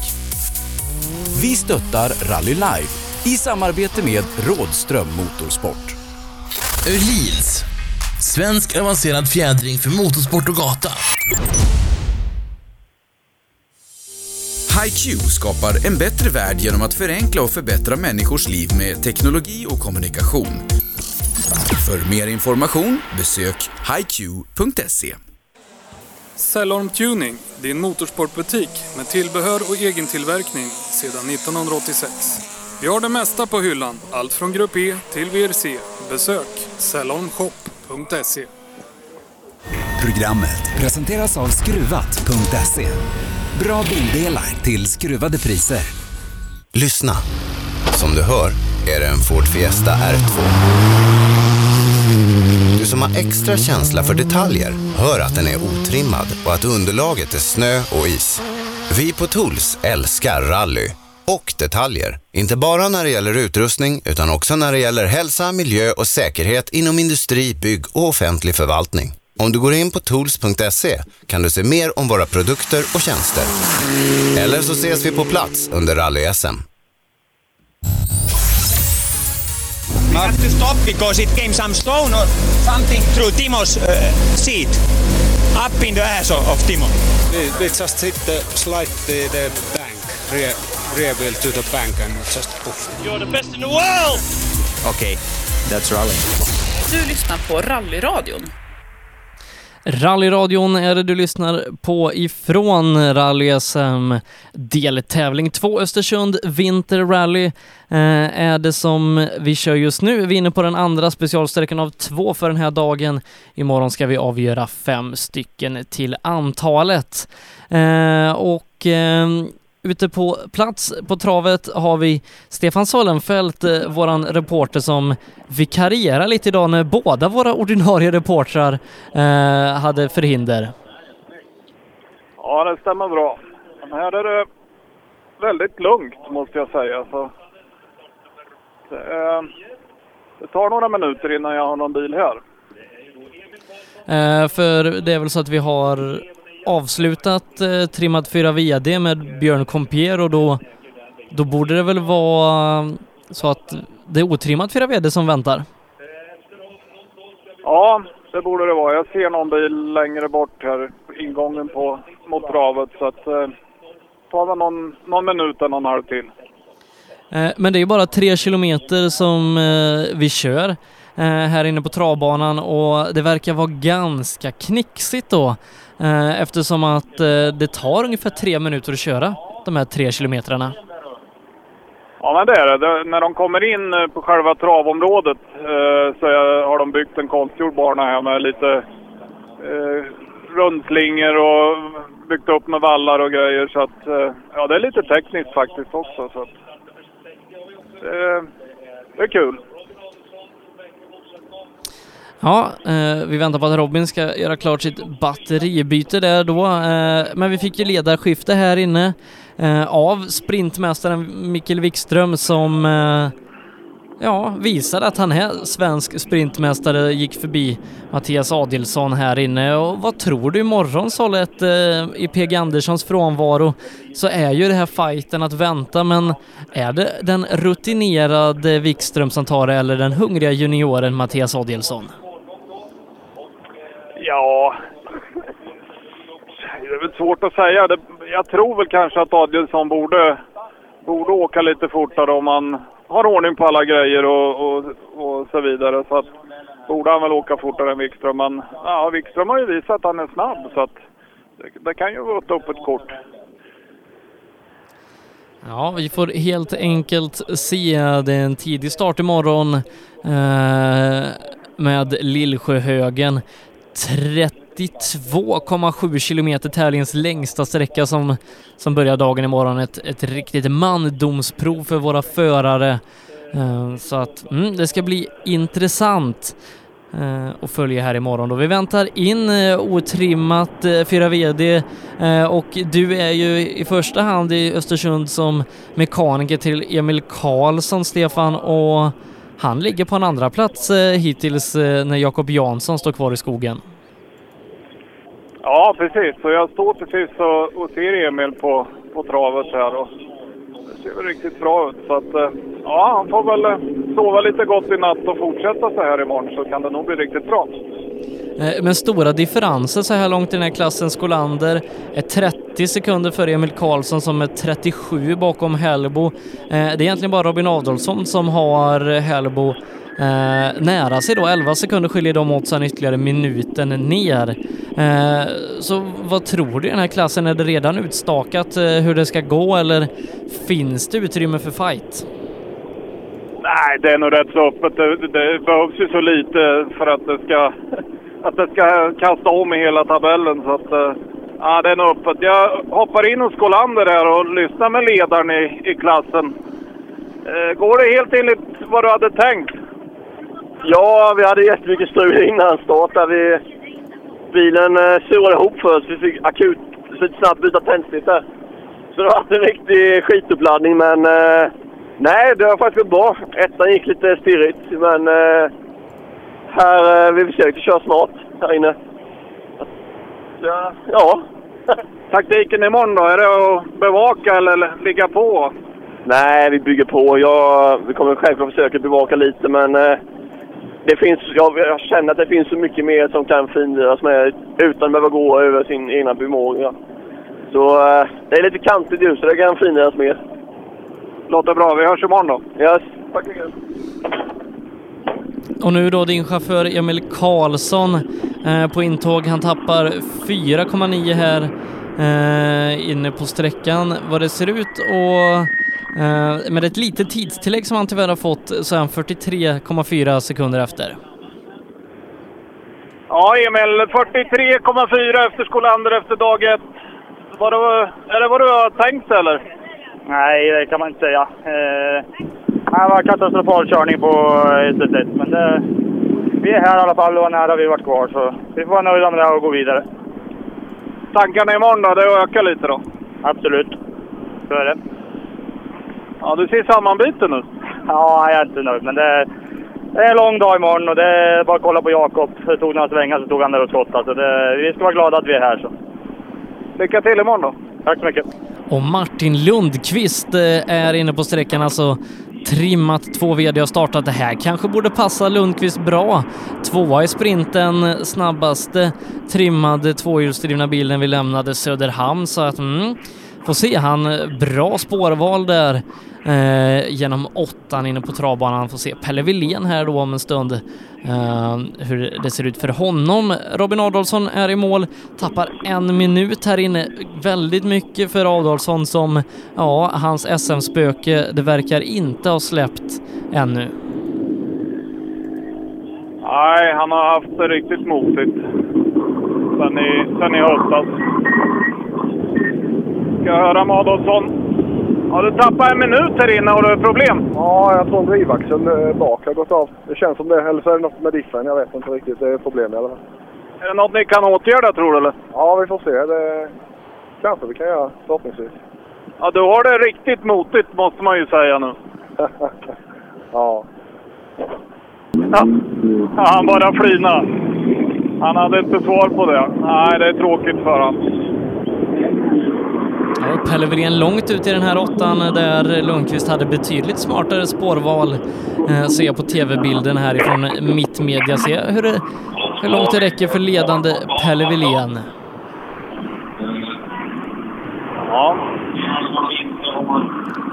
Vi stöttar Rally Life i samarbete med Rådström Motorsport. Öhlins. Svensk avancerad fjädring för motorsport och gata. HiQ skapar en bättre värld genom att förenkla och förbättra människors liv med teknologi och kommunikation. För mer information besök hiq.se. Cellorm Tuning, din motorsportbutik med tillbehör och egentillverkning sedan 1986. Vi har det mesta på hyllan, allt från Grupp E till VRC. Besök cellormshop.se. Programmet presenteras av Skruvat.se. Bra bildelar till skruvade priser. Lyssna. Som du hör är det en Ford Fiesta R2. Du som har extra känsla för detaljer hör att den är otrimmad och att underlaget är snö och is. Vi på Tools älskar rally och detaljer. Inte bara när det gäller utrustning utan också när det gäller hälsa, miljö och säkerhet inom industri, bygg och offentlig förvaltning. Om du går in på tools.se kan du se mer om våra produkter och tjänster. Eller så ses vi på plats under rally-SM. We had to stop because it came some stone or something through Timo's uh, seat, up in the ass of, Timo. We, we just hit the slide the, the bank, rear, rear wheel to the bank and just poof. You're the best in the world! Okay, that's rally. Du lyssnar på Rallyradion. Rallyradion är det du lyssnar på ifrån Rally SM deltävling 2 Östersund Vinterrally eh, är det som vi kör just nu. Vi är inne på den andra specialsträckan av två för den här dagen. Imorgon ska vi avgöra fem stycken till antalet. Eh, och eh, Ute på plats på travet har vi Stefan Sollenfelt, eh, våran reporter som vikarierar lite idag när båda våra ordinarie reportrar eh, hade förhinder. Ja, det stämmer bra. Men här är det väldigt lugnt måste jag säga. Så det, eh, det tar några minuter innan jag har någon bil här. Eh, för det är väl så att vi har avslutat eh, Trimmat 4 VD med Björn Compier och då, då borde det väl vara så att det är otrimmat 4 VD som väntar? Ja, det borde det vara. Jag ser någon bil längre bort här, ingången på, mot travet. Så att, eh, tar väl någon, någon minut eller någon halv till. Eh, men det är ju bara tre kilometer som eh, vi kör eh, här inne på travbanan och det verkar vara ganska knixigt då eh, Eh, eftersom att eh, det tar ungefär tre minuter att köra de här tre kilometrarna. Ja, men det är det. När de kommer in eh, på själva travområdet så har de byggt en konstgjord bana här med lite rundslingor och byggt upp med vallar och grejer. Så att, ja, det är lite tekniskt faktiskt också. Så att, det är kul. Ja, eh, vi väntar på att Robin ska göra klart sitt batteribyte där då. Eh, men vi fick ju ledarskifte här inne eh, av sprintmästaren Mikkel Wikström som eh, ja, visade att han är svensk sprintmästare, gick förbi Mattias Adilsson här inne. Och vad tror du imorgon Sollet, eh, i PG Anderssons frånvaro så är ju det här fighten att vänta, men är det den rutinerade Wikström som tar det eller den hungriga junioren Mattias Adilsson? Ja, det är väl svårt att säga. Det, jag tror väl kanske att Adielsson borde, borde åka lite fortare om han har ordning på alla grejer och, och, och så vidare. Så att, borde han väl åka fortare än Wikström. Men ja, Wikström har ju visat att han är snabb så att det, det kan ju vara ett kort. Ja, vi får helt enkelt se. Det är en tidig start imorgon eh, med Lillsjöhögen. 32,7 kilometer tävlingens längsta sträcka som, som börjar dagen imorgon. Ett, ett riktigt mandomsprov för våra förare. Eh, så att mm, det ska bli intressant eh, att följa här imorgon då. Vi väntar in eh, otrimmat 4 VD och du är ju i första hand i Östersund som mekaniker till Emil Karlsson, Stefan, och han ligger på en andra plats eh, hittills eh, när Jakob Jansson står kvar i skogen. Ja, precis. Så jag står precis och, och ser Emil på, på travet här. Och det ser väl riktigt bra ut. Så att, eh, ja, han får väl sova lite gott i natt och fortsätta så här imorgon så kan det nog bli riktigt bra. Eh, men stora differenser så här långt i den här klassen. Skolander är 30 sekunder före Emil Karlsson som är 37 bakom Hellbo. Eh, det är egentligen bara Robin Adolfsson som har Hellbo eh, nära sig då. 11 sekunder skiljer de åt sen ytterligare minuten ner. Så vad tror du i den här klassen? Är det redan utstakat hur det ska gå eller finns det utrymme för fight? Nej, det är nog rätt så öppet. Det, det behövs ju så lite för att det ska, att det ska kasta om i hela tabellen. Så att, eh, ja, det är nog öppet. Jag hoppar in hos Kolander här och lyssnar med ledaren i, i klassen. Eh, går det helt enligt vad du hade tänkt? Ja, vi hade jättemycket strul innan start. Där vi, bilen eh, surade ihop för oss. Vi fick akut lite snabbt byta tändstift. där. Så det var en riktig skituppladdning, men eh, nej, det har faktiskt gått bra. Ettan gick lite stirrigt, men eh, här, eh, vi försökte köra smart här inne. Så, ja. Taktiken imorgon då? Är det att bevaka eller ligga på? Nej, vi bygger på. Jag, vi kommer självklart försöka bevaka lite, men eh, det finns, jag, jag känner att det finns så mycket mer som kan finliras med utan att behöva gå över sin egna förmåga. Så eh, det är lite kantigt just, så det kan finliras mer. Låter bra. Vi hörs imorgon då. Yes. Tack mycket. Och nu då din chaufför Emil Karlsson eh, på intåg. Han tappar 4,9 här eh, inne på sträckan. Vad det ser ut och eh, med ett litet tidstillägg som han tyvärr har fått så är han 43,4 sekunder efter. Ja, Emil. 43,4 efter Skolander efter dag ett. Var det, är det vad du har tänkt eller? Nej, det kan man inte säga. Eh, det var katastrofal körning på SS1, men det, vi är här i alla fall och nära vi varit kvar, så vi får vara nöjda med det och gå vidare. Tankarna imorgon då? Det är att öka lite då? Absolut. Så är det. Ja, du ser sammanbiten ut. Ja, jag är inte nöjd, men det, det är en lång dag imorgon och det är bara att kolla på Jakob. Det tog några svängar så tog han där och skottade, så det, vi ska vara glada att vi är här. Så. Lycka till imorgon då. Tack så mycket. Och Martin Lundqvist eh, är inne på sträckan, alltså trimmat två VD och startat. Det här kanske borde passa Lundqvist bra. Tvåa i sprinten, snabbaste trimmade tvåhjulsdrivna bilen vi lämnade Söderhamn, så att mm, får se. Han eh, bra spårval där eh, genom åttan inne på travbanan. Får se Pelle Wilén här då om en stund eh, hur det ser ut för honom. Robin Adolfsson är i mål, tappar en minut här inne. Väldigt mycket för Adolfsson som, ja, hans SM-spöke, det verkar inte ha släppt ännu. Nej, han har haft det riktigt motigt. Sen i, sen i höstas. Ska höra med Adolfsson. Ja, du tappade en minut här inne. Har du problem? Ja, jag tror en drivaxel eh, bak har gått av. Det känns som det. Eller så är det något med diffen. Jag vet inte riktigt. Det är ett problem i alla fall. Är det något ni kan åtgärda tror du eller? Ja, vi får se. Det kanske vi kan göra förhoppningsvis. Ja, du har det riktigt motigt måste man ju säga nu. ja. Ja, ja han bara flina. Han hade inte svar på det. Nej, det är tråkigt för honom. Pelle Wilén långt ut i den här åttan där Lundqvist hade betydligt smartare spårval. Eh, ser jag på tv-bilden härifrån Mittmedia. Se hur, det, hur långt det räcker för ledande Pelle Wilén. Ja.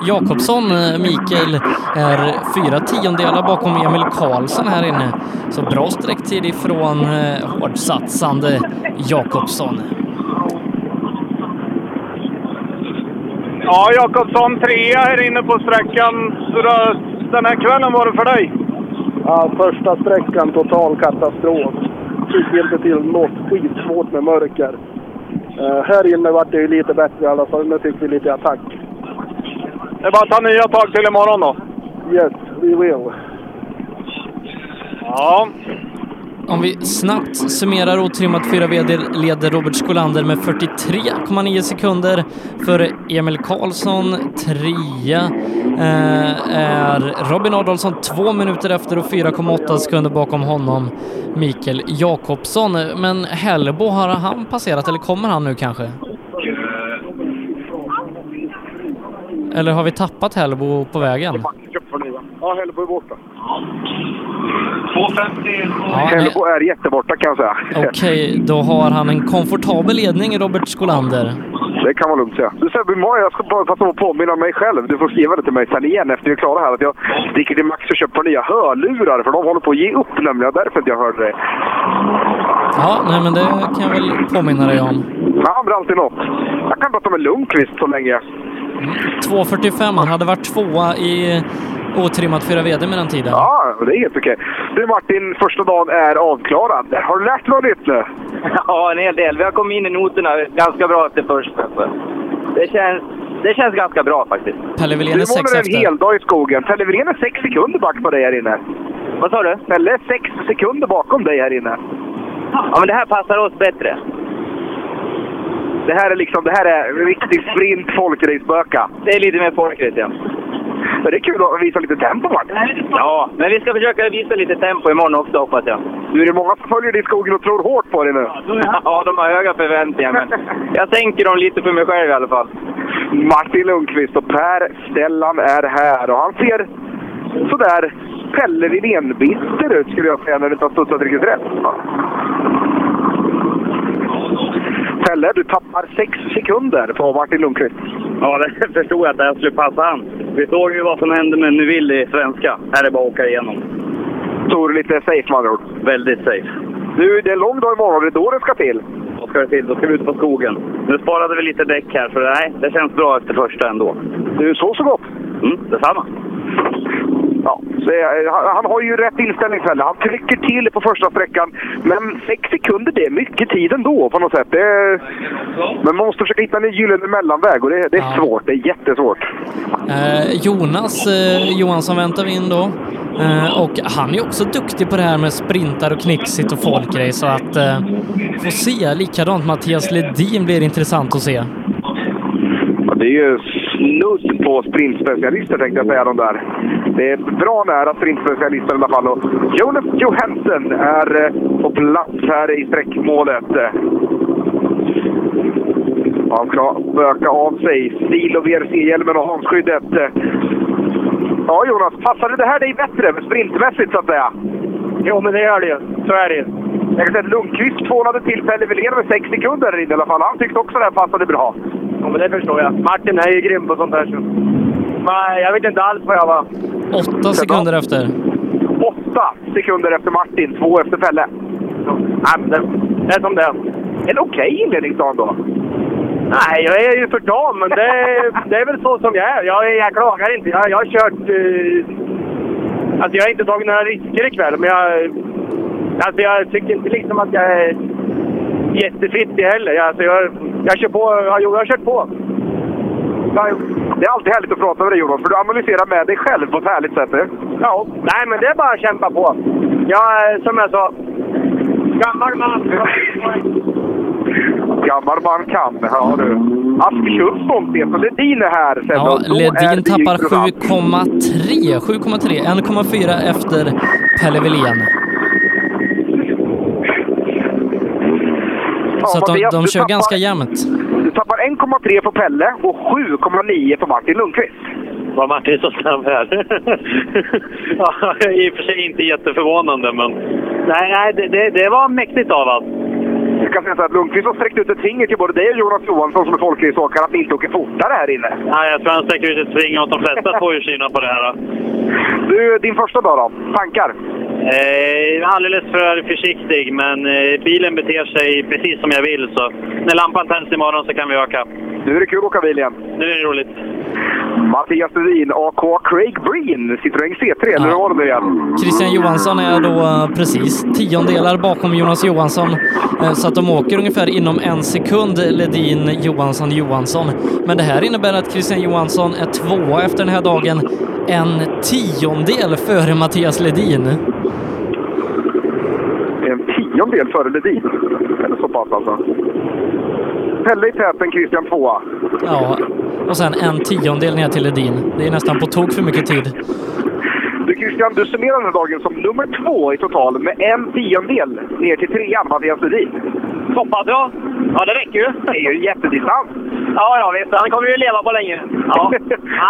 Jakobsson, eh, Mikael, är fyra tiondelar bakom Emil Karlsson här inne. Så bra sträcktid ifrån eh, hårdsatsande Jakobsson. Ja, Jakobsson trea här inne på sträckan. Så då, den här kvällen var det för dig? Ja, första sträckan total katastrof. Fick inte till något. Skitsvårt med mörker. Uh, här inne vart det ju lite bättre i alla fall. Nu fick vi lite attack. Det är bara att ta nya tag till imorgon då. Yes, we will. Ja. Om vi snabbt summerar otrimmat 4 VD leder Robert Skolander med 43,9 sekunder. För Emil Karlsson trea eh, är Robin Adolfsson två minuter efter och 4,8 sekunder bakom honom Mikael Jakobsson. Men Hellebo, har han passerat eller kommer han nu kanske? Eller har vi tappat Hellebo på vägen? Ja, Hellebo är borta. 2.50. Ja, Hellebo är jätteborta kan jag säga. Okej, då har han en komfortabel ledning, Robert Skolander. Det kan man lugnt säga. Du Sebbe, jag ska bara passa på att påminna mig själv. Du får skriva det till mig sen igen efter vi är klara här. Att jag sticker till Max och köper nya hörlurar för de håller på att ge upp nämligen. Därför inte jag hörde det. Ja, nej men det kan jag väl påminna dig om. Ja, men alltid något. Jag kan prata med Lundqvist så länge. 2.45, han hade varit tvåa i otrimmat 4 VD med den tiden. Ja, det är helt okej. Du Martin, första dagen är avklarad. Har du lärt dig något nytt nu? Ja, en hel del. Vi har kommit in i noterna ganska bra efter första. Det känns, det känns ganska bra faktiskt. Pelle Wilén är Du sex var en efter. hel dag i skogen. Pelle Wilén är sex sekunder bakom på dig här inne. Vad sa du? Pelle är sex sekunder bakom dig här inne. Ja, men det här passar oss bättre. Det här är liksom, det här är riktig sprint folkraceböka. Det är lite mer folkrace, ja. Men det är kul att visa lite tempo, Martin. Ja, men vi ska försöka visa lite tempo imorgon också hoppas jag. Nu är det många som följer dig i skogen och tror hårt på dig nu. Ja, de har höga förväntningar, men jag sänker dem lite för mig själv i alla fall. Martin Lundqvist och Per Stellan är här och han ser sådär Pelle Wilén-bitter ut skulle jag säga när det inte har studsat riktigt rätt. Pelle, du tappar sex sekunder på Martin Lundqvist. Ja, det förstod jag att det här skulle passa han. Vi såg ju vad som hände med Nuville i svenska. Här är det bara att åka igenom. Tog du lite safe med andra ord? Väldigt safe. Du, det är en lång dag imorgon. Det är då det ska till. Då ska det till. Då ska vi ut på skogen. Nu sparade vi lite däck här, så nej, det känns bra efter första ändå. Du, så så gott. Mm, detsamma. Ja, eh, han, har ju rätt inställning Pelle. Han trycker till på första sträckan. Men sex sekunder, det är mycket tid ändå på något sätt. Är, men man måste försöka hitta en gyllene mellanväg och det, det är Ja. svårt. Det är jättesvårt. Eh, Jonas eh, Johansson väntar vi in då. Eh, och han är också duktig på det här med sprintar och knixigt och folkrace så att eh, få se. Likadant Mattias Ledin blir intressant att se. Ja, det är ju snudd på sprintspecialister tänkte jag säga de där. Det är bra nära sprintspecialister i alla fall. Och Jonas Johansen är eh, på plats här i sträckmålet. Han ska böka av sig stil och VRC-hjälmen och handskyddet. Ja Jonas, passade det här dig bättre sprintmässigt så att säga? Jo, men det gör det ju. Så är det ju. Jag kan säga att Lundqvist tvålade till Pelle Wilén med sex sekunder där inne i alla fall. Han tyckte också det här passade bra. Ja, men det förstår jag. Martin är ju grym på sånt här. Så. Nej, jag vet inte alls vad jag var. Åtta sekunder efter. Åtta sekunder efter Martin, två efter Pelle. Men det, det är som det är. En okej inledningsdag då. Nej, jag är ju för dam, men det, det är väl så som jag är. Jag, jag klagar inte. Jag, jag har kört... Eh, alltså jag har inte tagit några risker ikväll, men jag... Alltså jag tycker inte liksom att jag är jättefittig heller. Jag, alltså jag, jag kör på. Jag, jag har kört på. Det är alltid härligt att prata med dig Jonas, för du analyserar med dig själv på ett härligt sätt. eh. Ja, nej men det är bara att kämpa på. Jag, är, som jag sa, gammal man. Gammal man kan, ja du. Askersund och Ledin är här sen. Ja, Ledin tappar intressant. 7,3. 7,3. 1,4 efter Pelle Wilén. Så att de, de kör tappar- ganska jämnt. Du tappar 1,3 på Pelle och 7,9 på Martin Lundqvist. Var Martin så snabb här? ja, I och för sig inte jätteförvånande, men... Nej, nej det, det, det var mäktigt av allt. Jag kan säga så att Lundqvist har sträckt ut ett finger till både dig och Jonas Johansson som är folkraceåkare att ni inte åker fortare här inne. Nej, jag tror han sträcker ut ett finger åt de flesta ju syna på det här. Du, din första dag då? Tankar? Eh, alldeles för försiktig, men eh, bilen beter sig precis som jag vill. Så när lampan tänds imorgon så kan vi öka. Nu är det kul att åka bil igen. Nu är det roligt. Mattias Rudin, AK Craig Breen, Citroën C3, eller hur var det nu igen? Christian Johansson är då eh, precis tiondelar bakom Jonas Johansson, eh, så att de åker ungefär inom en sekund, Ledin, Johansson, Johansson. Men det här innebär att Christian Johansson är tvåa efter den här dagen, en tiondel före Mattias Ledin. En tiondel före Ledin. Eller så pass alltså. Pelle i täten, Christian tvåa. Ja, och sen en tiondel ner till Ledin. Det är nästan på tok för mycket tid. Du Christian, du summerar den här dagen som nummer två i total med en tiondel ner till trean, Mattias Rudin. Så pass ja. Ja, det räcker ju. Det är ju en jättedistans. Ja, ja visst. Han kommer ju leva på länge. Ja.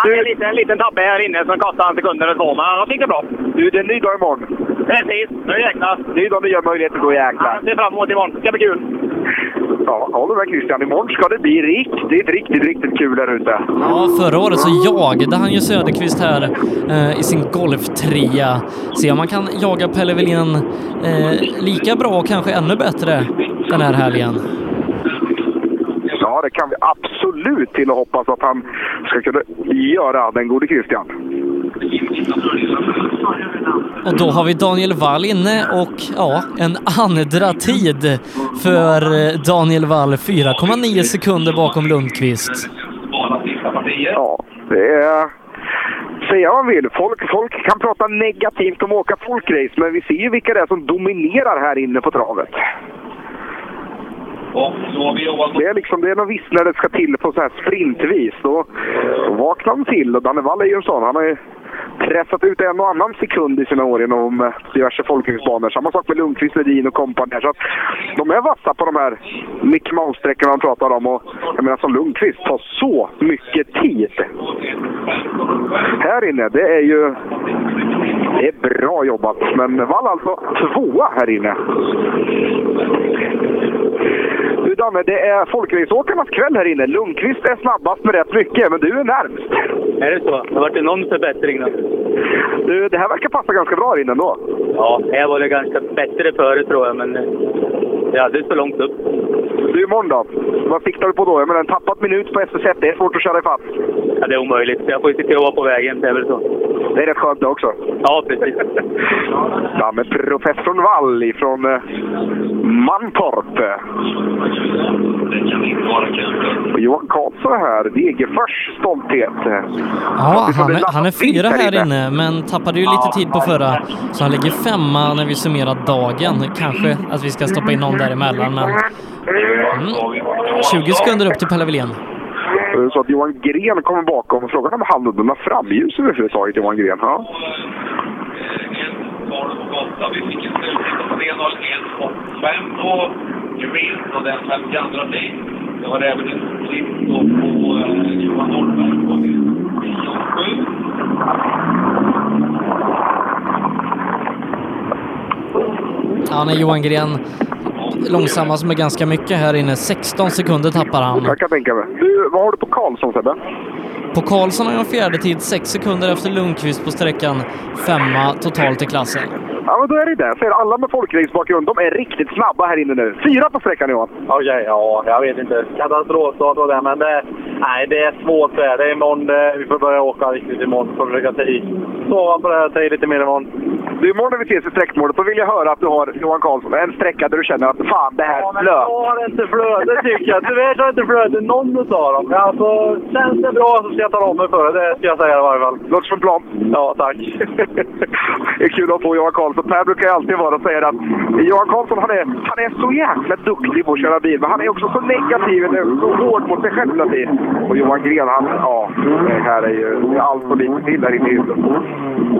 Du- det är en liten, en liten tabbe här inne som kostar en sekund eller två, men jag tycker det bra. Du, det är en ny dag imorgon. Precis. Nu jäklar. Ny dag, nya möjligheter. Då jäklar. Jag ser fram emot imorgon. Det ska bli kul. Ja, håller med Christian. Imorgon ska det bli riktigt, riktigt, riktigt kul här ute. Ja, förra året så jagade han ju Söderqvist här eh, i sin Golf 3. Se om man kan jaga Pelle Wilén eh, lika bra och kanske ännu bättre den här helgen. Ja, det kan vi absolut till och hoppas att han ska kunna göra, den gode Christian. Och då har vi Daniel Wall inne och ja, en andra tid för eh, Daniel Wall. 4,9 sekunder bakom Lundqvist. Ja, det är... Säga vad man vill. Folk, folk kan prata negativt om att åka folkrace, men vi ser ju vilka det är som dominerar här inne på travet. Det är liksom, det är någon viss när det ska till på så här sprintvis. Då, då vaknar de till och Danne Wall är ju en sån. Han har ju pressat ut en och annan sekund i sina år genom eh, diverse folkracebanor. Samma sak med Lundqvist, Ledin och kompani. Så att de är vassa på de här Mick Mouse-sträckorna han pratar om. Och jag menar som Lundqvist tar så mycket tid. Här inne, det är ju det är bra jobbat. Men Wall alltså tvåa här inne. Du Danne, det är folkraceåkarnas kväll här inne. Lundqvist är snabbast med rätt mycket, men du är närmst. Är det så? Det har varit enorm förbättring nu. Du, det här verkar passa ganska bra här inne ändå. Ja, jag var det ganska bättre förut tror jag, men eh, det är alldeles för långt upp. Du, imorgon då? Vad siktar du på då? Jag menar, en tappad minut på SS1, det är svårt att köra ifatt. Ja, det är omöjligt. Jag får ju till att vara på vägen, det är väl så. Det är rätt skönt det också. Ja, precis. Ja, med professorn Wall ifrån eh, Mantorp. Och Johan Karlsson här, Degerfors stolthet. Ja, han är, han är fyra här inne, men tappade ju lite tid på förra. Så han ligger femma när vi summerar dagen. Kanske att vi ska stoppa in någon däremellan, men... Mm. 20 sekunder upp till Pelle Wilén. Så att Johan Gren kommer bakom. Frågan om han hade några framljus överhuvudtaget, Johan Gren. Ja. Vi fick en slutsiffra på 3.01,85 på Green och den 52 tid. Det var även en klipp då på eh, Johan Norberg på 10.07. Ja, när Johan Gren långsammast med ganska mycket här inne. 16 sekunder tappar han. Jag kan tänka mig. Du, vad har du på Karlsson Sebbe? På Karlsson har jag en fjärde tid, 6 sekunder efter Lundqvist på sträckan. Femma totalt i klassen. Ja, men då är det det. För alla med folkracebakgrund, de är riktigt snabba här inne nu. Fyra på sträckan Johan. Okej, ja, jag vet inte. Katastrofstart och det, men det, nej, det är svårt det. Det är imorgon vi får börja åka riktigt imorgon. Får försöka ta i. Sova på det här, ta i lite mer imorgon. Du, imorgon när vi ses i sträckmålet, då vill jag höra att du har, Johan Karlsson, en sträcka där du känner att fan, det här Ja, men flöt. jag har inte flöde tycker jag. Tyvärr har inte flöde någon utav dem. Alltså, känns det bra så ska jag ta om mig för det. Det ska jag säga i varje fall. Låter som plan. Ja, tack. det är kul att få Johan Karlsson. Per brukar ju alltid vara och säga att Johan Karlsson han är, han är så jäkla duktig på att köra bil, men han är också så negativ, och så hård mot sig själv hela tiden. Och Johan Gren, han, ja, det här är ju allt och lite till där inne i huset.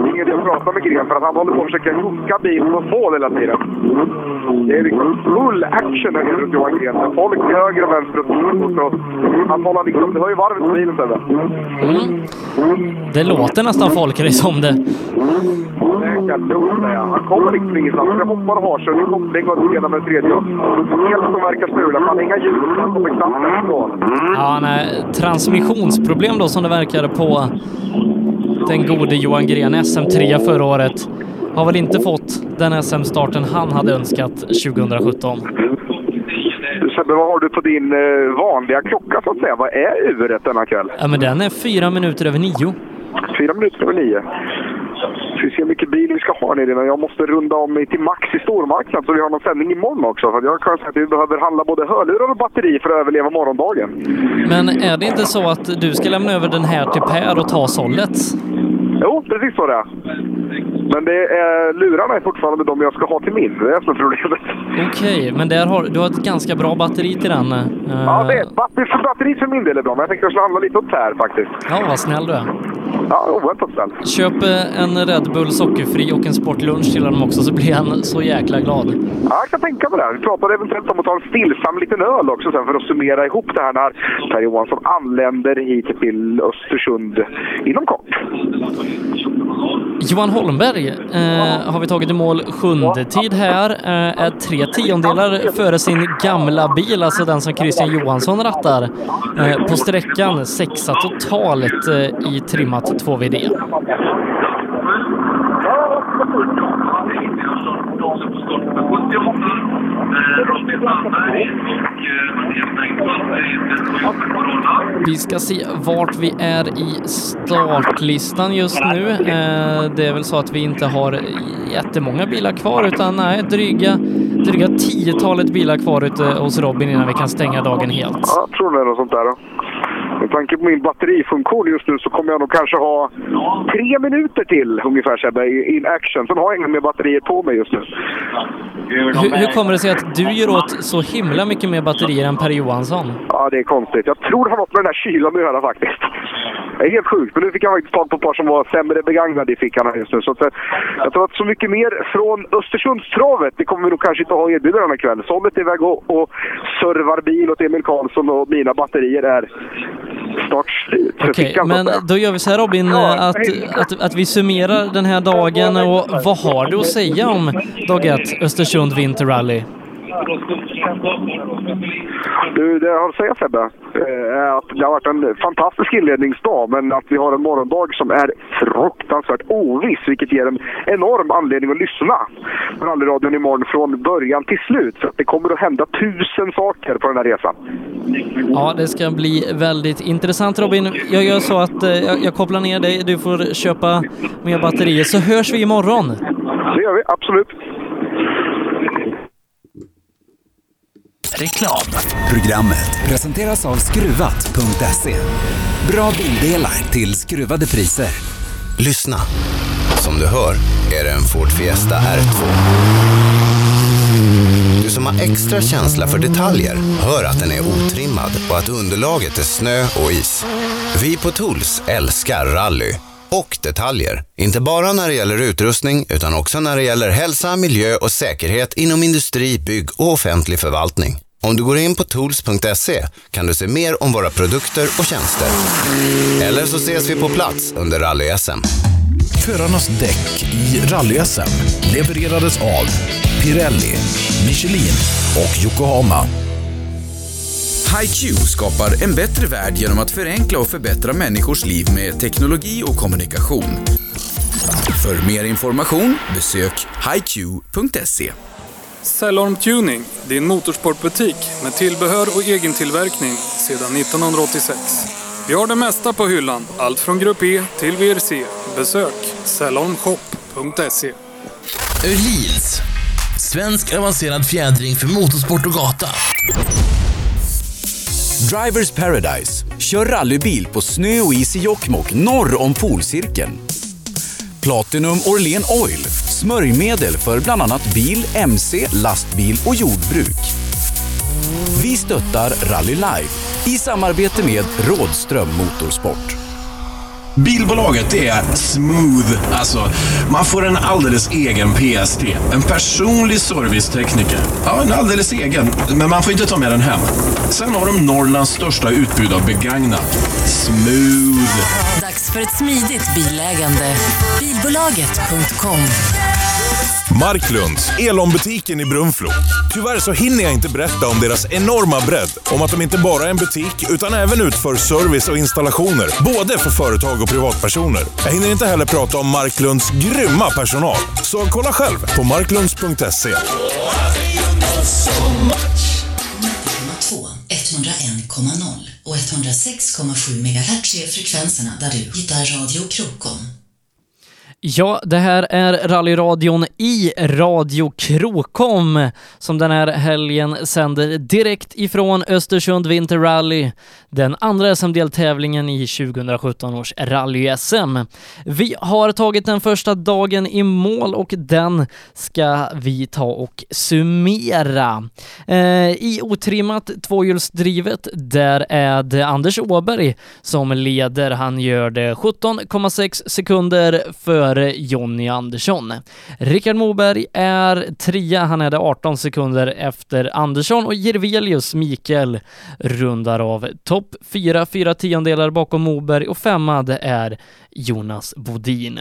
Inget att prata med Gren för att han håller på att försöka hooka bilen mot mål hela tiden. Det är liksom full action här runt Johan Gren. Folk till höger och vänster och så. Han håller liksom, det höjer varvet på bilen Sebbe. Mm. Det låter nästan folkrace om det. Det är kanon säger jag. Han kommer liksom ingenstans. Jag hoppar och har sig. Nu koppling och hela med tredje. Helt som verkar strula. Han inga hjul. Han kommer knappt därifrån. Ja, nej, transmissionsproblem då som det verkar på den gode Johan Gren, SM3 förra året. Har väl inte fått den SM-starten han hade önskat 2017. Sebbe, vad har du på din eh, vanliga klocka så att säga? Vad är uret denna kväll? Ja, men den är fyra minuter över nio. Fyra minuter över nio. Ska vi se hur mycket bil vi ska ha nere innan. Jag måste runda om mig till Max i stormarknad så vi har någon sändning imorgon också. För jag kan säga att vi behöver handla både hörlurar och batteri för att överleva morgondagen. Men är det inte så att du ska lämna över den här till Per och ta sållet? Jo, precis så det är. Men det är, lurarna är fortfarande de jag ska ha till min. Det är som är problemet. Okej, men där har, du har ett ganska bra batteri till den. eh, Ja, det, batteri, för batteri för min del är bra, men jag tänkte jag skulle handla lite åt Per faktiskt. Ja, vad snäll du är. Ja, oväntat snäll. Köp eh, en Red Bull sockerfri och en sportlunch till honom också så blir han så jäkla glad. Ja, jag kan tänka mig det. Vi pratade eventuellt om att ta en stillsam liten öl också sen för att summera ihop det här när Per Johansson anländer hit till Östersund inom kort. Johan Holmberg eh, har vi tagit i mål sjunde tid här. Eh, är tre tiondelar före sin gamla bil, alltså den som Christian Johansson rattar. Eh, på sträckan sexa totalt eh, i trimmat 2VD. Vi ska se vart vi är i startlistan just nu. Eh, det är väl så att vi inte har jättemånga bilar kvar utan nej, dryga, dryga tiotalet bilar kvar ute hos Robin innan vi kan stänga dagen helt. Ja, jag tror det är något sånt där. Då. Med tanke på min batterifunktion just nu så kommer jag nog kanske ha tre minuter till ungefär Sebbe, in action. Sen har jag inga mer batterier på mig just nu. Hur, hur kommer det sig att du gör åt så himla mycket mer batterier än Per Johansson? Ja, det är konstigt. Jag tror det har något med den här kylan att göra faktiskt. Det är helt sjukt, men nu fick jag faktiskt tag på ett par som var sämre begagnade i fickan här just nu. Så att, eh, jag tror att så mycket mer från Östersundstravet, det kommer vi nog kanske inte ha erbjuda denna kväll. Sollet är iväg och, och servar bil åt Emil Karlsson och mina batterier är snart slut. för Okej, att men då gör vi så här Robin, eh, att, att, att vi summerar den här dagen och vad har du att säga om dag ett Östersund Winter Rally? Du, det jag har att säga Sebbe, eh, är att det har varit en fantastisk inledningsdag, men att vi har en morgondag som är fruktansvärt oviss, vilket ger en enorm anledning att lyssna på rallyradion imorgon från början till slut. Så att det kommer att hända tusen saker på den här resan. Ja, det ska bli väldigt intressant Robin. Jag gör så att eh, jag, jag kopplar ner dig, du får köpa mer batterier, så hörs vi imorgon. Det gör vi, absolut. Reklam. Programmet presenteras av Skruvat.se. Bra bildelar till skruvade priser. Lyssna. Som du hör är det en Ford Fiesta R2. Du som har extra känsla för detaljer hör att den är otrimmad och att underlaget är snö och is. Vi på Tools älskar rally och detaljer. Inte bara när det gäller utrustning utan också när det gäller hälsa, miljö och säkerhet inom industri, bygg och offentlig förvaltning. Om du går in på tools.se kan du se mer om våra produkter och tjänster. Eller så ses vi på plats under rally-SM. Förarnas däck i rally-SM levererades av Pirelli, Michelin och Yokohama. HiQ skapar en bättre värld genom att förenkla och förbättra människors liv med teknologi och kommunikation. För mer information besök hiq.se. Cellorm Tuning, din motorsportbutik med tillbehör och egen tillverkning sedan 1986. Vi har det mesta på hyllan, allt från Grupp E till VRC. Besök cellormshop.se. Öhlins. Svensk avancerad fjädring för motorsport och gata. Drivers Paradise. Kör rallybil på snö och is i Jokkmokk norr om polcirkeln. Platinum Orlen Oil. Smörjmedel för bland annat bil, mc, lastbil och jordbruk. Vi stöttar Rally Life i samarbete med Rådström Motorsport. Bilbolaget är smooth. Alltså, man får en alldeles egen PST. En personlig servicetekniker. Ja, en alldeles egen. Men man får inte ta med den hem. Sen har de Norrlands största utbud av begagnat. Smooth. Dags för ett smidigt bilägande. Bilbolaget.com Marklunds, Elon-butiken i Brunflo. Tyvärr så hinner jag inte berätta om deras enorma bredd. Om att de inte bara är en butik, utan även utför service och installationer. Både för företag och och privatpersoner. Jag hinner inte heller prata om Marklunds grymma personal. Så kolla själv på marklunds.se. och 106,7 MHz är frekvenserna där du hittar Radio Krokom. Ja, det här är rallyradion i Radio Krokom som den här helgen sänder direkt ifrån Östersund Winter Rally, den andra SM-deltävlingen i 2017 års rally-SM. Vi har tagit den första dagen i mål och den ska vi ta och summera. Eh, I otrimmat tvåhjulsdrivet, där är det Anders Åberg som leder. Han gör det 17,6 sekunder före Jonny Andersson. Rickard Moberg är trea, han är det 18 sekunder efter Andersson och Jirvelius Mikael rundar av topp fyra, fyra tiondelar bakom Moberg och femma det är Jonas Bodin.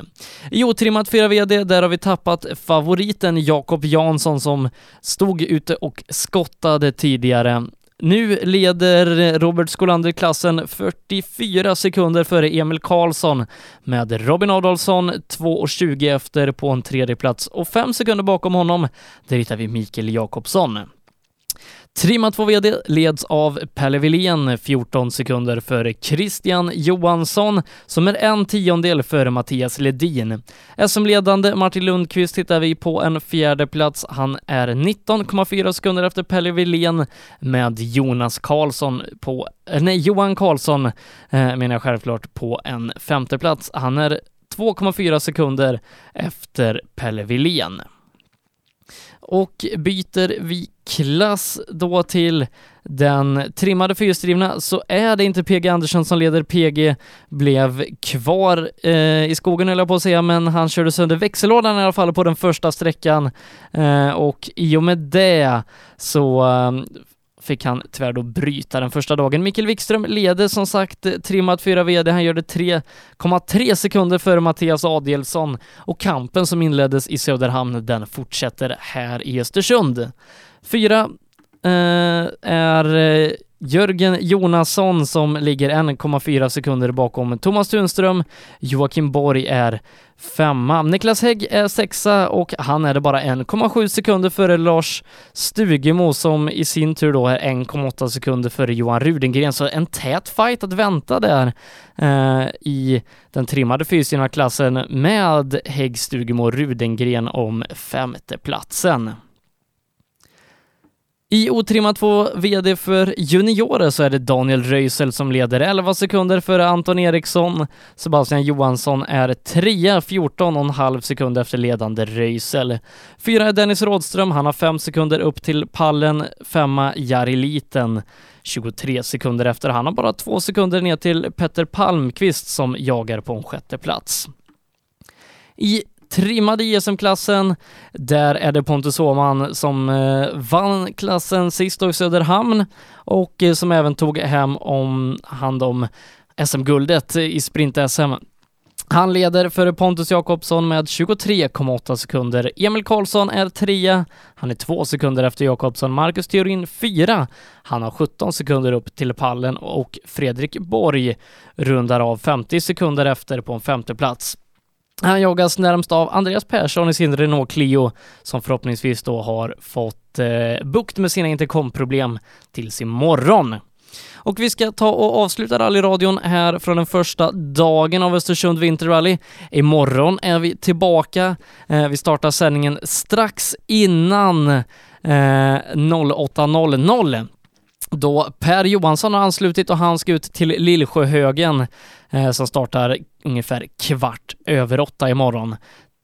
I otrimmat 4 VD, där har vi tappat favoriten Jakob Jansson som stod ute och skottade tidigare. Nu leder Robert Skolander klassen 44 sekunder före Emil Karlsson med Robin Adolfsson 2.20 efter på en tredje plats och fem sekunder bakom honom, där hittar vi Mikael Jakobsson. Trimma 2 VD leds av Pelle Wilén 14 sekunder före Christian Johansson som är en tiondel före Mattias Ledin. SM-ledande Martin Lundqvist hittar vi på en fjärde plats. Han är 19,4 sekunder efter Pelle Wilén med Jonas Karlsson på, eh, nej Johan Karlsson eh, menar jag självklart på en femte plats. Han är 2,4 sekunder efter Pelle Wilén. Och byter vi klass då till den trimmade fyrhjulsdrivna så är det inte PG Andersson som leder. PG blev kvar eh, i skogen höll jag på att säga, men han körde sönder växellådan i alla fall på den första sträckan eh, och i och med det så eh, fick han tyvärr då bryta den första dagen. Mikael Wikström leder som sagt trimmat 4 VD. Han gör det 3,3 sekunder före Mattias Adielsson och kampen som inleddes i Söderhamn den fortsätter här i Östersund. Fyra eh, är eh, Jörgen Jonasson som ligger 1,4 sekunder bakom Thomas Tunström. Joakim Borg är femma. Niklas Hägg är sexa och han är det bara 1,7 sekunder före Lars Stugemo som i sin tur då är 1,8 sekunder före Johan Rudengren. Så en tät fight att vänta där eh, i den trimmade klassen med Hägg, Stugemo och Rudengren om femteplatsen. I otrimmat 2 VD för juniorer så är det Daniel Röisel som leder 11 sekunder före Anton Eriksson. Sebastian Johansson är trea, 14,5 sekunder efter ledande Röisel. Fyra är Dennis Rådström, han har 5 sekunder upp till pallen. Femma Jari Liten, 23 sekunder efter. Han har bara 2 sekunder ner till Petter Palmqvist som jagar på en sjätte plats. I trimmade JSM-klassen. Där är det Pontus Åhman som eh, vann klassen sist då i Söderhamn och eh, som även tog hem om hand om SM-guldet i sprint-SM. Han leder före Pontus Jakobsson med 23,8 sekunder. Emil Karlsson är trea. Han är två sekunder efter Jakobsson. Marcus Theorin fyra. Han har 17 sekunder upp till pallen och Fredrik Borg rundar av 50 sekunder efter på en femte plats. Han jagas närmst av Andreas Persson i sin Renault Clio som förhoppningsvis då har fått eh, bukt med sina intercomproblem tills imorgon. Och vi ska ta och avsluta rallyradion här från den första dagen av Östersund Winter Rally. Imorgon är vi tillbaka. Eh, vi startar sändningen strax innan eh, 08.00 då Per Johansson har anslutit och han ska ut till Lillsjöhögen eh, som startar ungefär kvart över åtta imorgon.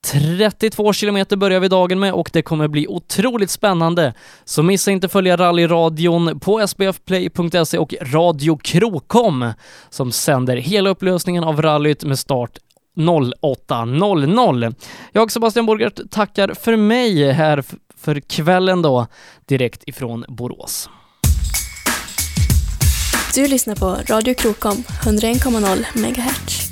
32 kilometer börjar vi dagen med och det kommer bli otroligt spännande. Så missa inte följa rallyradion på sbfplay.se och Radio Krokom som sänder hela upplösningen av rallyt med start 08.00. Jag, Sebastian Borgert, tackar för mig här för kvällen då, direkt ifrån Borås. Du lyssnar på Radio Krokom, 101,0 MHz.